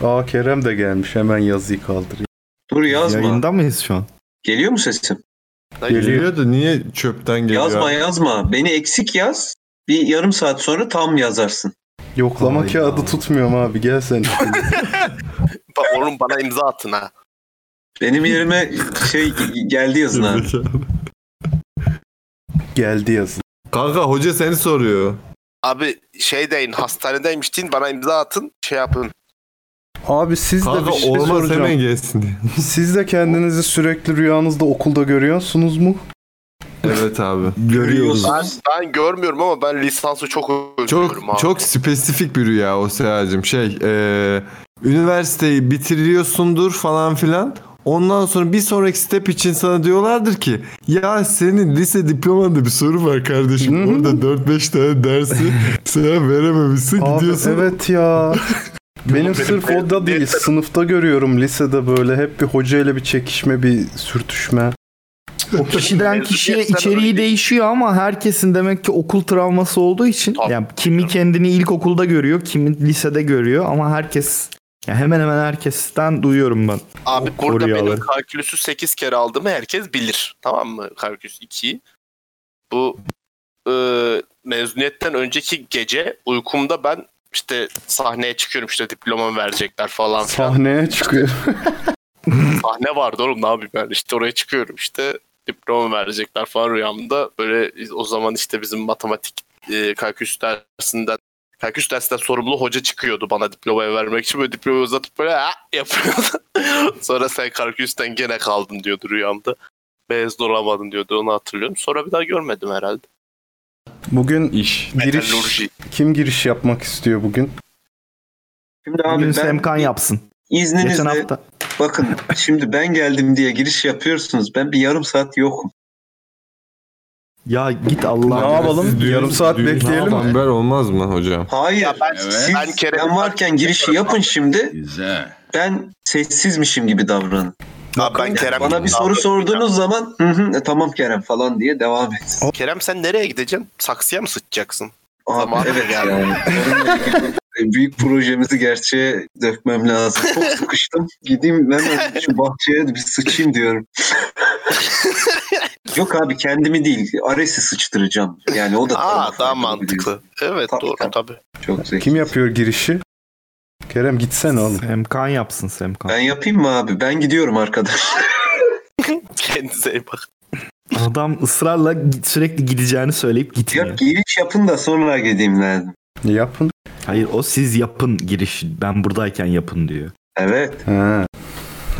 Aa Kerem de gelmiş. Hemen yazıyı kaldırayım. Dur yazma. Yayında mıyız şu an? Geliyor mu sesim? Geliyor. Geliyor da niye çöpten geliyor? Yazma yazma. Beni eksik yaz. Bir yarım saat sonra tam yazarsın. Yoklama Hayda. kağıdı tutmuyorum abi. Gel sen. Bak oğlum bana imza atın ha. Benim yerime şey geldi yazın abi. Geldi yazın. Kanka hoca seni soruyor. Abi şey deyin hastanedeymiş deyin bana imza atın şey yapın. Abi siz de Kanka bir şey olmaz soracağım. hemen gelsin diye. Siz de kendinizi sürekli rüyanızda okulda görüyorsunuz mu? Evet abi. Görüyoruz. Ben, ben görmüyorum ama ben lisansı çok özlüyorum Çok abi. çok spesifik bir rüya o Seha'cığım. Şey, e, üniversiteyi bitiriyorsundur falan filan. Ondan sonra bir sonraki step için sana diyorlardır ki ya senin lise diplomanda bir soru var kardeşim. Orada 4-5 tane dersi sen verememişsin Abi gidiyorsun. evet ya. Benim Benim- sırf benim- o da değil. Sınıfta görüyorum lisede böyle hep bir hocayla bir çekişme, bir sürtüşme. O kişiden kişiye içeriği değişiyor ama herkesin demek ki okul travması olduğu için yani kimi kendini ilkokulda görüyor, kimi lisede görüyor ama herkes ya hemen hemen herkesten duyuyorum ben. Abi O burada benim kalkülüsü 8 kere aldığımı herkes bilir. Tamam mı? Kalkülüs 2'yi. Bu e, mezuniyetten önceki gece uykumda ben işte sahneye çıkıyorum işte diplomamı verecekler falan filan. Sahneye çıkıyor. Sahne vardı oğlum ne yapayım ben işte oraya çıkıyorum işte diploma verecekler falan rüyamda. Böyle o zaman işte bizim matematik e, kalkülüs dersinden kalkülüs dersinden sorumlu hoca çıkıyordu bana diplomayı vermek için. Böyle diplomayı uzatıp böyle ha yapıyordu. Sonra sen kalkülüsten gene kaldın diyordu rüyamda. Mezun olamadın diyordu onu hatırlıyorum. Sonra bir daha görmedim herhalde. Bugün İş. giriş kim giriş yapmak istiyor bugün? Şimdi abi Bugün ben Semkan yapsın. Geçen izninizle hafta bakın şimdi ben geldim diye giriş yapıyorsunuz. Ben bir yarım saat yokum. ya git Ne Allah. yapalım? Yarım saat bekleyelim mi? Haber olmaz mı hocam? Hayır. Ya ben, Siz, ben ben varken girişi yapın şimdi. Güzel. Ben sessizmişim gibi davranın. Abi ben Kerem Bana bir soru sorduğunuz zaman hı hı, e, tamam Kerem falan diye devam et. Kerem sen nereye gideceksin? Saksıya mı sıçacaksın? Abi, Zamanı evet geldi. yani. Onunla ilgili Büyük projemizi gerçeğe dökmem lazım. Çok sıkıştım. Gideyim hemen şu bahçeye bir sıçayım diyorum. Yok abi kendimi değil. Ares'i sıçtıracağım. Yani o da Aa tarafı daha mantıklı. Evet Tabii, doğru tabii. tabii. Çok zeki. Kim yapıyor girişi? Kerem gitsene oğlum. Semkan yapsın Semkan. Ben yapayım mı abi? Ben gidiyorum arkadaş. Kendinize iyi bakın. Adam ısrarla sürekli gideceğini söyleyip gitmiyor. Yok giriş yapın da sonra gideyim lazım. Yapın. Hayır o siz yapın giriş. Ben buradayken yapın diyor. Evet. Ha.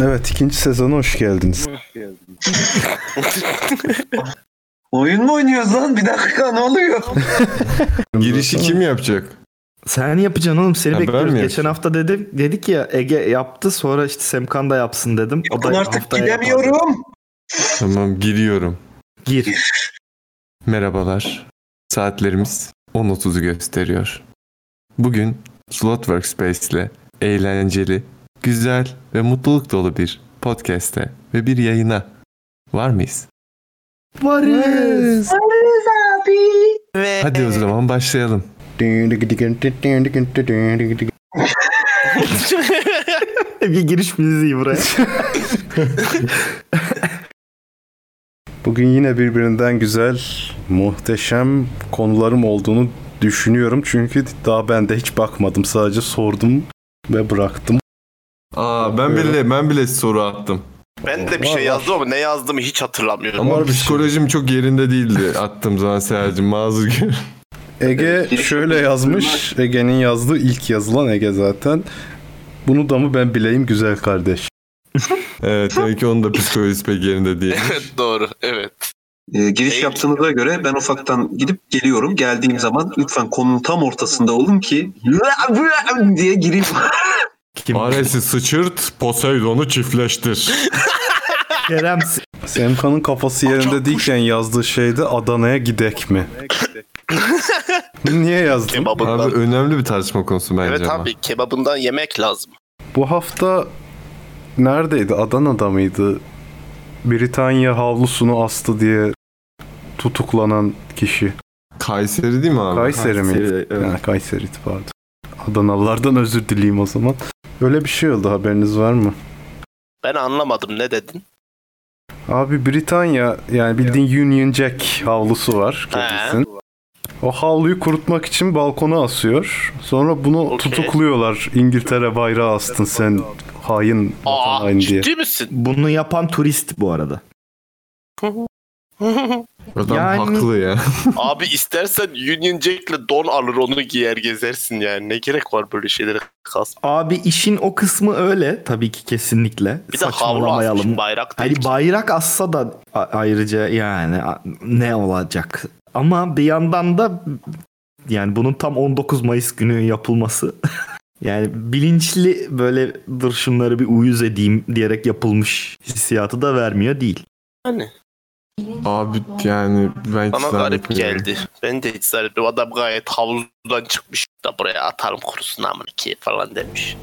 Evet ikinci sezona hoş geldiniz. Oyun mu oynuyoruz lan? Bir dakika ne oluyor? Girişi kim yapacak? Sen yapacaksın oğlum seni Ha, ben bekliyoruz. Geçen hafta dedim dedik ya Ege yaptı sonra işte Semkan da yapsın dedim. O Yapın da artık yapar. gidemiyorum. Tamam giriyorum. Gir. Merhabalar. Saatlerimiz 10.30'u gösteriyor. Bugün Slot Workspace ile eğlenceli, güzel ve mutluluk dolu bir podcast'e ve bir yayına var mıyız? Varız. Hadi o zaman başlayalım. Bir giriş müziği buraya. Bugün yine birbirinden güzel, muhteşem konularım olduğunu düşünüyorum. Çünkü daha ben de hiç bakmadım. Sadece sordum ve bıraktım. Aa ben bile ben bile soru attım. Ben de bir şey yazdım ama ne yazdığımı hiç hatırlamıyorum. Ama Var bir şey. psikolojim çok yerinde değildi attığım zaman Serhat'cığım mazur gör. Ege şöyle yazmış. Ege'nin yazdığı ilk yazılan Ege zaten. Bunu da mı ben bileyim güzel kardeş. Evet demek ki onun da psikolojisi pek yerinde değil. Evet doğru evet. Ee, giriş Değil. yaptığınıza göre ben ufaktan gidip geliyorum. Geldiğim zaman lütfen konunun tam ortasında olun ki diye gireyim. Kim? Ares'i sıçırt, Poseidon'u çiftleştir. Kerem Semkan'ın kafası yerinde değilken yazdığı şeyde Adana'ya gidek mi? Niye yazdın? Kebabından. Abi önemli bir tartışma konusu bence evet ama. abi kebabından yemek lazım. Bu hafta neredeydi? Adana'da mıydı? Britanya havlusunu astı diye tutuklanan kişi. Kayseri değil mi abi? Kayseri miydi? Kayseri, evet. Yani Kayseri'di pardon. Adanalılardan özür dileyim o zaman. Öyle bir şey oldu haberiniz var mı? Ben anlamadım ne dedin? Abi Britanya yani bildiğin Union Jack havlusu var kendisinin. O havluyu kurutmak için balkona asıyor. Sonra bunu Okey. tutukluyorlar. İngiltere bayrağı astın sen hain vatan Aa hain diye. ciddi misin? Bunu yapan turist bu arada. Adam Yani- haklı ya. Abi istersen Union Jack'le don alır onu giyer gezersin yani. Ne gerek var böyle şeylere kas. Abi işin o kısmı öyle tabii ki kesinlikle. Bir de havlu asmış Saçmalamayalım. bayrak değil. Hani bayrak assa da ayrıca yani ne olacak? Ama bir yandan da yani bunun tam 19 Mayıs günü yapılması yani bilinçli böyle dur şunları bir uyuz edeyim diyerek yapılmış hissiyatı da vermiyor değil. Hani Abi yani ben bana garip geldi. Ben de hiç zannetmiyorum. Adam gayet havuzdan çıkmış da buraya atarım kurusun amına ki falan demiş.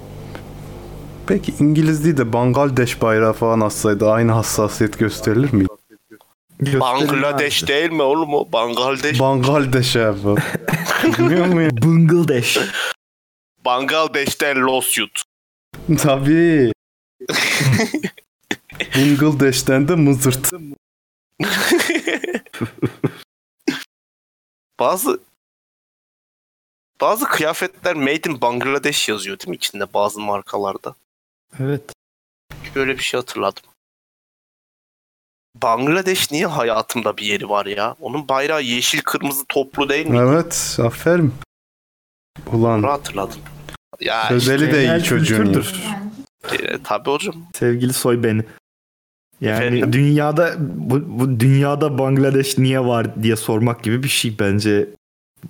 Peki İngiliz değil de Bangladeş bayrağı falan assaydı aynı hassasiyet gösterilir mi? Bangladeş değil mi oğlum o? Bangladeş. Bangladeş abi. Bilmiyor muyum? Bangladeş. Bangladeş'ten lawsuit. Tabii. Bangladeş'ten de mızırt. bazı bazı kıyafetler made in Bangladeş yazıyor değil mi içinde bazı markalarda? Evet. Böyle bir şey hatırladım. Bangladeş niye hayatımda bir yeri var ya? Onun bayrağı yeşil kırmızı toplu değil mi? Evet aferin. Onu Ulan hatırladım. Ya Sözeli işte, de iyi çocuğun e, tabii hocam. Sevgili soy beni. Yani Efendim? dünyada bu, bu dünyada Bangladeş niye var diye sormak gibi bir şey bence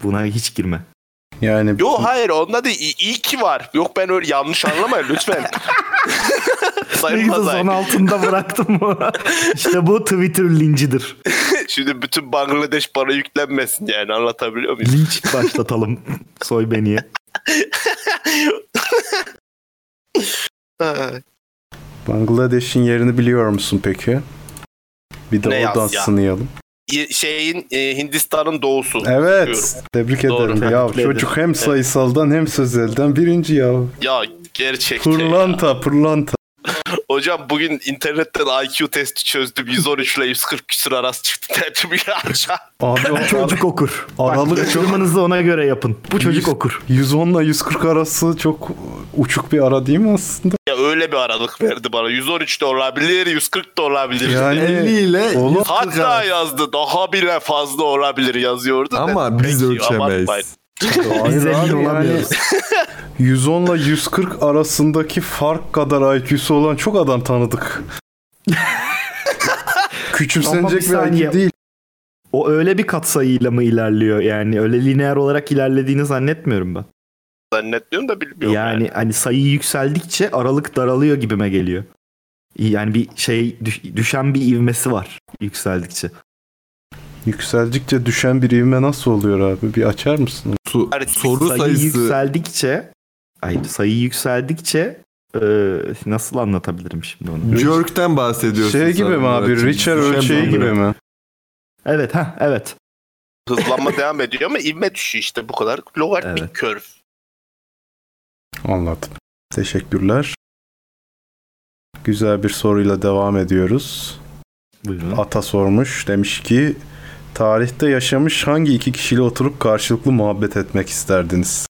buna hiç girme. Yani Yo hayır onda da iyi, iyi ki var. Yok ben öyle yanlış anlamayın lütfen. Ne güzel altında bıraktım. işte bu Twitter lincidir. Şimdi bütün Bangladeş bana yüklenmesin yani anlatabiliyor muyum? Linç başlatalım soy beniye. Bangladeş'in yerini biliyor musun peki? Bir de Ne yaz oradan ya? sınayalım. Şeyin e, Hindistan'ın doğusu. Evet. Diyorum. Tebrik Doğru, ederim. Ya tebrik çocuk hem sayısaldan hem sözelden birinci ya. Ya gerçekten. ya. Pırlanta pırlanta. Hocam bugün internetten IQ testi çözdüm. 113 ile 140 küsur arası çıktı. Aşağı. Abi o Çocuk okur. Aralık yatırımınızı ona göre yapın. Bu çocuk okur. 110 ile 140 arası çok uçuk bir ara değil mi aslında? Ya öyle bir aralık verdi bana. 113 de olabilir, 140 da olabilir. Yani 50 ile Oğlum, 140 Hatta yazdı daha bile fazla olabilir yazıyordu. Ama Dedim, biz peki, ölçemeyiz. Hayır abi, olamıyoruz. 110 ile 140 arasındaki fark kadar IQ'su olan çok adam tanıdık. Küçümsenecek bir bir. IQ değil. O öyle bir katsayıyla mı ilerliyor yani? Öyle lineer olarak ilerlediğini zannetmiyorum ben. Zannetmiyorum da bilmiyorum. yani, Yani. hani sayı yükseldikçe aralık daralıyor gibime geliyor. Yani bir şey düş- düşen bir ivmesi var yükseldikçe. Yükseldikçe düşen bir ivme nasıl oluyor abi? Bir açar mısın? Su- soru sayı sayısı yükseldikçe hayır sayı yükseldikçe e, nasıl anlatabilirim şimdi onu? Jerk'ten bahsediyorsun. Şey gibi mi abi? sanırım. Richter Düşen ölçeği gibi mi? Evet ha evet. Hızlanma devam ediyor ama ivme düşüyor işte bu kadar. Logaritmik Evet. curve. Anladım. Teşekkürler. Güzel bir soruyla devam ediyoruz. Buyurun. Ata sormuş. Demiş ki tarihte yaşamış hangi iki kişiyle oturup karşılıklı muhabbet etmek isterdiniz?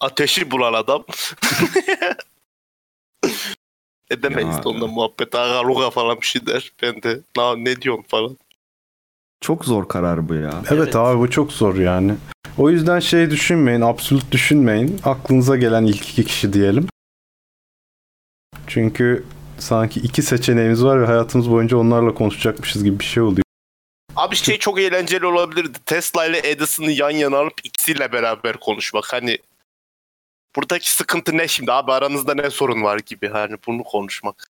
Ateşi bulan adam. Edemeyiz Ya. de onunla muhabbet. Aga luga falan bir şey der. Ben de na, ne diyorsun falan. Çok zor karar bu ya. Evet, Evet. abi bu çok zor yani. O yüzden şey düşünmeyin, absolut düşünmeyin. Aklınıza gelen ilk iki kişi diyelim. Çünkü sanki iki seçeneğimiz var ve hayatımız boyunca onlarla konuşacakmışız gibi bir şey oluyor. Abi şey çok eğlenceli olabilirdi. Tesla ile Edison'ı yan yana alıp ikisiyle beraber konuşmak. Hani buradaki sıkıntı ne şimdi abi aranızda ne sorun var gibi hani bunu konuşmak.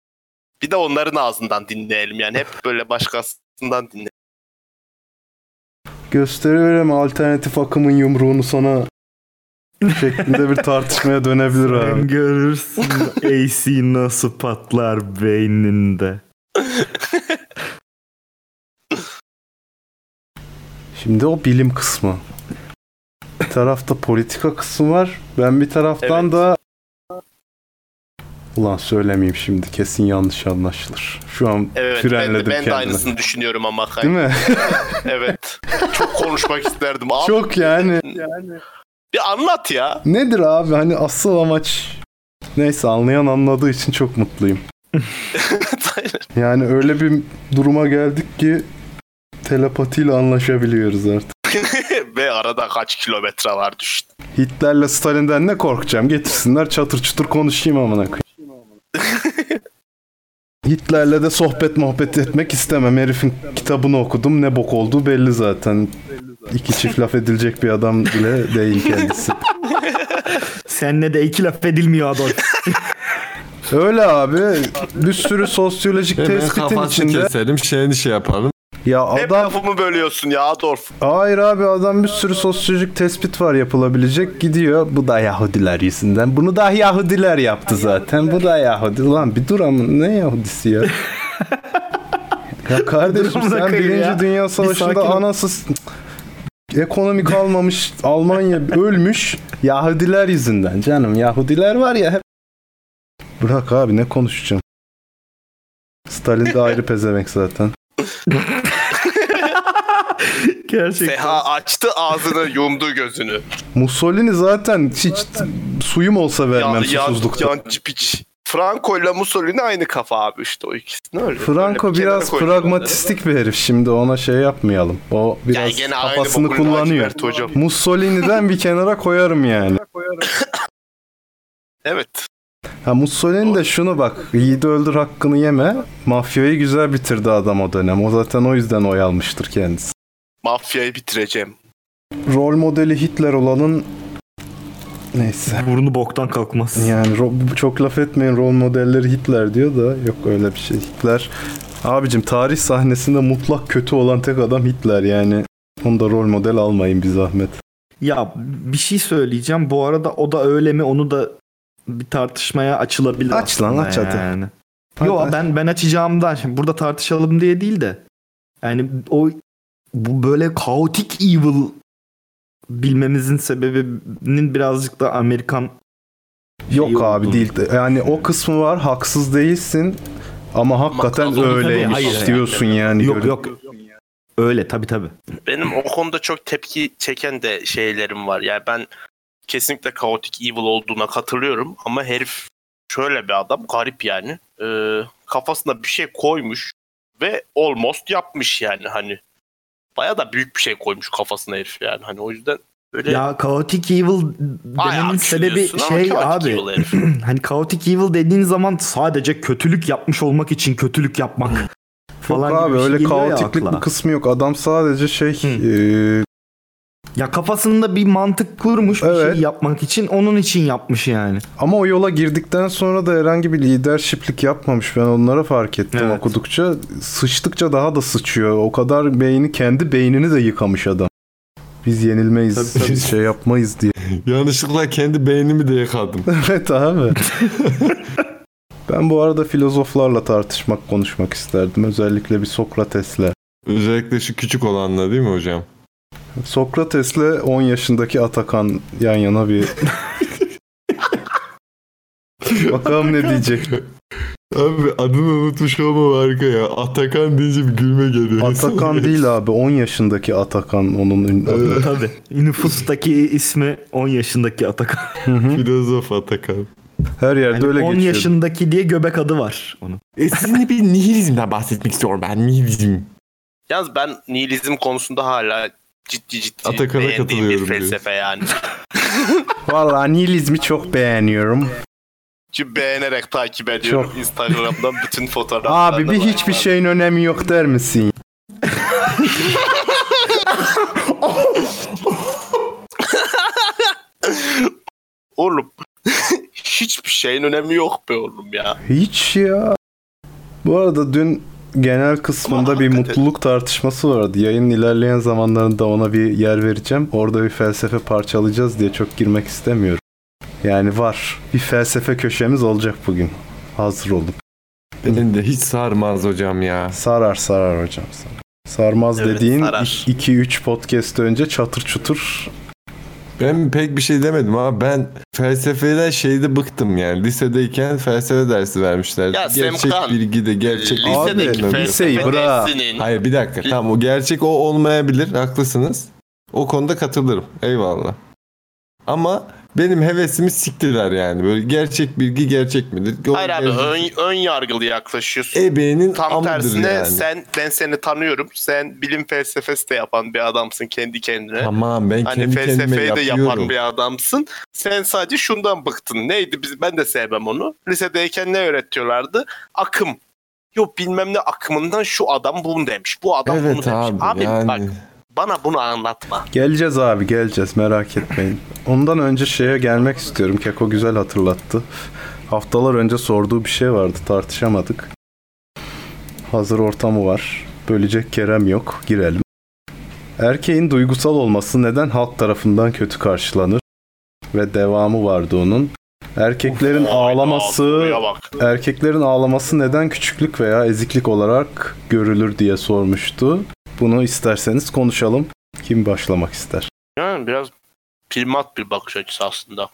Bir de onların ağzından dinleyelim yani hep böyle başkasından dinleyelim. Gösteriyorum alternatif akımın yumruğunu sana şeklinde bir tartışmaya dönebilir Sen abi. görürsün AC nasıl patlar beyninde. Şimdi o bilim kısmı. tarafta politika kısmı var. Ben bir taraftan Evet. da Ulan söylemeyeyim şimdi kesin yanlış anlaşılır. Şu an Evet ben de, frenledim ben de aynısını düşünüyorum ama. Değil mi? evet. Çok konuşmak isterdim. Abi, Çok yani. Bir anlat ya. Nedir abi hani asıl amaç Neyse anlayan anladığı için çok mutluyum. Yani öyle bir duruma geldik ki telepatiyle anlaşabiliyoruz artık. Ve arada kaç kilometre var düşün. Hitler'le Stalin'den ne korkacağım? Getirsinler çatır çutur konuşayım amına koyayım. Hitler'le de sohbet muhabbet etmek istemem. Herifin kitabını okudum. Ne bok olduğu belli zaten. İki çift laf edilecek bir adam bile değil kendisi. Seninle de iki laf edilmiyor Adolf. Öyle abi. Bir sürü sosyolojik Hemen tespitin kafasını içinde. keselim şeyini şey yapalım. Ya Hep adam lafımı bölüyorsun ya Adolf. Hayır abi adam bir sürü sosyolojik tespit var yapılabilecek. Gidiyor bu da Yahudiler yüzünden. Bunu da Yahudiler yaptı zaten. Bu da Yahudi. Ulan bir dur ama ne Yahudisi ya? ya kardeşim sen Birinci ya. Dünya Bir Savaşı'nda anasız ekonomi kalmamış Almanya ölmüş Yahudiler yüzünden canım. Yahudiler var ya hep. Bırak abi ne konuşacağım. Stalin de ayrı pezevenk zaten. Gerçekten. Seha açtı ağzını yumdu gözünü. Mussolini zaten hiç suyum olsa vermem Yan, yan, susuzluktan. yancı piç. Franco ile Mussolini aynı kafa abi işte o ikisini öyle. Franco Öyle bir biraz pragmatistik bir herif şimdi ona şey yapmayalım. O biraz Yani gene kafasını kullanıyor. Hocam. Mussolini'den bir kenara koyarım yani. Evet. Ha Mussolini de şunu bak. Yiğidi öldür hakkını yeme. Mafyayı güzel bitirdi adam o dönem. O zaten o yüzden oy almıştır kendisi. Mafyayı bitireceğim. Rol modeli Hitler olanın neyse. Burnu boktan kalkmaz. Yani çok laf etmeyin rol modelleri Hitler diyor da yok öyle bir şey. Hitler abicim tarih sahnesinde mutlak kötü olan tek adam Hitler yani. Onu da rol model almayın bir zahmet. Ya bir şey söyleyeceğim. Bu arada o da öyle mi onu da bir tartışmaya açılabilir Aç lan, aç hadi. yani. Yo aç. ben ben açacağımdan şimdi burada tartışalım diye değil de yani o bu böyle kaotik evil bilmemizin sebebinin birazcık da Amerikan Yok şey abi olduğunu. değil. de- Yani o kısmı var haksız değilsin ama hakikaten Ama tabii, öyleymiş hayır, diyorsun yani. yok görüp- yok öyle tabi tabi. Benim o konuda çok tepki çeken de şeylerim var. Yani ben kesinlikle kaotik evil olduğuna katılıyorum ama herif şöyle bir adam garip yani. Ee, kafasına bir şey koymuş ve almost yapmış yani hani. Baya da büyük bir şey koymuş kafasına herif yani. Hani o yüzden böyle Ya kaotik evil dememin sebebi şey abi hani kaotik evil dediğin zaman sadece kötülük yapmış olmak için kötülük yapmak Yok falan gibi abi şey öyle kaotiklik bir kısmı yok. Adam sadece şey Hı. e, Ya kafasında bir mantık kurmuş bir Evet. şey yapmak için onun için yapmış yani. ama o yola girdikten sonra da herhangi bir lidershiplik yapmamış. Ben onlara fark ettim Evet. okudukça. Sıçtıkça daha da sıçıyor. O kadar beyni kendi beynini de yıkamış adam. Biz yenilmeyiz, Tabii, tabii. şey yapmayız diye. Yanlışlıkla kendi beynimi de yıkadım. evet abi. ben bu arada filozoflarla tartışmak, konuşmak isterdim. Özellikle bir Sokrates'le. Özellikle şu küçük olanla değil mi hocam? Sokrates'le 10 yaşındaki Atakan yan yana bir... Bakalım ne diyecek. Abi adını unutmuş olmam harika ya. Atakan deyince bir gülme geliyor. Atakan değil abi 10 yaşındaki Atakan onun ün- adı. Tabii. Nüfustaki ismi 10 yaşındaki Atakan. Filozof Atakan. Her yerde Yani öyle 10 geçiyor. yaşındaki diye göbek adı var onun. E sizinle bir nihilizmden bahsetmek istiyorum ben. Nihilizm. Yalnız ben nihilizm konusunda hala ciddi ciddi Atakana beğendiğim bir katılıyorum felsefe yani. Vallahi nihilizmi çok beğeniyorum. Çünkü beğenerek takip ediyorum Çok. Instagram'dan bütün fotoğraflarını. Abi bir hiçbir şeyin önemi yok der misin? Oğlum hiçbir şeyin önemi yok be oğlum ya. Hiç ya. Bu arada dün genel kısmında Ama bir mutluluk tartışması vardı. Yayının ilerleyen zamanlarında ona bir yer vereceğim. Orada bir felsefe parçalayacağız diye çok girmek istemiyorum. Yani var. Bir felsefe köşemiz olacak bugün. Hazır olun. Beni de hiç sarmaz hocam ya. Sarar sarar hocam. Sarar. Sarmaz Evet, dediğin sarar. 2-3 podcast önce çatır çutur Ben pek bir şey demedim ama ben felsefeden şeyde bıktım yani. Lisedeyken felsefe dersi vermişler. Ya gerçek Semkan, bilgi de gerçek Abi, Lisedeki liseyi felsefe bırak. dersinin Hayır bir dakika tamam o gerçek o olmayabilir haklısınız. O konuda katılırım eyvallah. Ama benim hevesimi siktiler yani. Böyle gerçek bilgi gerçek midir? O Hayır abi gerçek- ön, ön yargılı yaklaşıyorsun. Ebeğinin Tam tersine yani. sen ben seni tanıyorum. Sen bilim felsefesi de yapan bir adamsın kendi kendine. Tamam ben Hani kendi kendime felsefeyi de yapıyorum. yapan bir adamsın. Sen sadece şundan bıktın. Neydi? Biz ben de sevmem onu. Lisedeyken ne öğretiyorlardı? Akım. Yok bilmem ne akımından şu adam bunu demiş. Bu adam bunu Evet demiş. abi, Abi, yani. bak bana bunu anlatma. Geleceğiz abi geleceğiz merak etmeyin. Ondan önce şeye gelmek istiyorum. Keko güzel hatırlattı. Haftalar önce sorduğu bir şey vardı tartışamadık. Hazır ortamı var. Bölecek Kerem yok. Girelim. Erkeğin duygusal olması neden halk tarafından kötü karşılanır? Ve devamı vardı onun. Erkeklerin Hayda, ağlaması erkeklerin ağlaması neden küçüklük veya eziklik olarak görülür diye sormuştu. Bunu isterseniz konuşalım. Kim başlamak ister? Yani biraz primat bir bakış açısı aslında.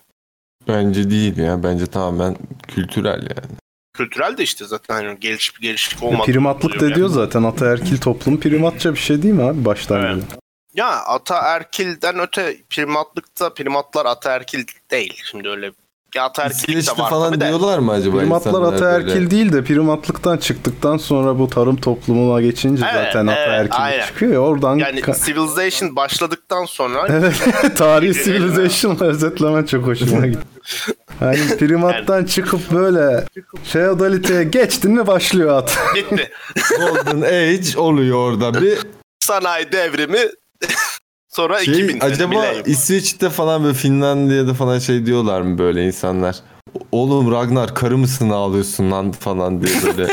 Bence değil ya. Bence tamamen kültürel yani. Kültürel de işte zaten hani geliş, gelişlik olmadı. Primatlık da diyor zaten ataerkil toplum primatça bir şey değil mi abi baştan Evet. beri? Ya ataerkilden öte primatlıkta primatlar ataerkil değil. Şimdi öyle ya ataerkillik de var falan diyorlar mı acaba Primatlar ataerkil böyle? değil de primatlıktan çıktıktan sonra bu tarım toplumuna geçince Evet, zaten evet, ataerkillik aynen. çıkıyor ya oradan Yani ka- civilization başladıktan sonra Evet, tarihi civilization'la özetlemen çok hoşuma gitti. Hani primattan çıkıp böyle feodaliteye geçtin mi başlıyor at. bitti. Golden Age oluyor orada bir. Sanayi devrimi sonra Şey, 2000 acaba milenyum. İsveç'te falan böyle Finlandiya'da falan şey diyorlar mı böyle insanlar? Oğlum Ragnar karı mısın ağlıyorsun lan falan diye böyle.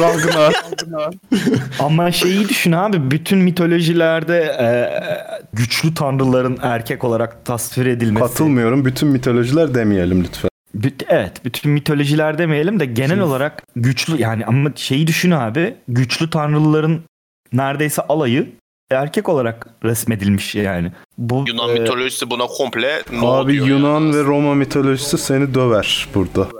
Ragnar. Ama şeyi düşün abi bütün mitolojilerde e, güçlü tanrıların erkek olarak tasvir edilmesi. Katılmıyorum. Bütün mitolojiler demeyelim lütfen. Büt- evet bütün mitolojiler demeyelim de genel olarak güçlü yani ama şeyi düşün abi güçlü tanrıların neredeyse alayı erkek olarak resmedilmiş yani. Bu Yunan e, mitolojisi buna komple no Abi diyor Yunan yani. ve Roma mitolojisi seni döver burada.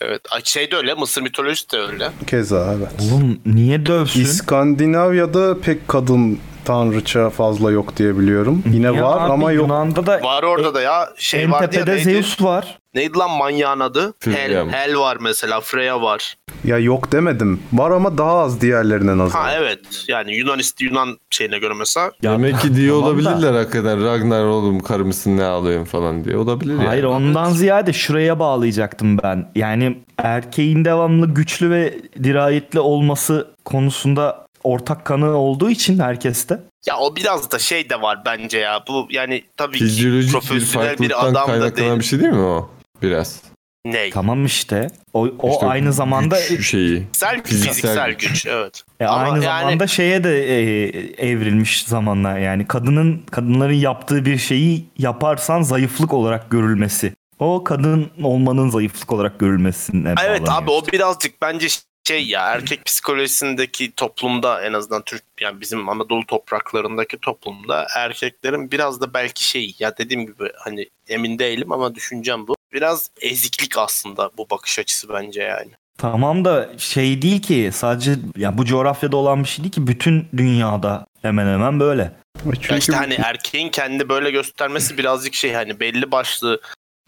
Evet şey de öyle Mısır mitolojisi de öyle. Keza evet. Oğlum niye dövsün? İskandinavya'da pek kadın tanrıça fazla yok diye biliyorum. Yine Ya var abi, ama yok. Yunan'da da Var orada da ya şey en ya tepede neydi? Zeus var. Neydi lan manyağın adı? Freya Hel? Hel var mesela Freya var. Ya yok demedim. Var ama daha az diğerlerine nazaran. Ha evet yani Yunan Yunan şeyine göre mesela Ya, Demek ki diyor tamam da- olabilirler hakikaten Ragnar oğlum karı mısın ne ağlıyorsun falan diye olabilir yani. Hayır ondan ziyade şuraya bağlayacaktım ben. Yani erkeğin devamlı güçlü ve dirayetli olması konusunda ortak kanı olduğu için herkeste. ya o biraz da şey de var bence ya. Bu yani tabii ki Fizyolojik bir profesyonel bir farklılıktan adam da değil. bir şey değil mi o? Biraz. Ney? Tamam işte. O, o İşte aynı zamanda güç şeyi. Fiziksel, Fiziksel fiziksel güç. güç. evet. E, Ama aynı yani- zamanda şeye de e, evrilmiş zamanla yani kadının kadınların yaptığı bir şeyi yaparsan zayıflık olarak görülmesi. O kadın olmanın zayıflık olarak görülmesine Evet bağlanıyor. abi o birazcık bence şey ya erkek psikolojisindeki toplumda en azından Türk yani bizim Anadolu topraklarındaki toplumda erkeklerin biraz da belki şey ya dediğim gibi hani emin değilim ama düşüncem bu. Biraz eziklik aslında bu bakış açısı bence yani. Tamam da şey değil ki sadece ya bu coğrafyada olan bir şey değil ki bütün dünyada hemen hemen böyle. Çünkü Ya işte hani erkeğin kendini böyle göstermesi birazcık şey hani belli başlı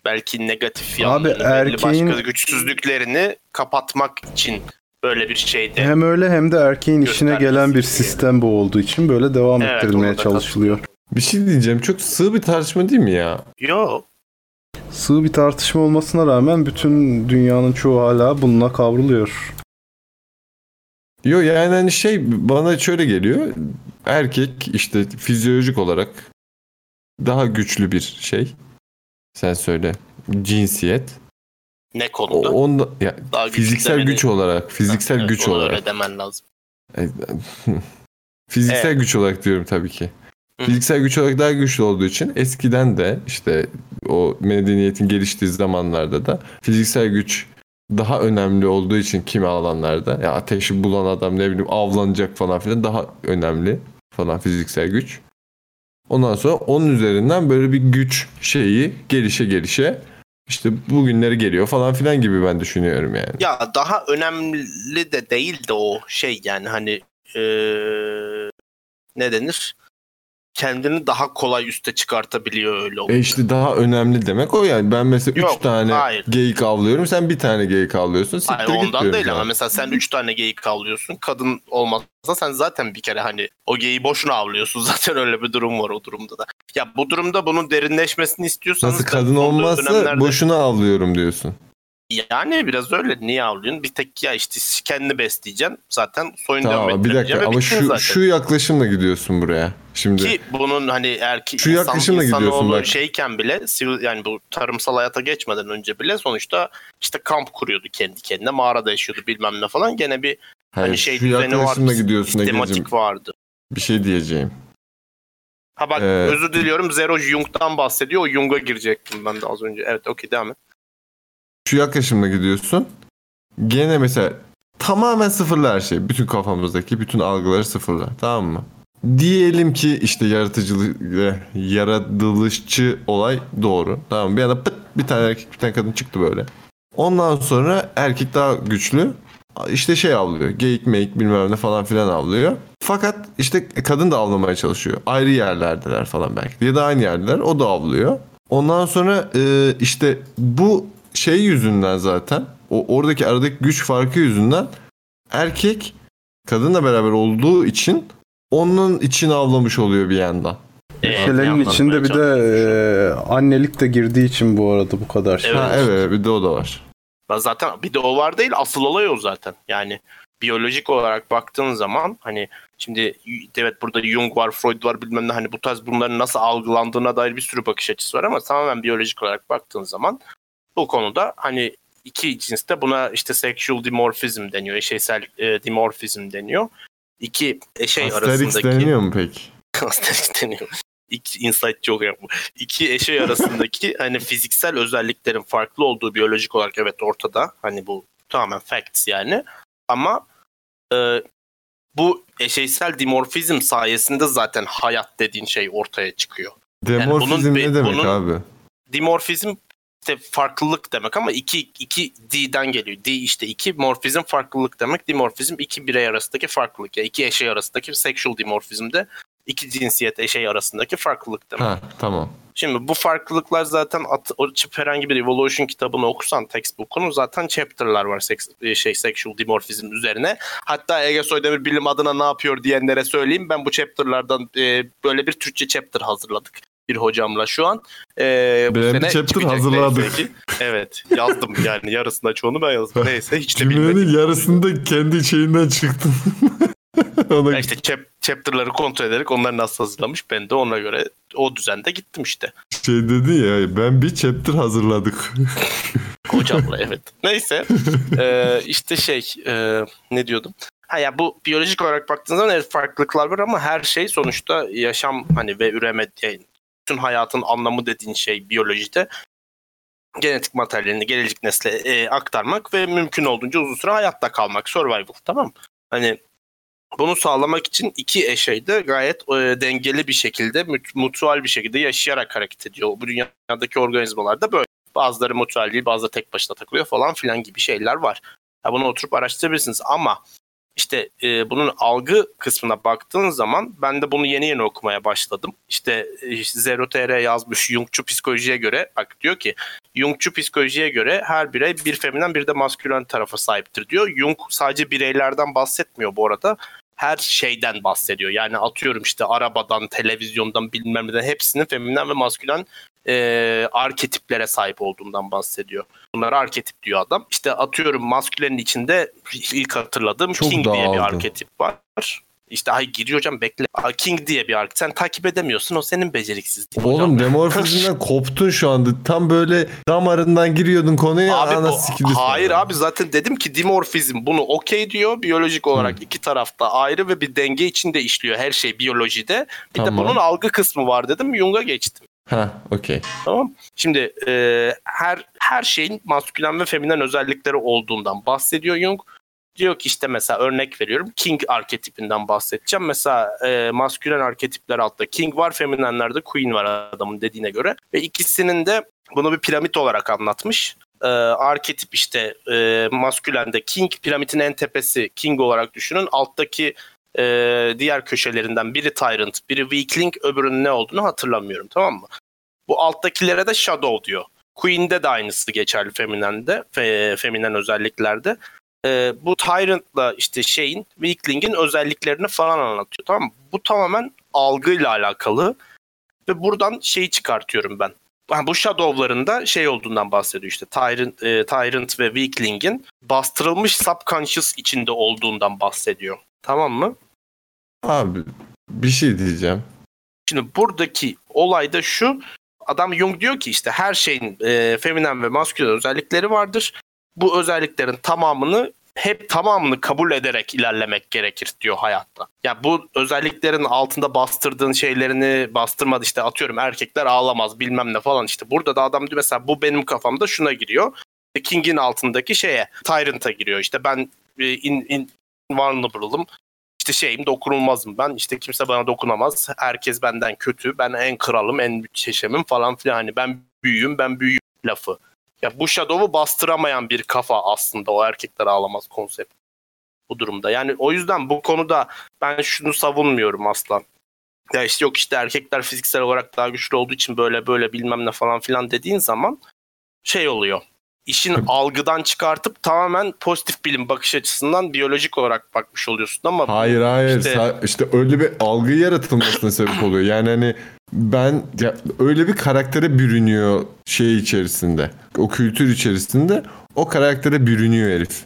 belki negatif yanlarını, belli erkeğin- başka güçsüzlüklerini kapatmak için böyle bir şeyde. hem öyle hem de erkeğin işine gelen bir diye. sistem bu olduğu için böyle devam Evet, ettirilmeye çalışılıyor. Bir şey diyeceğim çok sığ bir tartışma değil mi ya? Yo Sığ bir tartışma olmasına rağmen bütün dünyanın çoğu hala bununla kavruluyor. Yo yani hani şey bana şöyle geliyor. Erkek işte fizyolojik olarak daha güçlü bir şey. Sen söyle. Cinsiyet. Ne O, konuda? onda ya, Daha fiziksel güç olarak, fiziksel Evet, güç olarak. Demen lazım. fiziksel Evet. güç olarak diyorum tabii ki. Fiziksel güç olarak daha güçlü olduğu için eskiden de işte o medeniyetin geliştiği zamanlarda da fiziksel güç daha önemli olduğu için kimi alanlarda ya ateşi bulan adam ne bileyim avlanacak falan filan daha önemli falan fiziksel güç. Ondan sonra onun üzerinden böyle bir güç şeyi gelişe gelişe işte bugünleri geliyor falan filan gibi ben düşünüyorum yani. Ya daha önemli de değil de o şey yani hani eee, ne denir? Kendini daha kolay üste çıkartabiliyor öyle E olunca. işte daha önemli demek o yani. Ben mesela Yok, 3 tane hayır. geyik avlıyorum. Sen bir tane geyik avlıyorsun. Siktir Hayır ondan değil ama mesela sen 3 tane geyik avlıyorsun. Kadın olmazsa sen zaten bir kere hani o geyiği boşuna avlıyorsun. Zaten öyle bir durum var o durumda da. Ya bu durumda bunun derinleşmesini istiyorsanız Nasıl kadın olmazsa dönemlerde- boşuna avlıyorum diyorsun. Yani biraz öyle. Niye avlıyorsun? Bir tek ya işte kendini besleyeceksin. Zaten soyun devam Tamam bir ettireceksin dakika ama şu zaten. şu yaklaşımla gidiyorsun buraya. Şimdi Ki bunun hani ki Şu gidiyorsun insanoğlu bak. şeyken bile yani bu tarımsal hayata geçmeden önce bile sonuçta işte kamp kuruyordu kendi kendine mağarada yaşıyordu bilmem ne falan gene bir hayır, hani şey şu düzeni vardı gidiyorsun sistematik vardı. Bir şey diyeceğim. Ha bak Evet. özür diliyorum Zero Jung'dan bahsediyor o Jung'a girecektim ben de az önce evet okey devam et. Şu yaklaşımla gidiyorsun. Gene mesela tamamen sıfırla her şey. Bütün kafamızdaki bütün algıları sıfırla. Tamam mı? Diyelim ki işte yaratıcılık, e, yaratılışçı olay doğru. Tamam mı? Bir anda pıt bir tane erkek bir tane kadın çıktı böyle. Ondan sonra erkek daha güçlü. İşte şey avlıyor. Geyik meyik bilmem ne falan filan avlıyor. Fakat işte kadın da avlamaya çalışıyor. Ayrı yerlerdeler falan belki. Ya da aynı yerdeler. O da avlıyor. Ondan sonra e, işte bu şey yüzünden zaten o oradaki aradaki güç farkı yüzünden erkek kadınla beraber olduğu için onun için avlamış oluyor bir yandan. Ee, Şeylerin içinde bir de e, annelik de girdiği için bu arada bu kadar şey. Evet. Ha evet bir de o da var. Ben zaten bir de o var değil asıl olay o zaten. Yani biyolojik olarak baktığın zaman hani şimdi evet burada Jung var, Freud var bilmem ne hani bu tarz bunların nasıl algılandığına dair bir sürü bakış açısı var ama tamamen biyolojik olarak baktığın zaman bu konuda hani iki cinste buna işte sexual dimorphism deniyor, eşeysel e, dimorfizm deniyor. İki eşey Asterix arasındaki deniyor mu peki? Asterix deniyor. İki, insight çok yapma. İki eşey arasındaki hani fiziksel özelliklerin farklı olduğu biyolojik olarak evet ortada. Hani bu tamamen facts yani. Ama e, bu eşeysel dimorfizm sayesinde zaten hayat dediğin şey ortaya çıkıyor. Demorfizm bunun- ne demek bunun- abi? Dimorfizm işte farklılık demek ama iki, iki D'den geliyor. D işte iki morfizm farklılık demek. Dimorfizm iki birey arasındaki farklılık. Ya iki eşey arasındaki sexual dimorfizm de iki cinsiyet eşey arasındaki farklılık demek. Ha tamam. Şimdi bu farklılıklar zaten at, o herhangi bir evolution kitabını okursan textbook'unu zaten chapter'lar var seks, e, şey sexual dimorfizm üzerine. Hatta Ege Soydemir bilim adına ne yapıyor diyenlere söyleyeyim. Ben bu chapter'lardan e, böyle bir Türkçe chapter hazırladık bir hocamla şu an. E, bu Ben bir sene chapter hazırladık. ki. Evet yazdım yani yarısında çoğunu ben yazdım. Neyse hiç de bilmedim. Cümlenin yarısında kendi şeyinden çıktın. Ona işte chap, chapter'ları kontrol ederek onlar nasıl hazırlamış ben de ona göre o düzende gittim işte. şey dedi ya ben bir chapter hazırladık. Hocamla evet. Neyse. Ee, işte şey e, ne diyordum? Ha ya bu biyolojik olarak baktığınız zaman evet farklılıklar var ama her şey sonuçta yaşam hani ve üreme yani bütün hayatın anlamı dediğin şey biyolojide genetik materyalini gelecek nesle e, aktarmak ve mümkün olduğunca uzun süre hayatta kalmak. Survival tamam? Hani bunu sağlamak için iki eşey de gayet e, dengeli bir şekilde, mut- mutual bir şekilde yaşayarak hareket ediyor. Bu dünyadaki organizmalar da böyle. Bazıları mutual değil, bazıları tek başına takılıyor falan filan gibi şeyler var. Ya bunu oturup araştırabilirsiniz ama işte e, bunun algı kısmına baktığın zaman ben de bunu yeni yeni okumaya başladım. İşte, işte Zero TR yazmış Jungçu psikolojiye göre bak diyor ki Jungçu psikolojiye göre her birey bir feminen bir de maskülen tarafa sahiptir diyor. Jung sadece bireylerden bahsetmiyor bu arada. Her şeyden bahsediyor. Yani atıyorum işte arabadan, televizyondan bilmem neden hepsinin feminen ve maskülen e, arketiplere sahip olduğundan bahsediyor. Bunlara arketip diyor adam. İşte atıyorum maskülenin içinde ilk hatırladığım Çok King diye bir dağıldı. arketip var. İşte ay giriyor hocam bekle. Aa, King diye bir arketip. Sen takip edemiyorsun o senin beceriksizliğin hocam. Oğlum demorfizmden koptun şu anda. Tam böyle damarından giriyordun konuya. Abi ana bu- hayır abi zaten dedim ki dimorfizm bunu okey diyor. Biyolojik olarak iki tarafta ayrı ve bir denge içinde işliyor her şey biyolojide. Bir de Tamam. bunun algı kısmı var dedim. Jung'a geçtim. Ha okey. Tamam. Şimdi e, her her şeyin maskülen ve feminen özellikleri olduğundan bahsediyor Jung. Diyor ki işte mesela örnek veriyorum King arketipinden bahsedeceğim. Mesela e, maskülen arketipler altta King var, feminenlerde Queen var adamın dediğine göre. Ve ikisinin de bunu bir piramit olarak anlatmış. E, arketip işte e, maskülende King, piramidin en tepesi King olarak düşünün. Alttaki e, diğer köşelerinden biri Tyrant, biri Weakling, öbürünün ne olduğunu hatırlamıyorum tamam mı? Bu alttakilere de Shadow diyor. Queen'de de aynısı geçerli feminende, fe, feminen özelliklerde. Ee, bu Tyrant'la işte şeyin, Weakling'in özelliklerini falan anlatıyor tamam mı? Bu tamamen algıyla alakalı ve buradan şeyi çıkartıyorum ben. Yani bu Shadow'ların da şey olduğundan bahsediyor işte Tyrant, e, Tyrant ve Weakling'in bastırılmış subconscious içinde olduğundan bahsediyor. Tamam mı? Abi bir şey diyeceğim. Şimdi buradaki olay da şu. Adam Jung diyor ki işte her şeyin e, feminen ve maskülen özellikleri vardır. Bu özelliklerin tamamını hep tamamını kabul ederek ilerlemek gerekir diyor hayatta. Ya bu özelliklerin altında bastırdığın şeylerini bastırmadı işte atıyorum erkekler ağlamaz bilmem ne falan işte. Burada da adam diyor mesela bu benim kafamda şuna giriyor. King'in altındaki şeye Tyrant'a giriyor işte ben e, in, in, invulnerable'ım işte şeyim dokunulmazım ben işte kimse bana dokunamaz herkes benden kötü ben en kralım en müthişemim falan filan hani ben büyüğüm ben büyüğüm lafı. Ya bu Shadow'u bastıramayan bir kafa aslında o erkekler ağlamaz konsept bu durumda. Yani o yüzden bu konuda ben şunu savunmuyorum asla. Ya işte yok işte erkekler fiziksel olarak daha güçlü olduğu için böyle böyle bilmem ne falan filan dediğin zaman şey oluyor. İşin algıdan çıkartıp tamamen pozitif bilim bakış açısından biyolojik olarak bakmış oluyorsun ama Hayır hayır İşte- işte, öyle bir algı yaratılmasına sebep oluyor. Yani hani ben ya öyle bir karaktere bürünüyor şey içerisinde. O kültür içerisinde o karaktere bürünüyor herif.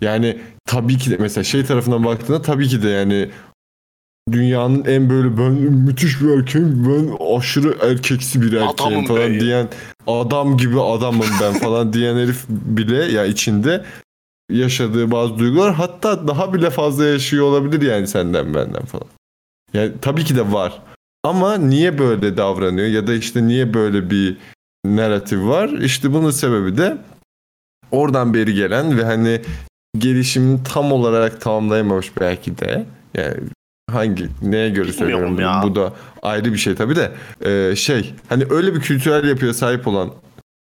Yani tabii ki de mesela şey tarafından baktığında tabii ki de yani dünyanın en böyle ben müthiş bir erkeğim ben aşırı erkeksi bir erkeğim Adamım falan ben. diyen adam gibi adamım ben falan diyen herif bile ya içinde yaşadığı bazı duygular hatta daha bile fazla yaşıyor olabilir yani senden benden falan. Yani tabii ki de var. Ama niye böyle davranıyor ya da işte niye böyle bir narratif var? İşte bunun sebebi de oradan beri gelen ve hani gelişimini tam olarak tamamlayamamış belki de. Yani hangi neye göre Bilmiyorum söylüyorum ya. bu da ayrı bir şey tabii de Ee, şey hani öyle bir kültürel yapıya sahip olan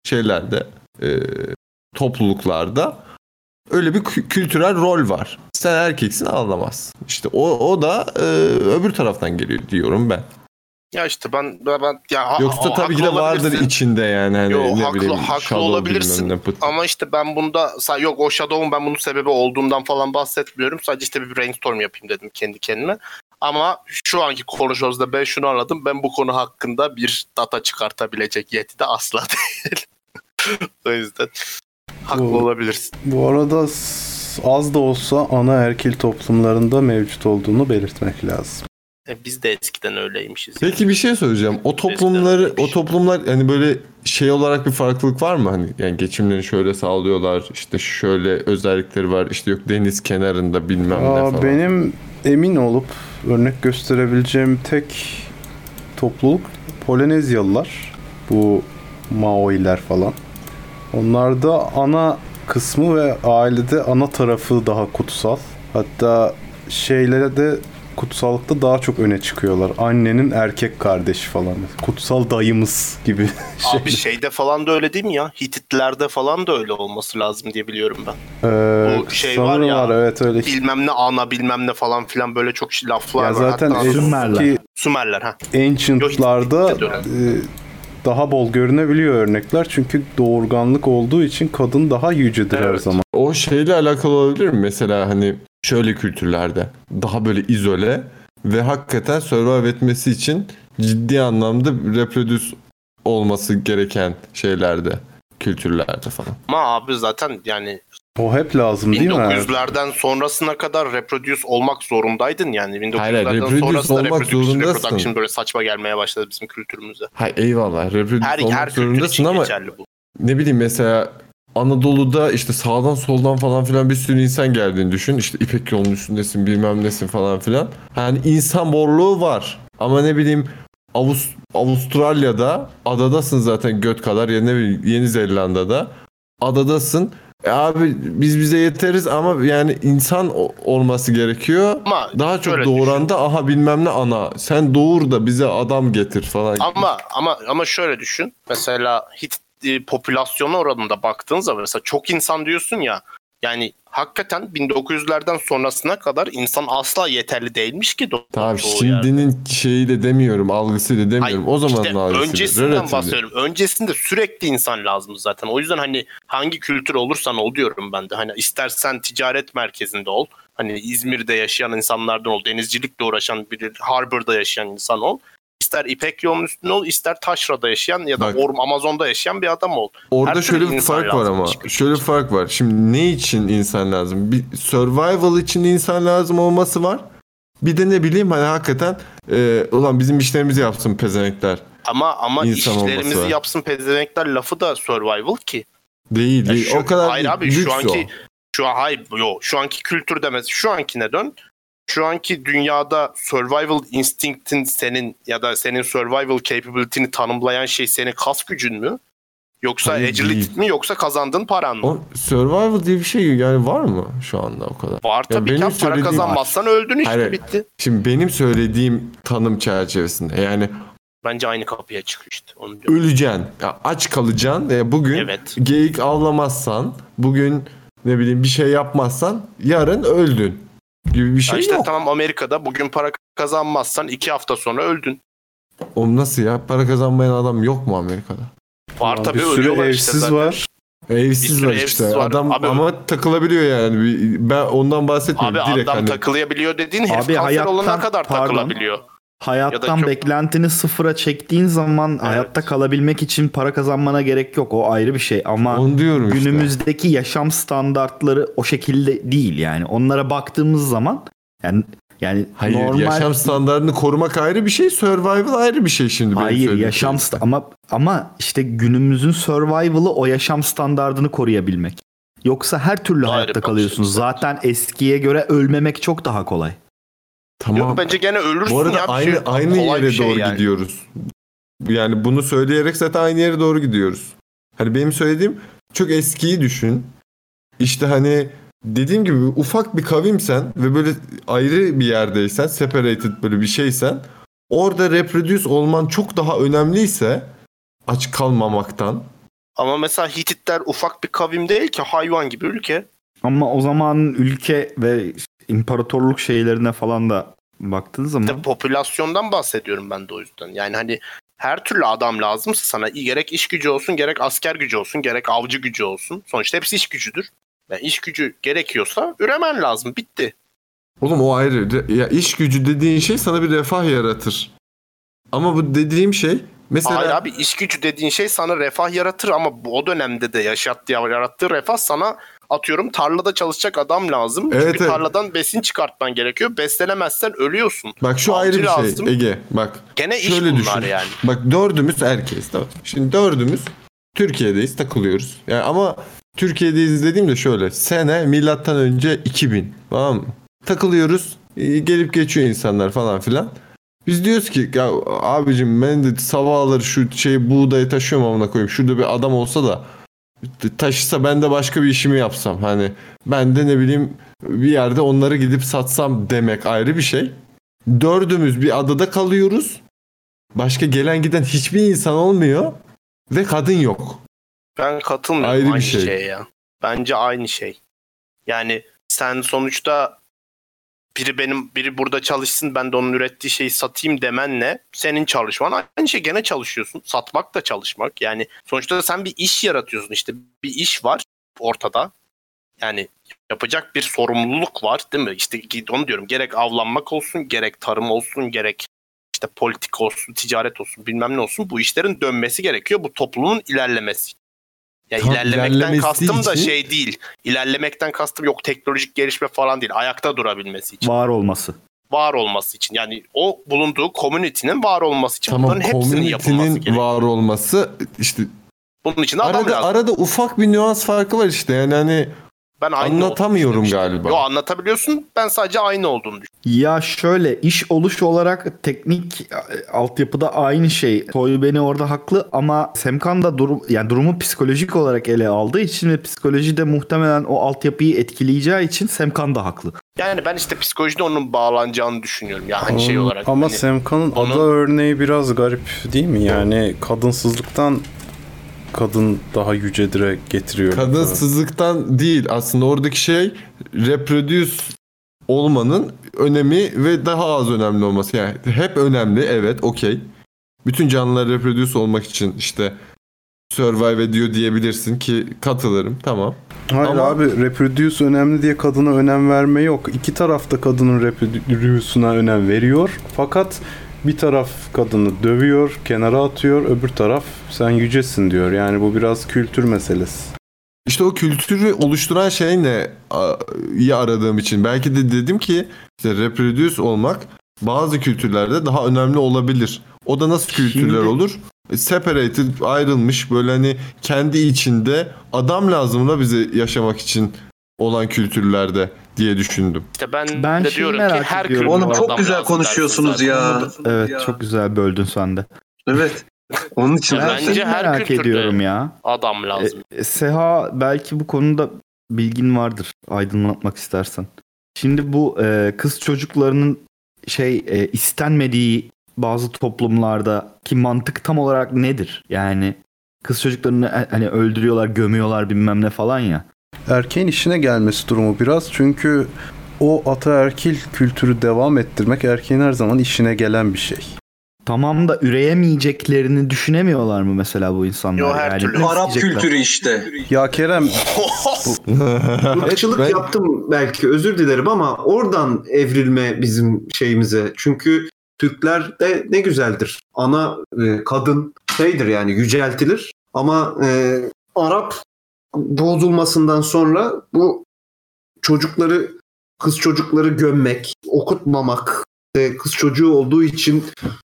şeylerde e, topluluklarda öyle bir kü- kültürel rol var. Sen erkeksin ağlamaz. İşte o, o da e, öbür taraftan geliyor diyorum ben. Ya işte ben ben, ya Yoksa ha- tabii ki de vardır içinde yani hani Yo, ne haklı- bileyim haklı Shadow olabilirsin ne. Ama işte ben bunda yok o Shadow'un ben bunun sebebi olduğundan falan bahsetmiyorum. Sadece işte bir brainstorm yapayım dedim kendi kendime. Ama şu anki konuşmamızda ben şunu anladım. Ben bu konu hakkında bir data çıkartabilecek yetide asla değil. o yüzden haklı Bu- olabilirsin. Bu arada az da olsa ana erkil toplumlarında mevcut olduğunu belirtmek lazım. E, biz de eskiden öyleymişiz. Peki bir şey söyleyeceğim. O toplumları o toplumlar hani böyle şey olarak bir farklılık var mı? Hani yani geçimlerini şöyle sağlıyorlar. işte şöyle özellikleri var. İşte yok deniz kenarında bilmem ne Aa, falan. benim emin olup örnek gösterebileceğim tek topluluk Polinezyalılar. Bu Maoiler falan. Onlarda ana kısmı ve ailede ana tarafı daha kutsal. Hatta şeylere de kutsallıkta daha çok öne çıkıyorlar. Annenin erkek kardeşi falan. Kutsal dayımız gibi şey. Abi şeyde falan da öyle değil mi ya? Hititlerde falan da öyle olması lazım diye biliyorum ben. Ee, bu şey var ya, evet öyle. Bilmem ne ana bilmem ne falan filan böyle çok laflar Ya var. zaten Hatta Sümerler. eski Sümerler ha. Ancient'larda e, daha bol görünebiliyor örnekler. Çünkü doğurganlık olduğu için kadın daha yücedir her Evet. zaman. O şeyle alakalı olabilir mi? Mesela hani şöyle kültürlerde daha böyle izole ve hakikaten survive etmesi için ciddi anlamda reproduce olması gereken şeylerde, kültürlerde falan. Ama abi zaten yani O hep lazım değil mi? 1900'lerden sonrasına kadar reproduce olmak zorundaydın yani. 1900'lerden Hayır, hayır, reproduce sonrasında olmak reproduction, zorundasın. reproduction böyle saçma gelmeye başladı bizim kültürümüze. Hay eyvallah reproduce Her, olmak her zorundasın ama bu. ne bileyim mesela Anadolu'da işte sağdan soldan falan filan bir sürü insan geldiğini düşün. İşte İpek yolunun üstündesin bilmem nesin falan filan. Yani insan borluğu var. Ama ne bileyim Avust Avustralya'da adadasın zaten göt kadar ya ne bileyim Yeni Zelanda'da adadasın. E abi biz bize yeteriz ama yani insan olması gerekiyor. Ama Daha çok doğuran da aha bilmem ne ana. Sen doğur da bize adam getir falan. Ama ama ama şöyle düşün. Mesela Hit e, popülasyonu oranında baktığın zaman mesela çok insan diyorsun ya. Yani hakikaten 1900'lerden sonrasına kadar insan asla yeterli değilmiş ki do- Tamam çoğu yerde. şimdinin şeyi de demiyorum, algısı da demiyorum. Hayır, o zaman işte algısı. öncesinden relative. bahsediyorum. Öncesinde sürekli insan lazım zaten. O yüzden hani hangi kültür olursan ol diyorum ben de. Hani istersen ticaret merkezinde ol. Hani İzmir'de yaşayan insanlardan ol. Denizcilikle uğraşan biri, Harbor'da yaşayan insan ol. İster İpek yolunun üstünde ol, ister Taşra'da yaşayan ya da Bak. Orm Amazon'da yaşayan bir adam ol. Orada Her şöyle bir fark var ama. Şöyle bir fark var. Şimdi ne için insan lazım? Bir survival için insan lazım olması var. Bir de ne bileyim hani hakikaten e, ulan bizim işlerimizi yapsın pezenekler. Ama ama İnsan işlerimizi yapsın pezevenkler lafı da survival ki. Değil Ya değil. şu- o kadar hayır değil. abi Lüks şu anki o. şu an hayır yo şu anki kültür demez. Şu ankine dön. Şu anki dünyada survival instinct'in senin ya da senin survival capability'ni tanımlayan şey senin kas gücün mü? Yoksa Hayır, agility değil. mi yoksa kazandığın paran mı? O survival diye bir şey yani var mı şu anda o kadar? Var tabii ki para kazanmazsan öldün işte Hayır. bitti. Şimdi benim söylediğim tanım çerçevesinde yani Bence aynı kapıya çıkıyor işte. Onu diyorum. öleceksin. Ya aç kalacaksın. Ya bugün Evet. geyik avlamazsan, bugün ne bileyim bir şey yapmazsan yarın öldün gibi bir Ya şey işte yok. tamam Amerika'da bugün para kazanmazsan iki hafta sonra öldün. O nasıl ya? Para kazanmayan adam yok mu Amerika'da? Var tabii bir sürü işte evsiz zaten. var. Evsiz var evsiz işte. var. Adam Abi- ama takılabiliyor yani. Ben ondan bahsetmiyorum. Abi Direkt adam hani. takılabiliyor dediğin herif Abi kanser olana kadar pardon. takılabiliyor. Hayattan çok- beklentini sıfıra çektiğin zaman hayatta kalabilmek için para kazanmana gerek yok. O ayrı bir şey ama Onu diyorum işte. günümüzdeki yaşam standartları o şekilde değil yani. Onlara baktığımız zaman yani yani Hayır normal yaşam standartını korumak ayrı bir şey. Survival ayrı bir şey şimdi. Hayır yaşam sta- ama ama işte günümüzün survival'ı o yaşam standardını koruyabilmek. Yoksa her türlü Ayrı hayatta bakış kalıyorsun. açısı. Zaten eskiye göre ölmemek çok daha kolay. Tamam. Yok bence gene ölürsün Bu arada ya. aynı şey- aynı yere şey doğru yani. gidiyoruz. Yani bunu söyleyerek zaten aynı yere doğru gidiyoruz. Hani benim söylediğim çok eskiyi düşün. İşte hani dediğim gibi ufak bir kavimsen ve böyle ayrı bir yerdeysen, separated böyle bir şeysen orada reproduce olman çok daha önemliyse aç kalmamaktan. Ama mesela Hititler ufak bir kavim değil ki hayvan gibi ülke. Ama o zaman ülke ve imparatorluk şeylerine falan da baktığın zaman İşte popülasyondan bahsediyorum ben de o yüzden. Yani hani her türlü adam lazımsa sana gerek iş gücü olsun gerek asker gücü olsun gerek avcı gücü olsun. Sonuçta hepsi iş gücüdür. Yani iş gücü gerekiyorsa üremen lazım. Bitti. Oğlum o ayrı. Ya iş gücü dediğin şey sana bir refah yaratır. Ama bu dediğim şey mesela Hayır abi iş gücü dediğin şey sana refah yaratır ama bu- o dönemde de yaşattığı yarattığı refah sana atıyorum tarlada çalışacak adam lazım. Evet, Çünkü evet. tarladan besin çıkartman gerekiyor. Beslenemezsen ölüyorsun. bak şu Avcı ayrı bir lazım. şey Ege bak Gene iş Şöyle bunlar düşün. yani. Bak dördümüz tamam. Şimdi dördümüz Türkiye'deyiz takılıyoruz. Yani ama Türkiye'deyiz dediğimde şöyle. Sene milattan önce 2000 tamam mı? Takılıyoruz. e, Gelip geçiyor insanlar falan filan. Biz diyoruz ki ya abicim ben de sabahları şu şey buğdayı taşıyorum amına koyayım. Şurada bir adam olsa da taşısa ben de başka bir işimi yapsam. Hani ben de ne bileyim bir yerde onları gidip satsam demek ayrı bir şey. Dördümüz bir adada kalıyoruz. Başka gelen giden hiçbir insan olmuyor ve kadın yok. Ben katılmıyorum Ayrı bir aynı şey. şeye ya. Bence aynı şey. Yani sen sonuçta biri benim biri burada çalışsın ben de onun ürettiği şeyi satayım demenle senin çalışman aynı şey gene çalışıyorsun. Satmak da çalışmak. Yani sonuçta sen bir iş yaratıyorsun işte bir iş var ortada. Yani yapacak bir sorumluluk var değil mi? İşte onu diyorum gerek avlanmak olsun gerek tarım olsun gerek işte politik olsun, ticaret olsun, bilmem ne olsun bu işlerin dönmesi gerekiyor. Bu toplumun ilerlemesi. Ya Tam ilerlemekten kastım da için- şey değil. İlerlemekten kastım yok teknolojik gelişme falan değil. Ayakta durabilmesi için. var olması. var olması için. Yani o bulunduğu community'nin var olması için. Tamam Bunların hepsinin yapılması community'nin gerekiyor. var olması işte Bunun için arada lazım. arada ufak bir nüans farkı var işte yani hani Ben aynı Anlatamıyorum galiba. Yo anlatabiliyorsun. Ben sadece aynı olduğunu düşünüyorum. Ya şöyle iş oluş olarak teknik e, altyapıda aynı şey. Toy beni orada haklı ama Semkan da durum yani durumu psikolojik olarak ele aldığı için ve psikoloji de muhtemelen o altyapıyı etkileyeceği için Semkan da haklı. Yani ben işte psikolojide onun bağlanacağını düşünüyorum. Ya hani şey olarak. Ama hani, Semkan'ın onu- ada örneği biraz garip değil mi? Yani kadınsızlıktan kadın daha yücedire getiriyor. Kadınsızlıktan değil aslında oradaki şey reproduce olmanın önemi ve daha az önemli olması. Yani hep önemli evet okey. Bütün canlılar reproduce olmak için işte survive ediyor diyebilirsin ki katılırım tamam. Hayır Ama- abi reproduce önemli diye kadına önem verme yok. İki taraf da kadının reproduce'una önem veriyor. Fakat bir taraf kadını dövüyor, kenara atıyor. Öbür taraf sen yücesin diyor. Yani bu biraz kültür meselesi. İşte o kültürü oluşturan şey ne a- iyi aradığım için. Belki de dedim ki işte reproduce olmak bazı kültürlerde daha önemli olabilir. O da nasıl kültürler Şimdi- olur? E, Separated, ayrılmış böyle hani kendi içinde adam lazım da bize yaşamak için olan kültürlerde diye düşündüm. işte ben, Ben de diyorum ki merak her ediyorum. Oğlum çok güzel konuşuyorsunuz ya. Evet çok güzel böldün sen de. Evet. Onun için Ben Bence her merak ediyorum ya. Adam lazım. E, Seha belki bu konuda bilgin vardır aydınlatmak istersen. Şimdi bu e, kız çocuklarının şey e, istenmediği bazı toplumlarda ki mantık tam olarak nedir? Yani kız çocuklarını e, hani öldürüyorlar, gömüyorlar bilmem ne falan ya. Erkeğin işine gelmesi durumu biraz. Çünkü o ataerkil kültürü devam ettirmek erkeğin her zaman işine gelen bir şey. Tamam da üreyemeyeceklerini düşünemiyorlar mı mesela bu insanlar? Yo, her yani türlü. Arap kültürü işte. Ya Kerem Irkçılık Ben- yaptım belki özür dilerim ama oradan evrilme bizim şeyimize. Çünkü Türkler de ne güzeldir. Ana e, kadın şeydir yani yüceltilir ama e, Arap bozulmasından sonra bu çocukları kız çocukları gömmek, okutmamak, e, kız çocuğu olduğu için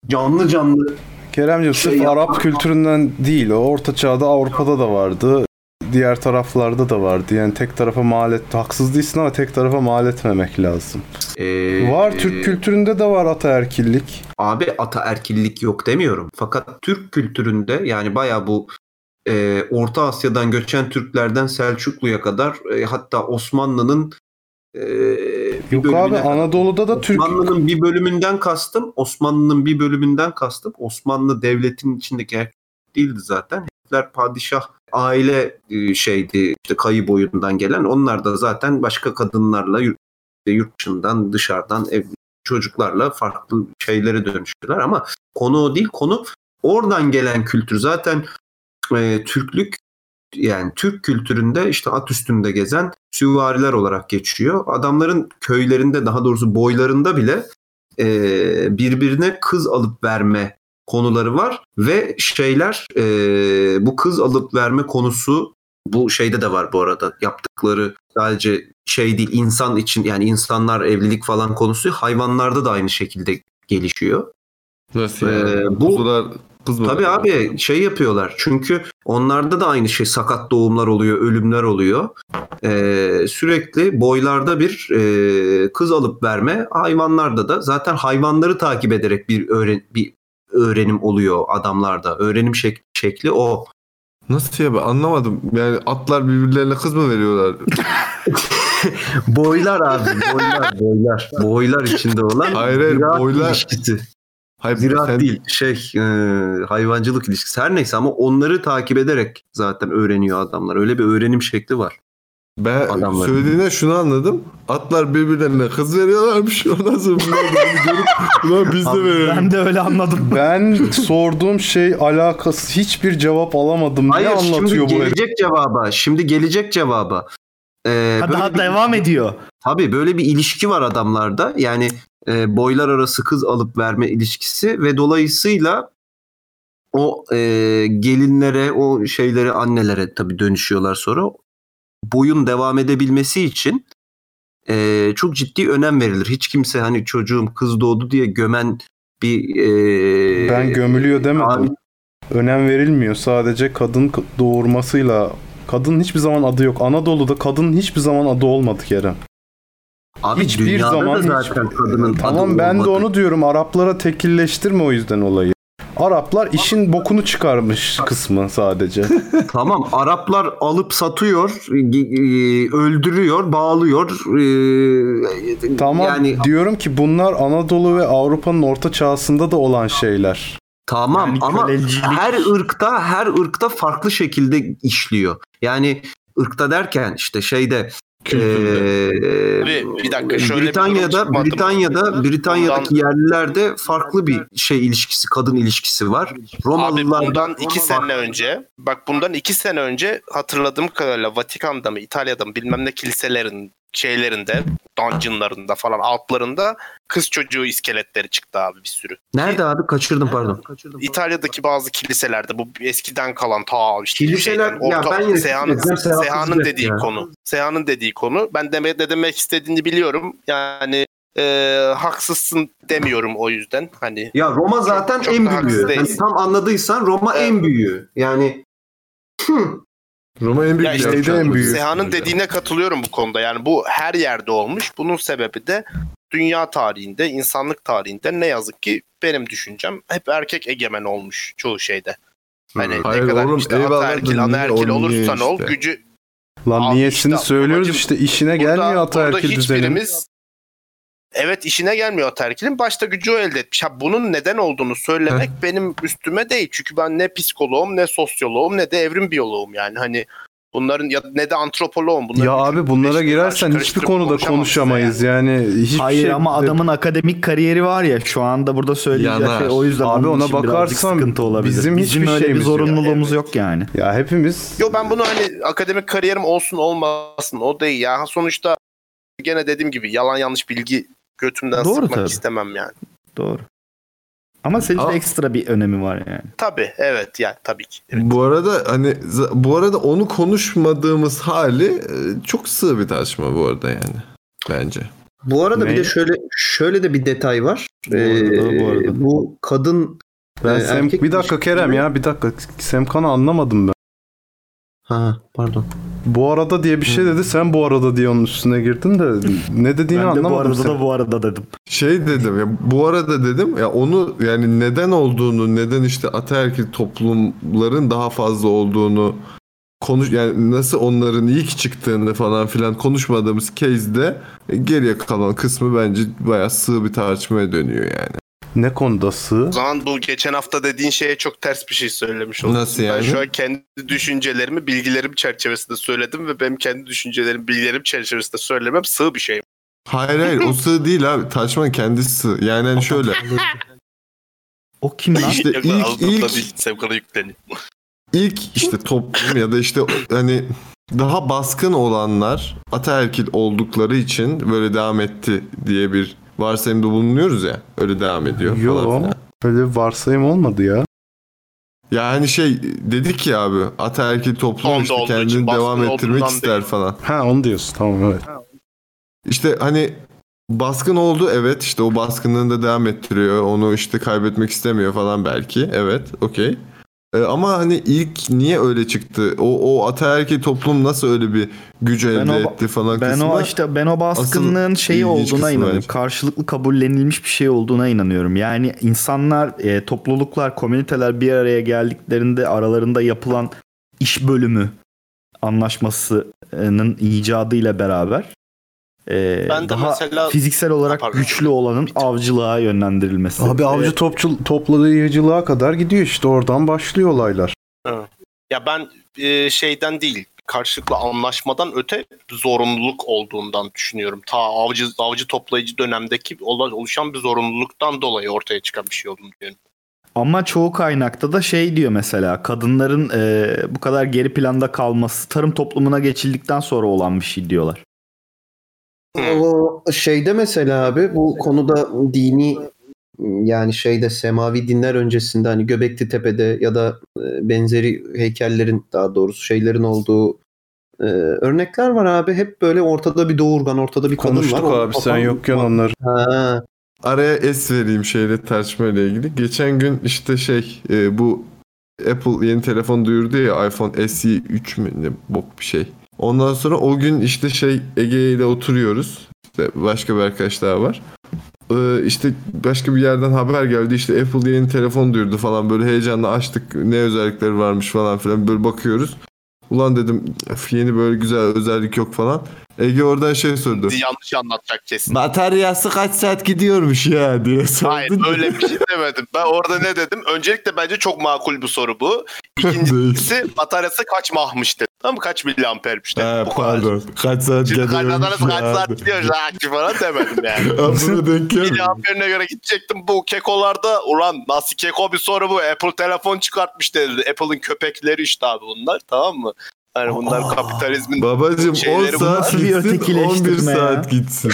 canlı canlı Keremciğim sırf Şey yapmak- Arap kültüründen değil. O orta çağda Avrupa'da da vardı. Diğer taraflarda da vardı. Yani tek tarafa mal et, haksız değilsin ama tek tarafa mal etmemek lazım. e, Var e, Türk kültüründe de var ataerkillik. Abi ataerkillik yok demiyorum. Fakat Türk kültüründe yani baya bu e, Orta Asya'dan göçen Türklerden Selçuklu'ya kadar e, hatta Osmanlı'nın e, Yok abi Anadolu'da da Türk Osmanlı'nın bir bölümünden kastım Osmanlı'nın bir bölümünden kastım Osmanlı devletinin içindeki erkek değildi zaten. Hitler padişah aile e, şeydi işte kayı boyundan gelen onlar da zaten başka kadınlarla yurt, yurt dışından dışarıdan ev, çocuklarla farklı şeylere dönüştüler ama konu o değil konu oradan gelen kültür zaten e, Türklük yani Türk kültüründe işte at üstünde gezen süvariler olarak geçiyor. Adamların köylerinde daha doğrusu boylarında bile e, birbirine kız alıp verme konuları var ve şeyler e, bu kız alıp verme konusu bu şeyde de var bu arada yaptıkları sadece şey değil insan için yani insanlar evlilik falan konusu hayvanlarda da aynı şekilde gelişiyor. Nasıl Ee, yani? bu- Kuzular mı? Tabii abi şey yapıyorlar. Çünkü onlarda da aynı şey sakat doğumlar oluyor, ölümler oluyor. Ee, sürekli boylarda bir e, kız alıp verme, hayvanlarda da zaten hayvanları takip ederek bir öğren bir öğrenim oluyor adamlarda. Öğrenim şek- şekli o. Nasıl ya ben anlamadım. Yani atlar birbirlerine kız mı veriyorlar? Boylar abi, boylar, boylar. Boylar içinde olan Hayır, hayır, boylar- ilişkisi. Hayır Ziraat sen- değil, şey e, hayvancılık ilişkisi. Her neyse ama onları takip ederek zaten öğreniyor adamlar. Öyle bir öğrenim şekli var. Ben Adamlar. söylediğine şunu anladım. Atlar birbirlerine kız veriyorlarmış. Ondan sonra bunlar da bunu görüp ulan biz de verelim. ben de öyle anladım. Ben sorduğum şey alakası hiçbir cevap alamadım. Hayır ne anlatıyor şimdi bu herif? gelecek cevaba. Şimdi gelecek cevaba. Ee, Ha, böyle daha bir- devam ediyor. Tabii böyle bir ilişki var adamlarda. Yani e, boylar arası kız alıp verme ilişkisi ve dolayısıyla o e, gelinlere, o şeylere, annelere tabii dönüşüyorlar sonra. Boyun devam edebilmesi için e, çok ciddi önem verilir. Hiç kimse hani çocuğum kız doğdu diye gömen bir e, Ben gömülüyor demedim. abi- Önem verilmiyor. Sadece kadın doğurmasıyla Kadının hiçbir zaman adı yok. Anadolu'da kadının hiçbir zaman adı olmadı Kerem. Abi Hiçbir dünyada zaman da hiç- zaten kadının Tamam adı ben de olmadı. onu diyorum. Araplara tekilleştirme o yüzden olayı. Araplar işin bokunu çıkarmış kısmı sadece. Tamam Araplar alıp satıyor, öldürüyor, bağlıyor. e, Tamam Yani diyorum ki bunlar Anadolu ve Avrupa'nın orta çağsında da olan şeyler. Tamam Yani ama kölecilik- her ırkta her ırkta farklı şekilde işliyor. Yani ırkta derken işte şeyde Kültürde. Abi, bir dakika, şöyle bir Britanya'da mı? Britanya'da Britanya'daki Bundan- yerlilerde farklı bir şey ilişkisi, kadın ilişkisi var. Abi Romalılar bundan iki Farklı. sene önce bak bundan iki sene önce hatırladığım kadarıyla Vatikan'da mı İtalya'da mı bilmem ne kiliselerin şeylerinde dungeonlarında falan altlarında kız çocuğu iskeletleri çıktı abi bir sürü. Nerede abi? Kaçırdım pardon. İtalya'daki bazı kiliselerde bu eskiden kalan ta işte Kiliseler- şeyden, ya ben yine Seha'nın, Seha Seha'nın kızı dediği ya. konu. Seha'nın dediği konu. Ben demek ne demek istediğini biliyorum. Yani e, haksızsın demiyorum o yüzden. Hani Ya Roma zaten çok en da haksız büyüğü. Hani tam anladıysan Roma Evet. en büyüğü. Yani hı, Roma en büyük Ya işte en büyüğü? Seha'nın dediğine katılıyorum bu konuda. Yani bu her yerde olmuş. Bunun sebebi de dünya tarihinde, insanlık tarihinde ne yazık ki benim düşüncem hep erkek egemen olmuş çoğu şeyde. Hani Hayır ne kadar oğlum, işte ataerkil, anaerkil olursan niye ol işte? gücü Lan Abi niyesini işte söylüyoruz amacım- işte işine burada, gelmiyor ataerkil düzenin. hiçbirimiz Evet işine gelmiyor ataerkilin. Başta gücü o elde etmiş. Ha, bunun neden olduğunu söylemek benim üstüme değil. Çünkü ben ne psikoloğum ne sosyoloğum ne de evrim biyoloğum yani. Hani bunların ya ne de antropoloğum. Bunların Ya abi bunlara girersen hiçbir konuda konuşamayız size yani. Hiçbir Hayır şey- ama adamın akademik kariyeri var ya şu anda burada söyleyeceği Yanar. şey o yüzden Abi ona bakarsan sıkıntı olabilir. bizim hiçbir öyle bir zorunluluğumuz Evet. yok yani. Ya hepimiz Yo ben bunu hani akademik kariyerim olsun olmasın o değil ya. Sonuçta gene dediğim gibi yalan yanlış bilgi götümden Doğru sıkmak tabii. istemem yani. Doğru. Ama senin için ekstra bir önemi var yani. Tabii evet yani tabii ki. Evet. Bu arada hani bu arada onu konuşmadığımız hali e, çok sığ bir tartışma bu arada yani. Bence. Bu arada Ne? bir de şöyle şöyle de bir detay var. Bu arada, bu arada. bu kadın ben Ee, Sem- erkek bir dakika Kerem ya bir dakika Semkan'ı anlamadım ben. ha pardon. Bu arada diye bir şey dedi sen bu arada diye onun üstüne girdin de ne dediğini ben de bu anlamadım. arada sen. da bu arada dedim. Şey dedim ya bu arada dedim ya onu yani neden olduğunu neden işte ataerkil toplumların daha fazla olduğunu konuş yani nasıl onların ilk çıktığını falan filan konuşmadığımız case'de geriye kalan kısmı bence bayağı sığ bir tartışmaya dönüyor yani. Ne konuda sığ? O zaman bu geçen hafta dediğin şeye çok ters bir şey söylemiş oldum. Nasıl Ben yani? şu an kendi düşüncelerimi, bilgilerim çerçevesinde söyledim ve benim kendi düşüncelerim, bilgilerim çerçevesinde söylemem sığ bir şey. Hayır hayır o sığ değil abi tartışmanın kendisi sığ. Yani hani şöyle O kim lan? İşte ilk- ilk- yükleniyor. ilk işte toplum ya da işte hani daha baskın olanlar ataerkil oldukları için böyle devam etti diye bir varsayımda bulunuyoruz ya. Öyle devam ediyor Yo. falan filan. Öyle bir varsayım olmadı ya. Yani şey dedik ya abi ataerkil toplum işte kendini devam ettirmek ister değil. falan. Ha onu diyorsun tamam evet. İşte hani baskın oldu evet işte o baskınlığını da devam ettiriyor. Onu işte kaybetmek istemiyor falan belki. Evet okey. Ee, ama hani ilk niye öyle çıktı? O, o ataerkil toplum nasıl öyle bir güç elde o- etti falan Ben kısmı. o işte ben o baskınlığın şeyi olduğuna inanıyorum. bence. Karşılıklı kabullenilmiş bir şey olduğuna inanıyorum. Yani insanlar, e, topluluklar, komüniteler bir araya geldiklerinde aralarında yapılan iş bölümü anlaşmasının icadıyla beraber e, Ben de daha mesela- fiziksel olarak Pardon. güçlü olanın avcılığa yönlendirilmesi. Abi Ve- avcı topçu, toplayıcılığa kadar gidiyor işte oradan başlıyor olaylar. Ya ben e, şeyden değil, karşılıklı anlaşmadan öte zorunluluk olduğundan düşünüyorum. Ta avcı avcı toplayıcı dönemdeki oluşan bir zorunluluktan dolayı ortaya çıkan bir şey olduğunu diyorum. Ama çoğu kaynakta da şey diyor mesela kadınların e, bu kadar geri planda kalması tarım toplumuna geçildikten sonra olan bir şey diyorlar. O şeyde mesela abi bu konuda dini yani şeyde semavi dinler öncesinde hani Göbekli Tepe'de ya da e, benzeri heykellerin daha doğrusu şeylerin olduğu e, örnekler var abi. Hep böyle ortada bir doğurgan, ortada bir kadın Konuştuk var. abi sen yokken onları. Ha, Araya es vereyim şeyle tartışmayla ilgili. Geçen gün işte şey e, bu Apple yeni telefon duyurdu ya iPhone SE 3 mü ne bok bir şey. Ondan sonra o gün işte şey Ege ile oturuyoruz. Başka bir arkadaş daha var. Ee, işte başka bir yerden haber geldi işte Apple yeni telefon duyurdu falan böyle heyecanla açtık ne özellikleri varmış falan filan böyle bakıyoruz. Ulan dedim "Öf, yeni böyle güzel özellik yok falan. Ege oradan şey sordu. Yanlış anlatacak kesin. Bataryası kaç saat gidiyormuş ya diye sordu. Hayır öyle bir şey demedim. Ben orada ne dedim? Öncelikle bence çok makul bir soru bu. İkincisi bataryası kaç mahmış dedim. Tamam mı? Kaç miliampermiş dedim. Ha, Bu kadar. pardon. Kaç saat Şimdi gidiyormuş kaç ya. saat gidiyor Jackie falan demedim yani. Buna denk gelmiyor. Miliamperine göre gidecektim. Bu kekolarda ulan nasıl keko bir soru bu. Apple telefon çıkartmış dedi. Apple'ın köpekleri işte abi bunlar tamam mı? Yani bunlar kapitalizmin Babacım 10 Şeyleri bu saat gitsin 11 ötekileştirme ya? saat gitsin.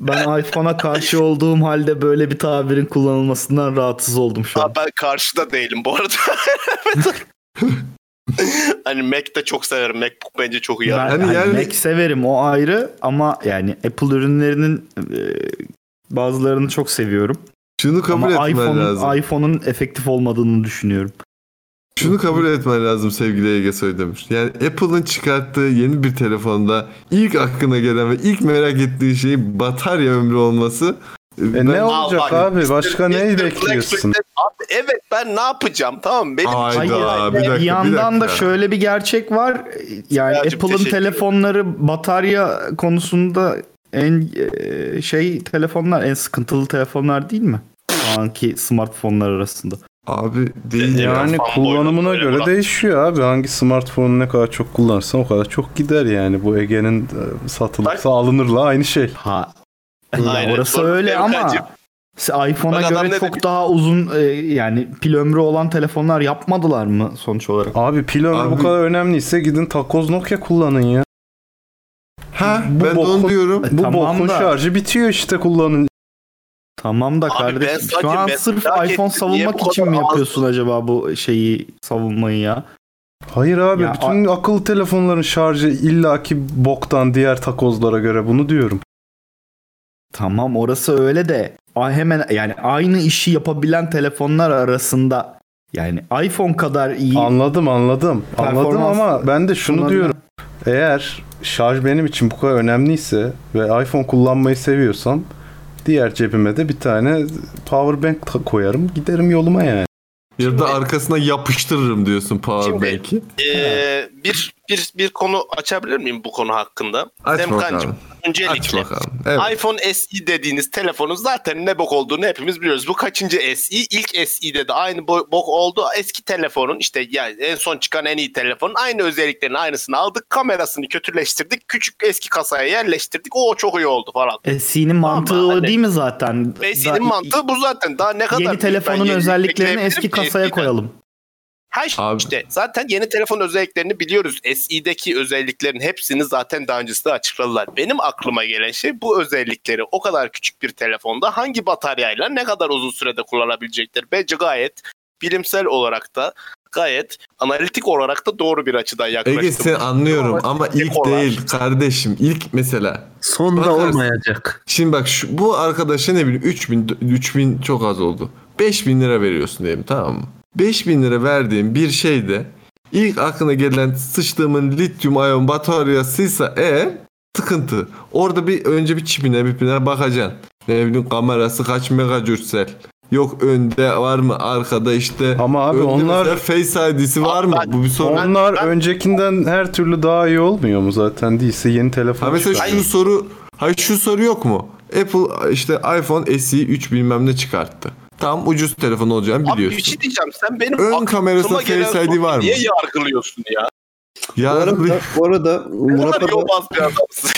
Ben iPhone'a karşı olduğum halde böyle bir tabirin kullanılmasından rahatsız oldum şu an. Aa, ben karşıda değilim bu arada. hani Mac de çok severim. MacBook bence çok iyi. Ben Yani hani yani- Mac severim o ayrı ama yani Apple ürünlerinin e, bazılarını çok seviyorum. Şunu kabul ama etmen iPhone'un lazım. iPhone'un efektif olmadığını düşünüyorum. Şunu kabul etmen lazım sevgili Ege Soydemiş. Yani Apple'ın çıkarttığı yeni bir telefonda ilk aklına gelen ve ilk merak ettiği şey batarya ömrü olması. E Ben- ne olacak bak, abi? Başka Black bekliyorsun? Abi evet ben ne yapacağım tamam mı? Benim Hayda Hayır, bir dakika bir yandan bir da dakika. şöyle bir gerçek var. Yani Apple'ın telefonları batarya konusunda en e, şey telefonlar en sıkıntılı telefonlar değil mi? Şu anki smartfonlar arasında. Abi değil ya. Yani kullanımına göre bırak. değişiyor abi. Hangi smartphone ne kadar çok kullanırsan o kadar çok gider yani. Bu Ege'nin e, satılırsa alınırla aynı şey. Ha. Aynen, orası doğru. öyle ama iPhone'a Bak göre çok dedi? daha uzun e, yani pil ömrü olan telefonlar yapmadılar mı sonuç olarak? Abi pil ömrü bu Abi- kadar önemliyse gidin takoz Nokia kullanın ya. Ha Bu ben de onu bokun- diyorum. Bu Tamam bokun da- şarjı bitiyor işte kullanın. Tamam da Abi ben kardeşim şu sadece an merak sırf ettim, iPhone niye savunmak bu için mi az- yapıyorsun acaba bu şeyi savunmayı ya? Hayır abi Ya bütün akıllı telefonların şarjı illaki boktan diğer takozlara göre bunu diyorum. Tamam orası öyle de a- hemen yani aynı işi yapabilen telefonlar arasında yani iPhone kadar iyi Anladım anladım. Anladım Performans ama ben de şunu kullanabilen- diyorum. Eğer şarj benim için bu kadar önemliyse ve iPhone kullanmayı seviyorsam diğer cebime de bir tane power bank ta- koyarım giderim yoluma yani. Ya da arkasına yapıştırırım diyorsun powerbank'i. Ee, bir, bir, bir konu açabilir miyim bu konu hakkında? Aç Semkancığım, bakalım. Aç öncelikle bakalım. Evet. iPhone SE dediğiniz telefonun zaten ne bok olduğunu hepimiz biliyoruz. Bu kaçıncı SE? İlk SE'de de aynı bo- bok oldu. Eski telefonun işte yani en son çıkan en iyi telefonun aynı özelliklerini aynısını aldık. Kamerasını kötüleştirdik. Küçük eski kasaya yerleştirdik. O çok iyi oldu falan. SE'nin mantığı Ama o hani- değil mi zaten? SE'nin mantığı bu zaten. Daha ne kadar Yeni telefonun özelliklerini eski ki kasaya SE'den. koyalım. Ha işte, Abi- işte zaten yeni telefon özelliklerini biliyoruz. SE'deki özelliklerin hepsini zaten daha öncesinde açıkladılar. Benim aklıma gelen şey bu özellikleri o kadar küçük bir telefonda hangi bataryayla ne kadar uzun sürede kullanabilecektir. Bence gayet bilimsel olarak da gayet analitik olarak da doğru bir açıdan yaklaştım. Ege seni anlıyorum ama ilk Dekolar. değil kardeşim. İlk mesela. Sonda Bakarsın. olmayacak. Şimdi bak şu, bu arkadaşa ne bileyim 3000 3000 çok az oldu. 5000 lira veriyorsun diyelim tamam mı? 5000 lira verdiğin bir şeyde ilk aklına gelen sıçtığımın lityum iyon bataryasıysa eğer sıkıntı. Orada bir önce bir çipine bipine bakacaksın. Ne bileyim kamerası kaç megapüksel. Yok önde var mı arkada işte. Ama abi önde onlar- Face ID'si var mı? ben- Bu bir sorun. Onlar ben- öncekinden her türlü daha iyi olmuyor mu zaten değilse yeni telefon Ha mesela çıkar. şu soru hayır şu soru yok mu? Apple işte iPhone SE 3 bilmem ne çıkarttı. Tam ucuz telefon olacağını Abi biliyorsun. bir şey diyeceğim. Sen benim Ön aklıma kamerasında gelen Face ID soruyu var mı? Niye yargılıyorsun ya? Bu Ya arada, bu arada Ne kadar Murat'a da, yobaz bir adamsın.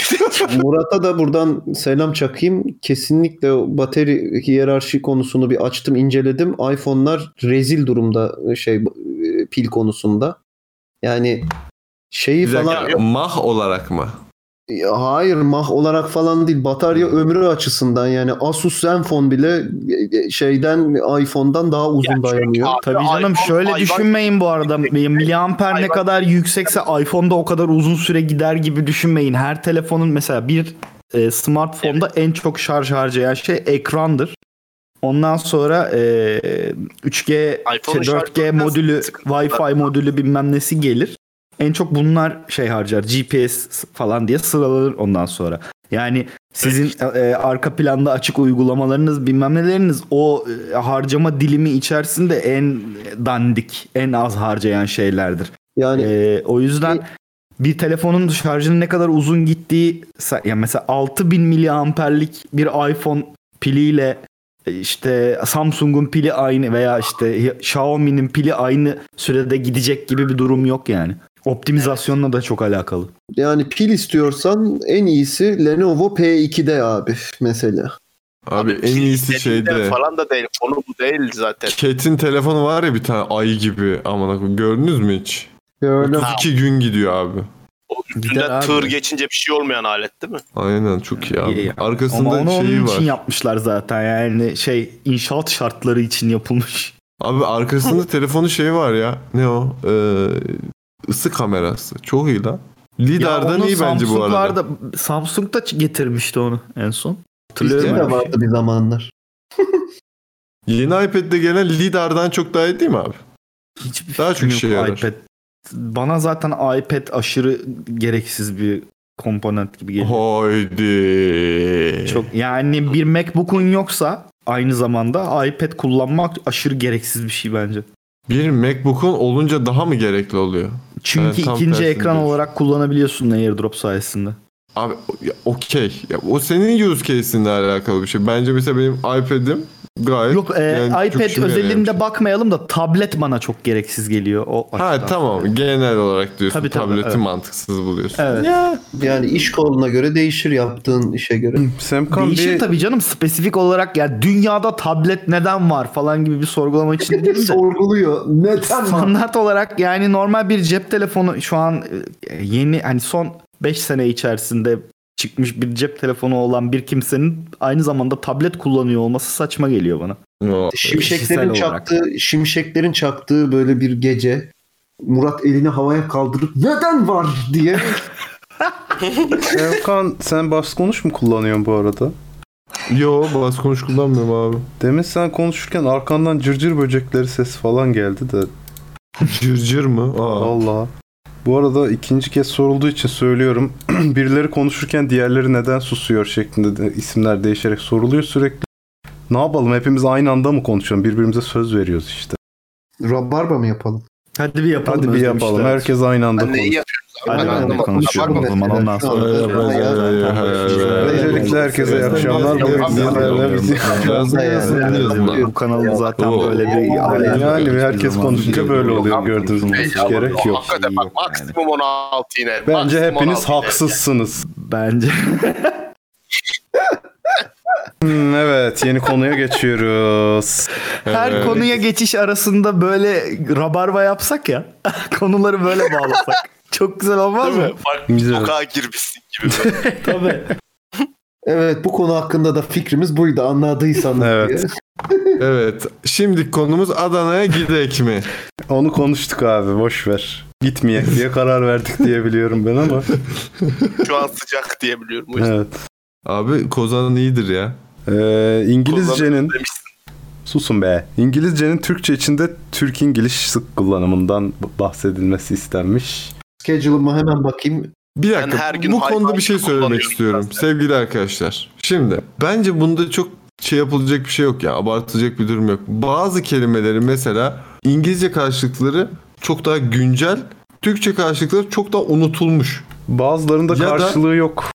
Murat'a da buradan selam çakayım. Kesinlikle o bateri hiyerarşi konusunu bir açtım, inceledim. iPhone'lar rezil durumda şey e, pil konusunda. Yani şeyi bir falan dakika, mah olarak mı? Ya hayır mah olarak falan değil batarya ömrü açısından yani Asus Zenfone bile e, şeyden iPhone'dan daha uzun çünkü dayanıyor. abi- Tabii canım iPhone şöyle hayvan- düşünmeyin bu arada. Miliamper ne kadar yüksekse iPhone'da o kadar uzun süre gider gibi düşünmeyin. Her telefonun mesela bir e, smartphone'da en çok şarj harcayan şey ekrandır. Ondan sonra e, 3G, iPhone'un şey, 4G şarjı modülü. Wi-Fi modülü bilmem nesi gelir. En çok bunlar şey harcar. GPS falan diye sıralanır ondan sonra. Yani sizin e, arka planda açık uygulamalarınız bilmem neleriniz o e, harcama dilimi içerisinde en dandik, en az harcayan şeylerdir. Yani Ee, o yüzden bir telefonun şarjının ne kadar uzun gittiği ya mesela 6000 miliamperlik bir iPhone piliyle e, işte Samsung'un pili aynı veya işte Xiaomi'nin pili aynı sürede gidecek gibi bir durum yok yani. Optimizasyonla da çok alakalı. yani pil istiyorsan en iyisi Lenovo P2'de abi mesela. Abi en iyisi şeyde. Falan da değil. Konu bu değil zaten. Cat'in telefonu var ya bir tane ay gibi koyayım. Gördünüz mü hiç? Gördüm. 32 gün gidiyor abi. O Gider üstünden abi. tır geçince bir şey olmayan alet değil mi? Aynen çok iyi abi. İyi. Ama Arkasında onu şeyi onun var. için yapmışlar zaten yani şey inşaat şartları için yapılmış. Abi arkasında telefonu şey var ya. Ne o? Ee, ısı kamerası. Çok iyi lan. Lidar'dan iyi bence bu arada. Samsung da getirmişti onu en son. Hatırlıyorum de şey. vardı bir zamanlar. Yeni iPad'de gelen Lidar'dan çok daha iyi değil mi abi? Hiçbir Daha çok işe yok yarar. iPad. Bana zaten iPad aşırı gereksiz bir komponent gibi geliyor. Haydi. Çok yani bir MacBook'un yoksa aynı zamanda iPad kullanmak aşırı gereksiz bir şey bence. Bir MacBook'un olunca daha mı gerekli oluyor? Çünkü Evet, ikinci ekran diyorsun. olarak kullanabiliyorsun AirDrop sayesinde. Abi ya, okey. Ya, o senin use case'inle alakalı bir şey. Bence mesela benim iPad'im gayet Yok e, yani iPad özelinde şey. bakmayalım da tablet bana çok gereksiz geliyor. O Ha tamam genel olarak diyorsun Tabii, tabii, tableti evet. mantıksız buluyorsun. Evet. Yani iş koluna göre değişir yaptığın işe göre. Semkan Değişir bir tabii canım spesifik olarak ya dünyada tablet neden var falan gibi bir sorgulama için değil de. Sorguluyor. Neden var? Standart olarak yani normal bir cep telefonu şu an e, yeni hani son 5 sene içerisinde çıkmış bir cep telefonu olan bir kimsenin aynı zamanda tablet kullanıyor olması saçma geliyor bana. O- Şimşeklerin olarak. çaktığı, şimşeklerin çaktığı böyle bir gece Murat elini havaya kaldırıp neden var diye Semkan sen bas konuş mu kullanıyorsun bu arada? Yo bas konuş kullanmıyorum abi. Demin sen konuşurken arkandan cırcır böcekleri ses falan geldi de. Cırcır mı? Aa. Allah. Bu arada ikinci kez sorulduğu için söylüyorum. Birileri konuşurken diğerleri neden susuyor şeklinde de isimler değişerek soruluyor sürekli. Ne yapalım hepimiz aynı anda mı konuşalım? Birbirimize söz veriyoruz işte. rabarba mı yapalım? Hadi bir yapalım. Hadi bir yapalım. Herkes aynı anda Ben neyi konuş. yapıyoruz? Hadi Ben de konuşuyorum o zaman ondan sonra. Öncelikle herkese iyi akşamlar. Bu kanalın zaten böyle bir Yani herkes konuşunca böyle oluyor gördüğünüz gibi. Gerek yok. Hakikaten bak maksimum 16 yine. Bence hepiniz 16 yine. haksızsınız. Bence. Hmm, evet yeni konuya geçiyoruz. Her Evet. konuya geçiş arasında böyle rabarba yapsak ya. konuları böyle bağlasak. Çok güzel olmaz Değil mı? mi? Farklı bir Güzel. sokağa girmişsin gibi. Tabii. Evet bu konu hakkında da fikrimiz buydu anladıysanız Evet. Evet. Şimdi konumuz Adana'ya gidek mi? Onu konuştuk abi boş ver. Gitmeyek diye karar verdik diye biliyorum ben ama. Şu an sıcak diye biliyorum. O yüzden. Evet. Abi Kozan iyidir ya. Ee, İngilizcenin susun be. İngilizcenin Türkçe içinde Türk İngiliz sık kullanımından bahsedilmesi istenmiş. Schedule'ıma hemen bakayım. Bir Ben dakika her gün bu konuda bir şey söylemek istiyorum zaten. sevgili arkadaşlar. Şimdi bence bunda çok şey yapılacak bir şey yok ya abartılacak bir durum yok. Bazı kelimelerin mesela İngilizce karşılıkları çok daha güncel, Türkçe karşılıkları çok daha unutulmuş. Bazılarında Ya da- karşılığı yok.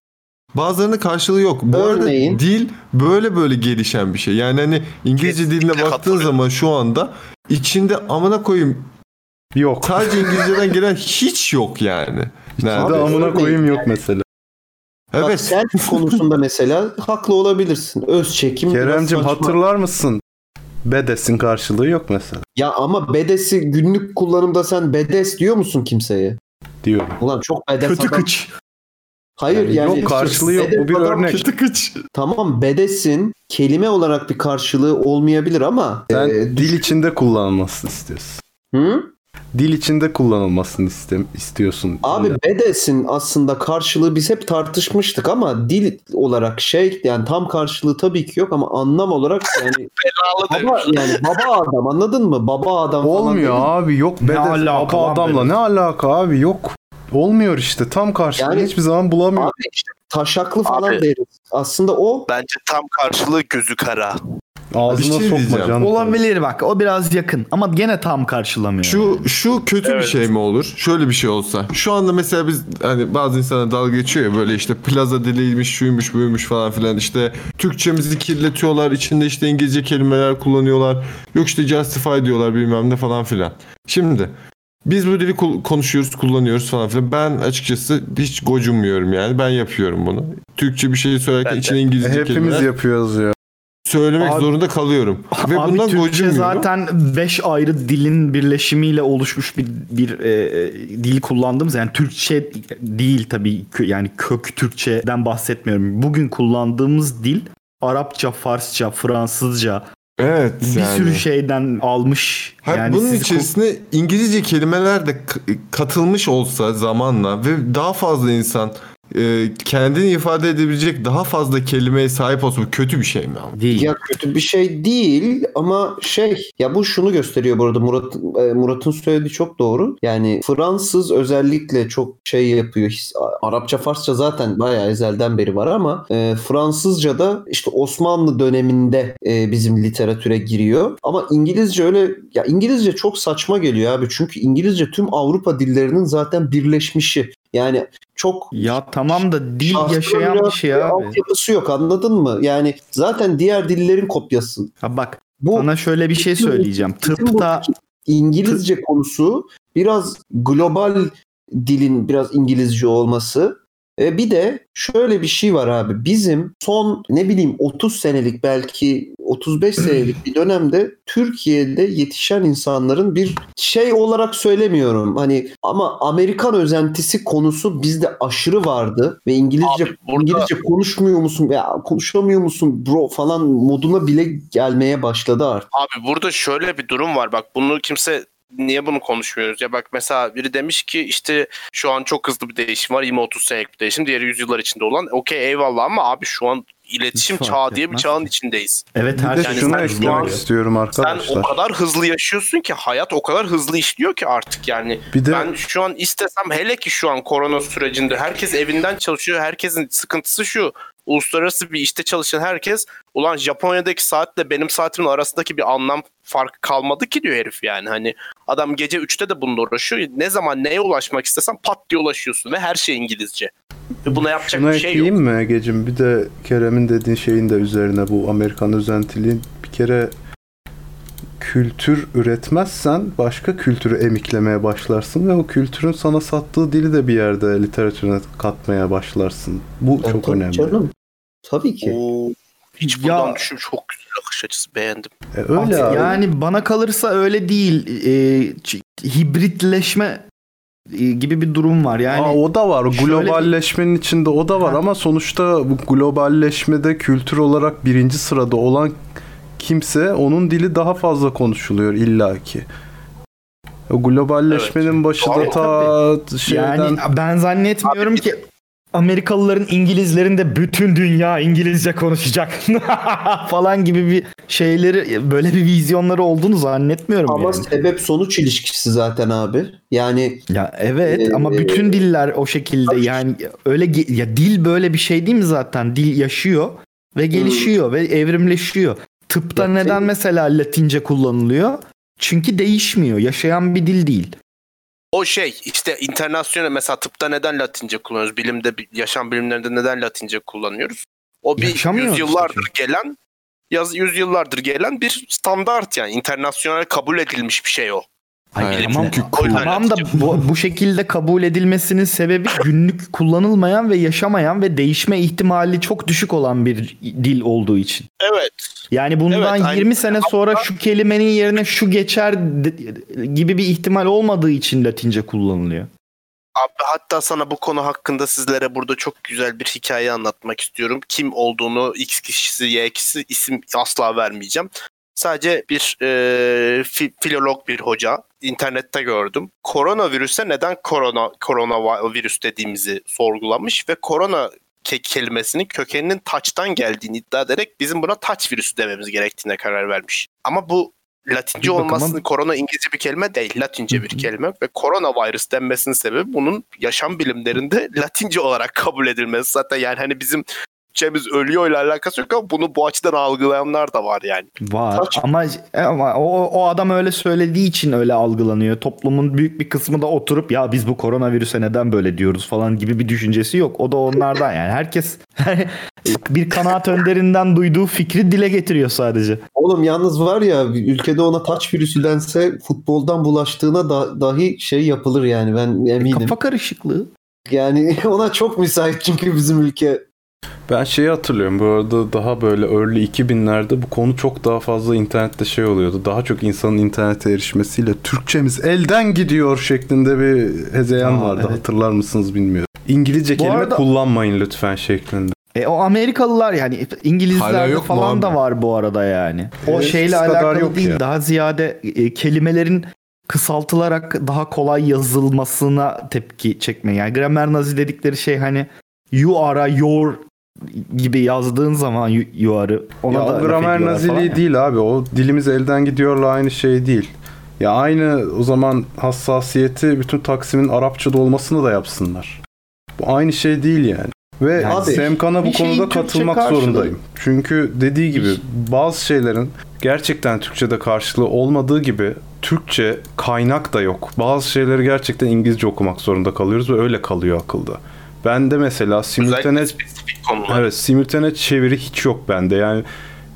Bazılarının karşılığı yok. Bu Örneğin? arada dil böyle böyle gelişen bir şey. Yani hani İngilizce diline baktığın katılıyorum. zaman şu anda içinde amına koyayım Yok. sadece İngilizceden gelen hiç yok yani. Nerede? amına koyayım yok mesela. Bak Evet. selfie konusunda mesela haklı olabilirsin. Öz çekim. biraz Keremcim saçma. hatırlar mısın? Bedes'in karşılığı yok mesela Ya ama bedesi günlük kullanımda sen bedes diyor musun kimseye? diyorum. Ulan çok bedes Kötü adam. kıç. Hayır Yani yani. yok, karşılığı yok. Bu bir örnek. Kötü kıç. Tamam bedesin kelime olarak bir karşılığı olmayabilir ama. Sen e, dil içinde kullanılmasını istiyorsun. Hı? Dil içinde kullanılmasını iste- istiyorsun. Abi Bedes'in aslında karşılığı biz hep tartışmıştık ama dil olarak şey yani tam karşılığı tabii ki yok ama anlam olarak yani Belalı baba yani baba adam anladın mı? Baba adam falan Olmuyor dedi. abi yok bedes baba adamla ne alaka abi yok. Olmuyor işte tam karşılığını Yani- hiçbir zaman bulamıyor. Abi işte taşaklı falan Abi. deriz. Aslında o Bence tam karşılığı gözü kara. Ağzına Bir şey sokma canım. Olabilir bak o biraz yakın ama gene tam karşılamıyor. Şu şu kötü bir Evet. şey mi olur? Şöyle bir şey olsa. Şu anda mesela biz hani bazı insanlar dalga geçiyor ya böyle işte plaza diliymiş, şuymuş, buymuş falan filan işte Türkçemizi kirletiyorlar. içinde işte İngilizce kelimeler kullanıyorlar. Yok işte justify diyorlar bilmem ne falan filan. Şimdi biz bu dili konuşuyoruz, kullanıyoruz falan filan. Ben açıkçası hiç gocunmuyorum yani. Ben yapıyorum bunu. Türkçe bir şey söylerken Ben içine İngilizce Hepimiz kelimeler yapıyoruz ya. söylemek Abi- zorunda kalıyorum. Ve Abi bundan Türkçe gocunmuyorum. zaten 5 ayrı dilin birleşimiyle oluşmuş bir bir e, dil kullandığımız yani Türkçe değil tabii yani kök Türkçeden bahsetmiyorum. Bugün kullandığımız dil Arapça, Farsça, Fransızca Evet bir yani. sürü şeyden almış. Hayır, yani bunun içerisine İngilizce kelimeler de katılmış olsa zamanla ve daha fazla insan e, kendini ifade edebilecek daha fazla kelimeye sahip olsa bu kötü bir şey mi abi? değil. ya kötü bir şey değil ama şey ya bu şunu gösteriyor bu arada Murat e, Murat'ın söylediği çok doğru. Yani Fransız özellikle çok şey yapıyor. Arapça, Farsça zaten bayağı ezelden beri var ama e, Fransızca da işte Osmanlı döneminde e, bizim literatüre giriyor. Ama İngilizce öyle ya İngilizce çok saçma geliyor abi. Çünkü İngilizce tüm Avrupa dillerinin zaten birleşmişi. Yani çok Ya tamam da dil yaşayan bir şey abi. Altyapısı yok anladın mı? Yani zaten diğer dillerin kopyası. Ha bak Bu sana şöyle bir şey söyleyeceğim. Tıpta İngilizce konusu biraz global dilin biraz İngilizce olması. E bir de şöyle bir şey var abi. Bizim son ne bileyim 30 senelik belki 35 senelik bir dönemde Türkiye'de yetişen insanların bir şey olarak söylemiyorum. Hani ama Amerikan özentisi konusu bizde aşırı vardı ve İngilizce Abi burada- İngilizce konuşmuyor musun ya konuşamıyor musun bro falan moduna bile gelmeye başladı artık. Abi burada şöyle bir durum var. Bak bunu kimse niye bunu konuşmuyoruz? Ya bak mesela biri demiş ki işte şu an çok hızlı bir değişim var. 20-30 senelik bir değişim. Diğeri yüzyıllar içinde olan. Okey eyvallah ama abi şu an iletişim Hiç çağı diye bir çağın içindeyiz. evet her şey şunu sen eklemek istiyorum Sen arkadaşlar. o kadar hızlı yaşıyorsun ki hayat o kadar hızlı işliyor ki artık yani. Bir de Ben şu an istesem hele ki şu an korona sürecinde herkes evinden çalışıyor. Herkesin sıkıntısı şu. Uluslararası bir işte çalışan herkes ulan Japonya'daki saatle benim saatimin arasındaki bir anlam farkı kalmadı ki diyor herif yani. Hani adam gece 3'te de bununla uğraşıyor. Ne zaman neye ulaşmak istesen pat diye ulaşıyorsun ve her şey İngilizce. Ve buna yapacak şunu bir şey yok. mi Ege'cim? Bir de Kerem'in dediğin şeyin de üzerine bu Amerikan özentiliğin bir kere kültür üretmezsen başka kültürü emiklemeye başlarsın ve o kültürün sana sattığı dili de bir yerde literatürüne katmaya başlarsın. Bu Ya çok önemli. Canım. Tabii ki. Oo, hiç Ya- buradan düşün çok güzel bakış açısı beğendim. E, öyle abi. Yani bana kalırsa öyle değil. Ç- hibritleşme e, gibi bir durum var. Yani Aa, o da var. O şöyle Globalleşmenin içinde o da var Ha. ama sonuçta bu globalleşmede kültür olarak birinci sırada olan kimse onun dili daha fazla konuşuluyor illaki. O globalleşmenin başında Doğru. ta şeyden yani ben zannetmiyorum ki Amerikalıların İngilizlerin de bütün dünya İngilizce konuşacak falan gibi bir şeyleri böyle bir vizyonları olduğunu zannetmiyorum Ama yani. sebep sonuç ilişkisi zaten abi. Yani Ya evet Ee, ama bütün diller o şekilde yani öyle ya dil böyle bir şey değil mi zaten? Dil yaşıyor ve gelişiyor ve evrimleşiyor. Tıpta Ya neden senin- mesela Latince kullanılıyor? Çünkü değişmiyor. Yaşayan bir dil değil. O şey işte internasyonel mesela tıpta neden Latince kullanıyoruz? Bilimde yaşam bilimlerinde neden Latince kullanıyoruz? O bir Yaşamıyor yüzyıllardır işte gelen yaz yüzyıllardır gelen bir standart yani internasyonel kabul edilmiş bir şey o. Hayır, tamam, çünkü cool. tamam da bu, bu şekilde kabul edilmesinin sebebi günlük kullanılmayan ve yaşamayan ve değişme ihtimali çok düşük olan bir dil olduğu için. Evet. Yani bundan Evet, aynı- 20 sene sonra şu kelimenin yerine şu geçer gibi bir ihtimal olmadığı için Latince kullanılıyor. Abi hatta sana bu konu hakkında sizlere burada çok güzel bir hikaye anlatmak istiyorum. Kim olduğunu X kişisi Y kişisi isim asla vermeyeceğim. Sadece bir e, fi- filolog bir hoca internette gördüm. Koronavirüse neden korona koronavirüs dediğimizi sorgulamış ve korona ke- kelimesinin kökeninin taçtan geldiğini iddia ederek bizim buna taç virüsü dememiz gerektiğine karar vermiş. Ama bu Latince Bir olmasının korona İngilizce bir kelime değil. Latince bir kelime ve koronavirüs denmesinin sebebi bunun yaşam bilimlerinde Latince olarak kabul edilmesi. Zaten yani hani bizim Türkçemiz ölüyor ile alakası yok ama bunu bu açıdan algılayanlar da var yani. Var Taç- ama ama o, o adam öyle söylediği için öyle algılanıyor. Toplumun büyük bir kısmı da oturup ya biz bu koronavirüse neden böyle diyoruz falan gibi bir düşüncesi yok. O da onlardan yani herkes bir kanaat önderinden duyduğu fikri dile getiriyor sadece. Oğlum yalnız var ya ülkede ona taç virüsü dense futboldan bulaştığına da, dahi şey yapılır yani ben eminim. Kafa karışıklığı. Yani ona çok müsait çünkü bizim ülke. Ben şeyi hatırlıyorum bu arada daha böyle early 2000'lerde bu konu çok daha fazla internette şey oluyordu. Daha çok insanın internete erişmesiyle Türkçemiz elden gidiyor şeklinde bir hezeyan Aa, vardı. evet. Hatırlar mısınız bilmiyorum. İngilizce Bu kelime arada- kullanmayın lütfen şeklinde. E o Amerikalılar yani İngilizlerde falan da var bu arada yani. O Evet, şeyle alakalı yok değil. ya. Daha ziyade e, kelimelerin kısaltılarak daha kolay yazılmasına tepki çekme. Yani gramer nazi dedikleri şey hani you are a your gibi yazdığın zaman are'ı ona ya da o gramer naziliği falan ya. değil abi. O dilimiz elden gidiyorla aynı şey değil. Ya aynı o zaman hassasiyeti bütün Taksim'in Arapçada olmasını da yapsınlar. Bu aynı şey değil yani. Ve Yani Semkan'a bu konuda katılmak karşılığı. zorundayım. Çünkü dediği gibi Bir- bazı şeylerin gerçekten Türkçe'de karşılığı olmadığı gibi Türkçe kaynak da yok. Bazı şeyleri gerçekten İngilizce okumak zorunda kalıyoruz ve öyle kalıyor akılda. Ben de mesela simultane. Evet simultane çeviri hiç yok bende yani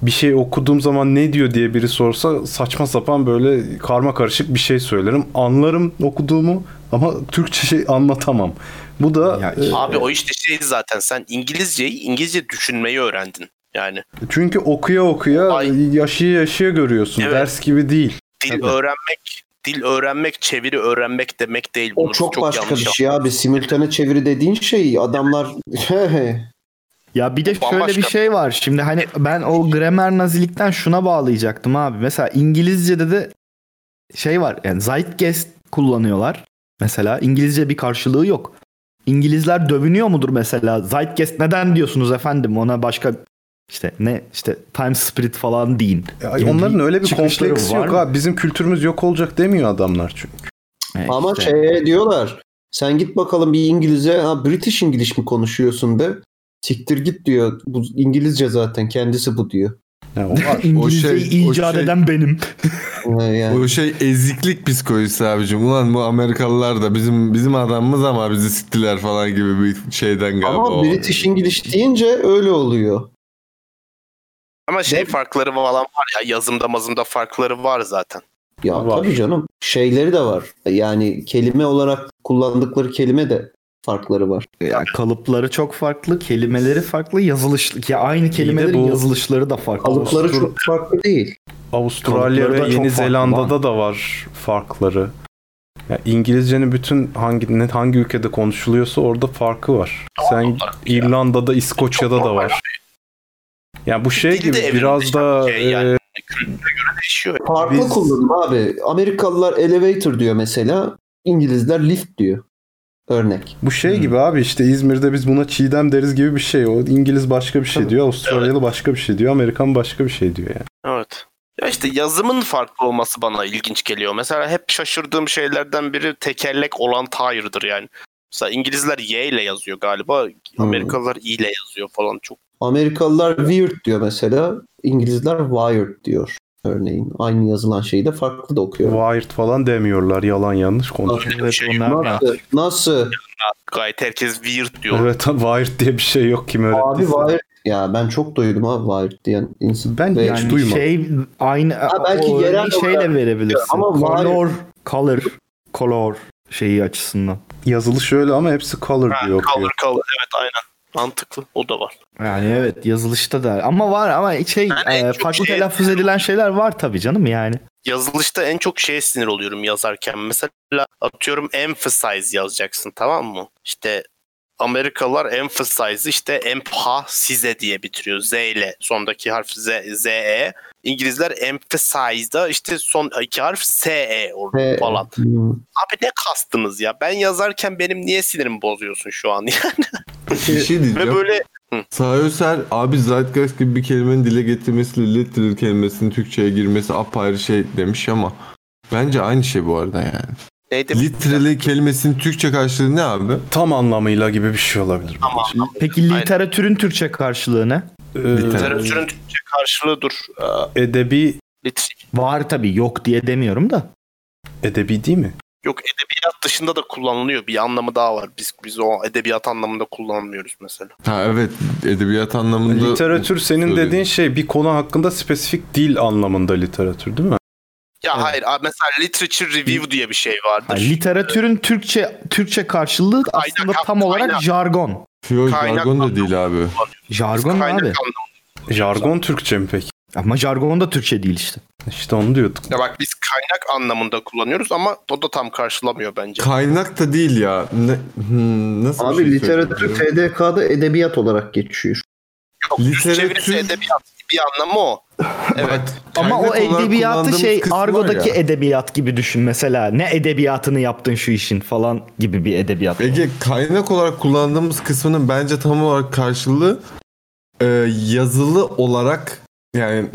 bir şey okuduğum zaman ne diyor diye biri sorsa saçma sapan böyle karma karışık bir şey söylerim. Anlarım okuduğumu ama Türkçe şey anlatamam. Bu da Ya, e, Abi o işte şey zaten sen İngilizceyi İngilizce düşünmeyi öğrendin. Yani çünkü okuya okuya Ay. yaşaya yaşaya görüyorsun. Evet. Ders gibi değil. dil Tabii. öğrenmek, dil öğrenmek, çeviri öğrenmek demek değil. Bunu O çok, başka yanlış bir şey abi. Simültane çeviri dediğin şey adamlar Ya bir de Bu şöyle bambaşka. bir şey var. Şimdi hani ben o gramer nazilikten şuna bağlayacaktım abi. Mesela İngilizce'de de şey var. Yani zeitgeist kullanıyorlar. Mesela İngilizce bir karşılığı yok. İngilizler dövünüyor mudur mesela? Zeitgeist neden diyorsunuz efendim? Ona başka işte ne işte time spirit falan deyin. Ya Yani onların öyle bir kompleksi var yok mı? abi. Bizim kültürümüz yok olacak demiyor adamlar çünkü. E ama işte. şey diyorlar. Sen git bakalım bir İngilizce, ha British İngiliz mi konuşuyorsun de. Siktir git diyor. Bu İngilizce zaten kendisi bu diyor. Yani o- İngilizceyi o şey- o icat şey- eden benim. Yani. Bu şey eziklik psikolojisi abicim. Ulan bu Amerikalılar da bizim bizim adamımız ama bizi siktiler falan gibi bir şeyden galiba. Ama o. British İngiliz deyince öyle oluyor. Ama şey Ne? farkları falan var ya yazımda mazımda farkları var zaten. Ya Var. tabii canım. Şeyleri de var. Yani kelime olarak kullandıkları kelime de farkları var. Ya kalıpları çok farklı, kelimeleri farklı, yazılış ya aynı kelimelerin bu- yazılışları da farklı. Kalıpları Avustur- çok farklı değil. Avustralya ve Yeni Zelanda'da da var farkları. Ya İngilizcenin bütün hangi ne hangi ülkede konuşuluyorsa orada farkı var. Sen. İrlanda'da, İskoçya'da da var. Ya bu şey gibi biraz da şey yani. e, Kültüre göre değişiyor. Farklı Biz- kullanım abi. Amerikalılar elevator diyor mesela. İngilizler lift diyor. Örnek. bu şey gibi abi işte İzmir'de biz buna çiğdem deriz gibi bir şey. O İngiliz başka bir şey Tabii. diyor, Avustralyalı başka bir şey diyor, Amerikan başka bir şey diyor yani. Evet. Ya işte yazımın farklı olması bana ilginç geliyor. Mesela hep şaşırdığım şeylerden biri tekerlek olan tire'dır yani. Mesela İngilizler Y ile yazıyor galiba. Amerikalılar I ile yazıyor falan. Çok Amerikalılar weird diyor mesela. İngilizler wired diyor. Örneğin. Aynı yazılan şeyi de farklı da okuyor. Wired falan demiyorlar. Yalan yanlış konuşuyor. Evet, şey onlar da- Nasıl? Nasıl? gayet herkes weird diyor. Evet, Wired diye bir şey yok kim Abi öğrettiyse. wired. Ya ben çok duydum abi wired diyen insan. Ben Ve- hiç Yani duymadım. şey aynı Ha, belki o yerel şeyle olarak- verebilirsin. Ama color, color, color şeyi açısından. Yazılış öyle ama hepsi color Ha, diye okuyor. color color evet aynen. Mantıklı. O da var. Yani evet yazılışta da ama var ama şey Yani e, farklı şey- telaffuz edilen şeyler var tabii canım yani. Yazılışta en çok şeye sinir oluyorum yazarken. Mesela atıyorum emphasize yazacaksın tamam mı? İşte Amerikalılar emphasize işte emphasize diye bitiriyor. Z ile sondaki harf Z, Z E. İngilizler emphasize'da işte son iki harf S E oluyor He. falan. Hmm. Abi ne kastınız ya? Ben yazarken benim niye sinirimi bozuyorsun şu an yani? Bir şey Ve diyeceğim. böyle Sayoser abi Zeitgeist gibi bir kelimenin dile getirmesiyle literal kelimesinin Türkçe'ye girmesi apayrı şey demiş ama bence aynı şey bu arada yani. Neydi? Literally kelimesinin Türkçe karşılığı ne abi? Tam anlamıyla gibi bir şey olabilir. Tamam. Peki literatürün Türkçe karşılığı ne? Ee, Literatürün Türkçe karşılığı dur. Ee, edebi lit- Var tabii yok diye demiyorum da. edebi değil mi? Yok edebiyat dışında da kullanılıyor. Bir anlamı daha var. Biz biz o edebiyat anlamında kullanmıyoruz mesela. Ha evet edebiyat anlamında. Literatür senin Söyledim. dediğin şey bir konu hakkında spesifik dil anlamında literatür değil mi? Ya hayır abi mesela literature review diye bir şey vardır. Ha, literatürün Türkçe Türkçe karşılığı aslında tam olarak kaynak. jargon. Yok Kaynak jargon da değil abi. Jargon Kaynak abi. anlamı. Jargon Türkçe mi peki? Ama jargon da Türkçe değil işte. İşte onu diyorduk. Ya bak biz kaynak anlamında kullanıyoruz ama o da tam karşılamıyor bence. Kaynak da değil ya. Ne, hmm, nasıl Abi şey literatür? TDK'da edebiyat olarak geçiyor. Yok, Literatür- çevirisi edebiyat bir anlamı o. Evet. Ama o edebiyatı şey argodaki ya. edebiyat gibi düşün mesela. Ne edebiyatını yaptın şu işin falan gibi bir edebiyat. Ege kaynak olarak kullandığımız kısmının bence tam olarak karşılığı e, yazılı olarak yani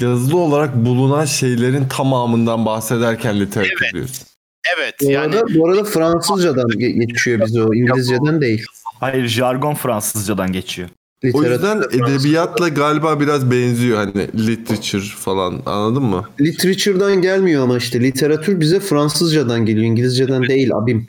yazılı olarak bulunan şeylerin tamamından bahsederken literatür Evet. diyorsun. Evet Bu yani arada, bu arada Fransızcadan ge- geçiyor bize o. İngilizceden değil. Hayır jargon Fransızcadan geçiyor. O yüzden edebiyatla galiba biraz benziyor hani literature falan anladın mı? Literature'dan gelmiyor ama işte literatür bize Fransızcadan geliyor. İngilizceden değil abim.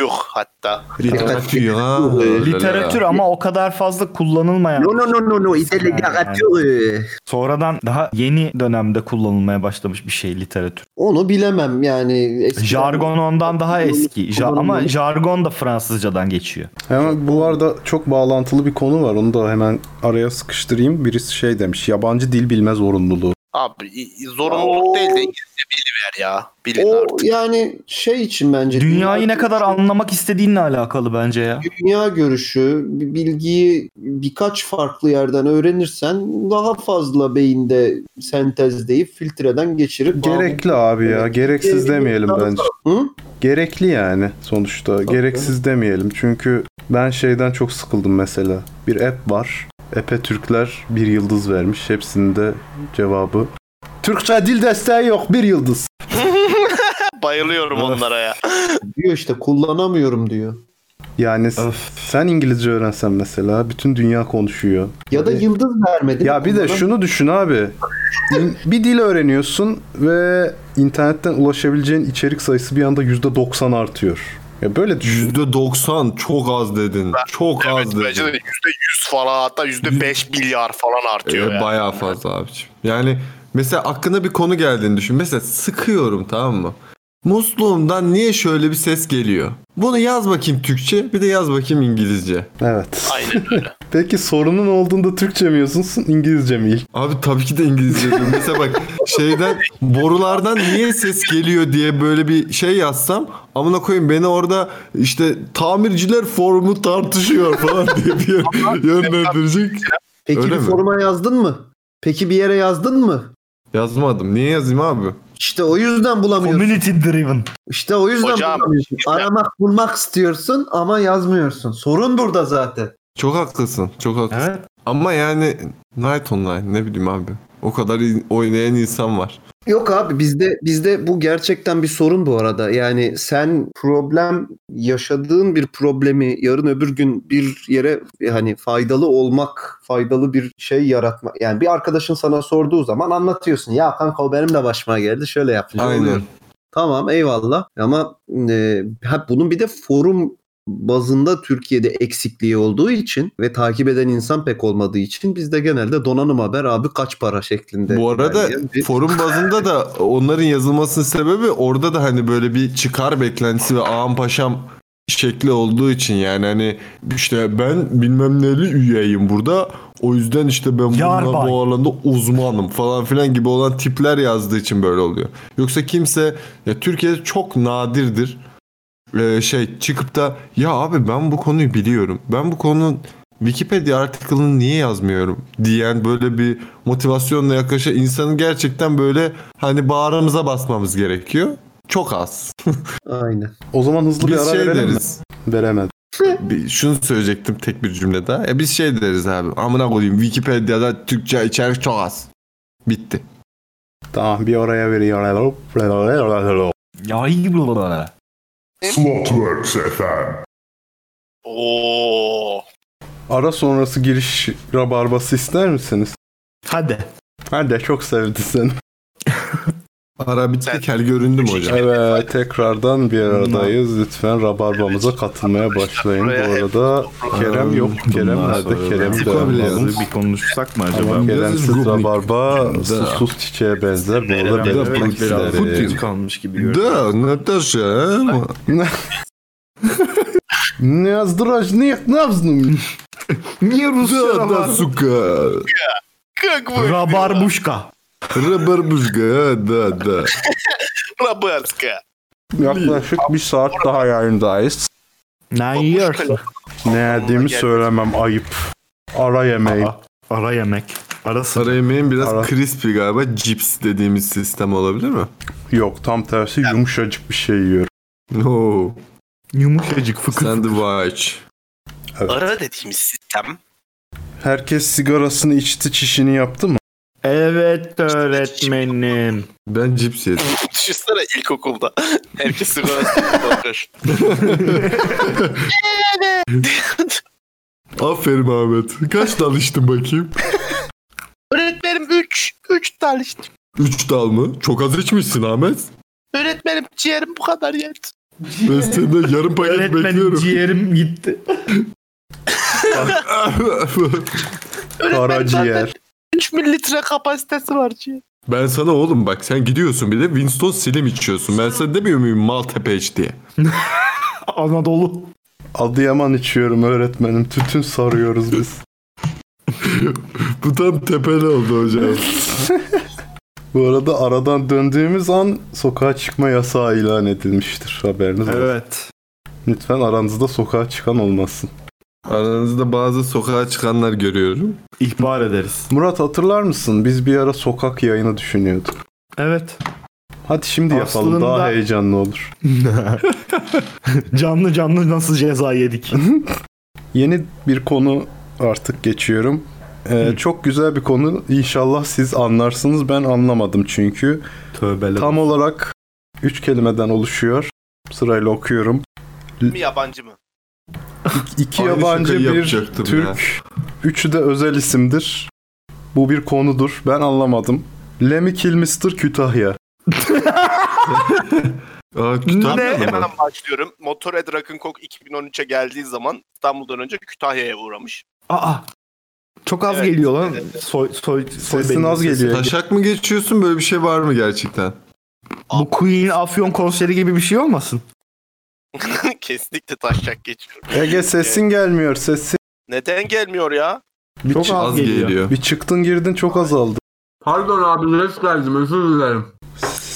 Yok hatta. Literatür ha. Literatür ama o kadar fazla kullanılmayan. No no no no no. İşte literatür. Sonradan daha yeni dönemde kullanılmaya başlamış bir şey literatür. Onu bilemem yani. eskiden- Jargon ondan daha eski. Ja- ama jargon da Fransızcadan geçiyor. Hemen bu arada çok bağlantılı bir konu var. Onu da hemen araya sıkıştırayım. Birisi şey demiş. Yabancı dil bilme zorunluluğu. Abi i- zorunluluk değil de İngilizce biliver ya. Bilin O artık. yani şey için bence. Dünyayı ne dünya kadar anlamak istediğinle alakalı bence ya. dünya görüşü, bilgiyi birkaç farklı yerden öğrenirsen daha fazla beyinde sentezleyip filtreden geçirip Gerekli abi ya. Gereksiz demeyelim bence. Hı? Gerekli yani sonuçta. Gereksiz demeyelim. Çünkü ben şeyden çok sıkıldım mesela. Bir app var. App'e Türkler bir yıldız vermiş. Hepsinde cevabı. Türkçe dil desteği yok. Bir yıldız. Bayılıyorum onlara ya. diyor işte kullanamıyorum diyor. Yani s- sen İngilizce öğrensen mesela bütün dünya konuşuyor. Ya da yıldız vermedi. Ya bir de şunu düşün abi. bir dil öğreniyorsun ve internetten ulaşabileceğin içerik sayısı bir anda %90 artıyor. Ya böyle düşün. %90 çok az dedin. Çok Evet az dedin. bence de %100 falan hatta %5 milyar falan artıyor Ee, ya. bayağı fazla abiciğim. Yani mesela aklına bir konu geldiğini düşün. Mesela sıkıyorum tamam mı? Musluğumdan niye şöyle bir ses geliyor? Bunu yaz bakayım Türkçe bir de yaz bakayım İngilizce. Evet. Aynen öyle. Peki sorunun olduğunda Türkçe mi yazıyorsun, İngilizce mi ilk? Abi tabii ki de İngilizce diyorum. Mesela bak şeyden borulardan niye ses geliyor diye böyle bir şey yazsam amına koyayım beni orada işte tamirciler forumu tartışıyor falan diye bir yer- yönlendirecek. Peki Öyle bir mi? foruma yazdın mı? Peki bir yere yazdın mı? Yazmadım. Niye yazayım abi? İşte o yüzden bulamıyorsun. Community driven. İşte o yüzden Hocam, bulamıyorsun. Aramak bulmak istiyorsun ama yazmıyorsun. Sorun burada zaten. Çok haklısın. Çok haklısın. Evet. Ama yani Night Online ne bileyim abi. O kadar oynayan insan var. Yok abi bizde bizde bu gerçekten bir sorun bu arada. Yani sen problem yaşadığın bir problemi yarın öbür gün bir yere hani faydalı olmak, faydalı bir şey yaratmak. Yani bir arkadaşın sana sorduğu zaman anlatıyorsun. Ya kanka o benim de başıma geldi. Şöyle yapınca Aynen. oluyor. Tamam eyvallah ama e, bunun bir de forum bazında Türkiye'de eksikliği olduğu için ve takip eden insan pek olmadığı için bizde genelde donanım haber abi kaç para şeklinde. Bu arada bir- forum bazında da onların yazılmasının sebebi orada da hani böyle bir çıkar beklentisi ve ağam paşam şekli olduğu için yani hani işte ben bilmem neli üyeyim burada o yüzden işte ben bundan bu alanda uzmanım falan filan gibi olan tipler yazdığı için böyle oluyor. Yoksa kimse ya Türkiye'de çok nadirdir e, şey çıkıp da ya abi ben bu konuyu biliyorum. Ben bu konunun Wikipedia article'ını niye yazmıyorum diyen böyle bir motivasyonla yaklaşan insanın gerçekten böyle hani bağrımıza basmamız gerekiyor. Çok az. Aynen. O zaman hızlı bir Biz ara şey verelim mi? deriz. Veremedim. Bir, şunu söyleyecektim tek bir cümle daha. Ya biz şey deriz abi. Amına koyayım Wikipedia'da Türkçe içerik çok az. Bitti. Tamam bir oraya veriyorum. Slotworks FM. Oo. Ara sonrası giriş rabarbası ister misiniz? Hadi. Hadi çok sevdi seni. Ara bitti Sen- kel göründü mü hocam? Evet tekrardan bir aradayız. Lütfen rabarbamıza katılmaya başlayın. Bu arada Kerem yok. Kerem Bundan nerede? sonra Kerem'i de Çıkabiliyor. alalım. Bir konuşsak mı acaba? Tamam. Keremsiz Rubrik. rabarba Da. susuz çiçeğe benzer. Bu arada Kerem belirtmek evet, biraz Putin. isterim. kalmış gibi görünüyor. Da Natasha. ama- Ne yazdıraç ne ne yazdın? Niye Rusya Da da rabar? suka. Как вы? Rabarbuşka. Rabarbuska da da. Rabarska. Yaklaşık bir saat daha yayındayız. Ne yiyorsun? Ne yediğimi söylemem ayıp. Ara yemeği. Aa, ara yemek. Arası. Ara yemeğin biraz Ara. crispy galiba cips dediğimiz sistem olabilir mi? Yok tam tersi yumuşacık bir şey yiyorum. No. Yumuşacık fıkır Sandwich. Evet. Ara dediğimiz sistem. Herkes sigarasını içti çişini yaptı mı? Evet öğretmenim. Ben cips yedim. Düşünsene ilkokulda. Herkes sigarası bakar. Aferin Ahmet. Kaç dal içtin bakayım? Öğretmenim 3. 3 dal içtim. 3 dal mı? Çok az içmişsin Ahmet. Öğretmenim ciğerim bu kadar yedi. Ben senden yarım paket Öğretmenim bekliyorum. ciğerim gitti. Karaciğer. 3 mililitre kapasitesi var ciğer. ben sana oğlum bak sen gidiyorsun bir de Winston Slim içiyorsun. Ben sana demiyor muyum Maltepe iç diye. Anadolu. Adıyaman içiyorum öğretmenim. Tütün sarıyoruz biz. Bu tam tepeli oldu hocam. Bu arada aradan döndüğümüz an sokağa çıkma yasağı ilan edilmiştir. Haberiniz olsun. Evet. Lütfen aranızda sokağa çıkan olmasın. Aranızda bazı sokağa çıkanlar görüyorum. İhbar ederiz. Murat hatırlar mısın? Biz bir ara sokak yayını düşünüyorduk. Evet. Hadi şimdi yapalım. Aslında- Daha heyecanlı olur. canlı canlı nasıl ceza yedik. Yeni bir konu artık geçiyorum. Ee, çok güzel bir konu. İnşallah siz anlarsınız. Ben anlamadım çünkü. Tövbeler. Tam olarak üç kelimeden oluşuyor. Sırayla okuyorum. Mi yabancı mı? İki Aynı yabancı şakayı bir yapacaktım Türk. ya. Üçü de özel isimdir. Bu bir konudur. Ben anlamadım. Lemmy Kilmister Kütahya. Aa, Kütahya Ne? mı? Hemen başlıyorum. Motorhead Rock'n'Coke 2013'e geldiği zaman İstanbul'dan önce Kütahya'ya uğramış. Aa. Çok az Evet. geliyor lan. Soy, soy, soy Sesin az geliyor. Taşak mı geçiyorsun böyle bir şey var mı gerçekten? Bu Queen Afyon konseri gibi bir şey olmasın? Kesinlikle taşacak geçiyorum. Ege sesin gelmiyor. Sesin Neden gelmiyor ya? bir, Çok az Az geliyor. geliyor. bir çıktın girdin çok azaldı. Pardon abi geç geldim özür dilerim.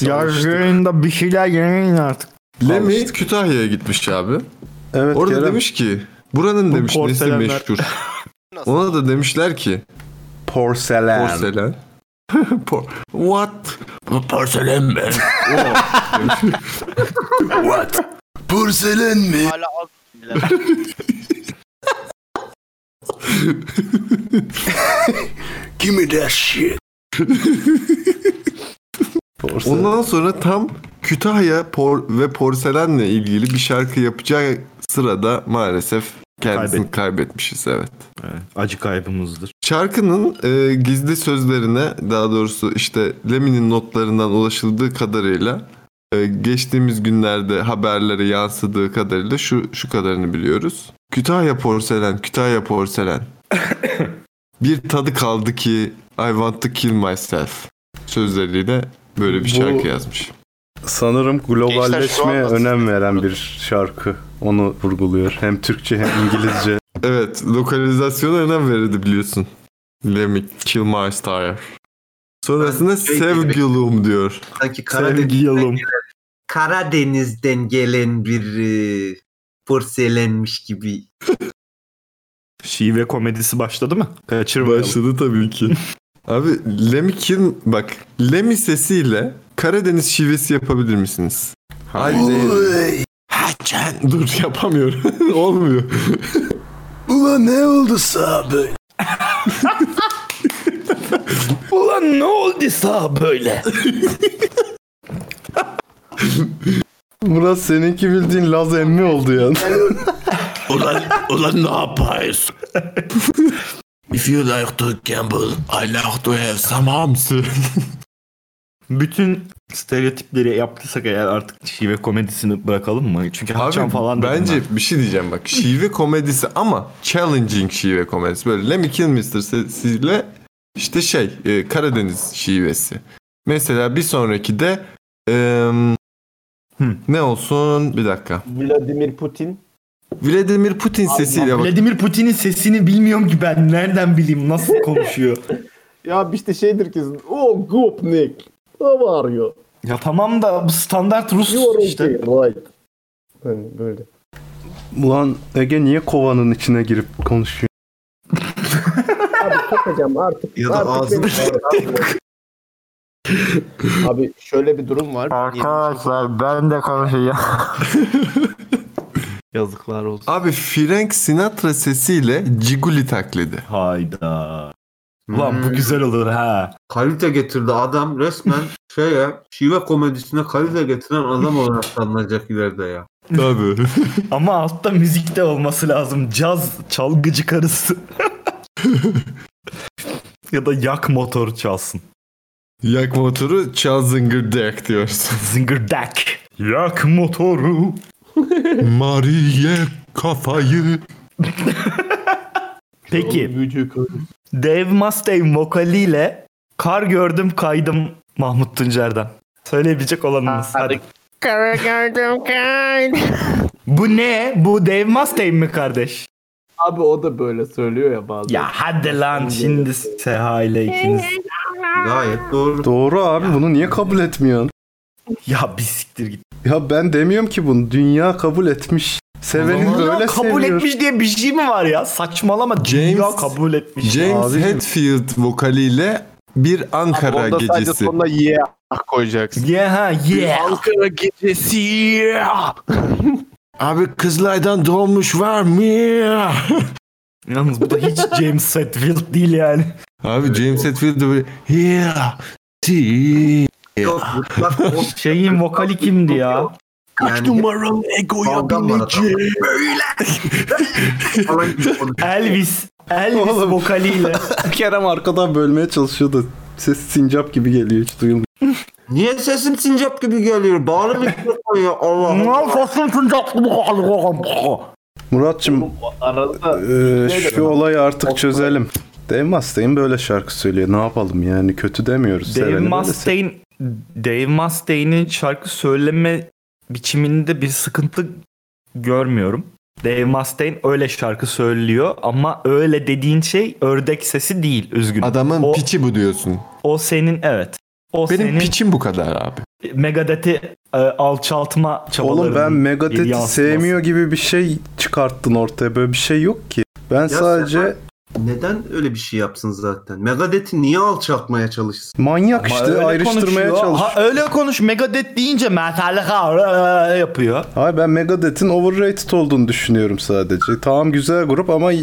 Yargında bir şeyler yemeyin artık. Alıştık. Kütahya'ya gitmiş abi. Evet Orada Kerem. demiş ki buranın Bu demiş nesi porselenler- meşhur. Nasıl? Ona da demişler ki Porselen. porselen. Por- What? Bu porselen mi? Porselen mi? Hala az. Give me that shit. Porselen. Ondan sonra tam Kütahya por ve porselenle ilgili bir şarkı yapacağı sırada maalesef kendisini Kaybettik. kaybetmişiz evet. Evet, acı kaybımızdır. Şarkının e, gizli sözlerine daha doğrusu işte Lemmy'nin notlarından ulaşıldığı kadarıyla geçtiğimiz günlerde haberlere yansıdığı kadarıyla şu şu kadarını biliyoruz. Kütahya porselen, Kütahya porselen. bir tadı kaldı ki I want to kill myself sözleriyle böyle bir Bu- şarkı yazmış. Sanırım globalleşmeye önem veren bir şarkı. Onu vurguluyor. Hem Türkçe hem İngilizce. Evet, lokalizasyona önem verildi biliyorsun. Lemmy kill my star. Sonrasında Şey- sevgilum diyor. Sanki Karadeniz'den Sevgilim. gelen Karadeniz'den gelen bir e, porselenmiş gibi. Şive komedisi başladı mı? Kaçırmayalım. Başladı tabii ki. Abi Lemmy Kim bak Lemmy sesiyle Karadeniz şivesi yapabilir misiniz? Haydi. Haçan. Dur yapamıyorum. Olmuyor. Ulan ne oldu sağ böyle? Ulan ne oldu sağ böyle? Murat seninki bildiğin Laz emmi oldu ya. Ulan, ulan ne yapıyorsun? If you like to gamble, I like to have some hamsi. Bütün stereotipleri yaptıysak eğer artık şive komedisini bırakalım mı? Çünkü Abi falan dedim bence ben. bir şey diyeceğim bak. Şive komedisi ama challenging şive komedisi. Böyle Lemmy Kilmister sesiyle işte şey e, Karadeniz şivesi. Mesela bir sonraki de em, Hı. ne olsun bir dakika. Vladimir Putin. Vladimir Putin sesiyle bak. Vladimir Putin'in sesini bilmiyorum ki ben. Nereden bileyim nasıl konuşuyor? Ya işte şeydir kesin. Oh Gopnik. Are you? ya tamam da bu standart Rus You are işte. right. Hani böyle. Ulan Ege niye kovanın içine girip konuşuyor? Abi sokacağım artık. Ya da artık ağzını Abi şöyle bir durum var. Arkadaşlar ben de konuşuyor. Yazıklar olsun. Abi Frank Sinatra sesiyle Ciguli taklidi. Hayda. Ulan bu güzel olur ha. Kalite getirdi adam resmen şeye şive komedisine kalite getiren adam olarak tanınacak ileride ya. Tabii. Ama altta müzik de olması lazım. Caz çalgıcı karısı. Ya da yak motor çalsın. Yak motoru çal zıngırdak diyorsun. Zingirdak. Yak motoru. Marie kafayı. Peki. Dave Mustaine vokaliyle Kar Gördüm Kaydım Mahmut Tuncer'den. Söyleyebilecek olanınız. Hadi. Bu ne? Bu Dave Mustaine mi kardeş? Abi o da böyle söylüyor ya bazen. Ya hadi lan şimdi Seha ile ikiniz. Gayet doğru. Doğru abi bunu niye kabul etmiyorsun? Ya bir siktir git. Ya ben demiyorum ki bunu. Dünya kabul etmiş. Sevenin Dünya böyle kabul seviyor. etmiş diye bir şey mi var ya? Saçmalama. Dünya James- kabul etmiş. James Abicim. Hetfield vokaliyle bir Ankara Onda sadece gecesi. sonuna yeah koyacaksın. Yeah ha yeah. Ankara gecesi yeah. Abi kızlardan doğmuş var mı? Yalnız bu da hiç James Hetfield değil yani. Abi James Hetfield de böyle yeah. O- Şeyin vokali kimdi ya? yani Numaralı egoya bineceğim. konuşuyor. Elvis. Elvis Oğlum. vokaliyle. Kerem arkadan bölmeye çalışıyor da ses sincap gibi geliyor hiç duyulmuyor. Niye sesin sincap gibi geliyor? Bağlı mikrofon ya Allah Allah. Muratçım Arada e, Neydi şu olayı artık çözelim. Dave Mustaine böyle şarkı söylüyor. Ne yapalım yani kötü demiyoruz. Dave Mustaine Dave Mustaine'in şarkı söyleme biçiminde bir sıkıntı görmüyorum. Dave Mustaine öyle şarkı söylüyor ama öyle dediğin şey ördek sesi değil üzgünüm. Adamın O- piçi bu diyorsun. O senin evet. O Benim senin piçim bu kadar abi. Megadeth'i e, alçaltma çabalarının Oğlum ben Megadeth'i sevmiyor gibi bir şey çıkarttın ortaya. Böyle bir şey yok ki. Ben sadece sen- Neden öyle bir şey yapsın zaten? Megadeth'i niye alçaltmaya çalışsın? manyak Ama işte öyle ayrıştırmaya konuşuyor. çalış. Ha, öyle konuş Megadeth deyince Metallica yapıyor. Hayır ben Megadeth'in overrated olduğunu düşünüyorum sadece. Tamam güzel grup ama e,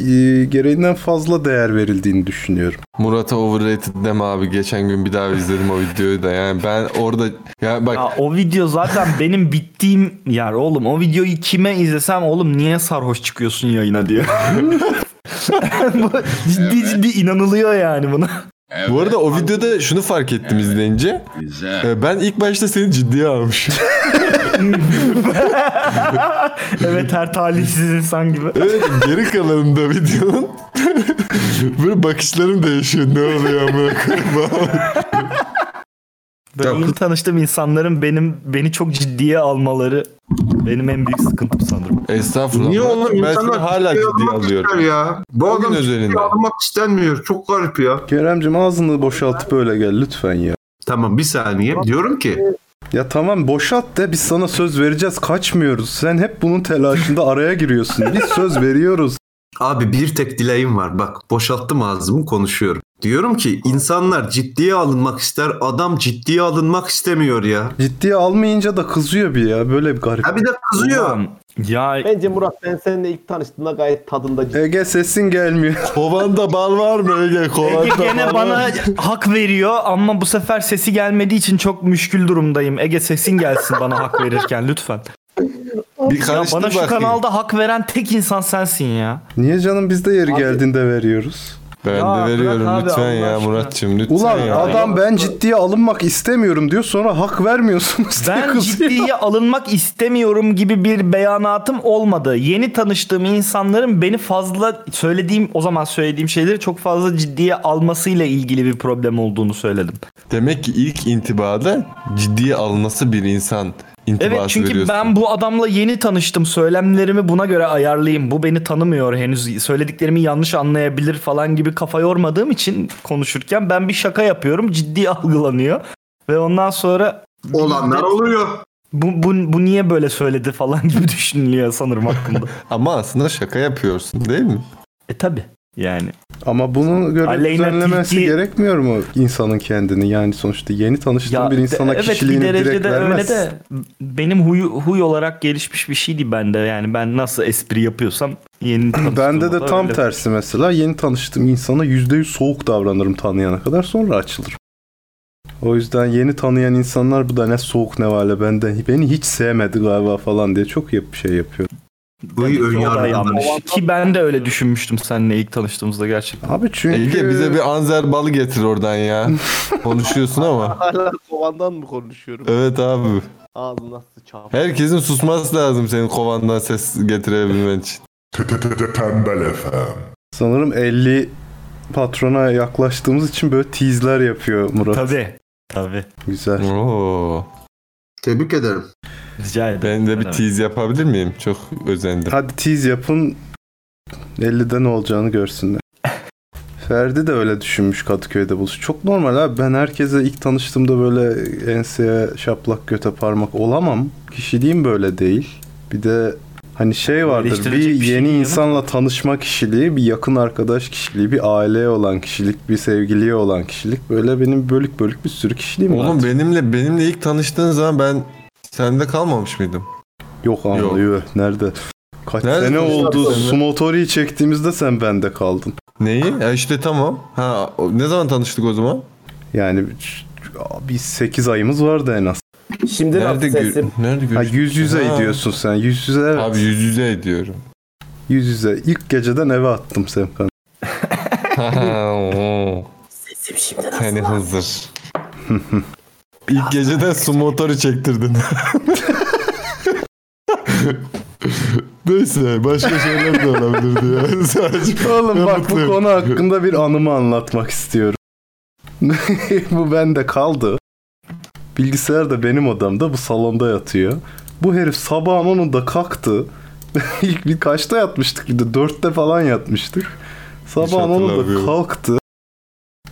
gereğinden fazla değer verildiğini düşünüyorum. Murat'a overrated deme abi. Geçen gün bir daha izledim o videoyu da. Yani ben orada ya bak Ya o video zaten benim bittiğim yer oğlum. O videoyu kime izlesem oğlum niye sarhoş çıkıyorsun yayına diyor. Bu ciddi ciddi inanılıyor yani buna. bu arada o videoda şunu fark ettim izleyince. Güzel. E, Ben ilk başta seni ciddiye almışım. evet her talihsiz insan gibi. Evet geri kalanında videonun böyle bakışlarım değişiyor. Ne oluyor amına koyayım? Böyle yeni tanıştığım insanların benim beni çok ciddiye almaları benim en büyük sıkıntım sanırım. Estağfurullah. Niye oğlum ben seni insanlar hala ciddiye alıyorum. ya? Bu O adam özelinde. ciddiye almak istenmiyor. Çok garip ya. Keremcim ağzını boşaltıp öyle gel lütfen ya. Tamam bir saniye. Diyorum ki Ya tamam boşalt de biz sana söz vereceğiz kaçmıyoruz. Sen hep bunun telaşında araya giriyorsun. Biz söz veriyoruz. Abi bir tek dileğim var. Bak boşalttım ağzımı konuşuyorum. Diyorum ki insanlar ciddiye alınmak ister. Adam ciddiye alınmak istemiyor ya. Ciddiye almayınca da kızıyor bir ya. Böyle bir garip. Ha bir de kızıyor. Ulan, Ya Bence Murat ben seninle ilk tanıştığımda gayet tadında Ege sesin gelmiyor. Kovanda bal var mı Ege? Kovanda Ege gene bal bana var. hak veriyor ama bu sefer sesi gelmediği için çok müşkül durumdayım. Ege sesin gelsin bana hak verirken lütfen. Bir Ya bana şu bakayım. kanalda hak veren tek insan sensin ya. Niye canım biz de yeri geldiğinde veriyoruz. Ben Ya de veriyorum bırak abi, lütfen Allah ya aşkına. Muratçım lütfen Ulan ya. adam ben ciddiye alınmak istemiyorum diyor sonra hak vermiyorsunuz diye Ben kızıyor. ciddiye alınmak istemiyorum gibi bir beyanatım olmadı. Yeni tanıştığım insanların beni fazla söylediğim o zaman söylediğim şeyleri çok fazla ciddiye almasıyla ilgili bir problem olduğunu söyledim. Demek ki ilk intibada ciddiye alınması bir insan intibası Evet çünkü veriyorsun. ben bu adamla yeni tanıştım. Söylemlerimi buna göre ayarlayayım. Bu beni tanımıyor henüz. Söylediklerimi yanlış anlayabilir falan gibi kafa yormadığım için konuşurken ben bir şaka yapıyorum. Ciddi algılanıyor. Ve ondan sonra Olanlar oluyor. bu, bu, bu niye böyle söyledi falan gibi düşünülüyor sanırım hakkında. Ama aslında şaka yapıyorsun değil mi? e tabi yani. Ama bunu göre Aleyna düzenlemesi Tilki- gerekmiyor mu insanın kendini? Yani sonuçta yeni tanıştığın bir insana de- evet kişiliğini bir direkt vermez. öyle de benim huy, huy olarak gelişmiş bir şeydi bende. Yani ben nasıl espri yapıyorsam yeni Bende de tam öyle. tersi mesela. Yeni tanıştığım insana %100 soğuk davranırım tanıyana kadar sonra açılırım. O yüzden yeni tanıyan insanlar bu da ne soğuk ne vale benden beni hiç sevmedi galiba falan diye çok yap bir şey yapıyor. Bu Bence ön yanlış. Ki ben de öyle düşünmüştüm seninle ilk tanıştığımızda gerçekten. Abi çünkü Ege bize bir anzer balı getir oradan ya. Konuşuyorsun ama. Hala kovandan mı konuşuyorum? Evet abi. Ağzına sıçağım. Herkesin susması lazım senin kovandan ses getirebilmen için. Tembel efem. sanırım 50 patrona yaklaştığımız için böyle tease'ler yapıyor Murat. Tabii. Tabii. Güzel. Oo. Tebrik ederim. Rica ederim. Ben de bir Evet. tease yapabilir miyim? Çok özendim. Hadi tease yapın 50'de ne olacağını görsünler. Ferdi de öyle düşünmüş Kadıköy'de buluş. Çok normal abi. Ben herkese ilk tanıştığımda böyle enseye şaplak göte parmak olamam. Kişiliğim böyle değil. Bir de hani şey vardır. Eleştirecek Bir bir şey yeni değil insanla tanışma kişiliği, bir yakın arkadaş kişiliği, bir aileye olan kişilik, bir sevgiliye olan kişilik. Böyle benim bölük bölük bir sürü kişiliğim var. Oğlum benimle benimle ilk tanıştığın zaman ben sende kalmamış mıydım? Yok yuh, nerede? Kaç Nerede sene oldu? Sumotori'yi çektiğimizde sen bende kaldın. Neyi? Ya işte tamam. Ha ne zaman tanıştık o zaman? Yani bir 8 ayımız vardı en az. Şimdi Nerede sesim? Nerede Ha, görüştük? yüz yüze Ha. diyorsun sen. Yüz yüze evet. Abi yüz yüze ediyorum. Yüz yüze. İlk geceden eve attım Semkan. Sesim şimdi nasıl? Seni Hızır. İlk geceden su motoru çektirdin. Neyse başka şeyler de olabilirdi ya. Sadece Oğlum bak bu konu hakkında bir anımı anlatmak istiyorum. bu bende kaldı. Bilgisayar da benim odamda bu salonda yatıyor. Bu herif sabahın 10'unda kalktı. İlk bir kaçta yatmıştık bir de dörtte falan yatmıştık. Sabahın 10'unda hatırlamıyorum. kalktı.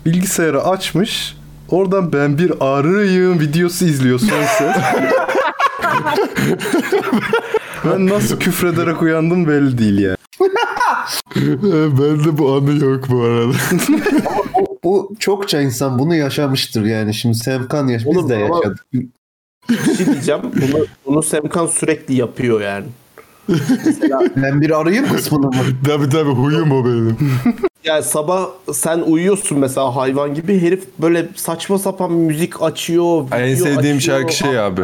Bilgisayarı açmış. Oradan ben bir arıyım videosu izliyor son ses. ben nasıl küfrederek uyandım belli değil yani. Bende bu anı yok bu arada. Bu, bu çokça insan bunu yaşamıştır yani. Şimdi Semkan yaş biz de ama- yaşadık. Bir şey diyeceğim. Bunu, bunu Semkan sürekli yapıyor yani. Ben bir arayayım kısmını mı? tabii tabii huyum o benim. Yani sabah sen uyuyorsun mesela hayvan gibi herif böyle saçma sapan müzik açıyor. En sevdiğim açıyor. şarkı şey abi.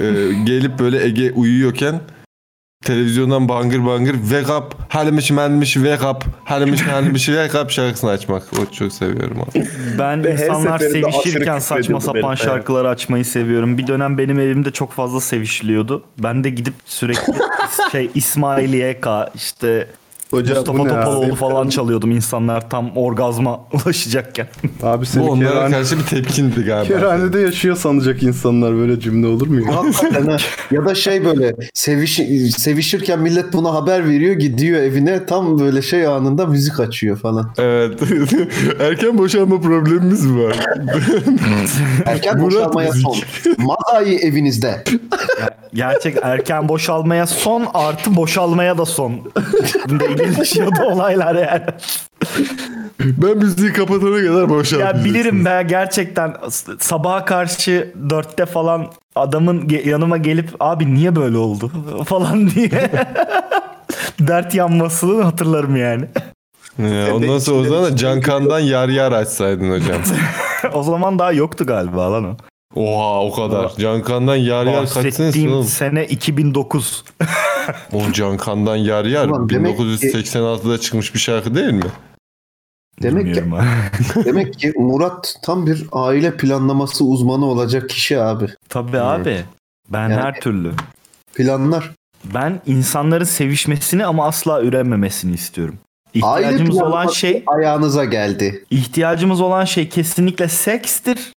Ee, gelip böyle Ege uyuyorken televizyondan bangır bangır wake up halimiş menmiş wake up halimiş menmiş wake up şarkısını açmak. O çok seviyorum abi. Ben Ve insanlar sevişirken saçma sapan benim, şarkıları açmayı seviyorum. Bir dönem benim evimde çok fazla sevişiliyordu. Ben de gidip sürekli şey İsmail YK işte Hocam Mustafa bu Topaloğlu falan çalıyordum insanlar tam orgazma ulaşacakken. Abi Bu seni onlara kerhane, karşı bir tepkindi galiba. kerhanede yaşıyor sanacak insanlar böyle cümle olur mu ya? Hakikaten ha. ya da şey böyle seviş, sevişirken millet buna haber veriyor gidiyor evine tam böyle şey anında müzik açıyor falan. Evet. Erken boşanma problemimiz mi var? Erken Murat boşalmaya müzik. son. Mazayı evinizde. Gerçek erken boşalmaya son artı boşalmaya da son. Şimdi gelişiyordu olaylar yani. ben müziği kapatana kadar boşaldım. Ya bilirim ben gerçekten sabaha karşı dörtte falan adamın yanıma gelip abi niye böyle oldu falan diye dert yanmasını hatırlarım yani. Ya, ondan sonra o zaman da Cankan'dan yar yar açsaydın hocam. o zaman daha yoktu galiba lan o. Oha o kadar. Cankan'dan yar yar kaç senesi Bahsettiğim oğlum? sene 2009. O Cankan'dan yar yar Ulan demek ki- 1986'da çıkmış bir şarkı değil mi? Demek ki, Bilmiyorum ha. demek ki Murat tam bir aile planlaması uzmanı olacak kişi abi. Tabii abi. Ben Yani- her türlü. Planlar. Ben insanların sevişmesini ama asla ürememesini istiyorum. Aile İhtiyacımız olan planlaması şey ayağınıza geldi. ihtiyacımız olan şey kesinlikle sekstir.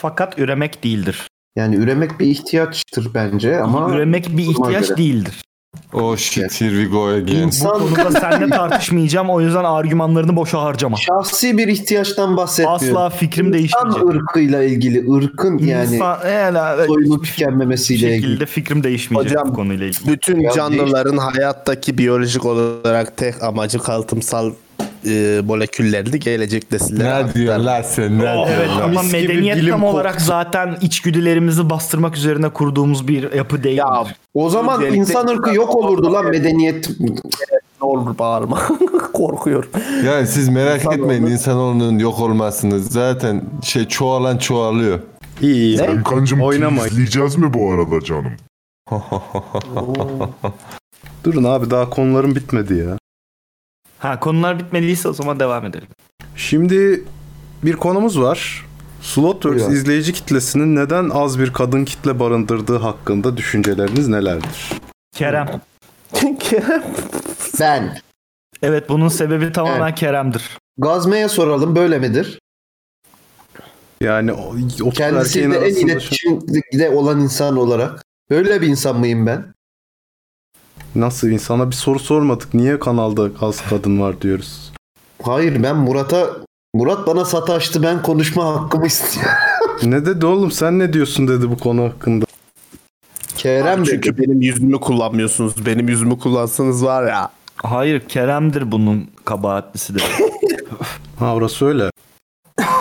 Fakat üremek değildir. Yani üremek bir ihtiyaçtır bence ama üremek bir ihtiyaç göre. değildir. Oh shit here we go again. Bu İnsan konuda seninle tartışmayacağım. O yüzden argümanlarını boşa harcama. şahsi bir ihtiyaçtan bahsetmiyorum. Asla fikrim değişmeyecek. İnsan ırkıyla ilgili, ırkın yani İnsan, yani, soyunu bir tükenmemesiyle ilgili. şekilde fikrim değişmeyecek Hocam, bu konuyla ilgili. Bütün canlıların hayattaki biyolojik olarak tek amacı kalıtımsal e, moleküllerini gelecek nesillere Ne diyorsun lan sen ne Oh, evet ama Mis gibi medeniyet bilim tam olarak zaten içgüdülerimizi bastırmak üzerine kurduğumuz bir yapı değil. Ya O zaman Öncelikle- insan ırkı yok olurdu lan medeniyet. ne olur bağırma. Korkuyorum. Yani siz merak etmeyin insanoğlunun yok olmasını. Zaten şey çoğalan çoğalıyor. İyi iyi. Kancım Oynamayın. izleyeceğiz mi bu arada canım? Durun abi daha konularım bitmedi ya. Ha konular bitmediyse o zaman devam edelim. Şimdi bir konumuz var. Slotworks Buyurun. izleyici kitlesinin neden az bir kadın kitle barındırdığı hakkında düşünceleriniz nelerdir? Kerem. Ben. Evet bunun sebebi tamamen Kerem'dir. Gazme'ye soralım böyle midir? Yani o- 30 erkeğin Kendisiyle en iletişimde olan insan olarak. Böyle bir insan mıyım ben? Nasıl insana bir soru sormadık. Niye kanalda az kadın var diyoruz. Hayır ben Murat'a Murat bana sataştı ben konuşma hakkımı istiyorum. ne dedi oğlum sen ne diyorsun dedi bu konu hakkında. Kerem dedi. Çünkü benim yüzümü kullanmıyorsunuz. Benim yüzümü kullansanız var ya. Hayır Kerem'dir bunun kabahatlisi de. Ha orası öyle.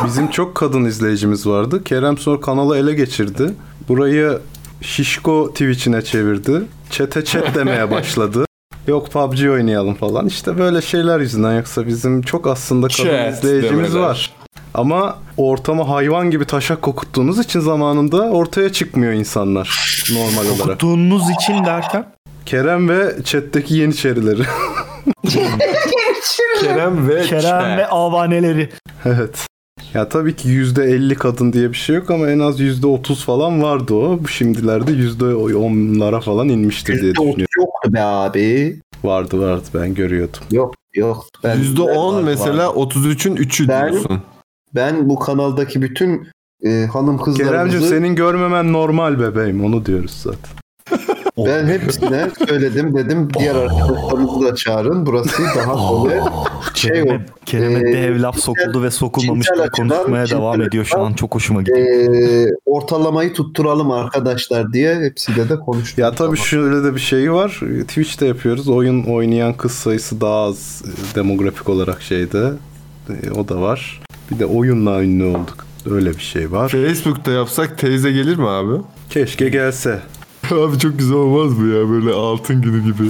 Bizim çok kadın izleyicimiz vardı. Kerem sonra kanalı ele geçirdi. Burayı Şişko Twitch'ine çevirdi. Çete chat demeye başladı. Yok PUBG oynayalım falan. İşte böyle şeyler yüzünden yoksa bizim çok aslında kadın Chat izleyicimiz demeler. var. Ama ortamı hayvan gibi taşak kokuttuğunuz için zamanında ortaya çıkmıyor insanlar normal olarak. Kokuttuğunuz için derken Kerem ve chat'teki yeniçerileri. Kerem ve Kerem ve avaneleri. Evet. Ya tabii ki %50 kadın diye bir şey yok ama en az %30 falan vardı o. Bu Şimdilerde %10'lara falan inmiştir diye düşünüyorum. Yoktu be abi. Vardı vardı ben görüyordum. Yok yok. Ben, %10 mesela 33'ün 3'ü Ben- diyorsun. ben bu kanaldaki bütün e, hanım Kerem'cim kızlarımızı senin görmemen normal bebeğim onu diyoruz zaten. Ben hepsine söyledim dedim diğer arkadaşlarımızı da çağırın. Burası daha böyle şey. Kerem'e, Kerem'e Ee, dev laf sokuldu ve sokulmamış açıdan- konuşmaya devam ediyor. Şu an çok hoşuma gidiyor. e, ortalamayı tutturalım arkadaşlar diye hepsiyle de konuştuk. Ya tabii şöyle de bir şey var. Twitch'te yapıyoruz. Oyun oynayan kız sayısı daha az e, demografik olarak şeyde. E, O da var. Bir de oyunla ünlü olduk. Öyle bir şey var. Facebook'ta yapsak teyze gelir mi abi? Keşke gelse. Abi çok güzel olmaz mı ya böyle altın günü gibi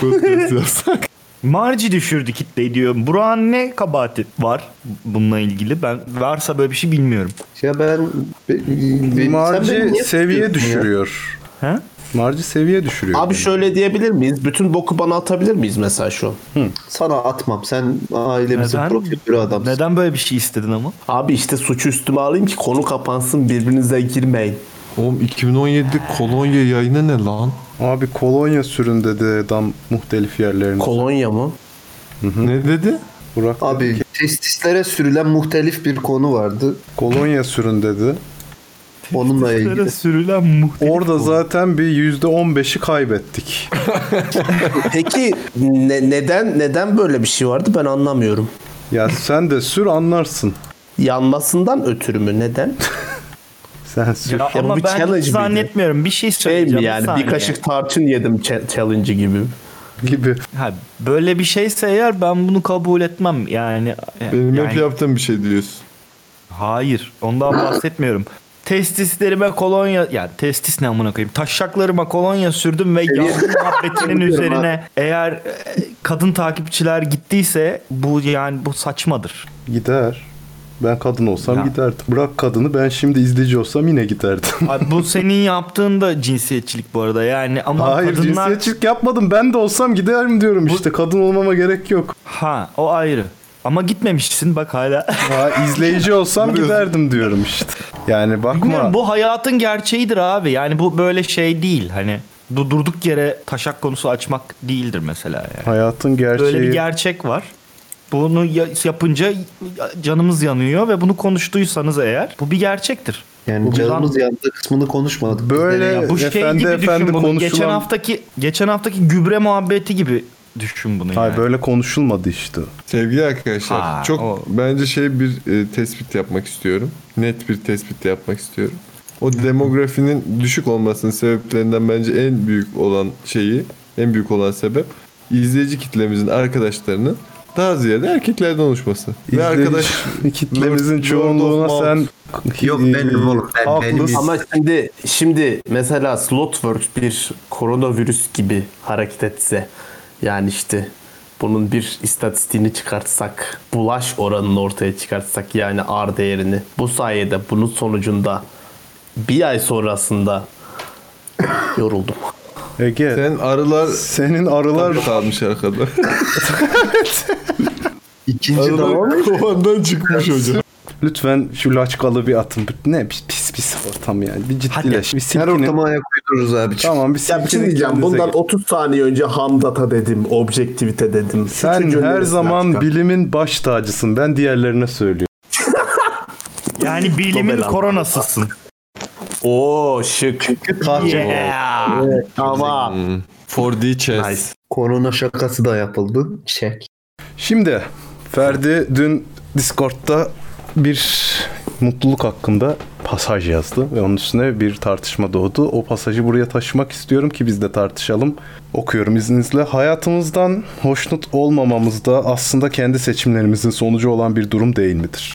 podcast yapsak. Marci düşürdü kitleyi diyor. Burak'ın ne kabahati var bununla ilgili? Ben varsa böyle bir şey bilmiyorum. Ya ben be- Marci seviye düşürüyor. He? Marci seviye düşürüyor. Abi şöyle diyebilir miyiz? Bütün boku bana atabilir miyiz mesela şu an? Sana atmam. Sen ailemizin Neden? profilörü adamsın. Neden böyle bir şey istedin ama? Abi işte suçu üstüme alayım ki konu kapansın birbirinize girmeyin. Oğlum 2017 kolonya yayını ne lan? Abi kolonya sürün dedi adam muhtelif yerlerine. Kolonya mı? Ne dedi? Burak Abi testislere sürülen muhtelif bir konu vardı. kolonya sürün dedi. Onunla ilgili. Sürülen muhtelif Orada konu. zaten bir %15'i kaybettik. Peki ne- neden neden böyle bir şey vardı ben anlamıyorum. Ya sen de sür anlarsın. Yanmasından ötürü mü? Neden? Sen sür. Ya Ya bu ama bir ben challenge miydi? zannetmiyorum. Bir şey Şey söyleyeceğim. mi yani bir kaşık tarçın yedim cha- challenge gibi. gibi. Ha, böyle bir şeyse eğer ben bunu kabul etmem. Yani, Benim yani hep yaptığım bir şey diyorsun. hayır. Ondan bahsetmiyorum. Testislerime kolonya yani testis ne amına koyayım. Taşaklarıma kolonya sürdüm ve yangın muhabbetinin üzerine eğer e, kadın takipçiler gittiyse bu yani bu saçmadır. Gider. Ben kadın olsam Ya. giderdim. Bırak kadını ben şimdi izleyici olsam yine giderdim. Abi bu senin yaptığın da cinsiyetçilik bu arada yani ama Hayır kadınlar cinsiyetçilik yapmadım. Ben de olsam giderim diyorum işte. Kadın olmama gerek yok. ha o ayrı. Ama gitmemişsin bak hala. Ha, izleyici olsam giderdim diyorum işte. Yani bakma. Bilmiyorum, bu hayatın gerçeğidir abi. Yani bu böyle şey değil. Hani bu durduk yere taşak konusu açmak değildir mesela yani. Hayatın gerçeği. Böyle bir gerçek var. Bunu ya- yapınca canımız yanıyor ve bunu konuştuysanız eğer bu bir gerçektir. Yani Bu canımız yandı kısmını konuşmadık. Böyle Ya bu şey efendi gibi efendi düşün bunu. konuşulan- Geçen haftaki geçen haftaki gübre muhabbeti gibi düşün bunu Hayır yani. böyle konuşulmadı işte. Sevgili arkadaşlar Ha, çok o- bence şey bir e, tespit yapmak istiyorum. Net bir tespit yapmak istiyorum. O demografinin düşük olmasının sebeplerinden bence en büyük olan şeyi, en büyük olan sebep izleyici kitlemizin arkadaşlarının daha ziyade erkeklerden oluşması. Ve arkadaş kitlemizin çoğunluğuna sen Yok benim oğlum ben, benim Haklısın. Ama şimdi şimdi mesela Slotworks bir koronavirüs gibi hareket etse yani işte bunun bir istatistiğini çıkartsak, bulaş oranını ortaya çıkartsak yani R değerini bu sayede bunun sonucunda bir ay sonrasında yoruldum. Ege sen arılar senin arılar kalmış arkada. ikinci arılar kovandan çıkmış hocam. lütfen şu laçkalı bir atın. Ne pis pis, pis ortam yani. Bir ciddileş. Bir her ortama ayak uydururuz abi. Tamam bir Ya bir şey diyeceğim. Bundan gelin. 30 saniye önce ham data dedim, objektivite dedim. Sen her zaman çıkar. bilimin baş tacısın. Ben diğerlerine söylüyorum. Yani bilimin koronasısın. Oo şık. Yeah. Tamam. Hmm. 4D chess. Nice. Korona şakası da yapıldı. Çek. Şimdi Ferdi dün Discord'da bir mutluluk hakkında pasaj yazdı ve onun üstüne bir tartışma doğdu. O pasajı buraya taşımak istiyorum ki biz de tartışalım. Okuyorum izninizle. Hayatımızdan hoşnut olmamamız da aslında kendi seçimlerimizin sonucu olan bir durum değil midir?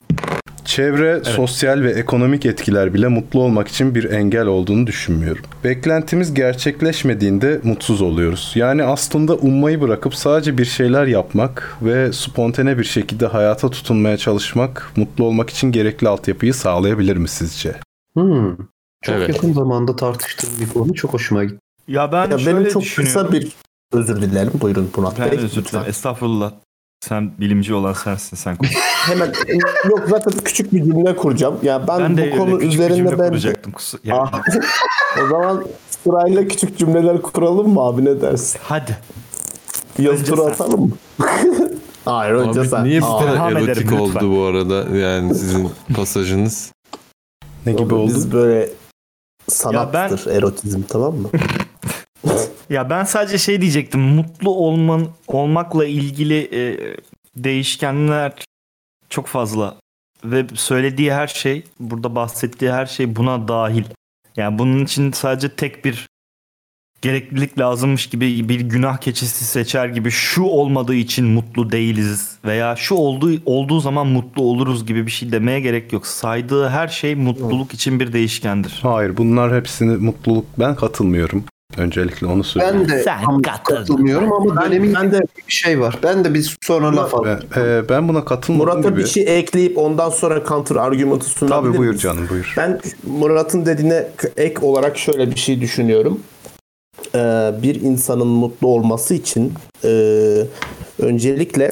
Çevre, sosyal ve ekonomik etkiler bile mutlu olmak için bir engel olduğunu düşünmüyorum. Beklentimiz gerçekleşmediğinde mutsuz oluyoruz. Yani aslında ummayı bırakıp sadece bir şeyler yapmak ve spontane bir şekilde hayata tutunmaya çalışmak mutlu olmak için gerekli altyapıyı sağlayabilir mi sizce? Hmm. Çok Evet. yakın zamanda tartıştığım bir konu çok hoşuma gitti. Ya ben Ya şöyle benim çok kısa bir özür dilerim. Buyurun Murat Ben Bey. özür dilerim. Estağfurullah. Sen bilimci olan sensin sen. Hemen yok zaten küçük bir cümle kuracağım. Ya ben, Ben de bu konu üzerinde cümle ben kuracaktım. Yani, o zaman sırayla küçük cümleler kuralım mı abi ne dersin? Hadi. Tura sen. atalım mı? Hayır önce Abi sen. niye bu kadar ederim erotik lütfen. oldu bu arada yani sizin pasajınız? Ne gibi oldu? Biz böyle sanattır erotizm tamam mı? Ya ben sadece şey diyecektim. Mutlu olman olmakla ilgili e, değişkenler çok fazla ve söylediği her şey, burada bahsettiği her şey buna dahil. Yani bunun için sadece tek bir gereklilik lazımmış gibi bir günah keçisi seçer gibi şu olmadığı için mutlu değiliz veya şu olduğu olduğu zaman mutlu oluruz gibi bir şey demeye gerek yok. Saydığı her şey mutluluk için bir değişkendir. Hayır bunlar hepsini mutluluk ben katılmıyorum. Öncelikle onu söyleyeyim. Ben de Sen tam katıldın. katılmıyorum ama Ben- dönemin ben de- bir şey var. Ben de bir sonra laf Ben, alayım. e, ben buna katılmadım Murat'a gibi. bir şey ekleyip ondan sonra counter argümanı sunabilir Tabii buyur misin? canım buyur. Ben Murat'ın dediğine ek olarak şöyle bir şey düşünüyorum. Ee, bir insanın mutlu olması için e, öncelikle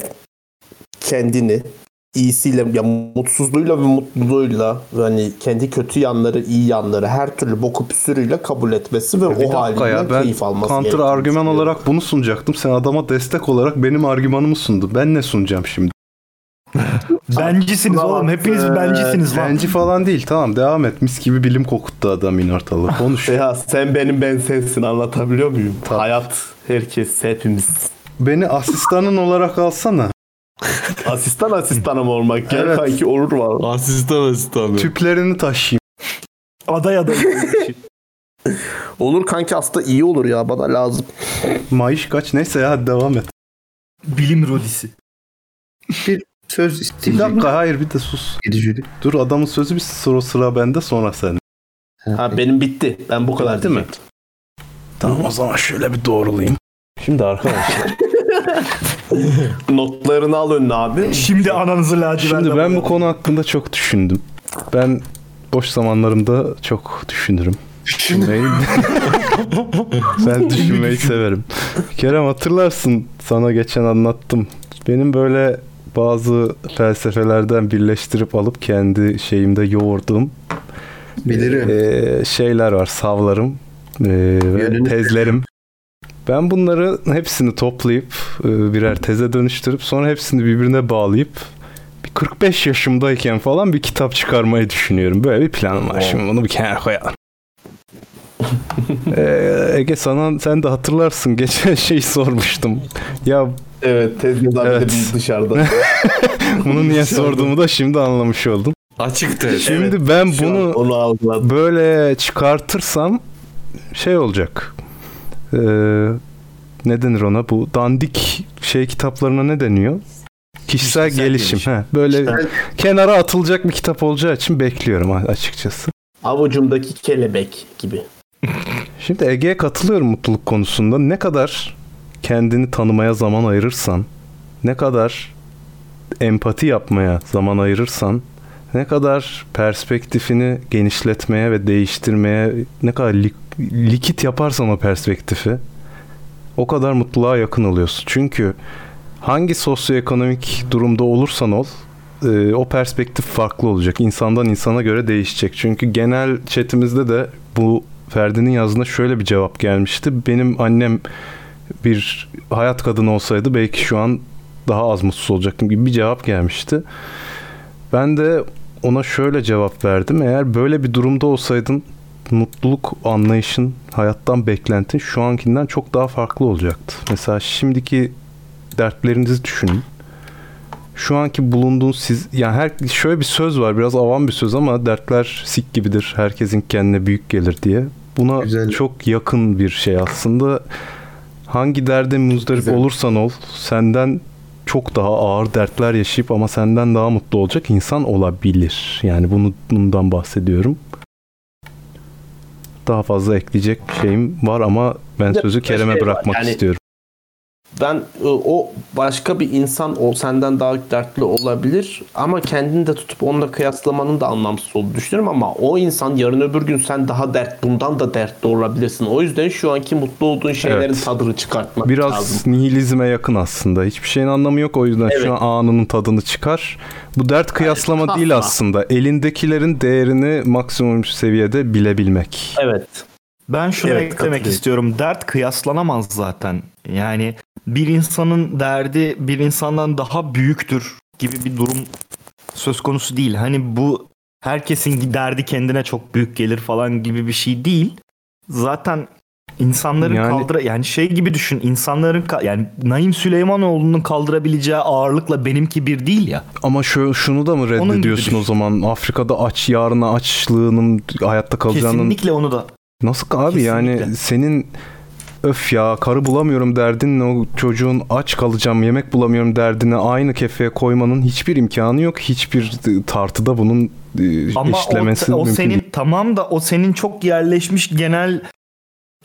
kendini iyisiyle ya mutsuzluğuyla ve mutluluğuyla hani kendi kötü yanları iyi yanları her türlü boku püsürüyle kabul etmesi ve Bir o halinden ya ben keyif alması counter argüman olarak bunu sunacaktım. Sen adama destek olarak benim argümanımı sundun. Ben ne sunacağım şimdi? Bencisiniz oğlum. Hepiniz bencisiniz lan. Benci falan değil. Tamam devam et. Mis gibi bilim kokuttu adam yine ortalığı. Konuş. Ya sen benim ben sensin anlatabiliyor muyum? Hayat herkes hepimiz. Beni asistanın olarak alsana. Asistan asistanım olmak gel Evet. kanki olur var. Asistan asistanı. Tüplerini taşıyayım. Aday aday. Olur kanki aslında iyi olur ya bana lazım. Maaş kaç? Neyse ya hadi devam et. Bilim rodisi. Bir söz Bir isteyeceğim. dakika hayır bir de sus. Gedicili. Dur adamın sözü bir sıra sıra bende sonra sen. Ha benim bitti. Ben bu kadar Değil mi? Tamam o zaman şöyle bir doğrulayayım. Şimdi arkadaşlar. Notlarını al önüne abi. Şimdi ananızı lacivert. Şimdi ben bu konu hakkında çok düşündüm. Ben boş zamanlarımda çok düşünürüm. Düşünmeyi. ben düşünmeyi severim. Kerem hatırlarsın sana geçen anlattım. Benim böyle bazı felsefelerden birleştirip alıp kendi şeyimde yoğurduğum Bilirim. eee, şeyler var, savlarım eee, ve tezlerim. Ben bunları hepsini toplayıp eee, birer teze dönüştürüp sonra hepsini birbirine bağlayıp bir 45 yaşımdayken falan bir kitap çıkarmayı düşünüyorum. Böyle bir planım var. Şimdi bunu bir kenara koyalım. Eee, Ege sana sen de hatırlarsın geçen şeyi sormuştum. Ya Evet tezgahdan Evet. bir de dışarıda. bunu niye sorduğumu da şimdi anlamış oldum. Açık tez. Şimdi ben Şu an bunu böyle çıkartırsam şey olacak. Ee, ne denir ona? Bu dandik şey kitaplarına ne deniyor? Kişisel, Kişisel gelişim. gelişim. He, böyle kenara atılacak bir kitap olacağı için bekliyorum açıkçası. Avucumdaki kelebek gibi. Şimdi Ege'ye katılıyorum mutluluk konusunda. Ne kadar kendini tanımaya zaman ayırırsan, ne kadar empati yapmaya zaman ayırırsan, ne kadar perspektifini genişletmeye ve değiştirmeye, ne kadar likit yaparsan o perspektifi, o kadar mutluluğa yakın oluyorsun. Çünkü hangi sosyoekonomik durumda olursan ol, e, o perspektif farklı olacak. İnsandan insana göre değişecek. Çünkü genel chatimizde de bu Ferdi'nin yazdığında şöyle bir cevap gelmişti. Benim annem bir hayat kadını olsaydı belki şu an daha az mutsuz olacaktım gibi bir cevap gelmişti. Ben de ona şöyle cevap verdim. Eğer böyle bir durumda olsaydın mutluluk anlayışın, hayattan beklentin şu ankinden çok daha farklı olacaktı. Mesela şimdiki dertlerinizi düşünün. Şu anki bulunduğun siz yani her şöyle bir söz var biraz avam bir söz ama dertler sik gibidir. Herkesin kendine büyük gelir diye. Buna Güzel. çok yakın bir şey aslında. Hangi derde muzdarip Güzel. olursan ol senden çok daha ağır dertler yaşayıp ama senden daha mutlu olacak insan olabilir. Yani bunu bundan bahsediyorum. Daha fazla ekleyecek şeyim var ama ben sözü Kerem'e şey bırakmak yani- istiyorum. Ben e, o başka bir insan o senden daha dertli olabilir ama kendini de tutup onunla kıyaslamanın da anlamsız olduğunu düşünüyorum ama o insan yarın öbür gün sen daha dert bundan da dertli olabilirsin. O yüzden şu anki mutlu olduğun şeylerin Evet. tadını çıkartmak Biraz lazım. nihilizme yakın aslında. Hiçbir şeyin anlamı yok. O yüzden Evet. şu an anının tadını çıkar. Bu dert kıyaslama kasma. değil aslında. Elindekilerin değerini maksimum seviyede bilebilmek. Evet. Ben şunu Evet, eklemek istiyorum. Dert kıyaslanamaz zaten. Yani bir insanın derdi bir insandan daha büyüktür gibi bir durum söz konusu değil. Hani bu herkesin derdi kendine çok büyük gelir falan gibi bir şey değil. Zaten insanların Yani- kaldıra yani şey gibi düşün. insanların ka- yani Naim Süleymanoğlu'nun kaldırabileceği ağırlıkla benimki bir değil ya. Ama şu şunu da mı reddediyorsun o zaman? Afrika'da aç yarına açlığının hayatta kalacağının Kesinlikle onu da Nasıl abi yani Kesinlikle. senin öf ya karı bulamıyorum derdinle o çocuğun aç kalacağım yemek bulamıyorum derdini aynı kefeye koymanın hiçbir imkanı yok. Hiçbir tartıda bunun e, Ama işlemesi o, o mümkün senin değil. tamam da o senin çok yerleşmiş genel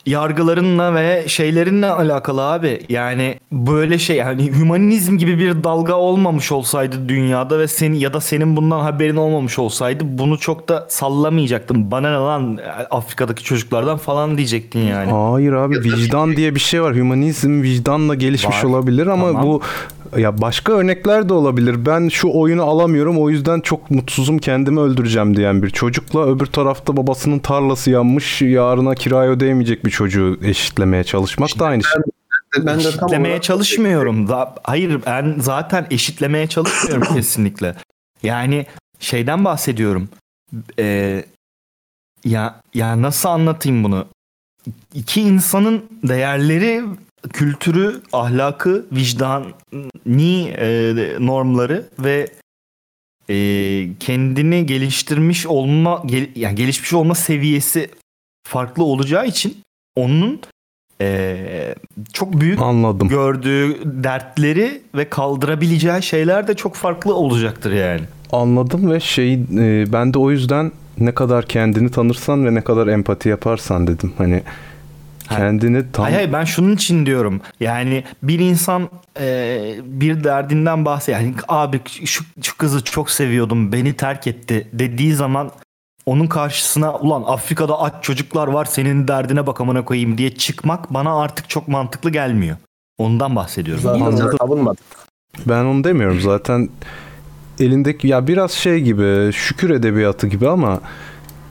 yargılarınla ve şeylerinle alakalı abi. Yani böyle şey yani hümanizm gibi bir dalga olmamış olsaydı dünyada ve senin ya da senin bundan haberin olmamış olsaydı bunu çok da sallamayacaktın. Bana ne lan Afrika'daki çocuklardan falan diyecektin yani. Hayır abi vicdan diye bir şey var. Hümanizm vicdanla gelişmiş Var. olabilir ama Tamam. bu Ya başka örnekler de olabilir. Ben şu oyunu alamıyorum o yüzden çok mutsuzum kendimi öldüreceğim diyen bir çocukla öbür tarafta babasının tarlası yanmış yarına kirayı ödeyemeyecek bir çocuğu eşitlemeye çalışmak da aynı şey. Ben de eşitlemeye olarak- çalışmıyorum. Da, hayır ben zaten eşitlemeye çalışmıyorum kesinlikle. Yani şeyden bahsediyorum. Ee, ya ya nasıl anlatayım bunu? İki insanın değerleri, kültürü, ahlakı, vicdani e, normları ve e, kendini geliştirmiş olma gel- yani gelişmiş olma seviyesi farklı olacağı için onun e, çok büyük Anladım. gördüğü dertleri ve kaldırabileceği şeyler de çok farklı olacaktır yani. Anladım ve şey e, ben de o yüzden ne kadar kendini tanırsan ve ne kadar empati yaparsan dedim. Hani kendini tam Hayır hayır ben şunun için diyorum. Yani bir insan e, bir derdinden bahsediyor. Yani abi şu, şu kızı çok seviyordum beni terk etti dediği zaman onun karşısına ulan Afrika'da aç çocuklar var senin derdine bak amına koyayım diye çıkmak bana artık çok mantıklı gelmiyor. Ondan bahsediyorum. Zaten savunmadık. Ben onu demiyorum zaten elindeki ya biraz şey gibi şükür edebiyatı gibi ama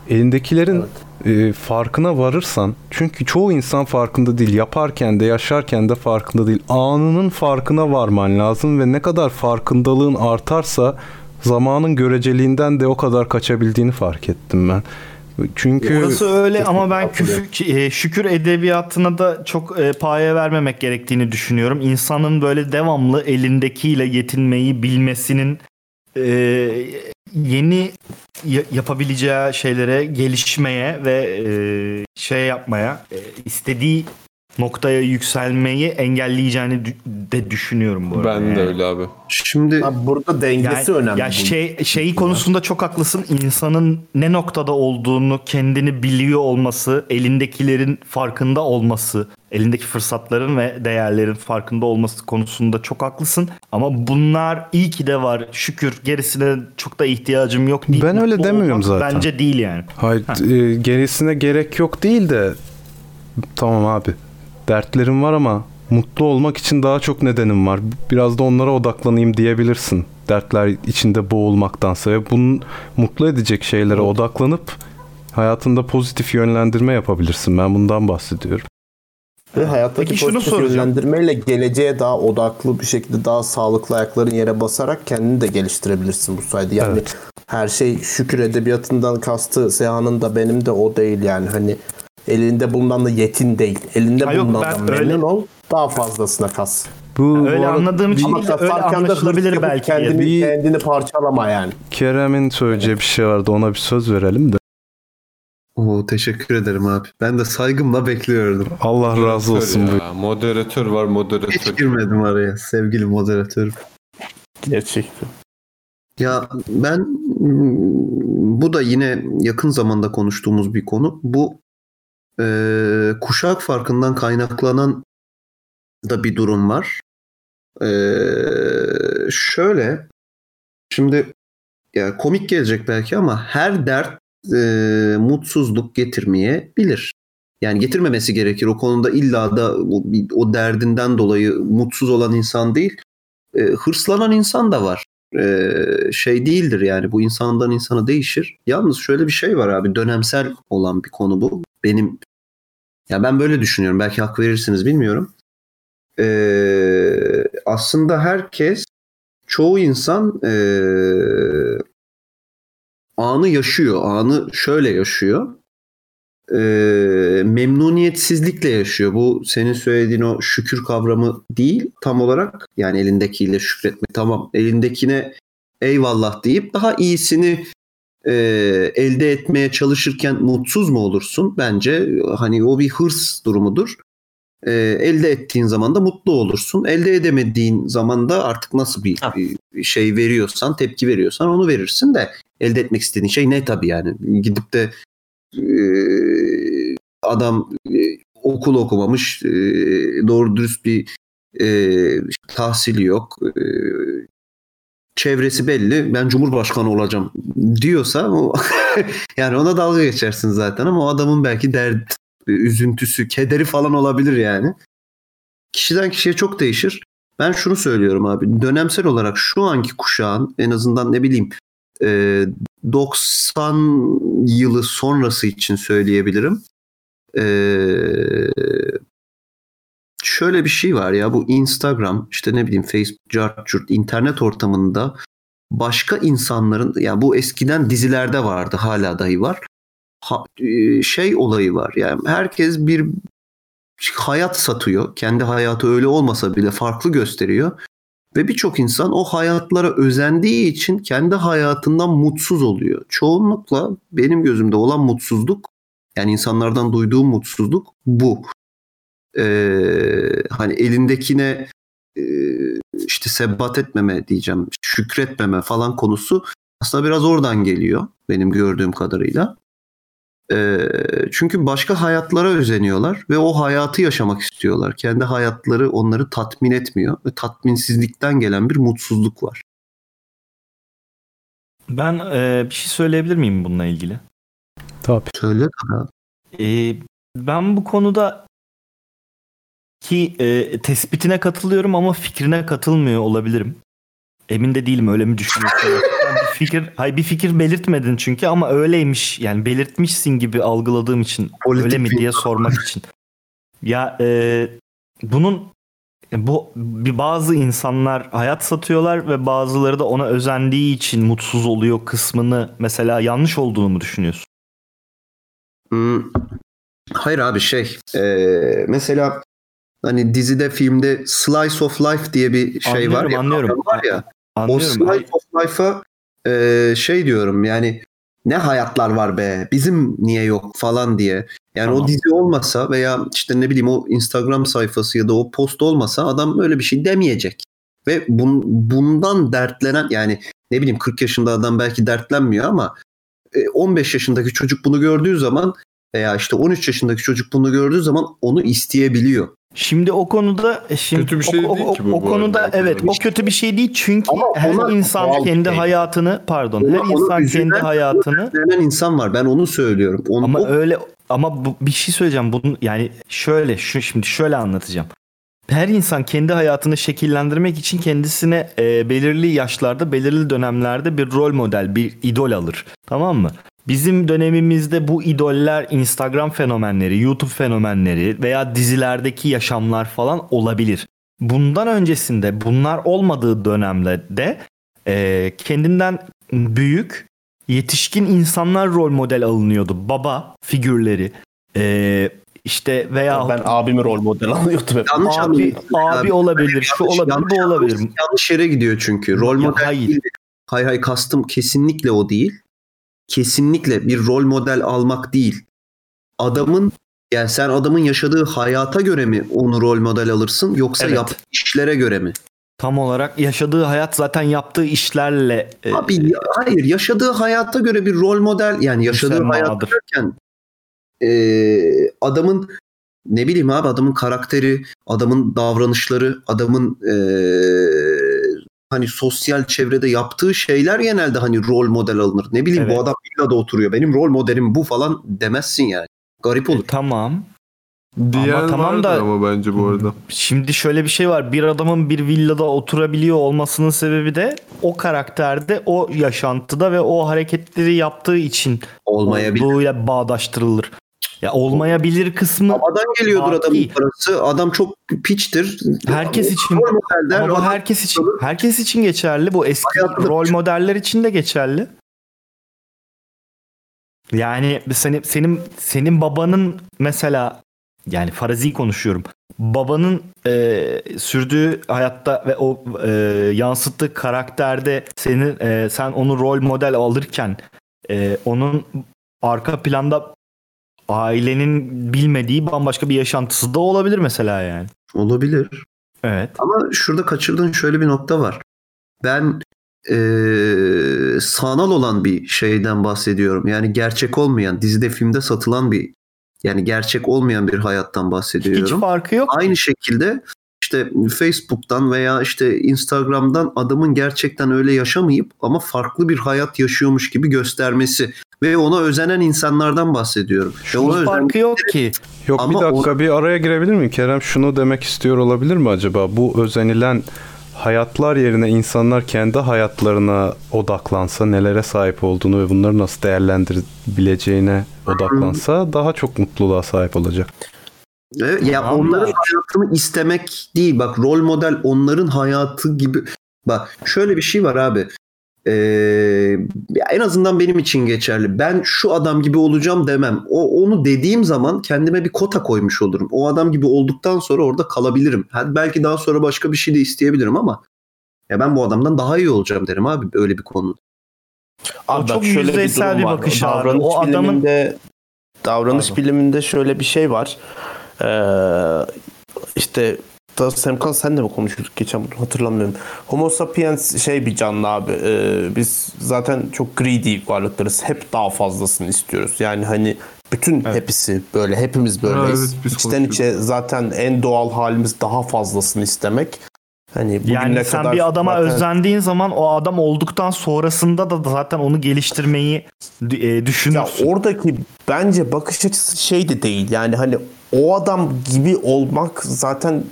elindekilerin e, farkına varırsan çünkü çoğu insan farkında değil yaparken de yaşarken de farkında değil anının farkına varman lazım ve ne kadar farkındalığın artarsa zamanın göreceliğinden de o kadar kaçabildiğini fark ettim ben. Çünkü Orası öyle ama ben küfür, e, şükür edebiyatına da çok e, paye vermemek gerektiğini düşünüyorum. İnsanın böyle devamlı elindekiyle yetinmeyi bilmesinin e, yeni ya- yapabileceği şeylere gelişmeye ve şey yapmaya istediği noktaya yükselmeyi engelleyeceğini de düşünüyorum bu arada. Ben de öyle abi. Şimdi Abi burada dengesi Yani- önemli. Ya bunun. şey şeyi konusunda çok haklısın. İnsanın ne noktada olduğunu kendini biliyor olması, elindekilerin farkında olması, elindeki fırsatların ve değerlerin farkında olması konusunda çok haklısın. Ama bunlar iyi ki de var. Şükür gerisine çok da ihtiyacım yok değil. Ben öyle demiyorum zaten. Bence değil yani. Hayır e, gerisine gerek yok değil de tamam abi dertlerim var ama mutlu olmak için daha çok nedenim var. Biraz da onlara odaklanayım diyebilirsin. Dertler içinde boğulmaktansa ve bunun mutlu edecek şeylere odaklanıp hayatında pozitif yönlendirme yapabilirsin. Ben bundan bahsediyorum. Ve hayattaki Peki pozitif yönlendirmeyle geleceğe daha odaklı bir şekilde daha sağlıklı ayakların yere basarak kendini de geliştirebilirsin bu sayede. Yani her şey şükür edebiyatından kastı Seha'nın da benim de o değil yani hani elinde bulunanla yetin değil. Elinde Ha bulunanla öyle- memnun ol daha fazlasına kas. Bu Öyle bu arada anladığım için Ama öyle anlaşılabilir belki. kendini, Bir- kendini parçalama yani. Kerem'in söyleyeceği bir şey vardı. Ona bir söz verelim de. Oo, teşekkür ederim abi. Ben de saygımla bekliyordum. Allah razı olsun. bu. Ya, moderatör var Hiç moderatör. girmedim araya sevgili moderatör. Gerçekten. Ya ben mm, bu da yine yakın zamanda konuştuğumuz bir konu. Bu e, kuşak farkından kaynaklanan da bir durum var. E, şöyle şimdi ya komik gelecek belki ama her dert e, mutsuzluk getirmeyebilir. Yani getirmemesi gerekir. O konuda illa da o, o derdinden dolayı mutsuz olan insan değil, e, hırslanan insan da var e, şey değildir yani bu insandan insana değişir. Yalnız şöyle bir şey var abi dönemsel olan bir konu bu. Benim ya ben böyle düşünüyorum. Belki hak verirsiniz bilmiyorum. E, aslında herkes çoğu insan e, anı yaşıyor. Anı şöyle yaşıyor. E, memnuniyetsizlikle yaşıyor. Bu senin söylediğin o şükür kavramı değil tam olarak. Yani elindekiyle şükretmek tamam. Elindekine eyvallah deyip daha iyisini e, elde etmeye çalışırken mutsuz mu olursun? Bence hani o bir hırs durumudur. E, elde ettiğin zaman da mutlu olursun. Elde edemediğin zaman da artık nasıl bir bir şey veriyorsan, tepki veriyorsan onu verirsin de elde etmek istediğin şey ne tabii yani. Gidip de adam e, okul okumamış, e, doğru dürüst bir e, tahsili yok, çevresi belli, ben cumhurbaşkanı olacağım diyorsa o, yani ona dalga geçersin zaten ama o adamın belki dert, üzüntüsü, kederi falan olabilir yani. Kişiden kişiye çok değişir. Ben şunu söylüyorum abi. Dönemsel olarak şu anki kuşağın en azından ne bileyim e, 90 yılı sonrası için söyleyebilirim. E, şöyle bir şey var ya bu Instagram işte ne bileyim Facebook, cart curt, internet ortamında başka insanların yani bu eskiden dizilerde vardı hala dahi var. Ha- e, şey olayı var yani herkes bir hayat satıyor. Kendi hayatı öyle olmasa bile farklı gösteriyor. Ve birçok insan o hayatlara özendiği için kendi hayatından mutsuz oluyor. Çoğunlukla benim gözümde olan mutsuzluk yani insanlardan duyduğum mutsuzluk bu. Ee, hani elindekine e, işte sebat etmeme diyeceğim, şükretmeme falan konusu aslında biraz oradan geliyor benim gördüğüm kadarıyla. Çünkü başka hayatlara özeniyorlar ve o hayatı yaşamak istiyorlar. Kendi hayatları onları tatmin etmiyor ve tatminsizlikten gelen bir mutsuzluk var. Ben e, bir şey söyleyebilir miyim bununla ilgili? Tabii. Söyle tabii. E, ben bu konuda ki e, tespitine katılıyorum ama fikrine katılmıyor olabilirim. Emin de değilim öyle mi düşünüyorsun? Ben bir fikir, hayır bir fikir belirtmedin çünkü ama öyleymiş. Yani belirtmişsin gibi algıladığım için Politik öyle mi diye sormak için. Ya e, bunun bu bir bazı insanlar hayat satıyorlar ve bazıları da ona özendiği için mutsuz oluyor kısmını mesela yanlış olduğunu mu düşünüyorsun? Hmm. Hayır abi şey e, mesela hani dizide filmde Slice of Life diye bir şey var Anlıyorum, ya. anlıyorum. kavram Var ya o Anlıyorum. Slice Hayır. of Life'a e, şey diyorum yani ne hayatlar var be bizim niye yok falan diye. Yani Tamam. o dizi olmasa veya işte ne bileyim o Instagram sayfası ya da o post olmasa adam öyle bir şey demeyecek. Ve bun, bundan dertlenen yani ne bileyim 40 yaşında adam belki dertlenmiyor ama e, 15 yaşındaki çocuk bunu gördüğü zaman veya işte 13 yaşındaki çocuk bunu gördüğü zaman onu isteyebiliyor. Şimdi o konuda e, şimdi Kötü bir şey o, o- değil ki bu o bu konuda arada. evet o kötü bir şey değil çünkü Ama her ona insan kendi şey. hayatını pardon Ona- her ona insan üzülen- kendi hayatını Denen insan var. Ben onu söylüyorum. Onu, ama o- öyle ama bu, bir şey söyleyeceğim bunun yani şöyle şu şimdi şöyle anlatacağım. Her insan kendi hayatını şekillendirmek için kendisine e, belirli yaşlarda, belirli dönemlerde bir rol model, bir idol alır. Tamam mı? Bizim dönemimizde bu idoller Instagram fenomenleri, YouTube fenomenleri veya dizilerdeki yaşamlar falan olabilir. Bundan öncesinde bunlar olmadığı dönemde e, kendinden büyük yetişkin insanlar rol model alınıyordu. Baba figürleri. E, işte veya Ben abimi rol model alıyordum hep. yanlış abi, abi abi. olabilir, şu Yanlış- olabilir, yanlış bu olabilir. yanlış- yere gidiyor çünkü. Rol Ya model hayır. değil. Hayır hayır kastım kesinlikle o değil. Kesinlikle bir rol model almak değil. Adamın yani sen adamın yaşadığı hayata göre mi onu rol model alırsın yoksa Evet. yaptığı işlere göre mi? Tam olarak yaşadığı hayat zaten yaptığı işlerle e, Abi ya- hayır yaşadığı hayata göre bir rol model yani yaşadığı hayat derken e, adamın ne bileyim abi adamın karakteri, adamın davranışları, adamın e, hani sosyal çevrede yaptığı şeyler genelde hani rol model alınır. Ne bileyim Evet. bu adam villada oturuyor. Benim rol modelim bu falan demezsin yani. Garip olur. e, tamam. Diyen Ama tamam da- ama bence bu arada. Şimdi şöyle bir şey var. Bir adamın bir villada oturabiliyor olmasının sebebi de o karakterde, o yaşantıda ve o hareketleri yaptığı için Olmayabilir. olduğuyla bağdaştırılır. Ya olmayabilir kısmı Havadan geliyordur adamın değil. parası. Adam çok piçtir. herkes için. Rol model der. Ama bu herkes için. Herkes için geçerli. Bu eski Hayatında- rol modeller için de geçerli. Yani senin senin senin babanın mesela yani farazi konuşuyorum. Babanın e, sürdüğü hayatta ve o e, yansıttığı karakterde senin e, sen onu rol model alırken e, onun arka planda ailenin bilmediği bambaşka bir yaşantısı da olabilir mesela yani. Olabilir. Evet. Ama şurada kaçırdığın şöyle bir nokta var. Ben eee, sanal olan bir şeyden bahsediyorum. Yani gerçek olmayan, dizide filmde satılan bir yani gerçek olmayan bir hayattan Hiç bahsediyorum. farkı yok. Aynı şekilde işte Facebook'tan veya işte Instagram'dan adamın gerçekten öyle yaşamayıp ama farklı bir hayat yaşıyormuş gibi göstermesi ve ona özenen insanlardan bahsediyorum. Ona Şunun özen- farkı yok ki. Yok Ama bir dakika bir araya girebilir miyim? Kerem şunu demek istiyor olabilir mi acaba? Bu özenilen hayatlar yerine insanlar kendi hayatlarına odaklansa, nelere sahip olduğunu ve bunları nasıl değerlendirebileceğine odaklansa daha çok mutluluğa sahip olacak. Evet, ya Tamam da- onların hayatını istemek değil. Bak rol model onların hayatı gibi. Bak şöyle bir şey var abi. Ee, ya en azından benim için geçerli. Ben şu adam gibi olacağım demem. O onu dediğim zaman kendime bir kota koymuş olurum. O adam gibi olduktan sonra orada kalabilirim. Hadi belki daha sonra başka bir şey de isteyebilirim ama ya ben bu adamdan daha iyi olacağım derim abi öyle bir konuda. Abi O bak çok şöyle bir yüzeysel durum bir var. bakış abi. davranış O adamın- biliminde davranış Pardon. biliminde şöyle bir şey var. Ee, işte da Semkan sen de mi konuşuyorduk geçen bunu hatırlamıyorum. Homo sapiens şey bir canlı abi. Ee, biz zaten çok greedy varlıklarız. Hep daha fazlasını istiyoruz. Yani hani bütün hepsi böyle hepimiz böyleyiz. evet, biz İçten içe zaten en doğal halimiz daha fazlasını istemek. Hani bugüne Yani sen kadar bir adama zaten- özendiğin zaman o adam olduktan sonrasında da zaten onu geliştirmeyi e, Ya düşünürsün. oradaki bence bakış açısı şey de değil. Yani hani o adam gibi olmak zaten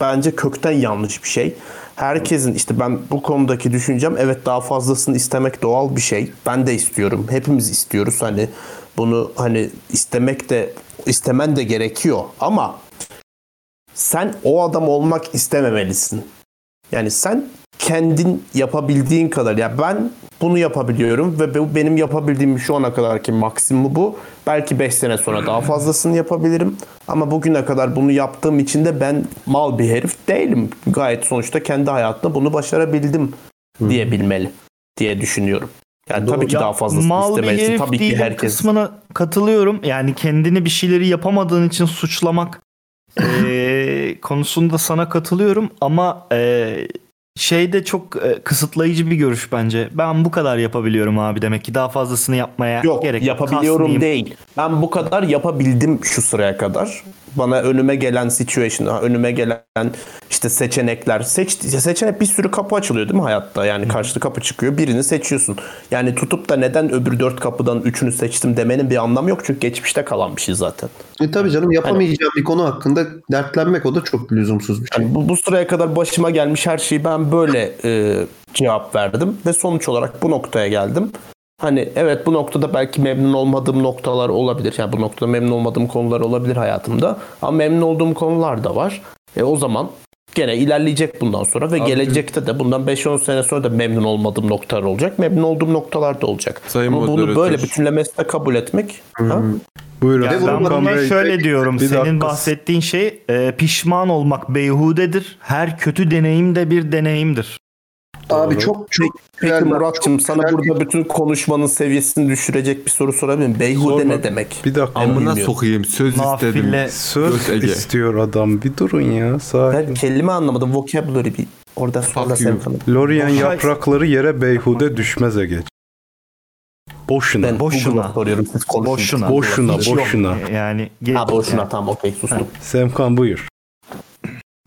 bence kökten yanlış bir şey. Herkesin işte ben bu konudaki düşüncem evet daha fazlasını istemek doğal bir şey. Ben de istiyorum. Hepimiz istiyoruz. Hani bunu hani istemek de istemen de gerekiyor ama sen o adam olmak istememelisin. Yani sen kendin yapabildiğin kadar ya ben bunu yapabiliyorum ve bu benim yapabildiğim şu ana kadarki maksimum bu. Belki 5 sene sonra daha fazlasını yapabilirim. Ama bugüne kadar bunu yaptığım için de ben mal bir herif değilim. Gayet sonuçta kendi hayatımda bunu başarabildim diyebilmeli diye düşünüyorum. Yani tabii ki Ya, daha fazlasını mal bir istemelisin. herif Tabii ki herkes. kısmına katılıyorum. Yani kendini bir şeyleri yapamadığın için suçlamak e, konusunda sana katılıyorum ama e, şey de çok e, kısıtlayıcı bir görüş bence. Ben bu kadar yapabiliyorum abi demek ki daha fazlasını yapmaya Yok gerek yok. yapabiliyorum Kasmayayım. değil. Ben bu kadar yapabildim şu sıraya kadar. Bana önüme gelen situation, önüme gelen işte seçenekler. Seç, seçenek bir sürü kapı açılıyor değil mi hayatta? Yani karşıda kapı çıkıyor birini seçiyorsun. Yani tutup da neden öbür dört kapıdan üçünü seçtim demenin bir anlamı yok. Çünkü geçmişte kalan bir şey zaten. E tabii canım yapamayacağım bir konu hakkında dertlenmek o da çok lüzumsuz bir şey. Yani bu, bu sıraya kadar başıma gelmiş her şeyi ben böyle e, cevap verdim ve sonuç olarak bu noktaya geldim. Hani evet bu noktada belki memnun olmadığım noktalar olabilir. Yani bu noktada memnun olmadığım konular olabilir hayatımda. Ama memnun olduğum konular da var. E o zaman gene ilerleyecek bundan sonra ve gelecekte de bundan 5-10 sene sonra da memnun olmadığım noktalar olacak. Memnun olduğum noktalar da olacak. Sayın Ama bunu böyle bütünlemesi de kabul etmek. Ha? Buyurun. Ya Ve ben buna şöyle diyorum. bir Senin dakika. bahsettiğin şey e, pişman olmak beyhudedir. Her kötü deneyim de bir deneyimdir. Abi çok çok Peki güzel, Murat'cığım çok sana güzel burada bütün konuşmanın seviyesini düşürecek bir soru sorabilir miyim? Beyhude Sorma. ne demek? Bir dakika. Amına sokayım söz istedim. Nafile Söz Göt Ege. istiyor adam. Bir durun ya. Sakin. Ben kelime anlamadım. Vocabulary bir orada sonra sen Boşa- yaprakları yere beyhude düşmez Ege. Boşuna. Ben Boşuna. Google'a soruyorum siz konuşun. Boşuna. Boşuna, yok. boşuna. Yani Ha boşuna tamam okey sustum. Semkan buyur.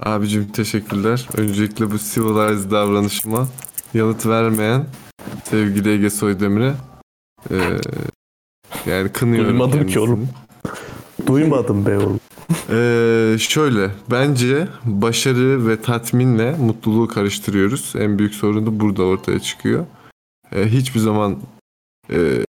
Abicim teşekkürler. Öncelikle bu civilized davranışıma yanıt vermeyen sevgili Ege Soydemir'e eee yani kınıyorum Duymadım ki kendisini. oğlum. Duymadım be oğlum. Eee, şöyle bence başarı ve tatminle mutluluğu karıştırıyoruz. En büyük sorun da burada ortaya çıkıyor. Eee, hiçbir zaman eee,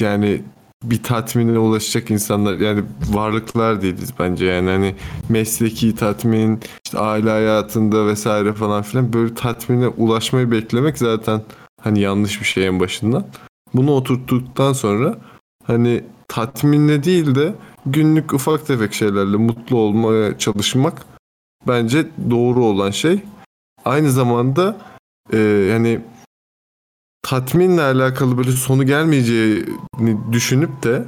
yani bir tatmine ulaşacak insanlar yani varlıklar değiliz bence yani hani mesleki tatmin işte aile hayatında vesaire falan filan böyle tatmine ulaşmayı beklemek zaten hani yanlış bir şey en başından. Bunu oturttuktan sonra hani tatminle değil de günlük ufak tefek şeylerle mutlu olmaya çalışmak bence doğru olan şey. Aynı zamanda e, yani tatminle alakalı böyle sonu gelmeyeceğini düşünüp de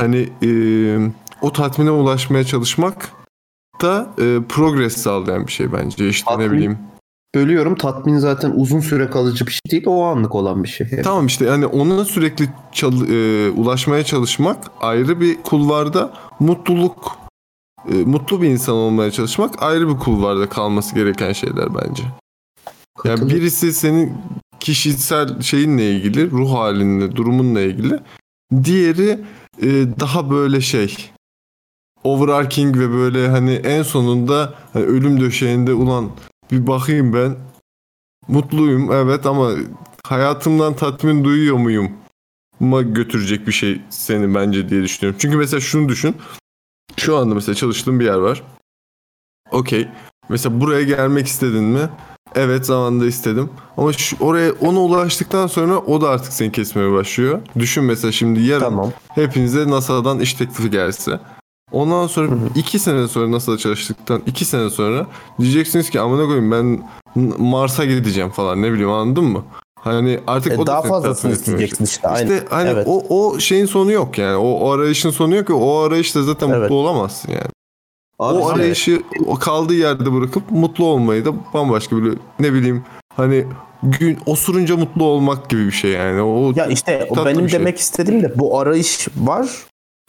hani e, o tatmine ulaşmaya çalışmak da e, progress sağlayan bir şey bence. İşte ne Tatmin- bileyim. Bölüyorum tatmin zaten uzun süre kalıcı bir şey değil o anlık olan bir şey. Tamam işte yani ona sürekli çal- e, ulaşmaya çalışmak ayrı bir kulvarda mutluluk e, mutlu bir insan olmaya çalışmak ayrı bir kulvarda kalması gereken şeyler bence. Yani Katılıyorum. birisi senin kişisel şeyinle ilgili, ruh halinle, durumunla ilgili. Diğeri e, daha böyle şey overarching ve böyle hani en sonunda hani ölüm döşeğinde ulan bir bakayım ben mutluyum evet ama hayatımdan tatmin duyuyor muyum? Ma götürecek bir şey seni bence diye düşünüyorum. Çünkü mesela şunu düşün. Şu anda mesela çalıştığım bir yer var. Okey. Mesela buraya gelmek istedin mi? Evet zamanında istedim. Ama şu, oraya ona ulaştıktan sonra o da artık seni kesmeye başlıyor. Düşün mesela şimdi yarın Tamam. hepinize NASA'dan iş teklifi gelse. Ondan sonra iki sene sonra NASA'da çalıştıktan iki sene sonra diyeceksiniz ki amına koyayım ben Mars'a gideceğim falan ne bileyim anladın mı? Hani artık E, o da daha fazlasını isteyeceksin işte. Aynen. İşte hani Evet. o, o şeyin sonu yok yani. O, o arayışın sonu yok ki o arayışta zaten Evet. mutlu olamazsın yani. Abi o arayışı o kaldığı yerde bırakıp mutlu olmayı da bambaşka bir ne bileyim hani gün osurunca mutlu olmak gibi bir şey yani. O Ya işte o benim şey. demek istediğim de bu arayış var.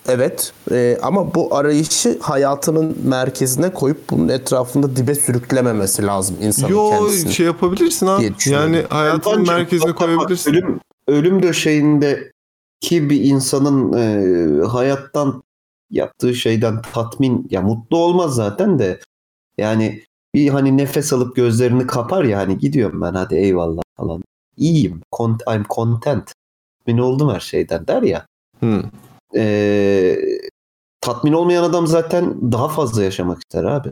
Evet Ee, ama bu arayışı hayatının merkezine koyup bunun etrafında dibe sürüklememesi lazım insanın Yo kendisini. şey yapabilirsin abi. Yani hayatın Bence merkezine koyabilirsin. Ölüm, ölüm döşeğindeki bir insanın e, hayattan yaptığı şeyden tatmin ya mutlu olmaz zaten de yani bir hani nefes alıp gözlerini kapar ya hani gidiyorum ben hadi eyvallah falan. İyiyim. Con- I'm content. Tatmin oldum her şeyden der ya. Hı. E, tatmin olmayan adam zaten daha fazla yaşamak ister abi.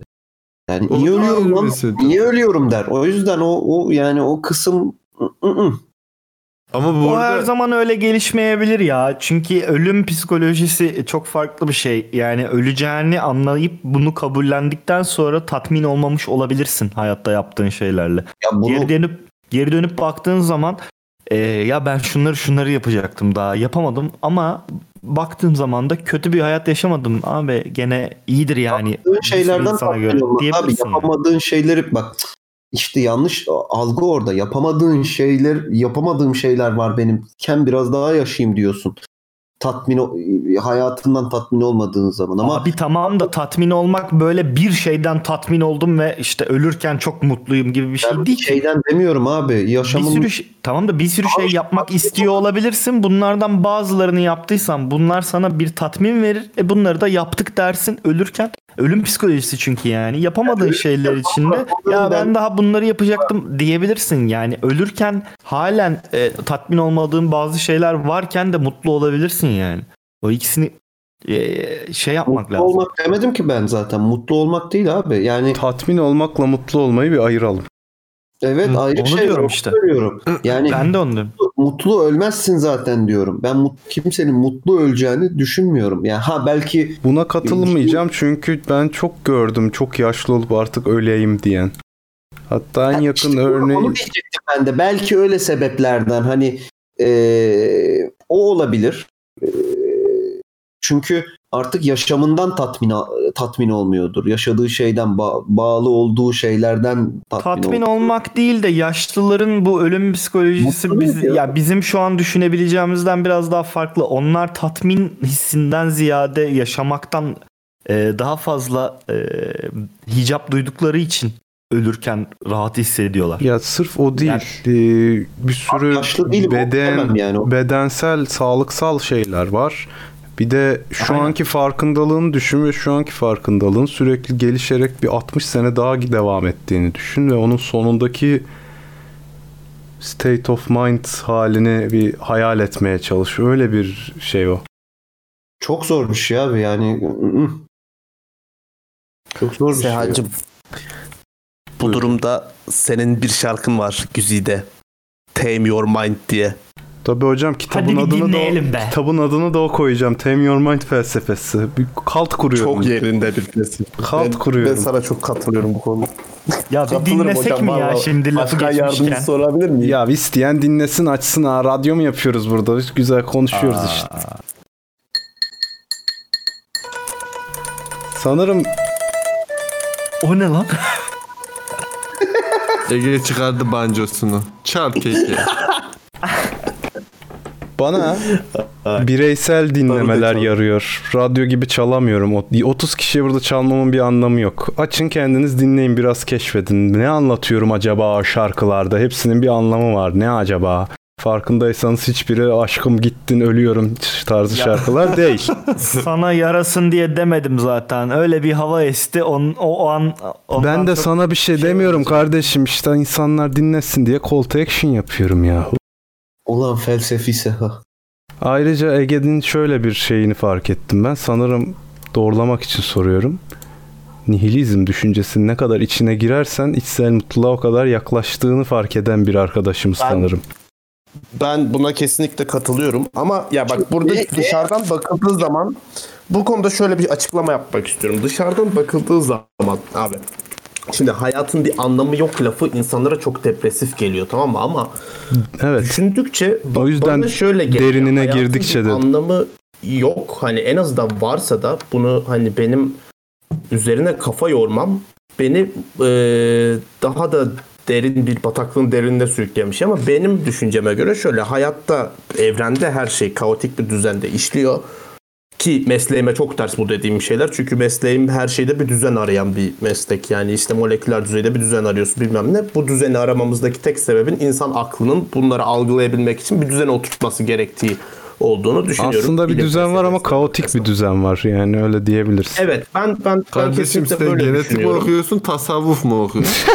Yani O niye da ölüyorum lan? Niye ölüyorum der. O yüzden o, o yani o kısım ı, ı, ı. Ama bu O her arada zaman öyle gelişmeyebilir ya. Çünkü ölüm psikolojisi çok farklı bir şey. Yani öleceğini anlayıp bunu kabullendikten sonra tatmin olmamış olabilirsin hayatta yaptığın şeylerle. ya bunu Geri dönüp geri dönüp baktığın zaman e, ya ben şunları şunları yapacaktım daha yapamadım ama baktığım zaman da kötü bir hayat yaşamadım abi gene iyidir yani. yaptığın şeylerden tatmin göre. Abi yapamadığın şeyleri bak işte yanlış algı orada. Yapamadığın şeyler, yapamadığım şeyler var benim. Ken biraz daha yaşayayım diyorsun. Tatmin o- hayatından tatmin olmadığın zaman ama Abi tamam da tatmin olmak böyle bir şeyden tatmin oldum ve işte ölürken çok mutluyum gibi bir şey ben değil ki. şeyden demiyorum abi. Bir Yaşamın sürü şey- tamam da bir sürü şey yapmak istiyor olabilirsin. Bunlardan bazılarını yaptıysan bunlar sana bir tatmin verir. E bunları da yaptık dersin ölürken. Ölüm psikolojisi çünkü yani. Yapamadığın şeyler içinde ya ben daha bunları yapacaktım diyebilirsin. Yani ölürken halen e, tatmin olmadığın bazı şeyler varken de mutlu olabilirsin yani. O ikisini e, şey yapmak mutlu lazım. olmak demedim ki ben zaten. Mutlu olmak değil abi. Yani Tatmin olmakla mutlu olmayı bir ayıralım. evet Hı, ayrı onu şey diyorum işte. söylüyorum. Yani Ben de onu diyorum. mutlu ölmezsin zaten diyorum. Ben mut- kimsenin mutlu öleceğini düşünmüyorum. Yani ha belki Buna katılmayacağım çünkü ben çok gördüm çok yaşlı olup artık öleyim diyen. Hatta en yakın İşte örneği Onu diyecektim ben de. Belki öyle sebeplerden hani eee, o olabilir. Çünkü artık yaşamından tatmin tatmin olmuyordur. Yaşadığı şeyden ba- bağlı olduğu şeylerden tatmin, Tatmin ol- olmak değil de yaşlıların bu ölüm psikolojisi Mutlu biz, ediyor. ya bizim şu an düşünebileceğimizden biraz daha farklı. Onlar tatmin hissinden ziyade yaşamaktan e, daha fazla e, hicap duydukları için ölürken rahat hissediyorlar. ya sırf o değil. Ee, bir sürü yaşlı değilim, o beden yani. Bedensel sağlıksal şeyler var. Bir de şu Aynen. anki farkındalığını düşün ve şu anki farkındalığın sürekli gelişerek bir 60 sene daha devam ettiğini düşün ve onun sonundaki state of mind halini bir hayal etmeye çalış. Öyle bir şey o. Çok zor bir şey abi yani. Çok zor bir şey. Sehacım. Bu durumda senin bir şarkın var Güzide. Tame Your Mind diye. Tabii hocam kitabın Hadi adını da be. kitabın adını da o koyacağım. Tame Your Mind felsefesi. Bir kalt kuruyorum. Çok yerinde bir felsefe. Kalt Ben- kuruyorum. Ben sana çok katılıyorum bu konuda. Ya bir dinlesek hocam, mi ya vallahi. şimdi lafı yardımcısı olabilir miyim? Ya isteyen dinlesin açsın ha radyo mu yapıyoruz burada? Biz güzel konuşuyoruz işte. Sanırım O ne lan? Ege çıkardı bancosunu. Çal keke. Bana bireysel dinlemeler yarıyor. Radyo gibi çalamıyorum. O- 30 kişiye burada çalmamın bir anlamı yok. Açın kendiniz dinleyin biraz keşfedin. Ne anlatıyorum acaba şarkılarda? Hepsinin bir anlamı var. Ne acaba? Farkındaysanız hiçbiri aşkım gittin ölüyorum tarzı Ya. şarkılar değil. Sana yarasın diye demedim zaten. Öyle bir hava esti. On, o, o an ben de sana bir şey demiyorum kardeşim. İşte insanlar dinlesin diye call to action yapıyorum ya. Ulan felsefi seha. Ayrıca Ege'nin şöyle bir şeyini fark ettim ben. Sanırım doğrulamak için soruyorum. Nihilizm düşüncesinin ne kadar içine girersen içsel mutluluğa o kadar yaklaştığını fark eden bir arkadaşımız Ben- sanırım. Ben buna kesinlikle katılıyorum ama ya bak burada dışarıdan bakıldığı zaman bu konuda şöyle bir açıklama yapmak istiyorum. Dışarıdan bakıldığı zaman abi şimdi hayatın bir anlamı yok lafı insanlara çok depresif geliyor tamam mı ama Evet. düşündükçe O yüzden bana şöyle geliyor. derinine Hayatın girdikçe bir de- anlamı yok hani en azından varsa da bunu hani benim üzerine kafa yormam beni eee, daha da derin bir bataklığın derinine sürüklemiş ama benim düşünceme göre şöyle hayatta evrende her şey kaotik bir düzende işliyor ki mesleğime çok ters bu dediğim şeyler çünkü mesleğim her şeyde bir düzen arayan bir meslek yani işte moleküler düzeyde bir düzen arıyorsun bilmem ne bu düzeni aramamızdaki tek sebebin insan aklının bunları algılayabilmek için bir düzene oturtması gerektiği olduğunu düşünüyorum. Aslında bir düzen var ama kaotik bir düzen var yani öyle diyebiliriz. Evet ben ben, ben Kardeşim kesinlikle sen böyle genetik mi okuyorsun, tasavvuf mu okuyorsun?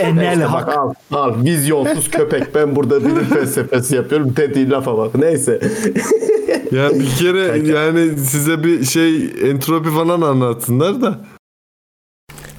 Enel İşte hak. bak al, al vizyonsuz köpek ben burada bilim felsefesi yapıyorum dediği lafa bak neyse. ya bir kere yani size bir şey entropi falan anlatsınlar da.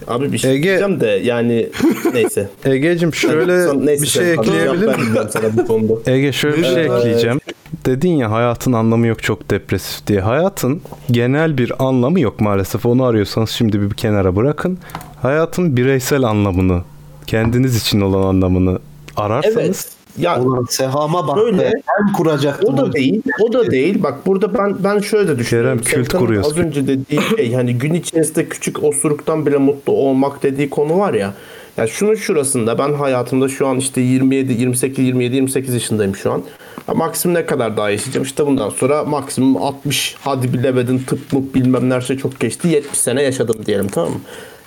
Abi bir şey Ege- diyeceğim de yani neyse. Ege'cim şöyle Son- neyse, bir şey sen- ekleyebilir miyim? vermeyeceğim sana bu konuda. Ege şöyle bir şey ekleyeceğim. Dedin ya hayatın anlamı yok çok depresif diye. Hayatın genel bir anlamı yok maalesef. Onu arıyorsanız şimdi bir kenara bırakın. Hayatın bireysel anlamını, kendiniz için olan anlamını ararsanız Evet. Ya Ulan sehama bak Şöyle- be. Ben kuracaktım. o da değil. O da değil. Bak burada ben ben şöyle de düşünüyorum. Kerem, kült kuruyorsun. Az önce dediği şey hani gün içerisinde küçük osuruktan bile mutlu olmak dediği konu var ya. Ya şunun şurasında ben hayatımda şu an işte 27 28 27 28 yaşındayım şu an. Ya maksimum ne kadar daha yaşayacağım? İşte bundan sonra maksimum 60 hadi bilemedin tıp mı bilmem ne her şey çok geçti. 70 sene yaşadım diyelim tamam mı?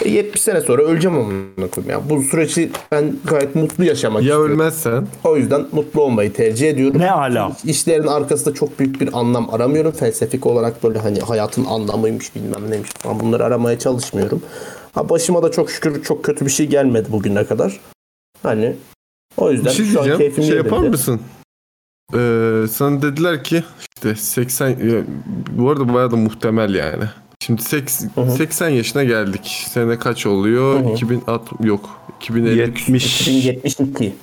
E 70 sene sonra öleceğim amına koyayım ya. Bu süreci ben gayet mutlu yaşamak Ya istiyorum. ölmezsen? O yüzden mutlu olmayı tercih ediyorum. Ne ala. İşlerin arkasında çok büyük bir anlam aramıyorum. Felsefik olarak böyle hani hayatın anlamıymış bilmem neymiş falan bunları aramaya çalışmıyorum. Ha başıma da çok şükür çok kötü bir şey gelmedi bugüne kadar. Hani o Bir yüzden şey şu an keyfim Şey yapar yerinde. mısın? Ee, sana dediler ki işte 80 ya, bu arada bayağı da muhtemel yani. Şimdi seks- Hı hı. 80 yaşına geldik. Sene kaç oluyor? Hı hı. 2060 yok. 2050 70 2072.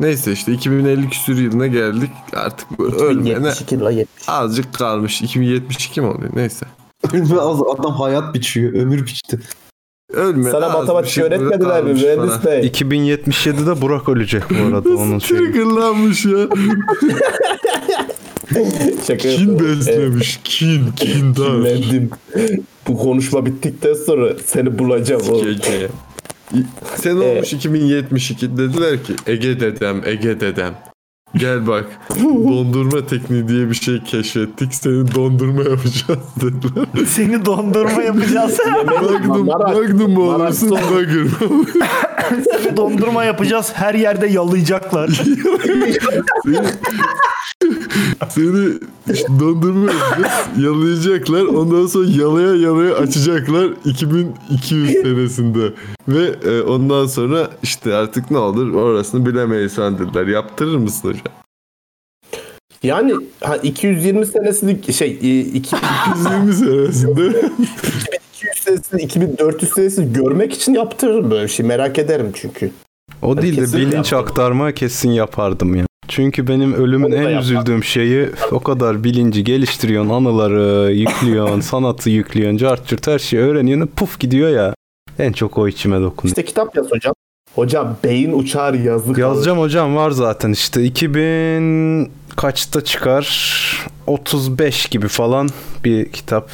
Neyse işte 2050 küsür yılına geldik. Artık böyle ölmene 2072 ile 70. azıcık kalmış. 2072 mi oluyor? Neyse. Ölme az adam hayat biçiyor. Ömür biçti. Ölme. Sana matematik şey öğretmediler mi mühendis bey? 2077'de Burak ölecek bu arada onun şeyi. triggerlanmış ya? Şaka Kin yapıyorum. beslemiş. Kin, kindar. Kinlendim. Bu konuşma bittikten sonra seni bulacağım oğlum. Gece. Sen olmuş 2072 dediler ki Ege dedem Ege dedem gel bak dondurma tekniği diye bir şey keşfettik seni dondurma yapacağız dediler. Seni dondurma yapacağız. Magnum, Magnum mu olursun. Seni dondurma yapacağız. Her yerde yalayacaklar. seni, seni işte dondurma yalayacaklar ondan sonra yalaya yalaya açacaklar 2200 senesinde ve e, ondan sonra işte artık ne olur orasını bilemeyiz dediler yaptırır mısın hocam? Yani ha, 220 senesini şey e, iki- 120 senesinde 2200 senesini 2400 senesini görmek için yaptırırım böyle bir şey. Merak ederim çünkü. O değil de bilinç yaparım. aktarma kesin yapardım ya. Çünkü benim ölümün en yaparım. üzüldüğüm şeyi o kadar bilinci geliştiriyorsun, anıları yüklüyorsun, sanatı yüklüyorsun, cart curt her şeyi öğreniyorsun, puf gidiyor ya. En çok o içime dokunuyor. İşte kitap yaz hocam. Hocam beyin uçar yazı kalır. Yazacağım hocam var zaten işte 2000 kaçta çıkar? 35 gibi falan bir kitap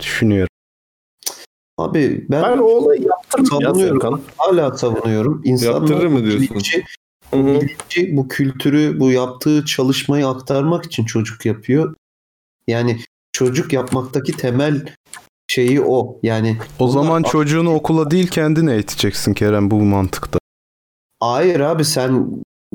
düşünüyorum. Abi ben, Ben o olayı yaptırmam ya savunuyorum. Serkan. Hala savunuyorum. İnsanlar Yaptırır mı diyorsun? bilinci bilinci, bu kültürü, bu yaptığı çalışmayı aktarmak için çocuk yapıyor. Yani çocuk yapmaktaki temel şeyi o. Yani O zaman çocuğunu okula değil kendini eğiteceksin Kerem bu mantıkta. hayır abi sen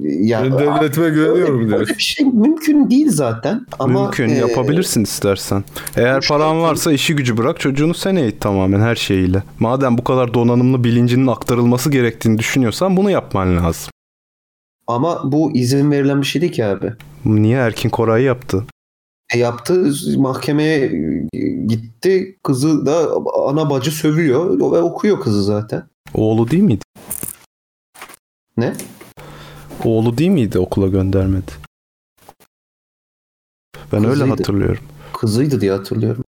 ya Ben devletime güveniyorum öyle diyorsun. bir şey mümkün değil zaten. Ama Mümkün e, yapabilirsin istersen. Eğer paran varsa işi gücü bırak çocuğunu sen eğit tamamen her şeyiyle. Madem bu kadar donanımlı bilincinin aktarılması gerektiğini düşünüyorsan bunu yapman lazım. Ama bu izin verilen bir şey değil ki abi. Niye Erkin Koray yaptı? E yaptı mahkemeye gitti kızı da ana bacı sövüyor ve okuyor kızı zaten. Oğlu değil miydi? Ne? Oğlu değil miydi okula göndermedi? Ben öyle Kızıydı. hatırlıyorum. Kızıydı diye hatırlıyorum.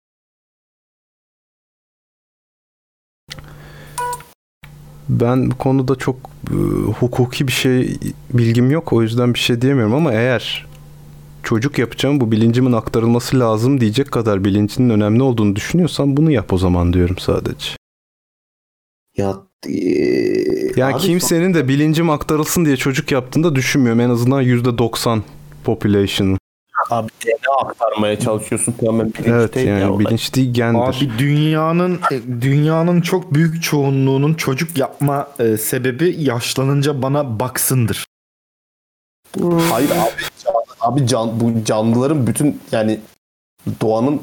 Ben bu konuda çok e, hukuki bir şey bilgim yok. O yüzden bir şey diyemiyorum ama eğer çocuk yapacağım bu bilincimin aktarılması lazım diyecek kadar bilincinin önemli olduğunu düşünüyorsan bunu yap o zaman diyorum sadece. Ya e, Yani abi- kimsenin de bilincim aktarılsın diye çocuk yaptığında düşünmüyorum. En azından %90 population'ı. Abi DNA aktarmaya çalışıyorsun tamamen bilinç Evet değil yani ya olay. bilinç değil gendir. Abi dünyanın e, dünyanın çok büyük çoğunluğunun çocuk yapma e, sebebi yaşlanınca bana baksındır. Hayır abi, abi can, bu canlıların bütün yani doğanın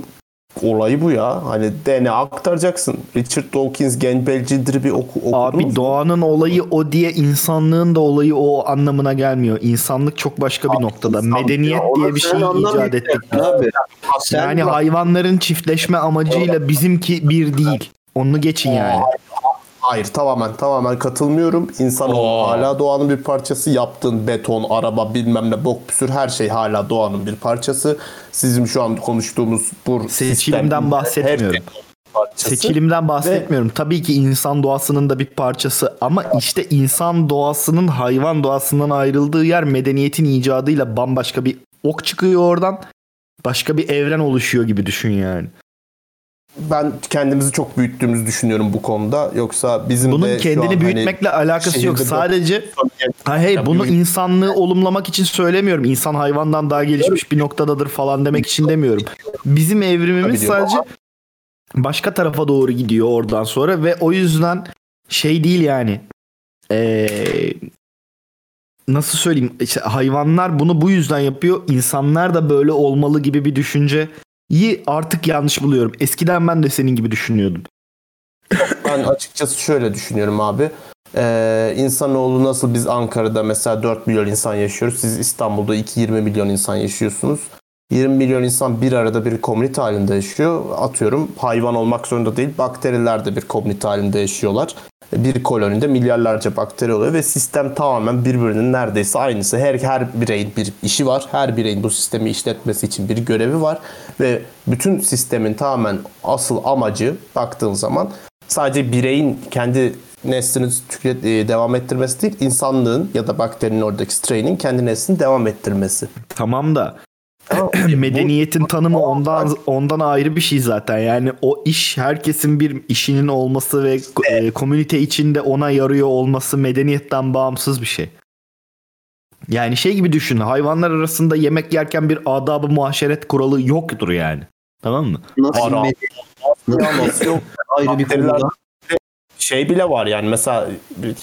olayı bu ya. Hani DNA aktaracaksın. Richard Dawkins Gen Belcidir bir oku, okudunuz Abi mu? doğanın olayı o diye insanlığın da olayı o anlamına gelmiyor. İnsanlık çok başka bir noktada. insan- Medeniyet ya diye bir şey icat ettik. Abi Yani hayvanların çiftleşme amacıyla bizimki bir değil. Onu geçin yani. Hayır tamamen tamamen katılmıyorum. İnsan hala doğanın bir parçası. Yaptığın beton, araba bilmem ne bok püsür her şey hala doğanın bir parçası. Sizin şu an konuştuğumuz bu Seçilimden bahsetmiyorum. Seçilimden bahsetmiyorum. Tabii ki insan doğasının da bir parçası ama işte insan doğasının hayvan doğasından ayrıldığı yer medeniyetin icadıyla bambaşka bir ok çıkıyor oradan. Başka bir evren oluşuyor gibi düşün yani. Ben kendimizi çok büyüttüğümüzü düşünüyorum bu konuda. Yoksa bizim Bunun de kendini an hani büyütmekle alakası yok. Sadece hayır Ya bunu insanlığı olumlamak için söylemiyorum. İnsan hayvandan daha gelişmiş bir noktadadır falan demek için demiyorum. Bizim evrimimiz sadece başka tarafa doğru gidiyor oradan sonra ve o yüzden şey değil yani. Ee, nasıl söyleyeyim? İşte hayvanlar bunu bu yüzden yapıyor. İnsanlar da böyle olmalı gibi bir düşünceyi artık yanlış buluyorum. Eskiden ben de senin gibi düşünüyordum. Ben açıkçası şöyle düşünüyorum abi. Ee, insanoğlu nasıl biz Ankara'da mesela 4 milyon insan yaşıyoruz. Siz İstanbul'da 2-20 milyon insan yaşıyorsunuz. 20 milyon insan bir arada bir komünite halinde yaşıyor. Atıyorum hayvan olmak zorunda değil. Bakteriler de bir komünite halinde yaşıyorlar. Bir kolonide milyarlarca bakteri oluyor ve sistem tamamen birbirinin neredeyse aynısı. Her her bireyin bir işi var. Her bireyin bu sistemi işletmesi için bir görevi var ve bütün sistemin tamamen asıl amacı baktığın zaman sadece bireyin kendi neslini tüket, e, devam ettirmesi değil, insanlığın ya da bakterinin oradaki strain'in kendi neslini devam ettirmesi. Tamam da medeniyetin tanımı ondan ondan ayrı bir şey zaten. Yani o iş herkesin bir işinin olması ve e, komünite içinde ona yarıyor olması medeniyetten bağımsız bir şey. Yani şey gibi düşün. Hayvanlar arasında yemek yerken bir adabı muaşeret kuralı yoktur yani. Tamam mı? Nasıl Ara- Nasıl yok? ayrı bir konuda. Şey bile var yani mesela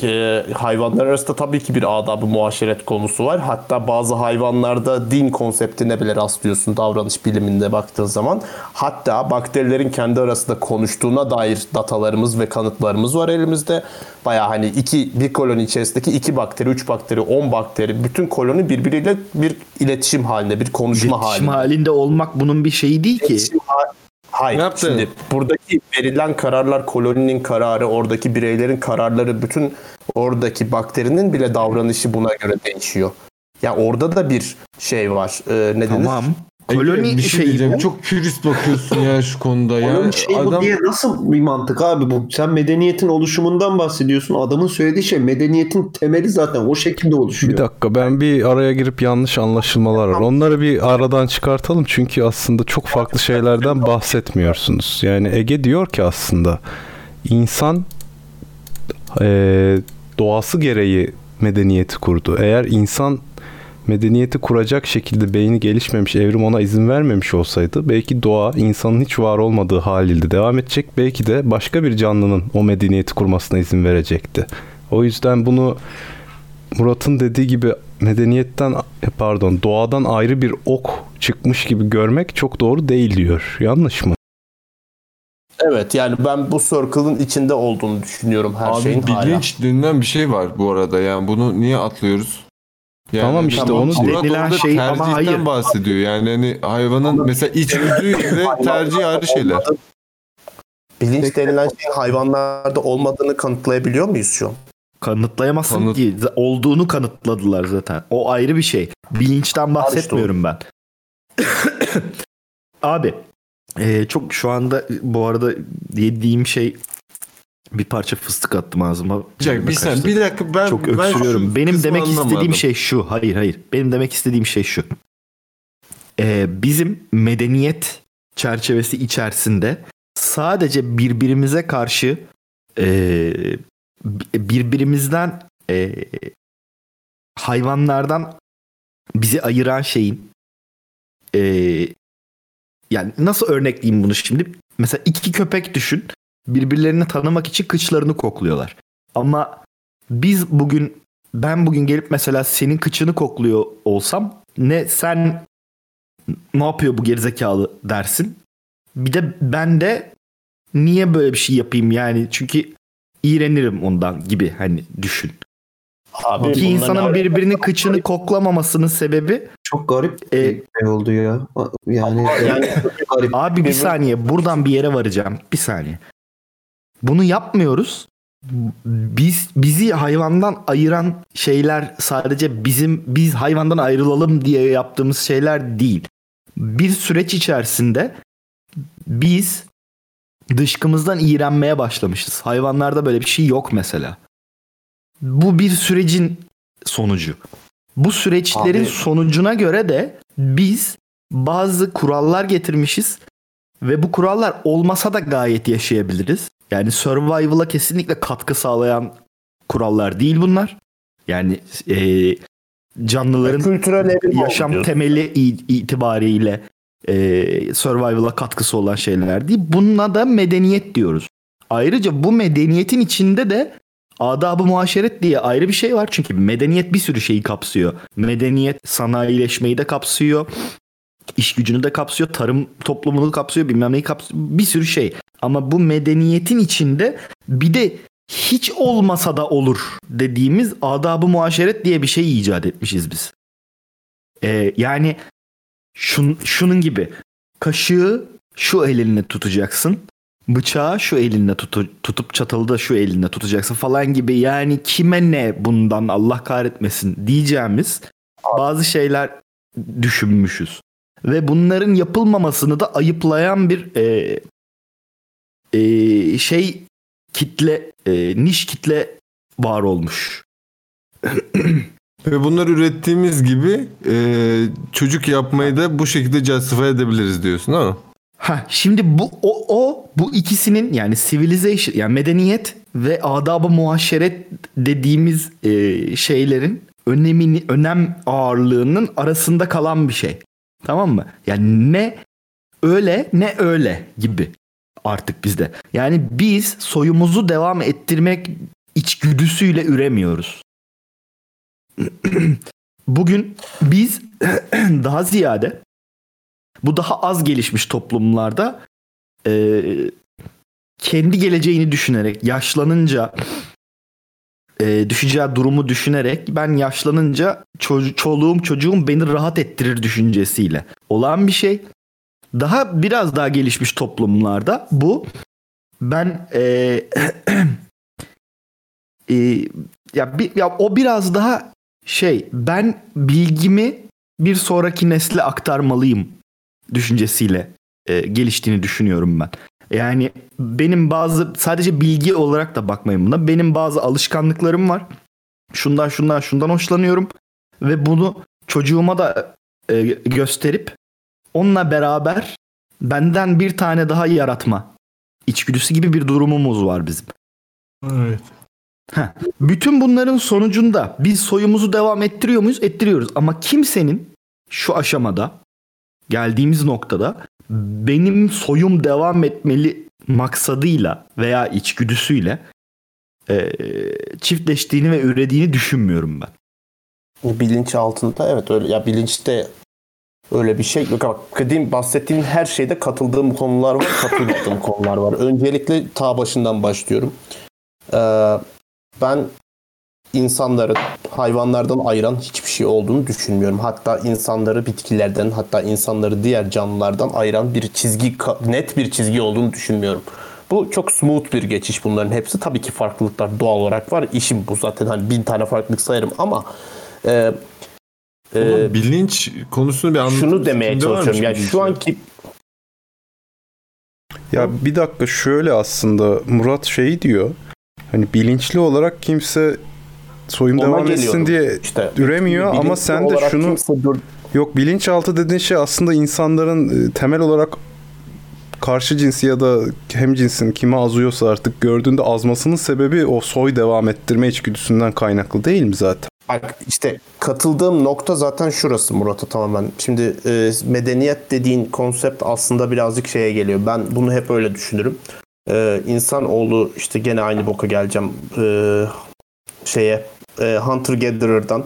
e, hayvanlar arasında tabii ki bir adabı muaşeret konusu var. Hatta bazı hayvanlarda din konseptine bile rastlıyorsun davranış biliminde baktığın zaman. Hatta bakterilerin kendi arasında konuştuğuna dair datalarımız ve kanıtlarımız var elimizde. Baya hani iki bir koloni içerisindeki iki bakteri, üç bakteri, on bakteri bütün koloni birbiriyle bir iletişim halinde, bir konuşma İletişim halinde. halinde olmak bunun bir şeyi değil ki. İletişim ha- Hayır. Ne yaptı? Şimdi buradaki verilen kararlar koloninin kararı, oradaki bireylerin kararları, bütün oradaki bakterinin bile davranışı buna göre değişiyor. Ya orada da bir şey var. Ee, ne denir? Tamam. Ege, Koloni bir şey şeyi diyeceğim. bu. Çok pürist bakıyorsun ya şu konuda ya. Onun şey bu Adam diye nasıl bir mantık abi bu? Sen medeniyetin oluşumundan bahsediyorsun. Adamın söylediği şey medeniyetin temeli zaten o şekilde oluşuyor. Bir dakika ben bir araya girip yanlış anlaşılmalar var. Onları bir aradan çıkartalım çünkü aslında çok farklı şeylerden bahsetmiyorsunuz. Yani Ege diyor ki aslında insan eee, doğası gereği medeniyeti kurdu. Eğer insan medeniyeti kuracak şekilde beyni gelişmemiş, evrim ona izin vermemiş olsaydı belki doğa insanın hiç var olmadığı haliyle devam edecek. Belki de başka bir canlının o medeniyeti kurmasına izin verecekti. O yüzden bunu Murat'ın dediği gibi medeniyetten pardon doğadan ayrı bir ok çıkmış gibi görmek çok doğru değil diyor. Yanlış mı? Evet yani ben bu circle'ın içinde olduğunu düşünüyorum her Abi şeyin hala. bilinç denilen bir şey var bu arada yani bunu niye atlıyoruz? Tamam işte onu Murat denilen şey ama hayır. bahsediyor. Yani hani hayvanın mesela içgüdüyle tercih ayrı şeyler. Bilinç denilen şeyin hayvanlarda olmadığını kanıtlayabiliyor muyuz şu an? Kanıtlayamazsın Kanıt- ki. Olduğunu kanıtladılar zaten. O ayrı bir şey. Bilinçten bahsetmiyorum ben. Abi e, çok şu anda bu arada yediğim şey bir parça fıstık attım ağzıma. Dakika, bir, sen, bir dakika ben çok ben öksürüyorum. Benim demek anlamadım. istediğim şey şu. Hayır hayır. Benim demek istediğim şey şu. Ee, bizim medeniyet çerçevesi içerisinde sadece birbirimize karşı e, bi- birbirimizden e, hayvanlardan bizi ayıran şeyin e, yani nasıl örnekleyeyim bunu şimdi? Mesela iki köpek düşün. Birbirlerini tanımak için kıçlarını kokluyorlar. Ama biz bugün ben bugün gelip mesela senin kıçını kokluyor olsam ne sen ne yapıyor bu gerizekalı dersin. Bir de ben de niye böyle bir şey yapayım yani çünkü iğrenirim ondan gibi hani düşün. Abi Ki insanın birbirinin kıçını koklamamasının sebebi Çok garip E, bir şey oldu ya. Yani, yani garip. Abi bir saniye buradan bir yere varacağım. Bir saniye. Bunu yapmıyoruz. Biz bizi hayvandan ayıran şeyler sadece bizim biz hayvandan ayrılalım diye yaptığımız şeyler değil. Bir süreç içerisinde biz dışkımızdan iğrenmeye başlamışız. Hayvanlarda böyle bir şey yok mesela. Bu bir sürecin sonucu. Bu süreçlerin Abi- sonucuna göre de biz bazı kurallar getirmişiz ve bu kurallar olmasa da gayet yaşayabiliriz. Yani survival'a kesinlikle katkı sağlayan kurallar değil bunlar. Yani e, canlıların kültürel yaşam temeli itibariyle e, survival'a katkısı olan şeyler değil. Buna da medeniyet diyoruz. Ayrıca bu medeniyetin içinde de adab-ı muaşeret diye ayrı bir şey var. Çünkü medeniyet bir sürü şeyi kapsıyor. Medeniyet sanayileşmeyi de kapsıyor. iş gücünü de kapsıyor. Tarım toplumunu kapsıyor. Bilmem neyi kapsıyor. Bir sürü şey. Ama bu medeniyetin içinde bir de hiç olmasa da olur dediğimiz adab-ı muaşeret diye bir şey icat etmişiz biz. Ee, yani şun, şunun gibi kaşığı şu elinle tutacaksın. Bıçağı şu elinle tutu- tutup çatalı da şu elinle tutacaksın falan gibi yani kime ne bundan Allah kahretmesin diyeceğimiz bazı şeyler düşünmüşüz. Ve bunların yapılmamasını da ayıplayan bir e, e, şey kitle e, niş kitle var olmuş. Ve bunları ürettiğimiz gibi e, çocuk yapmayı da bu şekilde justify edebiliriz diyorsun mi? Ha şimdi bu o, o bu ikisinin yani civilization yani medeniyet ve adab-ı muaşeret dediğimiz e, şeylerin önemini önem ağırlığının arasında kalan bir şey. Tamam mı? Yani ne öyle ne öyle gibi artık bizde. Yani biz soyumuzu devam ettirmek içgüdüsüyle üremiyoruz. Bugün biz daha ziyade bu daha az gelişmiş toplumlarda e, kendi geleceğini düşünerek yaşlanınca e, düşeceği durumu düşünerek ben yaşlanınca ço- çoluğum çocuğum beni rahat ettirir düşüncesiyle olan bir şey. Daha biraz daha gelişmiş toplumlarda bu ben e, e, ya, bir, ya o biraz daha şey ben bilgimi bir sonraki nesle aktarmalıyım düşüncesiyle e, geliştiğini düşünüyorum ben. Yani benim bazı sadece bilgi olarak da bakmayın buna. Benim bazı alışkanlıklarım var. Şundan şundan şundan hoşlanıyorum ve bunu çocuğuma da e, gösterip onunla beraber benden bir tane daha yaratma içgüdüsü gibi bir durumumuz var bizim. Evet. Heh. Bütün bunların sonucunda biz soyumuzu devam ettiriyor muyuz? Ettiriyoruz. Ama kimsenin şu aşamada geldiğimiz noktada benim soyum devam etmeli maksadıyla veya içgüdüsüyle e, çiftleştiğini ve ürediğini düşünmüyorum ben. bilinç altında evet öyle ya bilinçte öyle bir şey yok. Bak dediğim bahsettiğim her şeyde katıldığım konular var, katılmadığım konular var. Öncelikle ta başından başlıyorum. Ee, ben insanları hayvanlardan ayıran hiçbir şey olduğunu düşünmüyorum. Hatta insanları bitkilerden, hatta insanları diğer canlılardan ayıran bir çizgi, net bir çizgi olduğunu düşünmüyorum. Bu çok smooth bir geçiş bunların hepsi. Tabii ki farklılıklar doğal olarak var. İşim bu zaten hani bin tane farklılık sayarım ama e, Ama e, bilinç konusunu bir anlatır şunu demeye çalışıyorum. Yani bilinç şu ya? anki Ya bir dakika şöyle aslında Murat şey diyor. Hani bilinçli olarak kimse soyum Ona devam etsin geliyorum. diye işte üremiyor ama bilinçli sen de şunu kimse dur- yok bilinçaltı dediğin şey aslında insanların e, temel olarak karşı cinsi ya da hem cinsin kime azıyorsa artık gördüğünde azmasının sebebi o soy devam ettirme içgüdüsünden kaynaklı değil mi zaten? Bak işte katıldığım nokta zaten şurası Murat'a tamamen. Şimdi e, medeniyet dediğin konsept aslında birazcık şeye geliyor. Ben bunu hep öyle düşünürüm. E, insanoğlu işte gene aynı boka geleceğim. E, şeye e, Hunter Gatherer'dan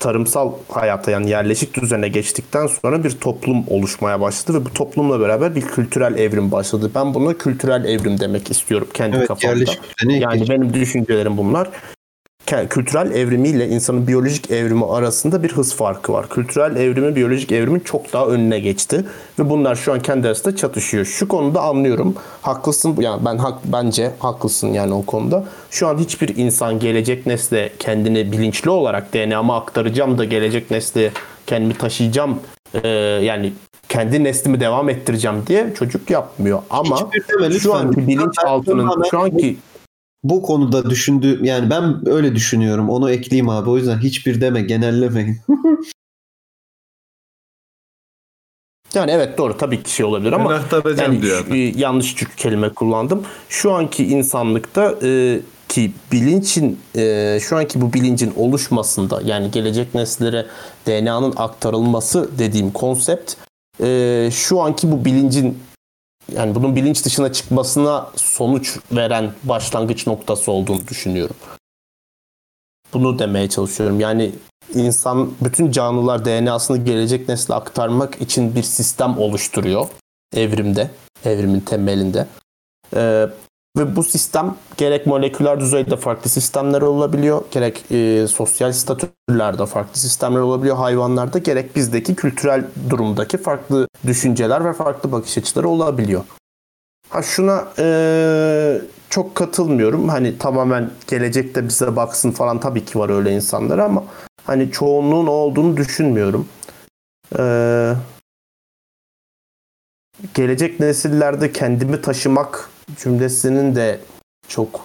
tarımsal hayata yani yerleşik düzene geçtikten sonra bir toplum oluşmaya başladı ve bu toplumla beraber bir kültürel evrim başladı. Ben buna kültürel evrim demek istiyorum kendi Evet kafamda. Yani geç- benim düşüncelerim bunlar. Kültürel evrimiyle insanın biyolojik evrimi arasında bir hız farkı var. Kültürel evrimi biyolojik evrimin çok daha önüne geçti ve bunlar şu an kendi arasında çatışıyor. Şu konuda anlıyorum. Haklısın. Yani ben hak bence haklısın yani o konuda. Şu an hiçbir insan gelecek nesle kendini bilinçli olarak DNA'ma aktaracağım da gelecek nesle kendimi taşıyacağım e, yani kendi neslimi devam ettireceğim diye çocuk yapmıyor. Ama deme şu anki bilinçaltının şu anki bu konuda düşündü yani ben öyle düşünüyorum. Onu ekleyeyim abi. O yüzden hiçbir deme genellemeyin. Yani evet doğru tabii ki şey olabilir ama yani diyor e, yanlış çünkü kelime kullandım. Şu anki insanlıkta e, ki bilinçin e, şu anki bu bilincin oluşmasında yani gelecek nesillere DNA'nın aktarılması dediğim konsept e, şu anki bu bilincin yani bunun bilinç dışına çıkmasına sonuç veren başlangıç noktası olduğunu düşünüyorum. Bunu demeye çalışıyorum. Yani insan bütün canlılar DNA'sını gelecek nesle aktarmak için bir sistem oluşturuyor evrimde, evrimin temelinde. Ee, ve bu sistem gerek moleküler düzeyde farklı sistemler olabiliyor, gerek e, sosyal statülerde farklı sistemler olabiliyor hayvanlarda, gerek bizdeki kültürel durumdaki farklı düşünceler ve farklı bakış açıları olabiliyor. Ha şuna e, çok katılmıyorum. Hani tamamen gelecekte bize baksın falan tabii ki var öyle insanlar ama hani çoğunluğun olduğunu düşünmüyorum. Ee, gelecek nesillerde kendimi taşımak cümlesinin de çok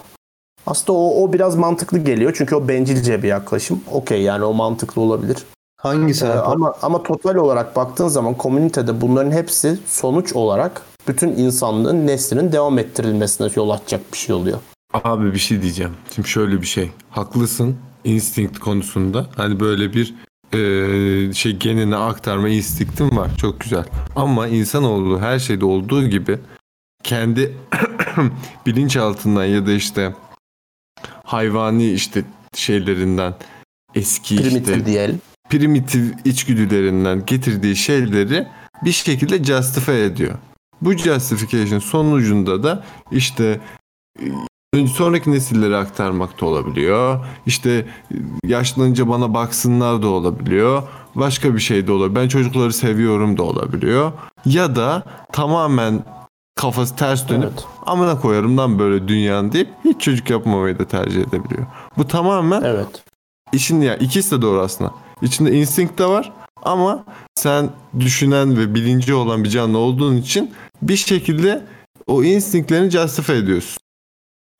aslında o, o biraz mantıklı geliyor çünkü o bencilce bir yaklaşım. Okey yani o mantıklı olabilir. Hangisi Ee, ama ama total olarak baktığın zaman komünitede bunların hepsi sonuç olarak bütün insanlığın neslinin devam ettirilmesine yol açacak bir şey oluyor. Abi bir şey diyeceğim. Şimdi şöyle bir şey. Haklısın instinct konusunda. Hani böyle bir e, şey genine aktarma instinktim var. Çok güzel. Ama insanoğlu her şeyde olduğu gibi kendi bilinçaltından ya da işte hayvani işte şeylerinden eski Primitif işte diyelim. primitif içgüdülerinden getirdiği şeyleri bir şekilde justify ediyor. Bu justification sonucunda da işte e, sonraki nesillere aktarmak da olabiliyor. İşte e, yaşlanınca bana baksınlar da olabiliyor. Başka bir şey de olabiliyor. Ben çocukları seviyorum da olabiliyor. Ya da tamamen kafası ters dönüp Evet. amına koyarım lan böyle dünyanın deyip hiç çocuk yapmamayı da tercih edebiliyor. Bu tamamen Evet. İşin ya ikisi de doğru aslında. İçinde instinct de var ama sen düşünen ve bilinci olan bir canlı olduğun için bir şekilde o instinktlerini justify ediyorsun.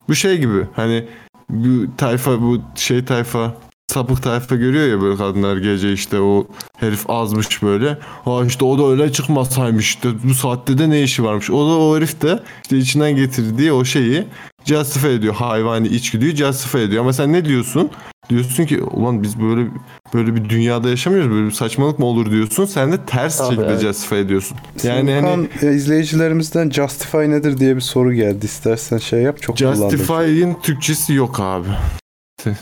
Bu şey gibi hani bu tayfa bu şey tayfa sapık tayfa görüyor ya böyle kadınlar gece işte o herif azmış böyle. Ha işte o da öyle çıkmasaymış işte bu saatte de ne işi varmış. O da o herif de işte içinden getirdiği o şeyi justify ediyor. Hayvani içgüdüyü justify ediyor. Ama sen ne diyorsun? Diyorsun ki ulan biz böyle böyle bir dünyada yaşamıyoruz. Böyle bir saçmalık mı olur diyorsun. Sen de ters Tabii, şekilde evet. justify ediyorsun. Yani Yani hani izleyicilerimizden Justify nedir diye bir soru geldi. İstersen şey yap çok. Justify'in Türkçesi yok abi.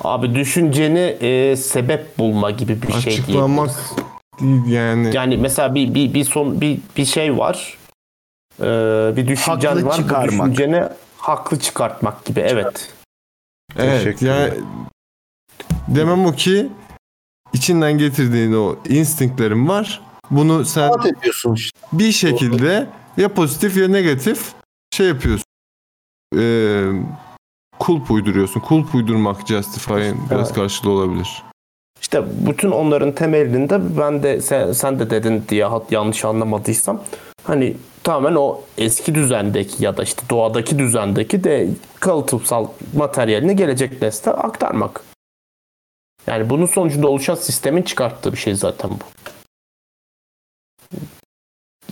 Abi düşünceni e, sebep bulma gibi bir şey Açıklamak değil yani. Yani mesela bir bir bir son bir bir şey var. Ee, bir düşüncen Haklı var. çıkarmak. Bu düşünceni haklı çıkartmak gibi. Evet. Evet yani demem o ki içinden getirdiğin o instinktlerin var. Bunu sen Rahat ediyorsun işte. bir şekilde ya pozitif ya negatif şey yapıyorsun. Ee, kulp uyduruyorsun. Kulp uydurmak justify'in biraz Evet. karşılığı olabilir. İşte bütün onların temelinde ben de sen, sen de dedin diye yanlış anlamadıysam hani tamamen o eski düzendeki ya da işte doğadaki düzendeki de kalıtsal materyalini gelecek nesle aktarmak. Yani bunun sonucunda oluşan sistemin çıkarttığı bir şey zaten bu.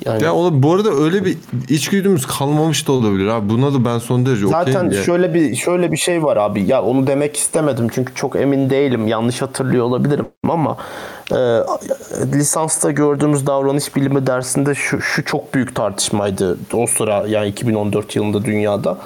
Yani Ya ola, bu arada öyle bir içgüdümüz kalmamış da olabilir abi. Buna da ben son derece Zaten ya. şöyle bir şöyle bir şey var abi. Ya onu demek istemedim çünkü çok emin değilim. Yanlış hatırlıyor olabilirim ama e, lisansta gördüğümüz davranış bilimi dersinde şu, şu çok büyük tartışmaydı. O sıra yani 2014 yılında dünyada.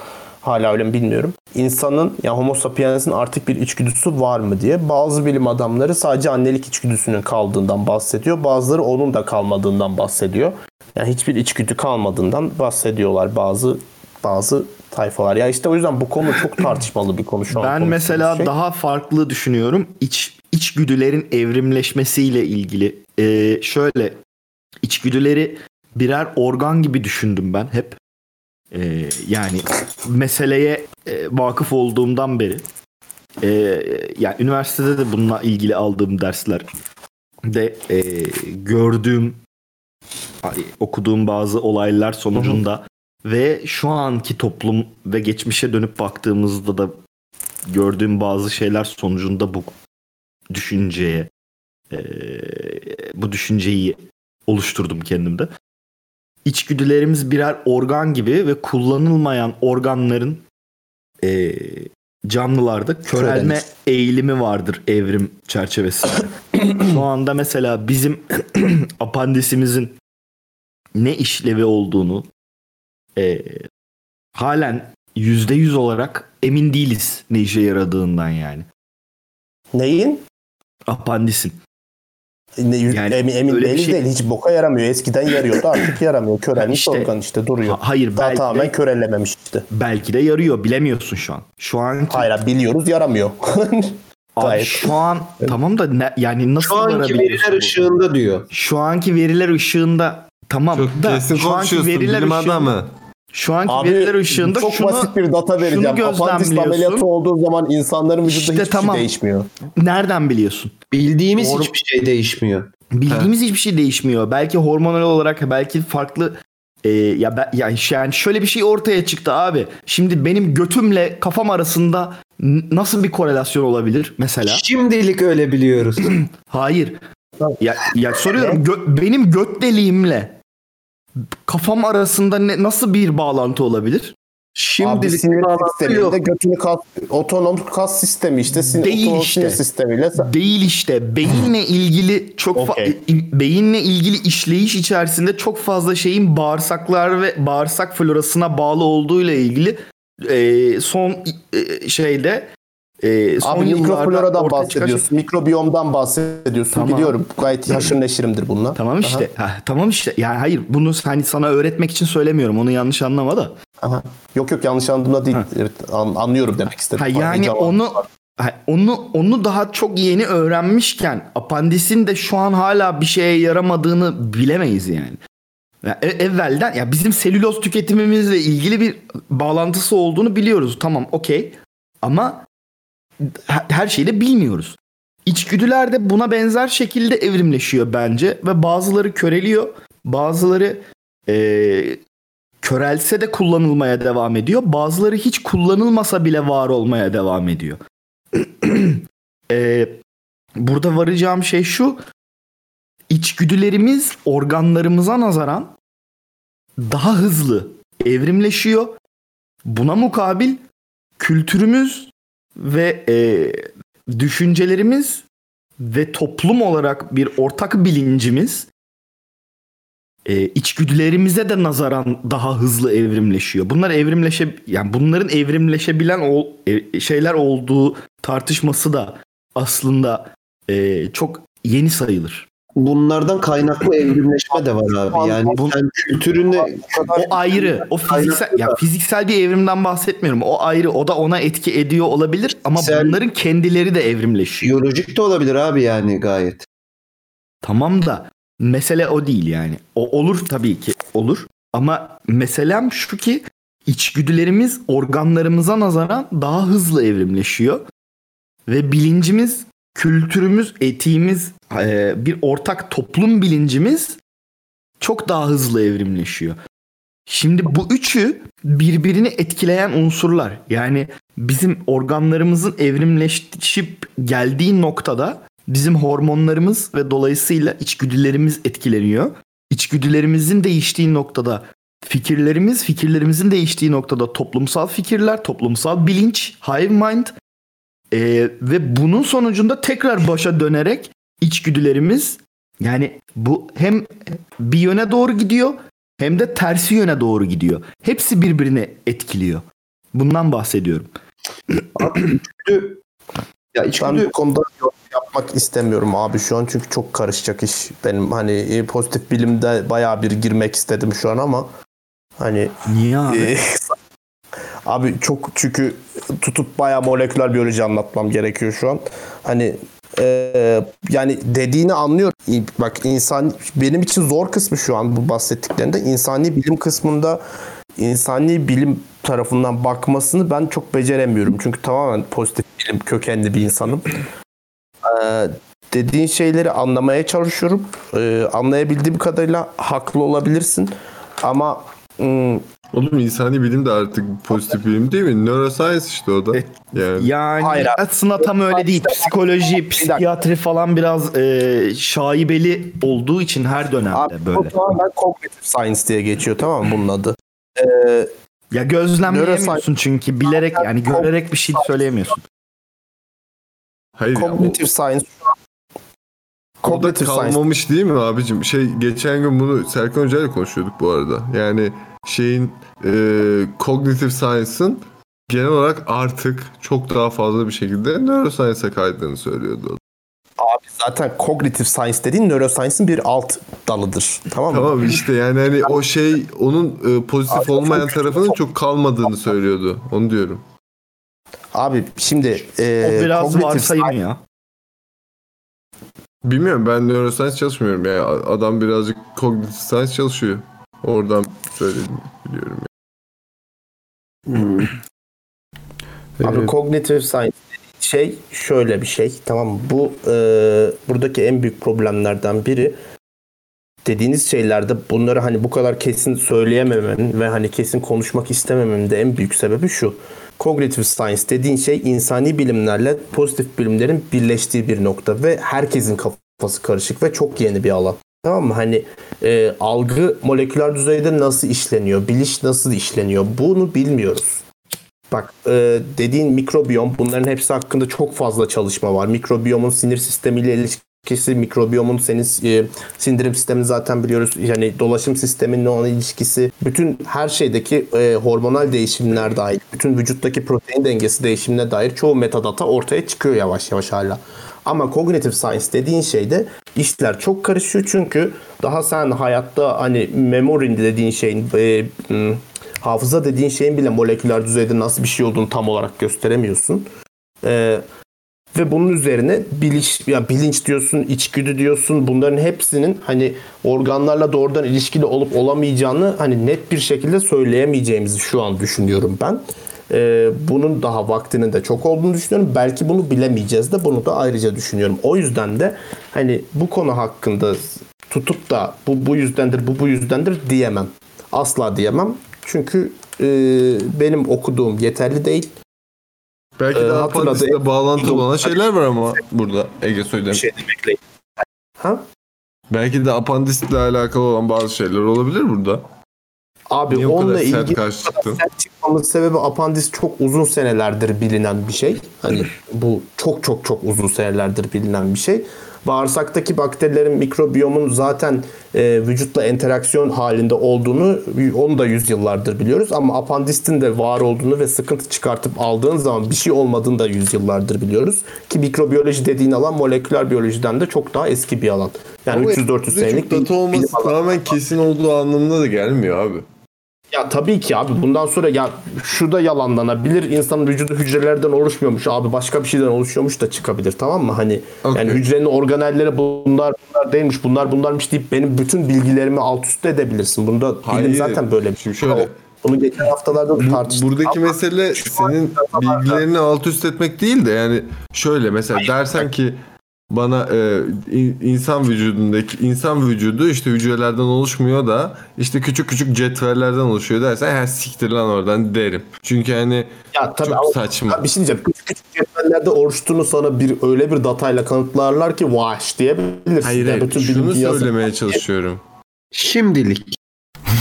Hala öyle mi bilmiyorum. İnsanın yani homo sapiens'in artık bir içgüdüsü var mı diye. Bazı bilim adamları sadece annelik içgüdüsünün kaldığından bahsediyor. Bazıları onun da kalmadığından bahsediyor. Yani hiçbir içgüdü kalmadığından bahsediyorlar bazı bazı tayfalar. Ya işte o yüzden bu konu çok tartışmalı bir konu şu an. Ben mesela şey. daha farklı düşünüyorum. İç içgüdülerin evrimleşmesiyle ilgili. Ee, şöyle içgüdüleri birer organ gibi düşündüm ben hep. Ee, yani meseleye e, vakıf olduğumdan beri. Ee, yani üniversitede de bununla ilgili aldığım dersler de e, gördüğüm okuduğum bazı olaylar sonucunda ve şu anki toplum ve geçmişe dönüp baktığımızda da gördüğüm bazı şeyler sonucunda bu düşünceye e, bu düşünceyi oluşturdum kendimde. İçgüdülerimiz birer organ gibi ve kullanılmayan organların e, canlılarda körelme Körelmiş. eğilimi vardır evrim çerçevesinde. Şu anda mesela bizim apandisimizin ne işlevi olduğunu e, halen yüzde yüz olarak emin değiliz ne işe yaradığından yani. Neyin? Apandisin. Ne, Yani emin, emin değiliz şey- değil. Hiç boka yaramıyor. Eskiden yarıyordu artık yaramıyor. Körelmiş İşte- organ işte duruyor. Ha- hayır Daha belki tamamen de, körellememişti. belki de yarıyor bilemiyorsun şu an. Şu an Hayır biliyoruz yaramıyor. abi gayet. şu an tamam da ne, yani nasıl Şu anki veriler bu? ışığında diyor. Şu anki veriler ışığında tamam Çok da kesin şu anki veriler bilim ışığında, adamı. Şu anki Abi veriler ışığında çok şunu basit bir data vereceğim. Apantis gözlemliyorsun. ameliyatı olduğu zaman insanların vücudunda İşte hiçbir tamam. şey değişmiyor. nereden biliyorsun? Bildiğimiz Doğru. hiçbir şey değişmiyor. Bildiğimiz hiçbir şey değişmiyor. Belki hormonal olarak belki farklı e, ya ben, yani şöyle bir şey ortaya çıktı abi. Şimdi benim götümle kafam arasında nasıl bir korelasyon olabilir mesela? Şimdilik öyle biliyoruz. Hayır. Ya, ya soruyorum gö- benim göt deliğimle kafam arasında ne, nasıl bir bağlantı olabilir? Abi Şimdilik sinir bağlantı sisteminde yok. götünü kas, otonom kas sistemi işte sin, Değil işte. sinir sistemiyle Değil işte. Beyinle ilgili çok fa- Okey. i- beyinle ilgili işleyiş içerisinde çok fazla şeyin bağırsaklar ve bağırsak florasına bağlı olduğuyla ilgili e, son e, şeyde e, son Abi mikrofloradan çıkan- bahsediyorsun. Mikrobiyomdan bahsediyorsun. Tamam. Biliyorum. Gayet haşır neşirimdir bununla. Tamam işte. Ha, tamam işte. Yani hayır bunu hani sana öğretmek için söylemiyorum. Onu yanlış anlama da. Aha. Yok yok yanlış anladığımda değil. Evet, an- anlıyorum demek istedim. Ha, yani cevap. onu onu onu daha çok yeni öğrenmişken apandisin de şu an hala bir şeye yaramadığını bilemeyiz yani. Ya e- evvelden ya bizim selüloz tüketimimizle ilgili bir bağlantısı olduğunu biliyoruz. Tamam okey. Ama her şeyi de bilmiyoruz. İçgüdüler de buna benzer şekilde evrimleşiyor bence ve bazıları köreliyor, bazıları eee, körelse de kullanılmaya devam ediyor. Bazıları hiç kullanılmasa bile var olmaya devam ediyor. Eee, burada varacağım şey şu. İçgüdülerimiz organlarımıza nazaran daha hızlı evrimleşiyor. Buna mukabil kültürümüz ve e, düşüncelerimiz ve toplum olarak bir ortak bilincimiz e, içgüdülerimize de nazaran daha hızlı evrimleşiyor. Bunlar evrimleşe yani bunların evrimleşebilen ol- e, şeyler olduğu tartışması da aslında e, çok yeni sayılır. Bunlardan kaynaklı evrimleşme de var abi. Yani Bu- sen kültürünü O ayrı. O fiziksel ya fiziksel bir evrimden bahsetmiyorum. O ayrı. O da ona etki ediyor olabilir ama Fiziksel- bunların kendileri de evrimleşiyor. biyolojik de olabilir abi yani gayet. Tamam da mesele o değil yani. O olur tabii ki olur. Ama meselem şu ki içgüdülerimiz organlarımıza nazaran daha hızlı evrimleşiyor. Ve bilincimiz, kültürümüz, etiğimiz, e, bir ortak toplum bilincimiz çok daha hızlı evrimleşiyor. Şimdi bu üçü birbirini etkileyen unsurlar. Yani bizim organlarımızın evrimleşip geldiği noktada bizim hormonlarımız ve dolayısıyla içgüdülerimiz etkileniyor. İçgüdülerimizin değiştiği noktada fikirlerimiz, fikirlerimizin değiştiği noktada toplumsal fikirler, toplumsal bilinç, hive mind ee, ve bunun sonucunda tekrar başa dönerek içgüdülerimiz yani bu hem bir yöne doğru gidiyor hem de tersi yöne doğru gidiyor. Hepsi birbirini etkiliyor. Bundan bahsediyorum. İçgüdü, ya Ben içgüdü bu konuda yapmak istemiyorum abi şu an çünkü çok karışacak iş. Benim hani e, pozitif bilimde bayağı bir girmek istedim şu an ama hani Niye abi? e, abi çok çünkü tutup bayağı moleküler biyoloji anlatmam gerekiyor şu an. Hani e, yani dediğini anlıyorum. Bak insan benim için zor kısmı şu an bu bahsettiklerinde insani bilim kısmında insani bilim tarafından bakmasını ben çok beceremiyorum. Çünkü tamamen pozitif bilim kökenli bir insanım. Ee, dediğin şeyleri anlamaya çalışıyorum. Ee, anlayabildiğim kadarıyla haklı olabilirsin. Ama Oğlum insani bilim de artık pozitif bilim değil mi? Neuroscience işte o da. Yani Yani Hayır abi. aslında tam öyle değil. Psikoloji, psikiyatri falan biraz e, şaibeli olduğu için her dönemde abi, böyle. o tamamen cognitive science diye geçiyor tamam mı bunun adı? Ee, Ya gözlemleyemiyorsun çünkü bilerek yani görerek bir şey söyleyemiyorsun. hayır cognitive science o da cognitive science kalmamış değil mi abicim? Şey geçen gün bunu Serkan Hoca ile konuşuyorduk bu arada. Yani şeyin e, cognitive science'ın genel olarak artık çok daha fazla bir şekilde neuroscience'a kaydığını söylüyordu. abi zaten cognitive science dediğin neuroscience'ın bir alt dalıdır. Tamam mı? Tamam işte yani hani o şey onun e, pozitif Abi, olmayan çok- tarafının çok kalmadığını söylüyordu. Onu diyorum. Abi şimdi e, O biraz cognitive varsayım science- ya. Bilmiyorum ben neuroscience çalışmıyorum ya. Adam birazcık cognitive science çalışıyor. Oradan söyledim biliyorum. Abi Evet. cognitive science şey şöyle bir şey. Tamam? Bu e, buradaki en büyük problemlerden biri dediğiniz şeylerde bunları hani bu kadar kesin söyleyememenin ve hani kesin konuşmak istememenin de en büyük sebebi şu. Cognitive science dediğin şey insani bilimlerle pozitif bilimlerin birleştiği bir nokta ve herkesin kafası karışık ve çok yeni bir alan. Tamam mı? Hani e, algı moleküler düzeyde nasıl işleniyor, biliş nasıl işleniyor bunu bilmiyoruz. Bak e, dediğin mikrobiyom bunların hepsi hakkında çok fazla çalışma var. Mikrobiyomun sinir sistemiyle ilişkisi, mikrobiyomun senin e, sindirim sistemini zaten biliyoruz. Yani dolaşım sisteminle olan ilişkisi, bütün her şeydeki e, hormonal değişimler dahil, bütün vücuttaki protein dengesi değişimine dair çoğu metadata ortaya çıkıyor yavaş yavaş hala. Ama cognitive science dediğin şeyde işler çok karışıyor çünkü daha sen hayatta hani memory dediğin şeyin e, hafıza dediğin şeyin bile moleküler düzeyde nasıl bir şey olduğunu tam olarak gösteremiyorsun. Ee, ve bunun üzerine bilinç, ya bilinç diyorsun, içgüdü diyorsun. Bunların hepsinin hani organlarla doğrudan ilişkili olup olamayacağını hani net bir şekilde söyleyemeyeceğimizi şu an düşünüyorum ben. Ee, bunun daha vaktinin de çok olduğunu düşünüyorum. Belki bunu bilemeyeceğiz de bunu da ayrıca düşünüyorum. O yüzden de hani bu konu hakkında tutup da bu bu yüzdendir, bu bu yüzdendir diyemem. Asla diyemem. Çünkü e, benim okuduğum yeterli değil. Belki Ee, de hatırladı- apandisle bağlantılı olan şeyler var ama burada Ege. Bir şey demekle. Ha? Belki de apandisle alakalı olan bazı şeyler olabilir burada. Abi Niye onunla ilgili sert çıkma yapmamın sebebi apandis çok uzun senelerdir bilinen bir şey. Hani bu çok çok çok uzun senelerdir bilinen bir şey. Bağırsaktaki bakterilerin mikrobiyomun zaten e, vücutla interaksiyon halinde olduğunu onu da yüzyıllardır biliyoruz. Ama apandistin de var olduğunu ve sıkıntı çıkartıp aldığın zaman bir şey olmadığını da yüzyıllardır biliyoruz. Ki mikrobiyoloji dediğin alan moleküler biyolojiden de çok daha eski bir alan. Yani Ama 300-400 elimizde senelik bir data olması tamamen kesin olduğu anlamına da gelmiyor abi. Ya tabii ki abi bundan sonra ya şu da yalanlanabilir. İnsanın vücudu hücrelerden oluşmuyormuş abi başka bir şeyden oluşuyormuş da çıkabilir tamam mı? Hani yani hücrenin organelleri bunlar bunlar değilmiş bunlar bunlarmış deyip benim bütün bilgilerimi alt üst edebilirsin. Bunda bilim Hayır. zaten böyle bir şey. Şöyle Bunu geçen haftalarda da tartıştık. Buradaki Ama mesele senin bilgilerini alt üst etmek değil de yani şöyle mesela dersen ki bana e, in- insan vücudundaki insan vücudu işte hücrelerden oluşmuyor da işte küçük küçük cetvellerden oluşuyor dersen ha siktir lan oradan derim. Çünkü hani ya tabii çok ama- saçma. Ha, bir şey diyeceğim. Küçük küçük cetvellerde oluştuğunu sana bir öyle bir datayla kanıtlarlar ki vaş diyebilirsin. Hayır, Ya hayır bütün şunu söylemeye çalışıyorum. Şimdilik.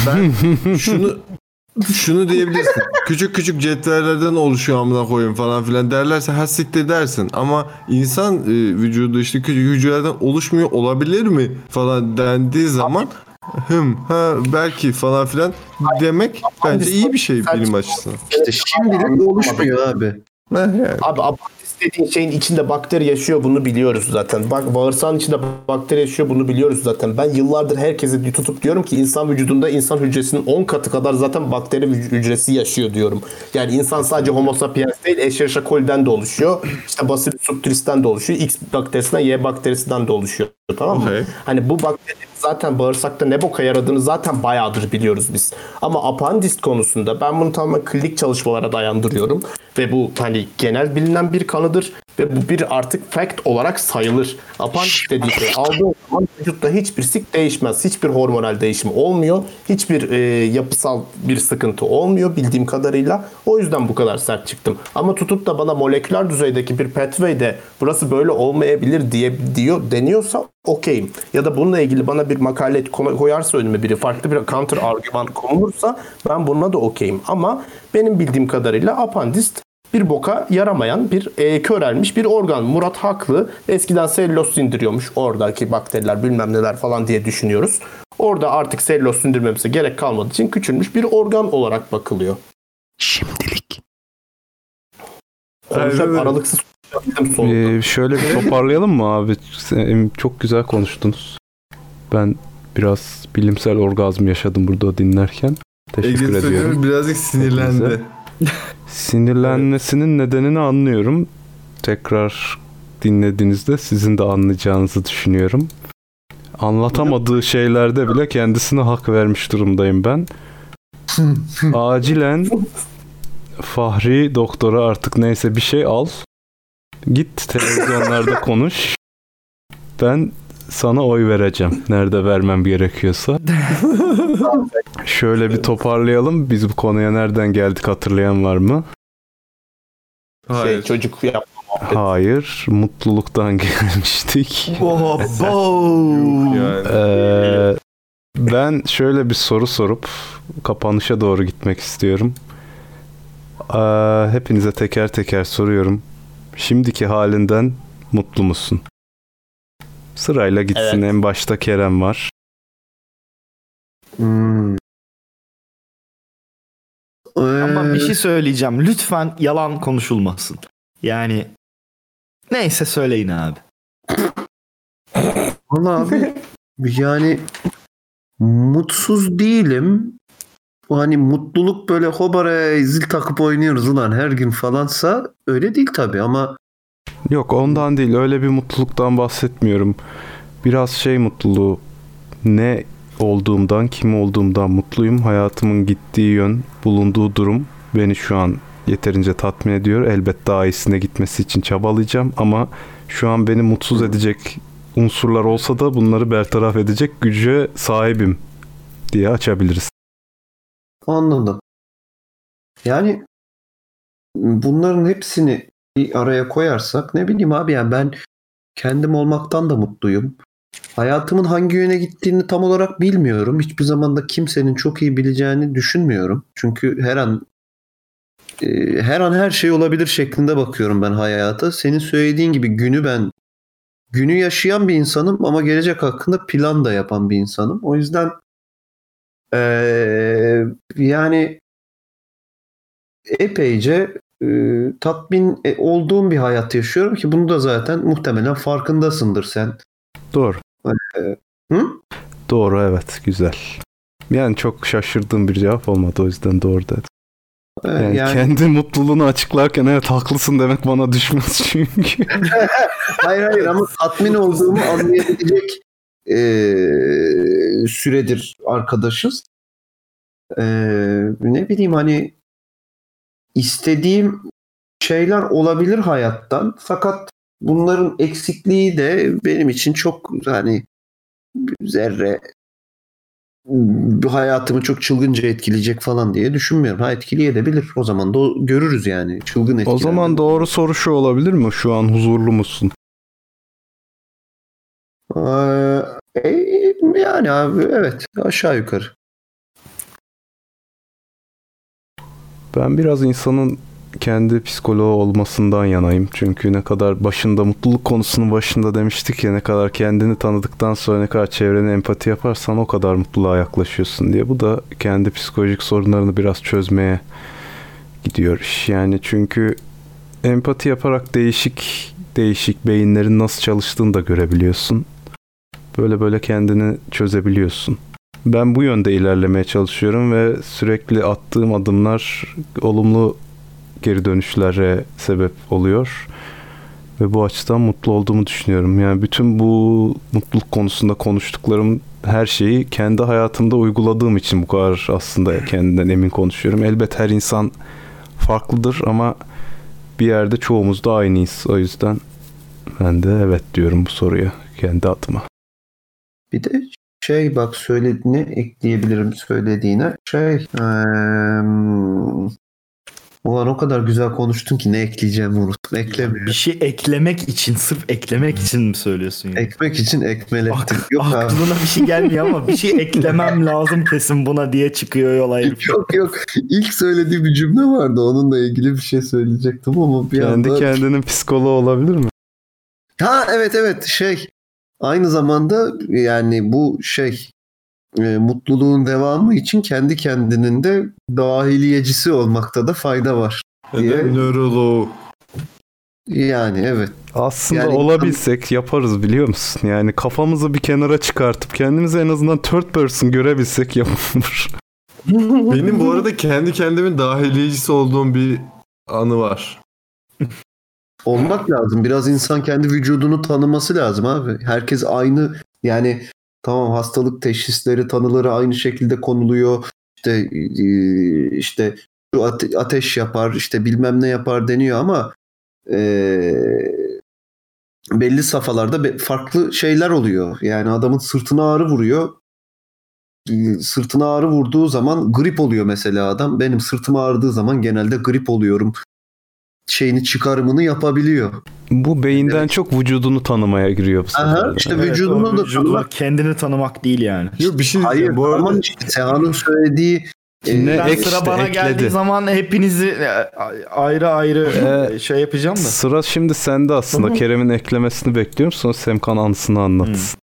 Ben şunu şunu diyebilirsin. küçük küçük cetvellerden oluşuyor amına koyayım falan filan derlerse ha siktir dersin. Ama insan e, vücudu işte küçük hücrelerden oluşmuyor olabilir mi falan dendiği zaman hım ha belki falan filan demek bence iyi bir şey bilim açısından. İşte şimdilik oluşmuyor abi. Abi apandis dediğin şeyin içinde bakteri yaşıyor bunu biliyoruz zaten. Bak bağırsağın içinde bakteri yaşıyor bunu biliyoruz zaten. Ben yıllardır herkese tutup diyorum ki insan vücudunda insan hücresinin 10 katı kadar zaten bakteri hücresi yaşıyor diyorum. Yani insan sadece homo sapiens değil Escherichia coli'den de oluşuyor. İşte Bacillus subtilis'ten de oluşuyor. X bakterisinden Y bakterisinden de oluşuyor. Tamam mı? Okey. Hani bu bakteri zaten bağırsakta ne boka yaradığını zaten bayağıdır biliyoruz biz. Ama apandist konusunda ben bunu tamamen klinik çalışmalara dayandırıyorum. Ve bu hani genel bilinen bir kanıdır. Ve bu bir artık fact olarak sayılır. Apandist dediği şey aldığın zaman vücutta hiçbir sik değişmez. Hiçbir hormonal değişim olmuyor. Hiçbir e, yapısal bir sıkıntı olmuyor bildiğim kadarıyla. O yüzden bu kadar sert çıktım. Ama tutup da bana moleküler düzeydeki bir pathway'de burası böyle olmayabilir diye diyor deniyorsa okeyim. Ya da bununla ilgili bana bir makale koyarsa önüme biri farklı bir counter argüman konulursa ben bununla da okeyim. Ama benim bildiğim kadarıyla apandist bir boka yaramayan bir e, körelmiş bir organ. Murat haklı. Eskiden selüloz sindiriyormuş oradaki bakteriler bilmem neler falan diye düşünüyoruz. Orada artık selüloz sindirmemize gerek kalmadığı için küçülmüş bir organ olarak bakılıyor. Şimdilik. Konuşacak Evet. aralıksız. Ee, şöyle bir toparlayalım mı abi? Sen- Çok güzel konuştunuz. Ben biraz bilimsel orgazm yaşadım burada dinlerken. Teşekkür Ege ediyorum. Birazcık sinirlendi. Sinirlenmesinin nedenini anlıyorum. Tekrar dinlediğinizde sizin de anlayacağınızı düşünüyorum. Anlatamadığı şeylerde bile kendisine hak vermiş durumdayım ben. Acilen Fahri doktora artık neyse bir şey al. Git televizyonlarda konuş. Ben sana oy vereceğim. Nerede vermem gerekiyorsa. Şöyle bir toparlayalım. Biz bu konuya nereden geldik hatırlayan var mı? Şey, çocuk muhabbeti. Hayır. Mutluluktan gelmiştik. Yani. Ee, ben şöyle bir soru sorup kapanışa doğru gitmek istiyorum. Ee, hepinize teker teker soruyorum. Şimdiki halinden mutlu musun? Sırayla gitsin. Evet. En başta Kerem var. Hmm. Ama Ee, bir şey söyleyeceğim. Lütfen yalan konuşulmasın. Yani neyse söyleyin abi. Valla abi yani mutsuz değilim. Hani mutluluk böyle hobara zil takıp oynuyoruz ulan her gün falansa öyle değil tabii ama Yok ondan değil. Öyle bir mutluluktan bahsetmiyorum. Biraz şey mutluluğu. Ne olduğumdan, kim olduğumdan mutluyum. Hayatımın gittiği yön, bulunduğu durum beni şu an yeterince tatmin ediyor. Elbette daha iyisine gitmesi için çabalayacağım ama şu an beni mutsuz edecek unsurlar olsa da bunları bertaraf edecek güce sahibim diye açabiliriz. anladım. Yani bunların hepsini bir araya koyarsak ne bileyim abi yani ben kendim olmaktan da mutluyum. Hayatımın hangi yöne gittiğini tam olarak bilmiyorum. Hiçbir zaman da kimsenin çok iyi bileceğini düşünmüyorum. Çünkü her an e, her an her şey olabilir şeklinde bakıyorum ben hayata. Senin söylediğin gibi günü ben günü yaşayan bir insanım ama gelecek hakkında plan da yapan bir insanım. O yüzden eee, yani epeyce e, tatmin e, olduğum bir hayat yaşıyorum ki bunu da zaten muhtemelen farkındasındır sen. Doğru. Ee, Hı? Doğru evet güzel. Yani çok şaşırdığım bir cevap olmadı o yüzden doğru dedim. Ee, Yani, yani- kendi mutluluğunu açıklarken evet haklısın demek bana düşmez çünkü. hayır hayır ama tatmin olduğumu anlayabilecek e, süredir arkadaşız. E, ne bileyim hani istediğim şeyler olabilir hayattan fakat bunların eksikliği de benim için çok hani zerre hayatımı çok çılgınca etkileyecek falan diye düşünmüyorum. Ha etkileyebilir. O zaman da görürüz yani. Çılgın etkiler. o zaman doğru soru şu olabilir mi? Şu an huzurlu musun? Ee, e, yani abi evet aşağı yukarı. Ben biraz insanın kendi psikoloğu olmasından yanayım. Çünkü ne kadar başında mutluluk konusunun başında demiştik ya ne kadar kendini tanıdıktan sonra ne kadar çevrene empati yaparsan o kadar mutluluğa yaklaşıyorsun diye. Bu da kendi psikolojik sorunlarını biraz çözmeye gidiyor iş. Yani çünkü empati yaparak değişik değişik beyinlerin nasıl çalıştığını da görebiliyorsun. Böyle böyle kendini çözebiliyorsun. Ben bu yönde ilerlemeye çalışıyorum ve sürekli attığım adımlar olumlu geri dönüşlere sebep oluyor. Ve bu açıdan mutlu olduğumu düşünüyorum. Yani bütün bu mutluluk konusunda konuştuklarım her şeyi kendi hayatımda uyguladığım için bu kadar aslında kendinden emin konuşuyorum. Elbet her insan farklıdır ama bir yerde çoğumuz da aynıyız. O yüzden ben de evet diyorum bu soruya kendi adıma. Bir de şey bak söylediğine ekleyebilirim söylediğine. Şey eee ulan o kadar güzel konuştun ki ne ekleyeceğimi unuttum. Eklemiyorum. Bir şey eklemek için, sırf eklemek için mi söylüyorsun? Yani? Ekmek için ekmelettim. Yok abi. Aklına bir şey gelmiyor ama bir şey eklemem lazım kesin buna diye çıkıyor yola herif. Yok yok. İlk söylediği bir cümle vardı. Onunla ilgili bir şey söyleyecektim ama bir Kendi anda... kendinin psikoloğu olabilir mi? Ha evet evet şey. Aynı zamanda yani bu şey e, mutluluğun devamı için kendi kendinin de dahiliyecisi olmakta da fayda var. diye. Nöroloğu. Yani evet. Aslında Yani olabilsek yaparız biliyor musun? Yani kafamızı bir kenara çıkartıp kendimizi en azından third person görebilsek yapılır. Benim bu arada kendi kendimin dahiliyecisi olduğum bir anı var. Olmak lazım. Biraz insan kendi vücudunu tanıması lazım abi. Herkes aynı yani tamam hastalık teşhisleri tanıları aynı şekilde konuluyor. İşte e, işte şu ate- ateş yapar işte bilmem ne yapar deniyor ama e, belli safhalarda farklı şeyler oluyor. Yani adamın sırtına ağrı vuruyor. E, Sırtına ağrı vurduğu zaman grip oluyor mesela adam. Benim sırtım ağrıdığı zaman genelde grip oluyorum şeyini çıkarımını yapabiliyor. Bu beyinden çok vücudunu tanımaya giriyor bu sefer. Aha, işte vücudunu da Vücudunu tanımak. kendini tanımak değil yani. Yok bir şey Hayır. Bu arada ama işte Seha'nın söylediği e, Ne Ben ek sıra işte, bana ekledi. geldiği zaman hepinizi e, ayrı ayrı Ee, şey yapacağım da. Sıra şimdi sende aslında. Kerem'in eklemesini bekliyorum. Sonra Semkan anısını anlatsın.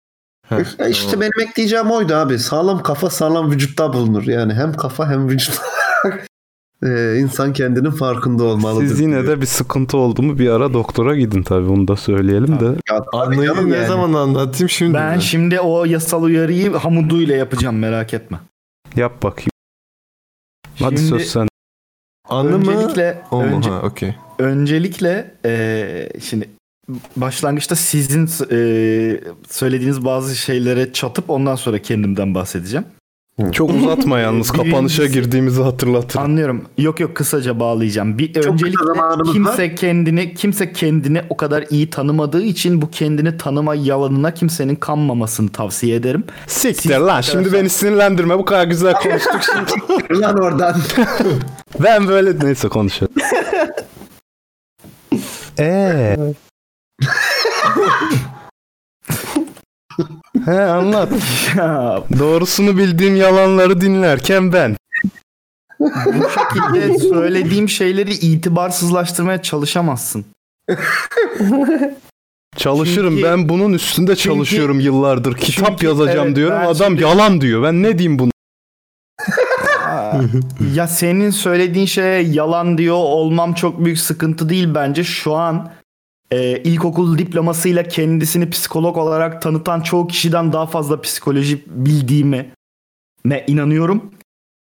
Heh, e, işte tamam. benim ekleyeceğim oydu abi. Sağlam kafa sağlam vücutta bulunur. Yani hem kafa hem vücut. e, insan kendinin farkında olmalıdır. Siz yine diyor. de bir sıkıntı oldu mu bir ara doktora gidin tabii. Bunu da söyleyelim de. Ya, tabii Anlayı canım ne yani. zaman anlatayım şimdi? Ben mi? şimdi o yasal uyarıyı Hamudu ile yapacağım merak etme. Yap bakayım. Hadi Şimdi söz sen. Anı mı? öncelikle mu? önce- Ha, okey. öncelikle e, şimdi başlangıçta sizin e, söylediğiniz bazı şeylere çatıp ondan sonra kendimden bahsedeceğim. Çok uzatma yalnız. Kapanışa girdiğimizi hatırlatır. Anlıyorum. Yok yok kısaca bağlayacağım. Bir kısa öncelikle kimse kendini kimse kendini o kadar iyi tanımadığı için bu kendini tanıma yalanına kimsenin kanmamasını tavsiye ederim. Siktir lan şimdi beni sinirlendirme. Bu kadar güzel konuştuk şimdi. Lan oradan. ben böyle neyse konuşalım. Eee. He anlat. Ya, Doğrusunu bildiğim yalanları dinlerken ben. Bu şekilde söylediğim şeyleri itibarsızlaştırmaya çalışamazsın. Çalışırım Çünkü- ben bunun üstünde çünkü- çalışıyorum yıllardır. Kitap çünkü- yazacağım evet, diyorum. Adam şimdi- yalan diyor. Ben ne diyeyim bunu? ya senin söylediğin şeye yalan diyor olmam çok büyük sıkıntı değil bence. Şu an e, ilkokul diplomasıyla kendisini psikolog olarak tanıtan çoğu kişiden daha fazla psikoloji bildiğime ne inanıyorum.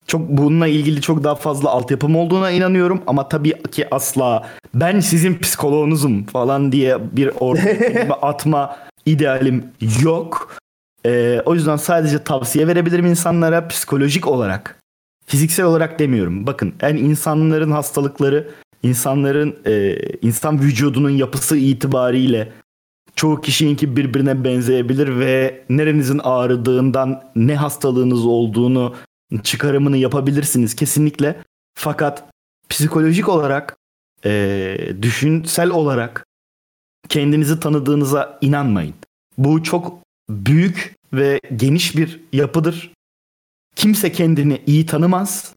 Çok bununla ilgili çok daha fazla altyapım olduğuna inanıyorum ama tabii ki asla ben sizin psikoloğunuzum falan diye bir ortaya atma idealim yok. E, o yüzden sadece tavsiye verebilirim insanlara psikolojik olarak fiziksel olarak demiyorum. Bakın yani insanların hastalıkları, insanların e, insan vücudunun yapısı itibariyle çoğu kişininki birbirine benzeyebilir ve nerenizin ağrıdığından ne hastalığınız olduğunu çıkarımını yapabilirsiniz kesinlikle. Fakat psikolojik olarak, e, düşünsel olarak kendinizi tanıdığınıza inanmayın. Bu çok büyük ve geniş bir yapıdır. Kimse kendini iyi tanımaz.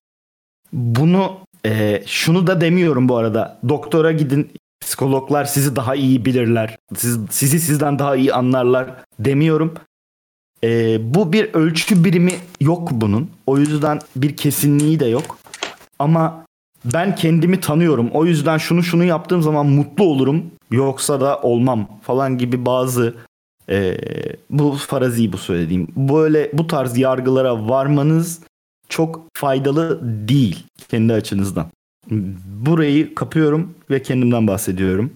Bunu e, şunu da demiyorum bu arada. Doktora gidin. Psikologlar sizi daha iyi bilirler. Siz, sizi sizden daha iyi anlarlar demiyorum. E, bu bir ölçü birimi yok bunun. O yüzden bir kesinliği de yok. Ama ben kendimi tanıyorum. O yüzden şunu şunu yaptığım zaman mutlu olurum. Yoksa da olmam falan gibi bazı e, bu farazi bu söylediğim. Böyle bu tarz yargılara varmanız çok faydalı değil kendi açınızdan. Burayı kapıyorum ve kendimden bahsediyorum.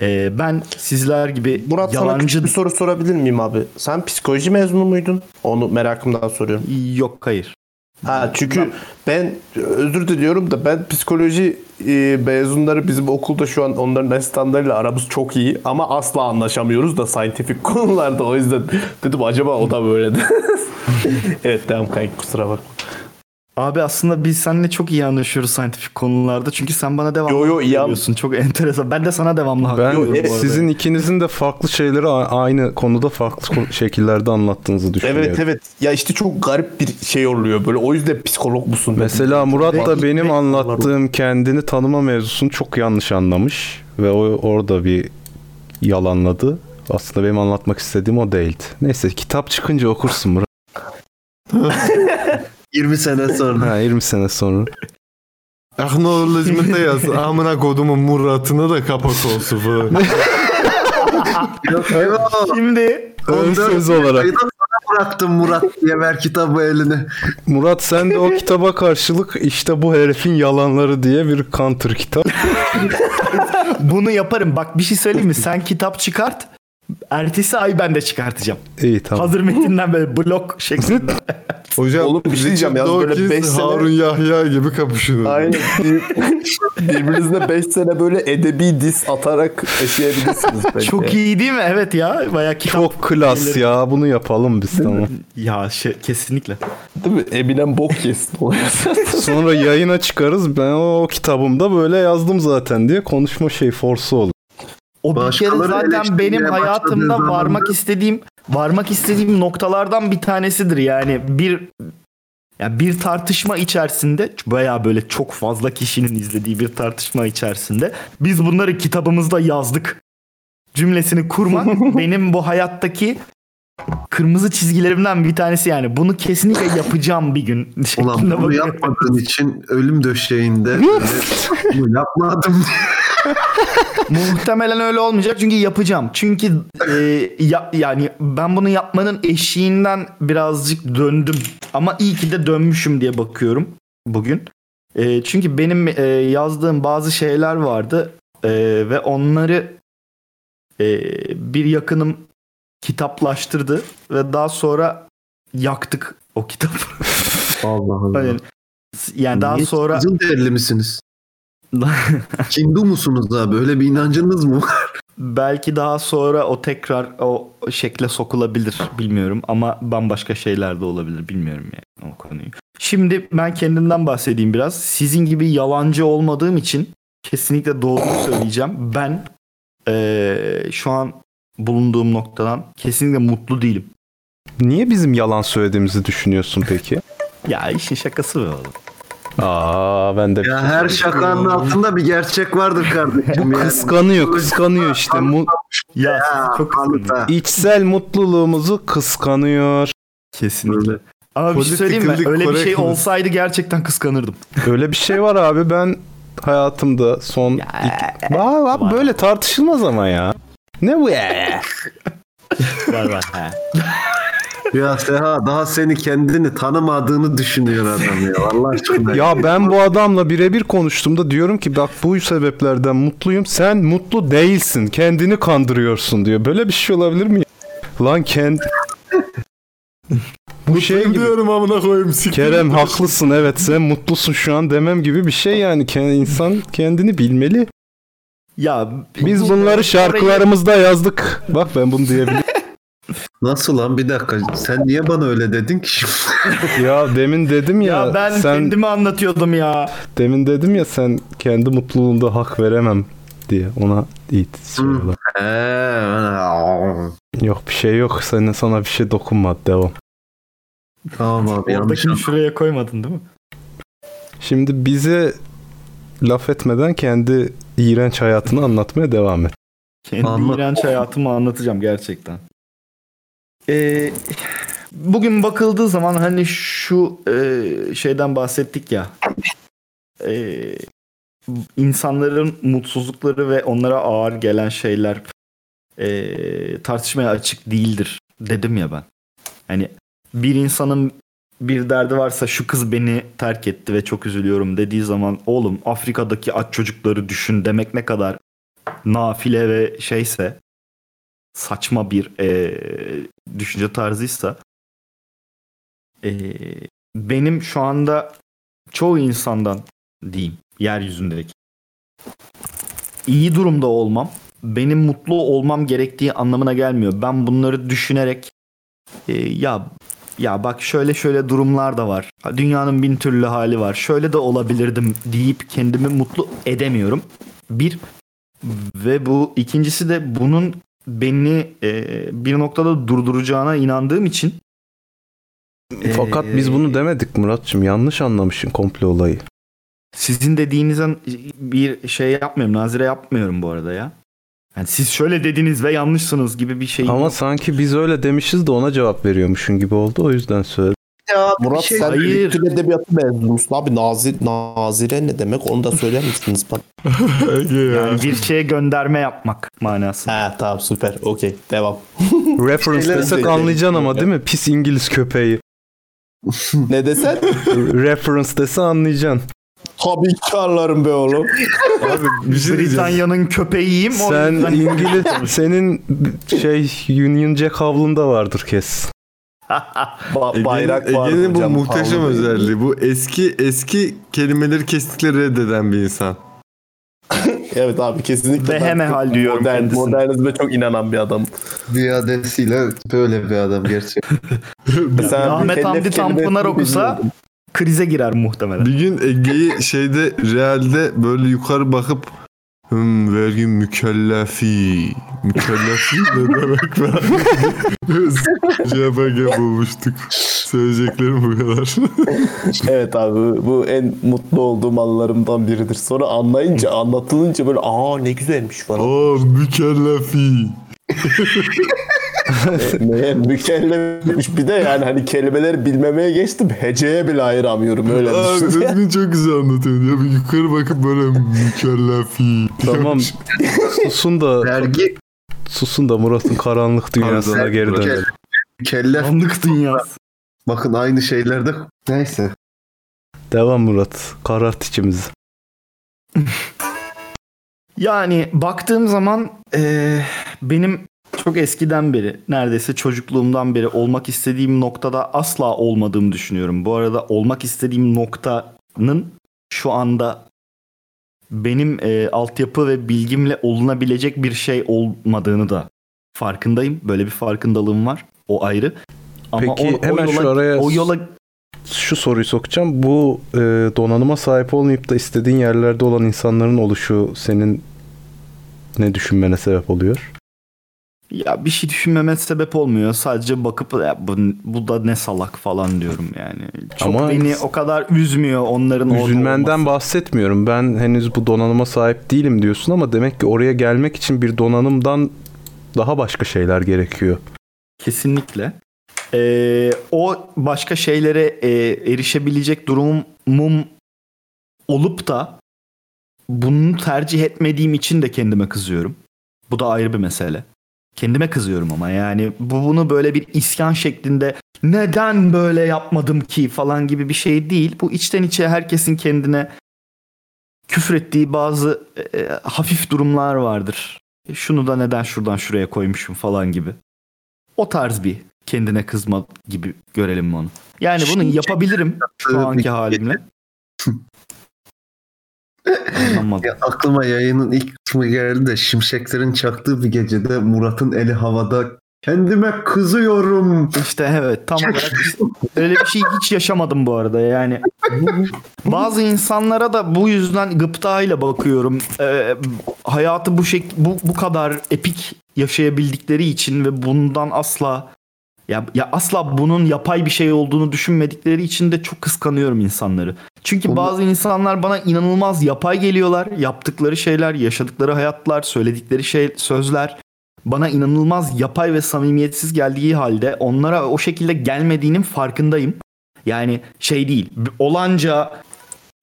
E, ben sizler gibi Murat sana yalancı küçük bir soru sorabilir miyim abi? Sen psikoloji mezunu muydun? Onu merakımdan soruyorum. yok hayır. Ha çünkü ben özür diliyorum da ben psikoloji e, mezunları bizim okulda şu an onların asistanlarıyla aramız çok iyi ama asla anlaşamıyoruz da scientific konularda o yüzden dedim acaba o da böyle de. evet devam kanka kusura bakma. Abi aslında biz seninle çok iyi anlaşıyoruz scientific konularda. Çünkü sen bana devamlı Yo, yo, hak iyi an- veriyorsun. Çok enteresan. Ben de sana devamlı hak Ben veriyorum arada. sizin ikinizin de farklı şeyleri aynı konuda farklı şekillerde anlattığınızı düşünüyorum. Evet evet ya işte çok garip bir şey oluyor böyle o yüzden psikolog musun? dedim. Mesela Murat da Ve- benim ve- anlattığım kendini tanıma mevzusunu çok yanlış anlamış ve o orada bir yalanladı. Aslında benim anlatmak istediğim o değildi. Neyse kitap çıkınca okursun Murat. 20 sene sonra. Ha, 20 sene sonra. Acknowledgement'e yaz. Amına kodumun Murat'ına da kapak olsun falan. Yok eyvah. Şimdi Ön söz olarak. Sana bıraktım Murat diye ver kitabı eline. Murat sen de o kitaba karşılık işte bu herifin yalanları diye bir counter kitap. bunu yaparım. Bak bir şey söyleyeyim mi? Sen kitap çıkart. Ertesi ay ben de çıkartacağım. İyi tamam. Hazır metinden böyle blok şeklinde. Hocam Oğlum bir şey diyeceğim ya, böyle Dawkins, beş sene- Harun Yahya gibi kapışın. Aynen. Bir- Birbirinizle 5 sene böyle edebi dis atarak yaşayabilirsiniz. bence. Çok iyi değil mi? Evet ya. Bayağı kitap. Çok klas ya bunu yapalım biz tamam. Ya şey, kesinlikle. Değil mi? Eminem bok yesin oluyor. Sonra yayına çıkarız ben o kitabımda böyle yazdım zaten diye konuşma şey forsu olur. O bir kere zaten benim hayatımda varmak da- istediğim varmak istediğim noktalardan bir tanesidir. Yani bir ya bir tartışma içerisinde bayağı böyle çok fazla kişinin izlediği bir tartışma içerisinde biz bunları kitabımızda yazdık cümlesini kurmak benim bu hayattaki kırmızı çizgilerimden bir tanesi yani. Bunu kesinlikle yapacağım bir gün. Ulan bunu bakıyorum. yapmadığın için ölüm döşeğinde bunu yapmadım Muhtemelen öyle olmayacak çünkü yapacağım. Çünkü e, ya, yani ben bunu yapmanın eşiğinden birazcık döndüm. Ama iyi ki de dönmüşüm diye bakıyorum bugün. E, çünkü benim e, yazdığım bazı şeyler vardı E, ve onları e, bir yakınım kitaplaştırdı ve daha sonra yaktık o kitabı. Allah Allah. Yani, yani daha sonra Kızılderili misiniz? Hindu musunuz abi? Öyle bir inancınız mı var? Belki daha sonra o tekrar o şekle sokulabilir bilmiyorum ama bambaşka şeyler de olabilir bilmiyorum yani o konuyu. Şimdi ben kendimden bahsedeyim biraz. Sizin gibi yalancı olmadığım için kesinlikle doğru söyleyeceğim. Ben eee, şu an bulunduğum noktadan kesinlikle mutlu değilim. Niye bizim yalan söylediğimizi düşünüyorsun peki? Ya işin şakası be oğlum. Aa ben de Ya her şakanın altında bir gerçek vardır kardeşim. Bu kıskanıyor, kıskanıyor işte. Mu- Ya siz çok kıskanıyor. içsel mutluluğumuzu kıskanıyor. Kesinlikle. Ama bir şey söyleyeyim mi? Öyle bir şey olsaydı gerçekten kıskanırdım. Öyle bir şey var abi ben hayatımda son iki... Aa, abi böyle tartışılmaz ama ya. Ne bu ya? var var. Ya Seha daha seni kendini tanımadığını düşünüyor adam ya. Allah aşkına. Ya ben bu adamla birebir konuştuğumda diyorum ki bak bu sebeplerden mutluyum. Sen mutlu değilsin. Kendini kandırıyorsun diyor. Böyle bir şey olabilir mi? Lan kend... bu şey gibi. diyorum amına koyayım. Kerem haklısın evet sen mutlusun şu an demem gibi bir şey yani. Kendi insan kendini bilmeli. Ya Biz bunları şarkılarımızda yazdık. Bak ben bunu diyebilirim. Nasıl lan bir dakika sen niye bana öyle dedin ki şimdi? ya demin dedim ya, Ya ben sen kendimi anlatıyordum ya. demin dedim ya sen kendi mutluluğunda hak veremem diye ona it. Yok bir şey yok. Senin sana bir şey dokunmadı. Devam. Tamam abi yanlış Oradakini şuraya koymadın değil mi? Şimdi bize laf etmeden kendi iğrenç hayatını anlatmaya devam et. Kendi Anlat. iğrenç hayatımı anlatacağım gerçekten. Ee, bugün bakıldığı zaman hani şu e, şeyden bahsettik ya. E, insanların mutsuzlukları ve onlara ağır gelen şeyler e, tartışmaya açık değildir dedim ya ben. Hani bir insanın bir derdi varsa şu kız beni terk etti ve çok üzülüyorum dediği zaman oğlum Afrika'daki aç çocukları düşün demek ne kadar nafile ve şeyse saçma bir e, düşünce tarzıysa e, benim şu anda çoğu insandan diyeyim yeryüzündeki iyi durumda olmam benim mutlu olmam gerektiği anlamına gelmiyor. Ben bunları düşünerek e, ya ya bak şöyle şöyle durumlar da var. Dünyanın bin türlü hali var. Şöyle de olabilirdim deyip kendimi mutlu edemiyorum. Bir ve bu ikincisi de bunun beni e, bir noktada durduracağına inandığım için Fakat e, biz bunu demedik Muratçım. Yanlış anlamışsın komple olayı. sizin dediğinizden bir şey yapmıyorum. Nazire yapmıyorum bu arada ya. Yani siz şöyle dediniz ve yanlışsınız gibi bir şey. Ama sanki biz öyle demişiz de ona cevap veriyormuşsun gibi oldu. O yüzden söyledim. Murat şey- sen Hayır. kültür edebiyatı mezunusun abi. Nazir, nazire ne demek onu da söyler misiniz bana? yani bir şeye gönderme yapmak manası. He tamam süper okey devam. Reference Şeyler desek de- anlayacaksın ama değil mi? Pis İngiliz köpeği. ne desen? Reference dese anlayacaksın. Tabii ki anlarım be oğlum. Britanya'nın köpeğiyim. o Sen İngiliz, senin şey Union Jack havlunda vardır kes. Ba- bayrak Ege'nin, var Ege'nin bu muhteşem havlu değil. özelliği. Bu eski eski kelimeleri kesinlikle reddeden bir insan. Evet abi kesinlikle. Veheme ben hal diyorum Modern, kendisine. modernizme çok inanan bir adam. Ziyadesiyle böyle bir adam gerçekten. Ahmet Hamdi Tanpınar okusa krize girer muhtemelen. Bir gün Ege'yi şeyde realde böyle yukarı bakıp Hım vergi mükellefi. Mükellefi ne demek ben? Cevap bulmuştuk. Söyleyeceklerim bu kadar. Evet abi bu en mutlu olduğum anlarımdan biridir. Sonra anlayınca anlatılınca böyle aa ne güzelmiş falan. Aa mükellefi. Meğer mükellefmiş bir de yani hani kelimeleri bilmemeye geçtim. Heceye bile ayıramıyorum öyle Abi düşün. Özgün çok güzel anlatıyorsun. Ya bir yukarı bakıp böyle mükellefi. Tamam. susun da Vergi susun da Murat'ın karanlık dünyasına geri dönelim. mükellef. Anlık dünyası. Bakın aynı şeylerde. Neyse. Devam Murat. Karart içimizi. Yani baktığım zaman eee, benim çok eskiden beri neredeyse çocukluğumdan beri olmak istediğim noktada asla olmadığımı düşünüyorum. Bu arada olmak istediğim noktanın şu anda benim eee, altyapı ve bilgimle olunabilecek bir şey olmadığını da farkındayım. Böyle bir farkındalığım var. O ayrı. Ama Peki, hemen şu araya- o yola Şu soruyu sokacağım. Bu e, donanıma sahip olmayıp da istediğin yerlerde olan insanların oluşu senin ne düşünmene sebep oluyor? Ya bir şey düşünmeme sebep olmuyor. Sadece bakıp ya bu, bu da ne salak falan diyorum yani. Çok Ama- beni o kadar üzmüyor onların Üzülmenden bahsetmiyorum. Ben henüz bu donanıma sahip değilim diyorsun ama demek ki oraya gelmek için bir donanımdan daha başka şeyler gerekiyor. Kesinlikle. Ee, o başka şeylere e, erişebilecek durumum olup da bunu tercih etmediğim için de kendime kızıyorum. Bu da ayrı bir mesele. Kendime kızıyorum ama yani bu bunu böyle bir isyan şeklinde neden böyle yapmadım ki falan gibi bir şey değil. Bu içten içe herkesin kendine küfür ettiği bazı e, hafif durumlar vardır. E, Şunu da neden şuradan şuraya koymuşum falan gibi. O tarz bir kendine kızma gibi görelim onu. Yani bunu yapabilirim şu anki halimle. Anlamadım. Ya aklıma yayının ilk kısmı geldi de şimşeklerin çaktığı bir gecede Murat'ın eli havada kendime kızıyorum. İşte evet tam olarak işte öyle bir şey hiç yaşamadım bu arada yani. Bazı insanlara da bu yüzden gıptayla bakıyorum. Ee, hayatı bu şek bu bu kadar epik yaşayabildikleri için ve bundan asla ya, ya asla bunun yapay bir şey olduğunu düşünmedikleri için de çok kıskanıyorum insanları. Çünkü bazı insanlar bana inanılmaz yapay geliyorlar. Yaptıkları şeyler, yaşadıkları hayatlar, söyledikleri şey, sözler bana inanılmaz yapay ve samimiyetsiz geldiği halde onlara o şekilde gelmediğinin farkındayım. Yani şey değil, olanca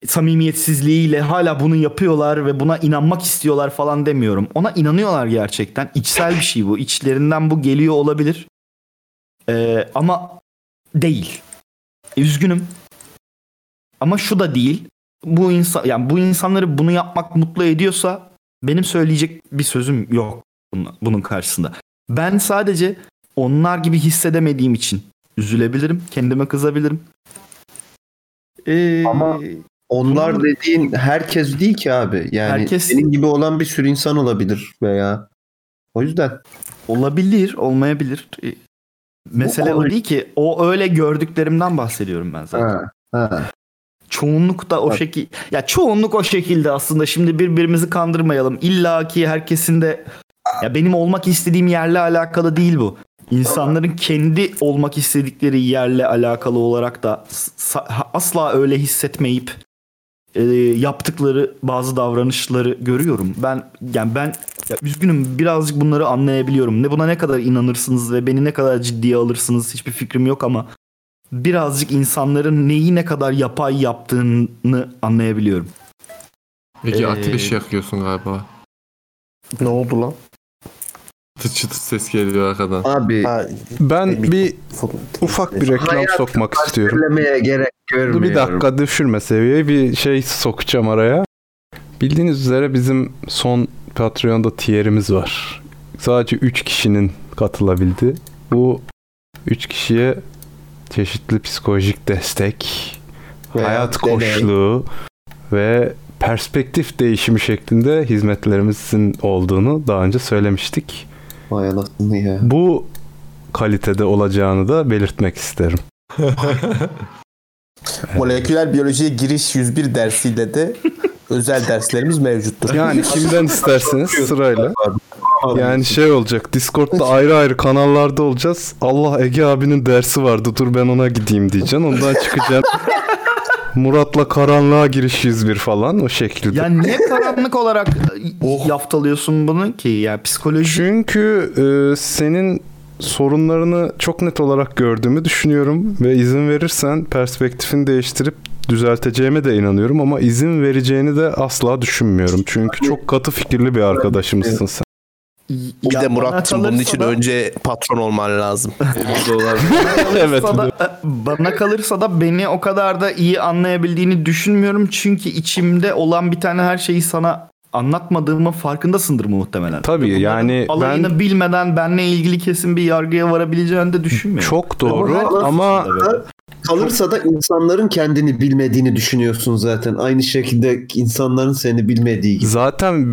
samimiyetsizliğiyle hala bunu yapıyorlar ve buna inanmak istiyorlar falan demiyorum. Ona inanıyorlar gerçekten. İçsel bir şey bu. İçlerinden bu geliyor olabilir. Ee, ama değil. Üzgünüm. Ama şu da değil. Bu insan yani bu insanları bunu yapmak mutlu ediyorsa benim söyleyecek bir sözüm yok bunun, bunun karşısında. Ben sadece onlar gibi hissedemediğim için üzülebilirim, kendime kızabilirim. Ee, Ama onlar dediğin herkes değil ki abi. Yani Herkes- senin gibi olan bir sürü insan olabilir veya o yüzden. olabilir, olmayabilir. Mesele o olay- değil ki. O öyle gördüklerimden bahsediyorum ben zaten. Ha, ha. Çoğunluk da o şekil ya çoğunluk o şekilde aslında şimdi birbirimizi kandırmayalım. İlla ki herkesin de ya benim olmak istediğim yerle alakalı değil bu. İnsanların kendi olmak istedikleri yerle alakalı olarak da asla öyle hissetmeyip e, yaptıkları bazı davranışları görüyorum. Ben yani ben ya üzgünüm birazcık bunları anlayabiliyorum. Ne buna ne kadar inanırsınız ve beni ne kadar ciddiye alırsınız hiçbir fikrim yok ama birazcık insanların neyi ne kadar yapay yaptığını anlayabiliyorum. Ege Ee, ateş yakıyorsun galiba. Ne oldu lan? Çıtır çıtır ses geliyor arkadan. Abi Ben bir ufak bir reklam Hayat sokmak istiyorum. gerek görmüyorum. bir dakika düşürme seviyeyi bir şey sokacağım araya. Bildiğiniz üzere bizim son Patreon'da tier'imiz var. Sadece 3 kişinin katılabildi. Bu 3 kişiye çeşitli psikolojik destek, Veya hayat deney. koçluğu ve perspektif değişimi şeklinde hizmetlerimizin olduğunu daha önce söylemiştik. Vay anasını ya. Bu kalitede olacağını da belirtmek isterim. Moleküler biyolojiye giriş 101 dersiyle de özel derslerimiz mevcuttur. Yani kimden isterseniz sırayla. Yani şey olacak. Discord'da ayrı ayrı kanallarda olacağız. Allah Ege abinin dersi vardı. Dur ben ona gideyim diyeceksin. Ondan çıkacaksın. Murat'la karanlığa giriş 101 falan o şekilde. Ya niye karanlık olarak yaftalıyorsun bunu ki? Ya psikoloji Çünkü e, senin sorunlarını çok net olarak gördüğümü düşünüyorum ve izin verirsen perspektifini değiştirip düzelteceğime de inanıyorum ama izin vereceğini de asla düşünmüyorum. Çünkü çok katı fikirli bir arkadaşımızsın sen. Bir Ya de Murat'cığım bunun için da- önce patron olman lazım. evet. Da- bana kalırsa da beni o kadar da iyi anlayabildiğini düşünmüyorum. Çünkü içimde olan bir tane her şeyi sana anlatmadığımın farkındasındır muhtemelen. Tabii, bunların yani alayını ben- bilmeden benle ilgili kesin bir yargıya varabileceğini de düşünmüyorum. Çok doğru Ama- ama Kalırsa da insanların kendini bilmediğini düşünüyorsun zaten. Aynı şekilde insanların seni bilmediği gibi. zaten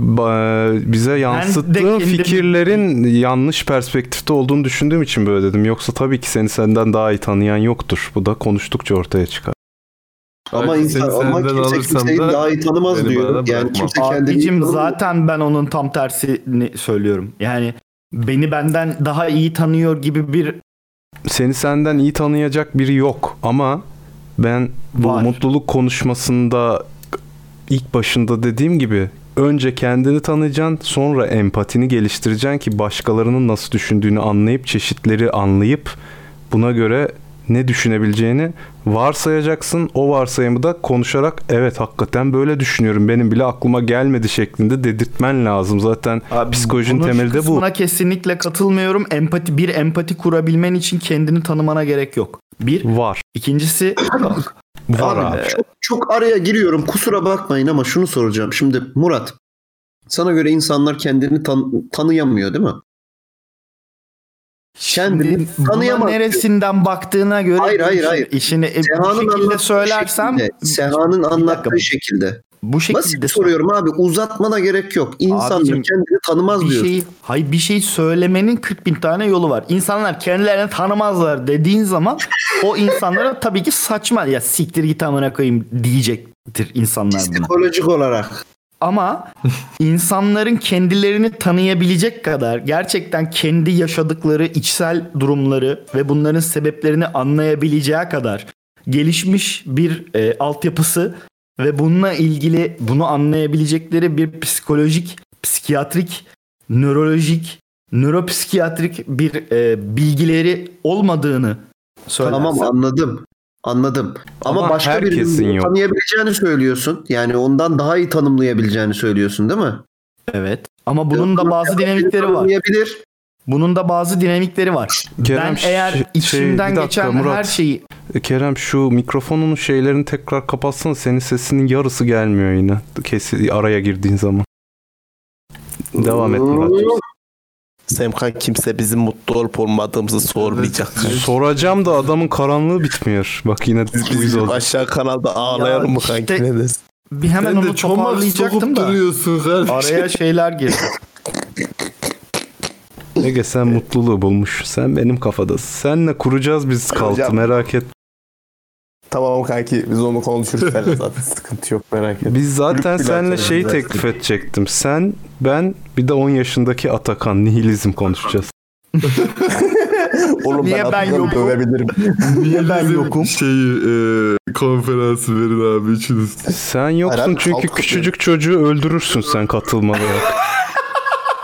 bize yansıttığın kendim- fikirlerin yanlış perspektifte olduğunu düşündüğüm için böyle dedim. Yoksa tabii ki seni senden daha iyi tanıyan yoktur. Bu da konuştukça ortaya çıkar. Ama Belki insan ama kimse kimseyi da daha iyi tanımaz diyor. Yani kimse kendini Abicim zaten ben onun tam tersini söylüyorum. Yani beni benden daha iyi tanıyor gibi bir Seni senden iyi tanıyacak biri yok ama ben bu Var. mutluluk konuşmasında ilk başında dediğim gibi önce kendini tanıyacaksın sonra empatini geliştireceksin ki başkalarının nasıl düşündüğünü anlayıp çeşitleri anlayıp buna göre ne düşünebileceğini varsayacaksın. O varsayımı da konuşarak evet hakikaten böyle düşünüyorum benim bile aklıma gelmedi şeklinde dedirtmen lazım. Zaten psikolojinin Bunun temeli de bu. kısmına kesinlikle katılmıyorum. Empati bir empati kurabilmen için kendini tanımana gerek yok. Bir. Var. İkincisi Var Abi, abi. Çok, çok araya giriyorum kusura bakmayın ama şunu soracağım. Şimdi Murat sana göre insanlar kendini tan- tanıyamıyor değil mi? Kendini tanıyamaz. neresinden baktığına göre Hayır, hayır, hayır. İşini e, bu Seha'nın şekilde söylersem şekilde, Seha'nın anlattığı şekilde. bu şekilde Basit soruyorum abi uzatmana gerek yok. İnsanlar Abicim, kendini tanımaz bir diyor. şeyi, hayır bir şey söylemenin 40 bin tane yolu var. İnsanlar kendilerini tanımazlar dediğin zaman o insanlara tabii ki saçma ya siktir git amına koyayım diyecektir insanlar buna. Psikolojik olarak. Ama insanların kendilerini tanıyabilecek kadar gerçekten kendi yaşadıkları içsel durumları ve bunların sebeplerini anlayabileceği kadar gelişmiş bir e, altyapısı ve bununla ilgili bunu anlayabilecekleri bir psikolojik, psikiyatrik, nörolojik, nöropsikiyatrik bir e, bilgileri olmadığını söylersem Tamam anladım. Anladım. Ama, Ama başka birinin yok. tanıyabileceğini söylüyorsun. Yani ondan daha iyi tanımlayabileceğini söylüyorsun değil mi? Evet. Ama bunun da bazı dinamikleri var. Bunun da bazı dinamikleri var. Kerem, ben eğer şey- içimden bir dakika, geçen Murat. her şeyi Kerem şu mikrofonunun şeylerini tekrar kapatsana. Senin sesinin yarısı gelmiyor yine. Kesi araya girdiğin zaman. Devam et Murat. Semkan kimse bizim mutlu olup olmadığımızı sormayacak. Soracağım da adamın karanlığı bitmiyor. Bak yine Bizim oldu. aşağı kanalda ağlayalım mı işte- kanki ne dersin? bir hemen Sen onu toparlayacaktım da duruyorsun kardeşim. araya şeyler girdi. Ege sen mutluluğu bulmuş. Sen benim kafadasın. Senle kuracağız biz kaltı merak et. Tamam kanki biz onu konuşuruz seninle zaten sıkıntı yok merak etme. Biz zaten Kulüp seninle açarız teklif edecektim. Sen, ben bir de 10 yaşındaki Atakan nihilizm konuşacağız. Oğlum Niye ben, ben yokum? dövebilirim. Niye ben yokum? Şeyi e, konferansı verin abi üçünüz. Sen yoksun Herhalde çünkü küçücük çocuğu öldürürsün sen katılmayarak.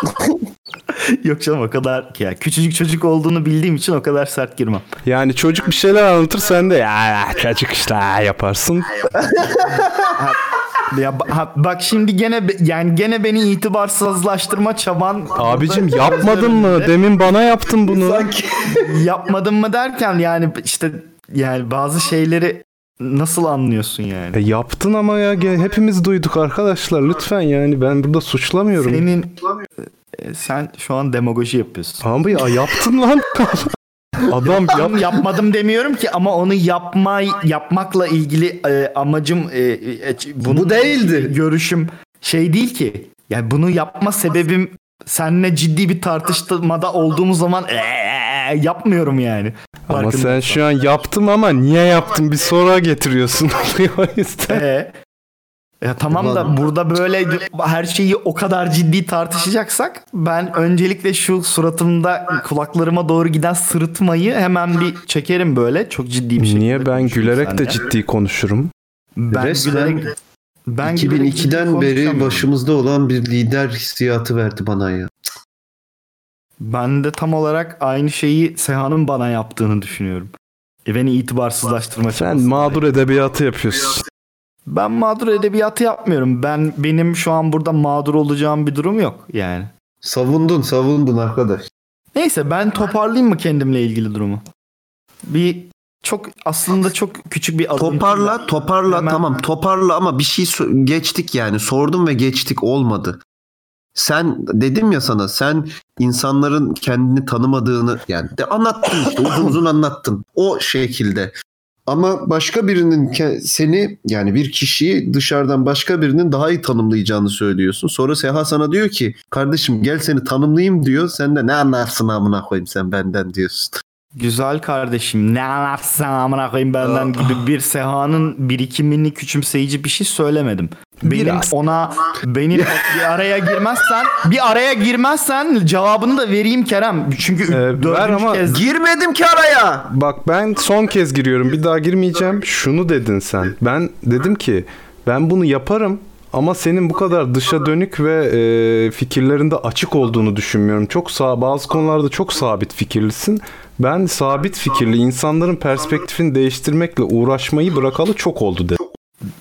Yok canım o kadar ya küçücük çocuk olduğunu bildiğim için o kadar sert girmem. Yani çocuk bir şeyler anlatır sen de ya çocuk işte yaparsın. Ya ha, bak şimdi gene yani gene beni itibarsızlaştırma çaban Abicim yapmadın mı? Demin bana yaptın bunu. yapmadın mı derken yani işte yani bazı şeyleri nasıl anlıyorsun yani? E, yaptın ama ya hepimiz duyduk arkadaşlar lütfen yani ben burada suçlamıyorum. Senin e, sen şu an demagoji yapıyorsun. Abi ya yaptın lan. Adam yap Yap, yapmadım demiyorum ki ama onu yapma yapmakla ilgili e, amacım e, e, bunun Bu değildi. Görüşüm şey değil ki. Yani bunu yapma sebebim seninle ciddi bir tartışmada olduğumuz zaman e, yapmıyorum yani. ama sen şu an yaptım ama niye yaptım bir soruğa getiriyorsun. o yüzden. Ya tamam da burada böyle her şeyi o kadar ciddi tartışacaksak ben öncelikle şu suratımda kulaklarıma doğru giden sırıtmayı hemen bir çekerim böyle çok ciddi bir şekilde. Niye ben gülerek de seninle. ciddi konuşurum. Ben Resmen gülerek ben gülerek ciddi 2002'den beri başımızda olan bir lider hissiyatı verdi bana ya. Ben de tam olarak aynı şeyi Seha'nın bana yaptığını düşünüyorum. E beni itibarsızlaştırma Sen mağdur edebiyatı yapıyorsun. Ben mağdur edebiyatı yapmıyorum. Ben benim şu an burada mağdur olacağım bir durum yok yani. Savundun savundun arkadaş. Neyse ben toparlayayım mı kendimle ilgili durumu? Bir çok aslında çok küçük bir adım. Toparla toparla Hemen- tamam toparla ama bir şey so- geçtik yani sordum ve geçtik olmadı. Sen dedim ya sana sen insanların kendini tanımadığını yani de anlattın işte uzun uzun anlattın o şekilde. Ama başka birinin seni yani bir kişiyi dışarıdan başka birinin daha iyi tanımlayacağını söylüyorsun. Sonra Seha sana diyor ki kardeşim gel seni tanımlayayım diyor. Sen de ne anlarsın amına koyayım sen benden diyorsun. Güzel kardeşim ne anlatsın amına koyayım benden gibi bir sehanın birikimini küçümseyici bir şey söylemedim. Benim Biraz. ona benim bir araya girmezsen bir araya girmezsen cevabını da vereyim Kerem. Çünkü Ee, ver ama- kez Girmedim ki araya. Bak ben son kez giriyorum. Bir daha girmeyeceğim. Şunu dedin sen. Ben dedim ki ben bunu yaparım ama senin bu kadar dışa dönük ve e, fikirlerinde açık olduğunu düşünmüyorum. Çok sağ bazı konularda çok sabit fikirlisin. Ben sabit fikirli insanların perspektifini değiştirmekle uğraşmayı bırakalı çok oldu dedim.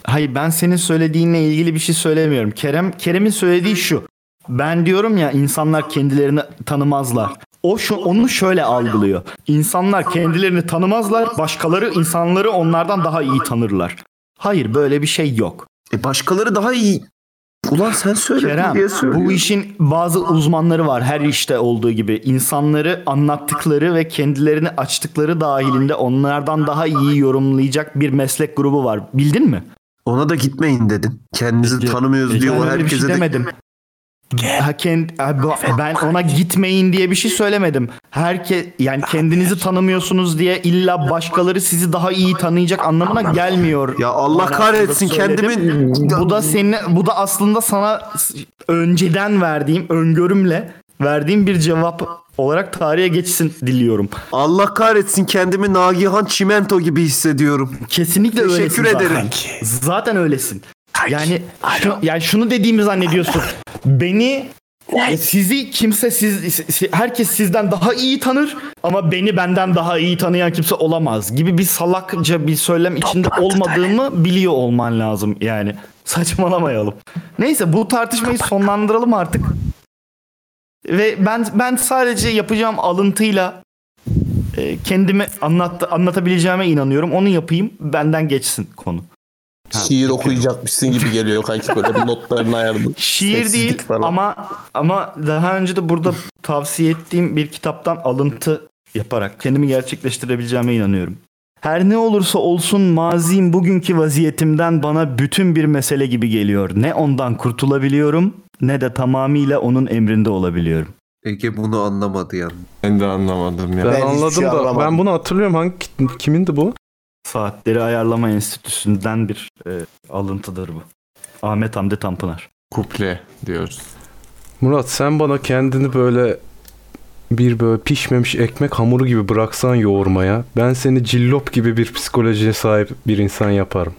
Hayır ben senin söylediğinle ilgili bir şey söylemiyorum. Kerem Kerem'in söylediği şu. Ben diyorum ya insanlar kendilerini tanımazlar. O şu onu şöyle algılıyor. İnsanlar kendilerini tanımazlar, başkaları insanları onlardan daha iyi tanırlar. Hayır böyle bir şey yok. E başkaları daha iyi. Ulan sen söyle Kerem diye söylüyorum. bu işin bazı uzmanları var her işte olduğu gibi. İnsanları anlattıkları ve kendilerini açtıkları dahilinde onlardan daha iyi yorumlayacak bir meslek grubu var. Bildin mi? Ona da gitmeyin dedin. Kendinizi tanımıyoruz diyor. Ben O öyle bir herkese şey de demedim. Kend- ben ona gitmeyin diye bir şey söylemedim. Herke yani kendinizi tanımıyorsunuz diye illa başkaları sizi daha iyi tanıyacak anlamına gelmiyor. Ya Allah kahretsin kendimin Bu da senin bu da aslında sana önceden verdiğim öngörümle verdiğim bir cevap olarak tarihe geçsin diliyorum. Allah kahretsin kendimi Nagihan Çimento gibi hissediyorum. Kesinlikle Teşekkür öylesin ederim. zaten. Zaten öylesin. Yani şu, yani şunu dediğimi zannediyorsun. Beni e, sizi kimse siz si- herkes sizden daha iyi tanır ama beni benden daha iyi tanıyan kimse olamaz gibi bir salakça bir söylem içinde olmadığımı biliyor olman lazım yani. Saçmalamayalım. Neyse bu tartışmayı sonlandıralım artık. Ve ben ben sadece yapacağım alıntıyla e, kendimi anlat, anlatabileceğime inanıyorum. Onu yapayım benden geçsin konu. Şiir okuyacakmışsın gibi geliyor kanki böyle bir notlarını ayarladın. Şiir değil falan. ama ama daha önce de burada tavsiye ettiğim bir kitaptan alıntı yaparak kendimi gerçekleştirebileceğime inanıyorum. Her ne olursa olsun mazim bugünkü vaziyetimden bana bütün bir mesele gibi geliyor. Ne ondan kurtulabiliyorum ne de tamamıyla onun emrinde olabiliyorum. Ege bunu anlamadı yani. Ben de anlamadım ya. Ben, Ben anladım şey da anlamadım. ben bunu hatırlıyorum. Hangi kimindi bu? Saatleri Ayarlama Enstitüsü'nden bir e, alıntıdır bu. Ahmet Hamdi Tanpınar. Kuple diyoruz. Murat sen bana kendini böyle bir böyle pişmemiş ekmek hamuru gibi bıraksan yoğurmaya ben seni cillop gibi bir psikolojiye sahip bir insan yaparım.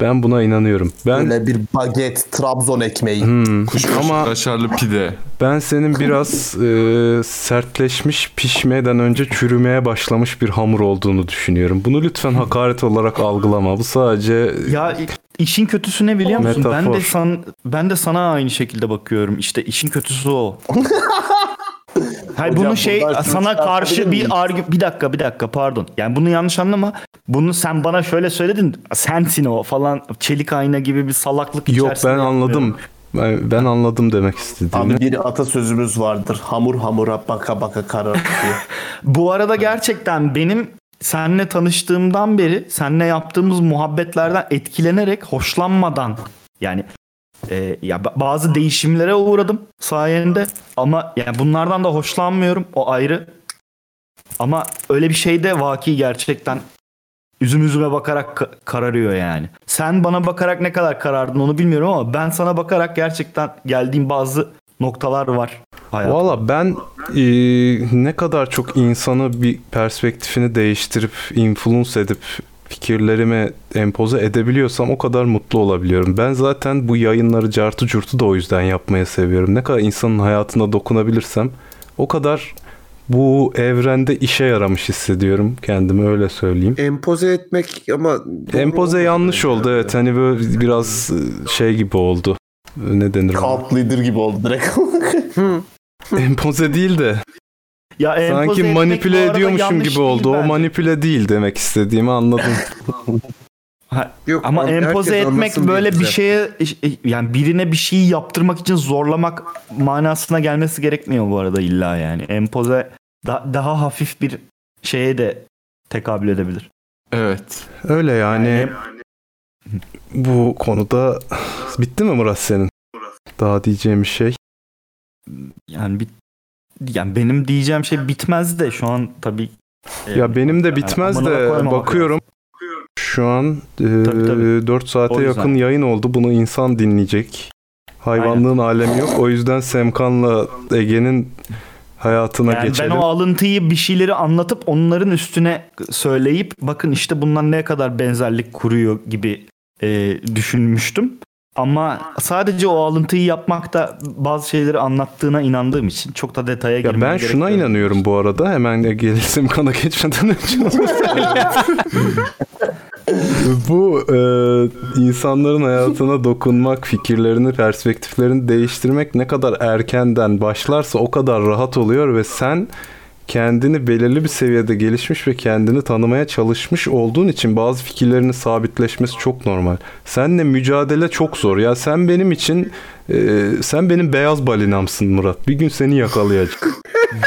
Ben buna inanıyorum. Ben Böyle bir baget, Trabzon ekmeği. Hmm, Ama ama kaşarlı pide. ben senin biraz e, sertleşmiş pişmeden önce çürümeye başlamış bir hamur olduğunu düşünüyorum. Bunu lütfen hakaret olarak algılama. Bu sadece Ya işin kötüsü ne biliyor musun? Ben de Metafor. san, ben de sana aynı şekilde bakıyorum. İşte işin kötüsü o. Hayır Hocam bunu şey sana karşı bir argü bir dakika bir dakika pardon. Yani bunu yanlış anlama. Bunu sen bana şöyle söyledin. Sensin o falan çelik ayna gibi bir salaklık yok ben anladım. Ben, ben anladım demek istediğini. Abi bir atasözümüz vardır. Hamur hamura baka baka karar diye. Bu arada gerçekten benim seninle tanıştığımdan beri seninle yaptığımız muhabbetlerden etkilenerek hoşlanmadan yani e, ya ba- bazı değişimlere uğradım sayende ama yani bunlardan da hoşlanmıyorum o ayrı. Ama öyle bir şey de vaki gerçekten üzüm üzüme bakarak ka- kararıyor yani. Sen bana bakarak ne kadar karardın onu bilmiyorum ama ben sana bakarak gerçekten geldiğim bazı noktalar var. Valla ben e, ne kadar çok insanı bir perspektifini değiştirip, influence edip fikirlerime empoze edebiliyorsam o kadar mutlu olabiliyorum. Ben zaten bu yayınları cartı curtu da o yüzden yapmayı seviyorum. Ne kadar insanın hayatına dokunabilirsem o kadar bu evrende işe yaramış hissediyorum kendimi öyle söyleyeyim. Empoze etmek ama Empoze yanlış oldu evet hani böyle biraz e, şey gibi oldu. Ne denir? ona? Cult leader gibi oldu direkt. Empoze değil de Ya empoze Sanki manipüle ediyormuşum gibi değil oldu. O bence. manipüle değil demek istediğimi anladım. Yok, Ama empoze etmek böyle bir güzel. şeye yani birine bir şeyi yaptırmak için zorlamak manasına gelmesi gerekmiyor bu arada illa yani. Empoze da- daha hafif bir şeye de tekabül edebilir. Evet. Öyle yani Yani- bu konuda bitti mi Murat senin? Daha diyeceğim bir şey. Yani bir yani benim diyeceğim şey bitmez de şu an tabii Ya benim de bitmez amına de bakıyorum. Şu an e, Tabii, tabii. 4 saate yakın yayın oldu. Bunu insan dinleyecek. Hayvanlığın alemi yok. O yüzden Semkan'la Ege'nin hayatına Yani geçelim. ben o alıntıyı bir şeyleri anlatıp onların üstüne söyleyip bakın işte bunlar ne kadar benzerlik kuruyor gibi e, düşünmüştüm. Ama sadece o alıntıyı yapmakta bazı şeyleri anlattığına inandığım için çok da detaya Ya girmeye ben gerek şuna yok. inanıyorum bu arada. Hemen Ege'li Semkan'a geçmeden önce. bu e, insanların hayatına dokunmak, fikirlerini, perspektiflerini değiştirmek ne kadar erkenden başlarsa o kadar rahat oluyor ve sen kendini belirli bir seviyede gelişmiş ve kendini tanımaya çalışmış olduğun için bazı fikirlerinin sabitleşmesi çok normal. Seninle mücadele çok zor. Ya sen benim için e, sen benim beyaz balinamsın Murat. Bir gün seni yakalayacak.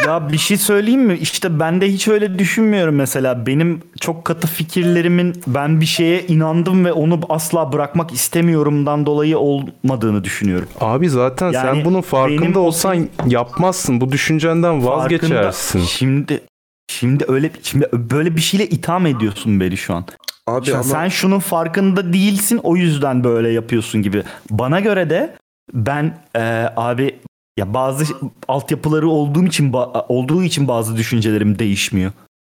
Ya bir şey söyleyeyim mi? İşte ben de hiç öyle düşünmüyorum mesela. Benim çok katı fikirlerimin ben bir şeye inandım ve onu asla bırakmak istemiyorumdan dolayı olmadığını düşünüyorum. Abi zaten Yani sen bunun benim farkında o olsan yapmazsın. Bu düşüncenden vazgeçersin. Farkında- Şimdi şimdi öyle şimdi böyle bir şeyle itham ediyorsun beni şu an. Abi Şu an ama Sen şunun farkında değilsin o yüzden böyle yapıyorsun gibi. Bana göre de ben e, abi ya bazı altyapıları olduğum için olduğu için bazı düşüncelerim değişmiyor.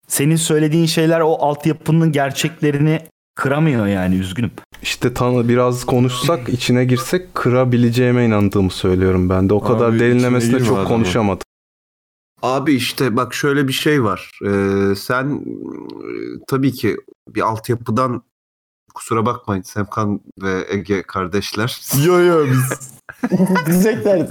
Senin söylediğin şeyler o altyapının gerçeklerini kıramıyor yani üzgünüm. İşte tanı biraz konuşsak, içine girsek kırabileceğime inandığımı söylüyorum ben de. O kadar Abi, derinlemesine çok adamın. konuşamadım. Abi işte bak şöyle bir şey var. Ee, sen e, tabii ki bir altyapıdan kusura bakmayın Semkan ve Ege kardeşler. Yo yo biz Diyecekler.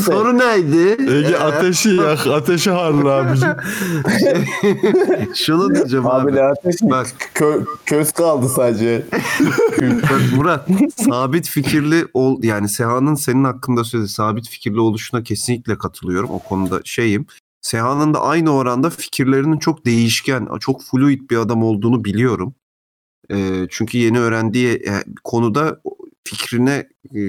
Soru neydi? Ege ateşi yak, ateşi harla abicim. Şunu diyeceğim abi. Abi ateş Bak Kö- köz kaldı sadece. Bak Murat sabit fikirli ol yani Seha'nın senin hakkında söylediği sabit fikirli oluşuna kesinlikle katılıyorum. O konuda şeyim. Seha'nın da aynı oranda fikirlerinin çok değişken, çok fluid bir adam olduğunu biliyorum. Ee, çünkü yeni öğrendiği e, konuda fikrine e,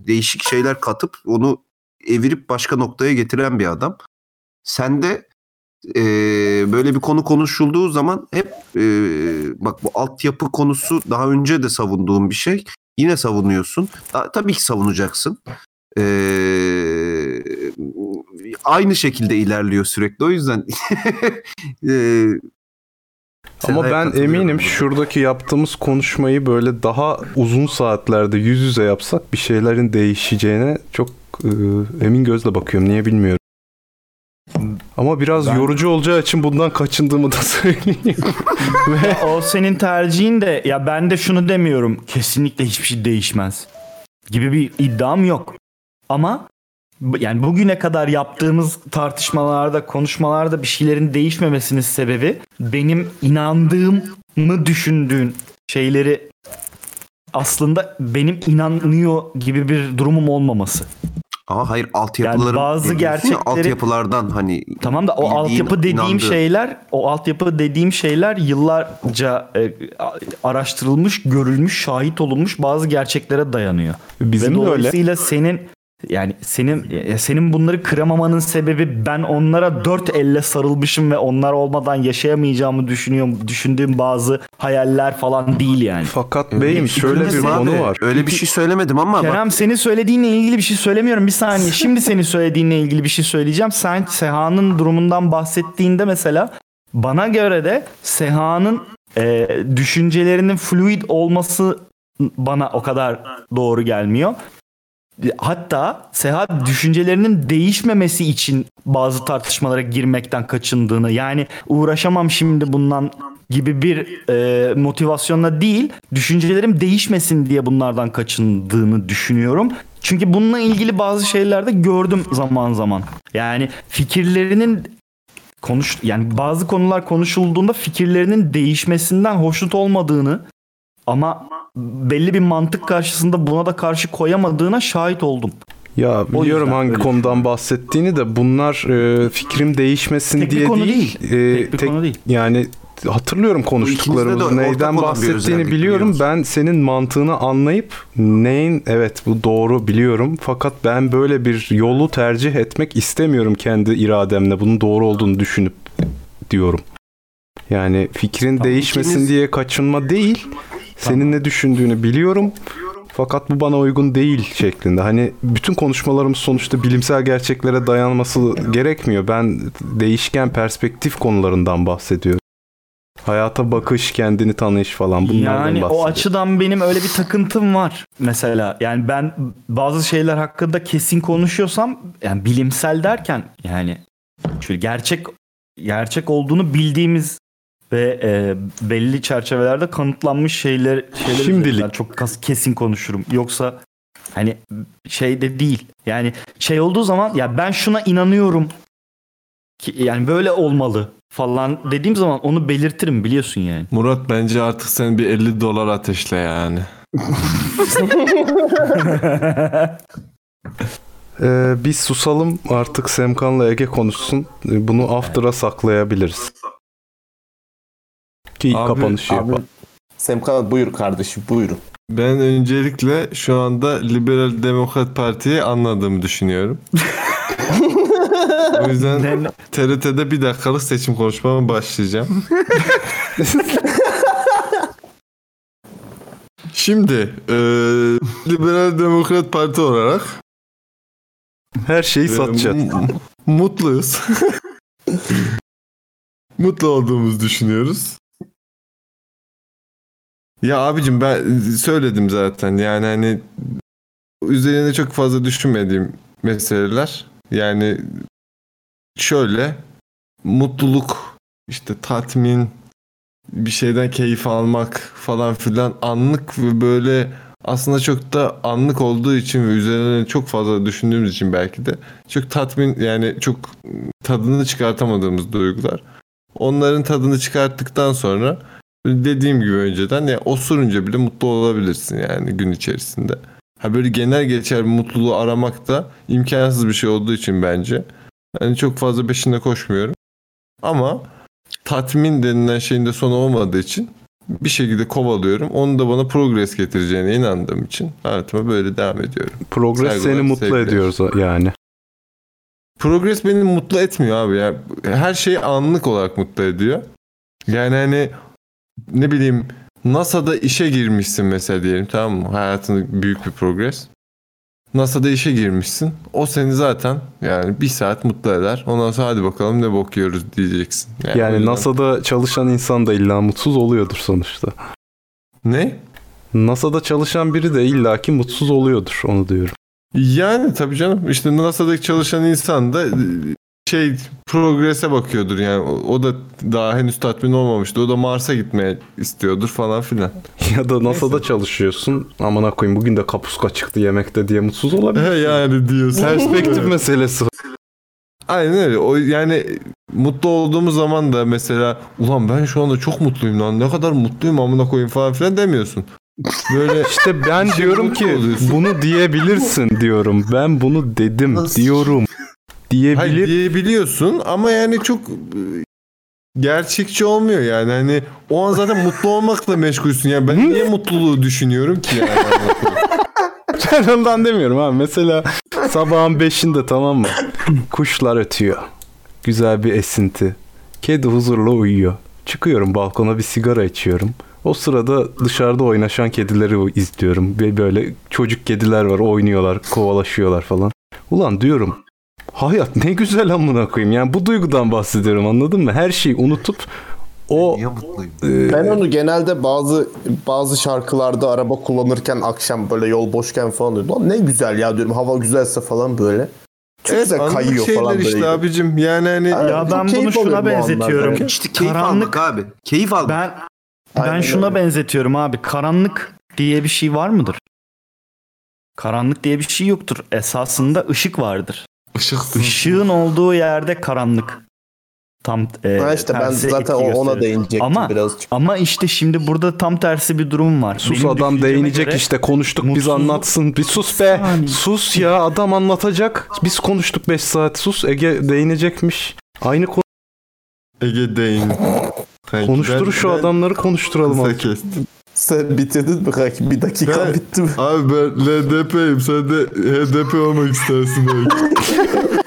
değişik şeyler katıp onu evirip başka noktaya getiren bir adam. Sen de e, böyle bir konu konuşulduğu zaman hep e, bak bu altyapı konusu daha önce de savunduğum bir şey. Yine savunuyorsun. Ta- tabii ki savunacaksın. E, aynı şekilde ilerliyor sürekli. O yüzden e, Ama ben eminim şuradaki yaptığımız konuşmayı böyle daha uzun saatlerde yüz yüze yapsak bir şeylerin değişeceğine çok e, emin gözle bakıyorum. Niye bilmiyorum. Ama biraz Ben- yorucu olacağı için bundan kaçındığımı da söyleyeyim. Ve O senin tercihin de ya ben de şunu demiyorum. Kesinlikle hiçbir şey değişmez. Gibi bir iddiam yok. Ama yani bugüne kadar yaptığımız tartışmalarda, konuşmalarda bir şeylerin değişmemesinin sebebi benim inandığımı düşündüğün şeyleri aslında benim inanıyor gibi bir durumum olmaması. ama hayır altyapıların Yani bazı ya, gerçekleri- altyapılardan hani Tamam da o altyapı dediğim inandığın- şeyler, o altyapı dediğim şeyler yıllarca e, araştırılmış, görülmüş, şahit olunmuş bazı gerçeklere dayanıyor. bizim Ve de öyle. dolayısıyla senin yani senin senin bunları kıramamanın sebebi ben onlara dört elle sarılmışım ve onlar olmadan yaşayamayacağımı düşünüyorum düşündüğüm bazı hayaller falan değil yani. Fakat beyim şöyle bir konu Abi, var. Öyle bir şey söylemedim ama bak, Kerem senin söylediğinle ilgili bir şey söylemiyorum. Bir saniye. Şimdi senin söylediğinle ilgili bir şey söyleyeceğim. Sen Seha'nın durumundan bahsettiğinde mesela bana göre de Seha'nın e, düşüncelerinin fluid olması bana o kadar doğru gelmiyor. Hatta Seha düşüncelerinin değişmemesi için bazı tartışmalara girmekten kaçındığını yani uğraşamam şimdi bundan gibi bir e, motivasyonla değil düşüncelerim değişmesin diye bunlardan kaçındığını düşünüyorum. Çünkü bununla ilgili bazı şeylerde gördüm zaman zaman. Yani fikirlerinin konuş yani bazı konular konuşulduğunda fikirlerinin değişmesinden hoşnut olmadığını ama belli bir mantık karşısında buna da karşı koyamadığına şahit oldum. Ya biliyorum hangi öyle konudan bahsettiğini de bunlar e, fikrim değişmesin Tek bir diye konu değil. değil. E, Tek bir konu değil. Yani hatırlıyorum konuştuklarımızı. Neyden bahsettiğini biliyorum. Ben senin mantığını anlayıp neyin evet bu doğru biliyorum. Fakat ben böyle bir yolu tercih etmek istemiyorum kendi irademle. Bunun doğru olduğunu düşünüp diyorum. Yani fikrin değişmesin ikimiz- diye kaçınma değil. Senin ne düşündüğünü biliyorum. Fakat bu bana uygun değil şeklinde. Hani bütün konuşmalarımız sonuçta bilimsel gerçeklere dayanması gerekmiyor. Ben değişken perspektif konularından bahsediyorum. Hayata bakış, kendini tanıyış falan bunlardan Yani bahsediyorum. o açıdan benim öyle bir takıntım var mesela. Yani ben bazı şeyler hakkında kesin konuşuyorsam yani bilimsel derken yani şöyle gerçek gerçek olduğunu bildiğimiz ve e, belli çerçevelerde kanıtlanmış şeyler şeyler Şimdilik. çok kas- kesin konuşurum. Yoksa hani şey de değil. Yani şey olduğu zaman ya ben şuna inanıyorum ki yani böyle olmalı falan dediğim zaman onu belirtirim biliyorsun yani. Murat bence artık sen bir 50 dolar ateşle yani. Ee, biz susalım artık Semkan'la Ege konuşsun. Bunu after'a saklayabiliriz. Ki ilk Abi, kapanışı Abi, yapalım. Semkan buyur kardeşim buyurun. Ben öncelikle şu anda Liberal Demokrat Parti'yi anladığımı düşünüyorum. o yüzden TRT'de bir dakikalık seçim konuşmama başlayacağım. Şimdi e, Liberal Demokrat Parti olarak Her şeyi e, satacağız. mutluyuz. Mutlu olduğumuzu düşünüyoruz. Ya abicim ben söyledim zaten yani hani üzerine çok fazla düşünmediğim meseleler. Yani şöyle mutluluk işte tatmin bir şeyden keyif almak falan filan anlık ve böyle aslında çok da anlık olduğu için ve üzerine çok fazla düşündüğümüz için belki de çok tatmin yani çok tadını çıkartamadığımız duygular. Onların tadını çıkarttıktan sonra dediğim gibi önceden ya osurunca bile mutlu olabilirsin yani gün içerisinde. Ha böyle genel geçer bir mutluluğu aramak da imkansız bir şey olduğu için bence. Yani çok fazla peşinde koşmuyorum. Ama tatmin denilen şeyin de sonu olmadığı için bir şekilde kovalıyorum. Onu da bana progres getireceğine inandığım için hayatıma böyle devam ediyorum. Progres Saygılar, seni mutlu sevgiler. ediyor yani. Progres beni mutlu etmiyor abi ya. Her şey anlık olarak mutlu ediyor. Yani hani ne bileyim NASA'da işe girmişsin mesela diyelim tamam mı? Hayatında büyük bir progres. NASA'da işe girmişsin. O seni zaten yani bir saat mutlu eder. Ondan sonra hadi bakalım ne bok yiyoruz diyeceksin. Yani yüzden- NASA'da çalışan insan da illa mutsuz oluyordur sonuçta. Ne? NASA'da çalışan biri de illaki mutsuz oluyordur onu diyorum. Yani tabii canım. İşte NASA'daki çalışan insan da şey progrese bakıyordur yani. O, da daha henüz tatmin olmamıştı. O da Mars'a gitmeye istiyordur falan filan. Ya da NASA'da çalışıyorsun. Amına koyayım bugün de kapuska çıktı yemekte diye mutsuz olabilir. yani diyorsun. Perspektif meselesi. Aynen öyle. O yani mutlu olduğumuz zaman da mesela ulan ben şu anda çok mutluyum lan. Ne kadar mutluyum amına koyayım falan filan demiyorsun. Böyle İşte ben şey diyorum ki oluyorsun. bunu diyebilirsin diyorum. Ben bunu dedim diyorum. Diyebilir. Hayır diyebiliyorsun ama yani çok e, gerçekçi olmuyor yani. Hani o an zaten mutlu olmakla meşgulsün. Yani ben niye mutluluğu düşünüyorum ki yani? Ben ondan demiyorum abi. Mesela sabahın beşinde tamam mı? Kuşlar ötüyor. Güzel bir esinti. Kedi huzurla uyuyor. Çıkıyorum balkona bir sigara içiyorum. O sırada dışarıda oynaşan kedileri izliyorum. Ve böyle çocuk kediler var oynuyorlar, kovalaşıyorlar falan. Ulan diyorum hayat ne güzel amına koyayım. Yani bu duygudan bahsediyorum anladın mı? Her şeyi unutup o e, Ben onu genelde bazı bazı şarkılarda araba kullanırken akşam böyle yol boşken falan diyorum. Lan ne güzel ya diyorum hava güzelse falan böyle. Çok güzel anlık kayıyor şeyler falan böyle. işte abicim. Yani hani Ya ben keyif bunu şuna benzetiyorum. anlarda. İşte keyif Karanlık- almak abi. Keyif almak. Ben ben Aynen şuna öyle. benzetiyorum abi. Karanlık diye bir şey var mıdır? Karanlık diye bir şey yoktur. Esasında ışık vardır. Işıksız. Işığın olduğu yerde karanlık. Tam e, Ha işte ben zaten ona gösterir. değinecektim Ama birazcık. ama işte şimdi burada tam tersi bir durum var. Sus Benim adam değinecek göre işte konuştuk biz mutsuzluk- anlatsın. Bir sus be. saniye. Sus ya adam anlatacak. Biz konuştuk 5 saat. Sus Ege değinecekmiş. Aynı konu Ege değin. Konuştur ben- şu ben adamları konuşturalım. kısa artık. kestim. Sen bitirdin mi kanki? Bir dakika Ben- bitti mi? Abi ben LDP'yim. Sen de HDP olmak istersin belki.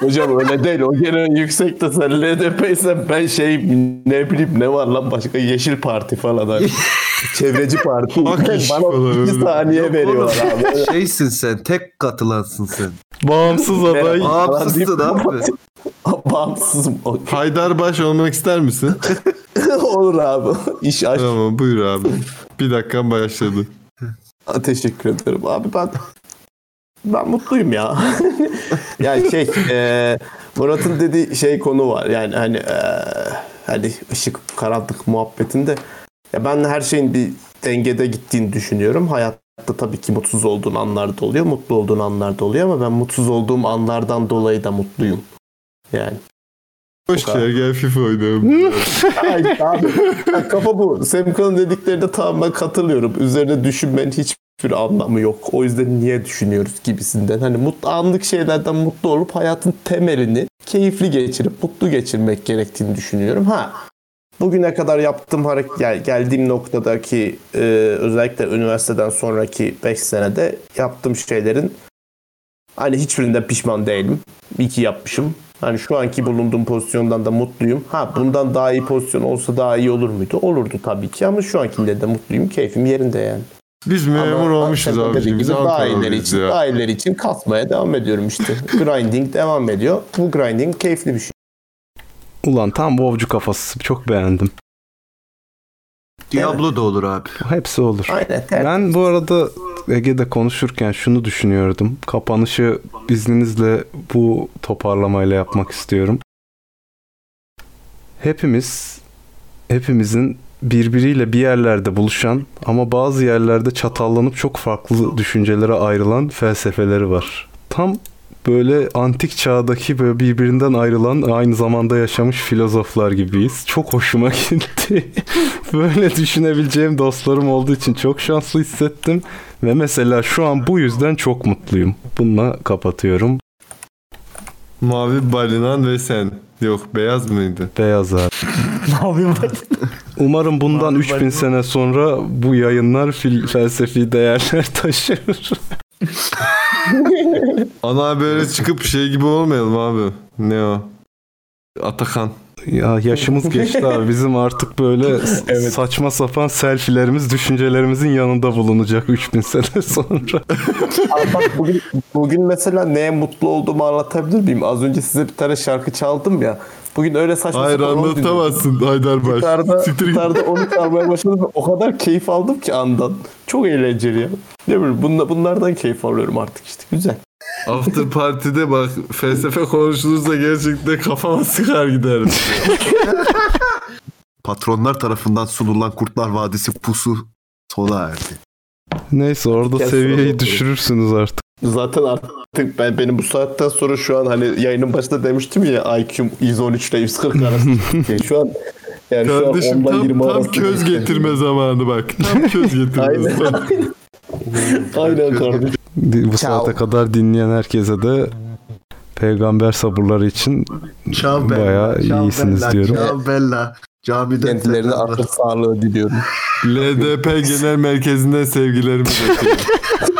Hocam öyle değil. O gene yüksekte sen LDP ise ben şey ne bileyim ne var lan başka Yeşil Parti falan. Hani. Çevreci Parti. Bana falan iki saniye veriyorlar abi. Şeysin sen tek katılansın sen. Bağımsız aday. Bağımsızsın abi. Bağımsızım. Okey. Haydarbaş olmak ister misin? Olur abi. İş aç. tamam buyur abi. Bir dakika başladı. Aa, Teşekkür ederim abi ben ben mutluyum ya. yani şey e, Murat'ın dediği şey konu var. Yani hani e, hani ışık karanlık muhabbetinde ya ben her şeyin bir dengede gittiğini düşünüyorum. Hayatta tabii ki mutsuz olduğun anlar da oluyor, mutlu olduğun anlar da oluyor ama ben mutsuz olduğum anlardan dolayı da mutluyum. Yani. Hoş gel gel FIFA oynayalım. Ay, abi, kafa bu. Semkan'ın dediklerine tamamen katılıyorum. Üzerine düşünmenin hiçbir anlamı yok. O yüzden niye düşünüyoruz gibisinden. Hani mutlu, anlık şeylerden mutlu olup hayatın temelini keyifli geçirip mutlu geçirmek gerektiğini düşünüyorum. Ha bugüne kadar yaptığım hareket yani geldiğim noktadaki e, özellikle üniversiteden sonraki 5 senede yaptığım şeylerin hani hiçbirinden pişman değilim. İyi ki yapmışım. Hani şu anki bulunduğum pozisyondan da mutluyum. Ha bundan daha iyi pozisyon olsa daha iyi olur muydu? Olurdu tabii ki ama şu ankinde de mutluyum. Keyfim yerinde yani. Biz memur Ama olmuşuz abi. Biz Ankara'lıyız için, ya. için kasmaya devam ediyorum işte. grinding devam ediyor. Bu grinding keyifli bir şey. Ulan tam WoW'cu kafası. Çok beğendim. Diablo da olur abi. Hepsi olur. Aynen. Ben bu arada Ege'de konuşurken şunu düşünüyordum. Kapanışı izninizle bu toparlamayla yapmak istiyorum. Hepimiz, hepimizin birbiriyle bir yerlerde buluşan ama bazı yerlerde çatallanıp çok farklı düşüncelere ayrılan felsefeleri var. Tam böyle antik çağdaki böyle birbirinden ayrılan aynı zamanda yaşamış filozoflar gibiyiz. Çok hoşuma gitti. böyle düşünebileceğim dostlarım olduğu için çok şanslı hissettim. Ve mesela şu an bu yüzden çok mutluyum. Bununla kapatıyorum. Mavi balinan ve sen. Yok beyaz mıydı? Beyaz abi. Umarım bundan 3000 sene sonra bu yayınlar fil- felsefi değerler taşır. Ana böyle çıkıp şey gibi olmayalım abi. Ne o? Atakan. Ya yaşımız geçti abi. Bizim artık böyle s- saçma sapan selfilerimiz düşüncelerimizin yanında bulunacak 3000 sene sonra. Abi bak bugün, bugün mesela neye mutlu olduğumu anlatabilir miyim? Az önce size bir tane şarkı çaldım ya. Bugün öyle saçma Hayır sapan anlatamazsın Haydarbaş. Gitarda, Siktir git. gitarda onu çalmaya başladım. ve O kadar keyif aldım ki andan. Çok eğlenceli ya. Ne bileyim bunla- bunlardan keyif alıyorum artık işte. Güzel. After Party'de bak felsefe konuşulursa gerçekten kafama sıkar giderim. Patronlar tarafından sunulan Kurtlar Vadisi pusu sona erdi. Neyse orada Kes seviyeyi düşürürsünüz artık. Zaten artık ben benim bu saatten sonra şu an hani yayının başında demiştim ya IQ'm 113 ile 140 arası. Yani şu an yani Kardeşim şu an 10'dan tam, 20 tam arasında. köz getirme zamanı bak. Tam köz getirme Aynen. zamanı. Aynen kardeşim. Bu saate kadar dinleyen herkese de peygamber sabırları için Ciao bayağı iyisiniz diyorum. Ciao Bella. Camiden Kendilerine akıl sağlığı diliyorum. LDP Genel Merkezi'nden sevgilerimi iletiyorum.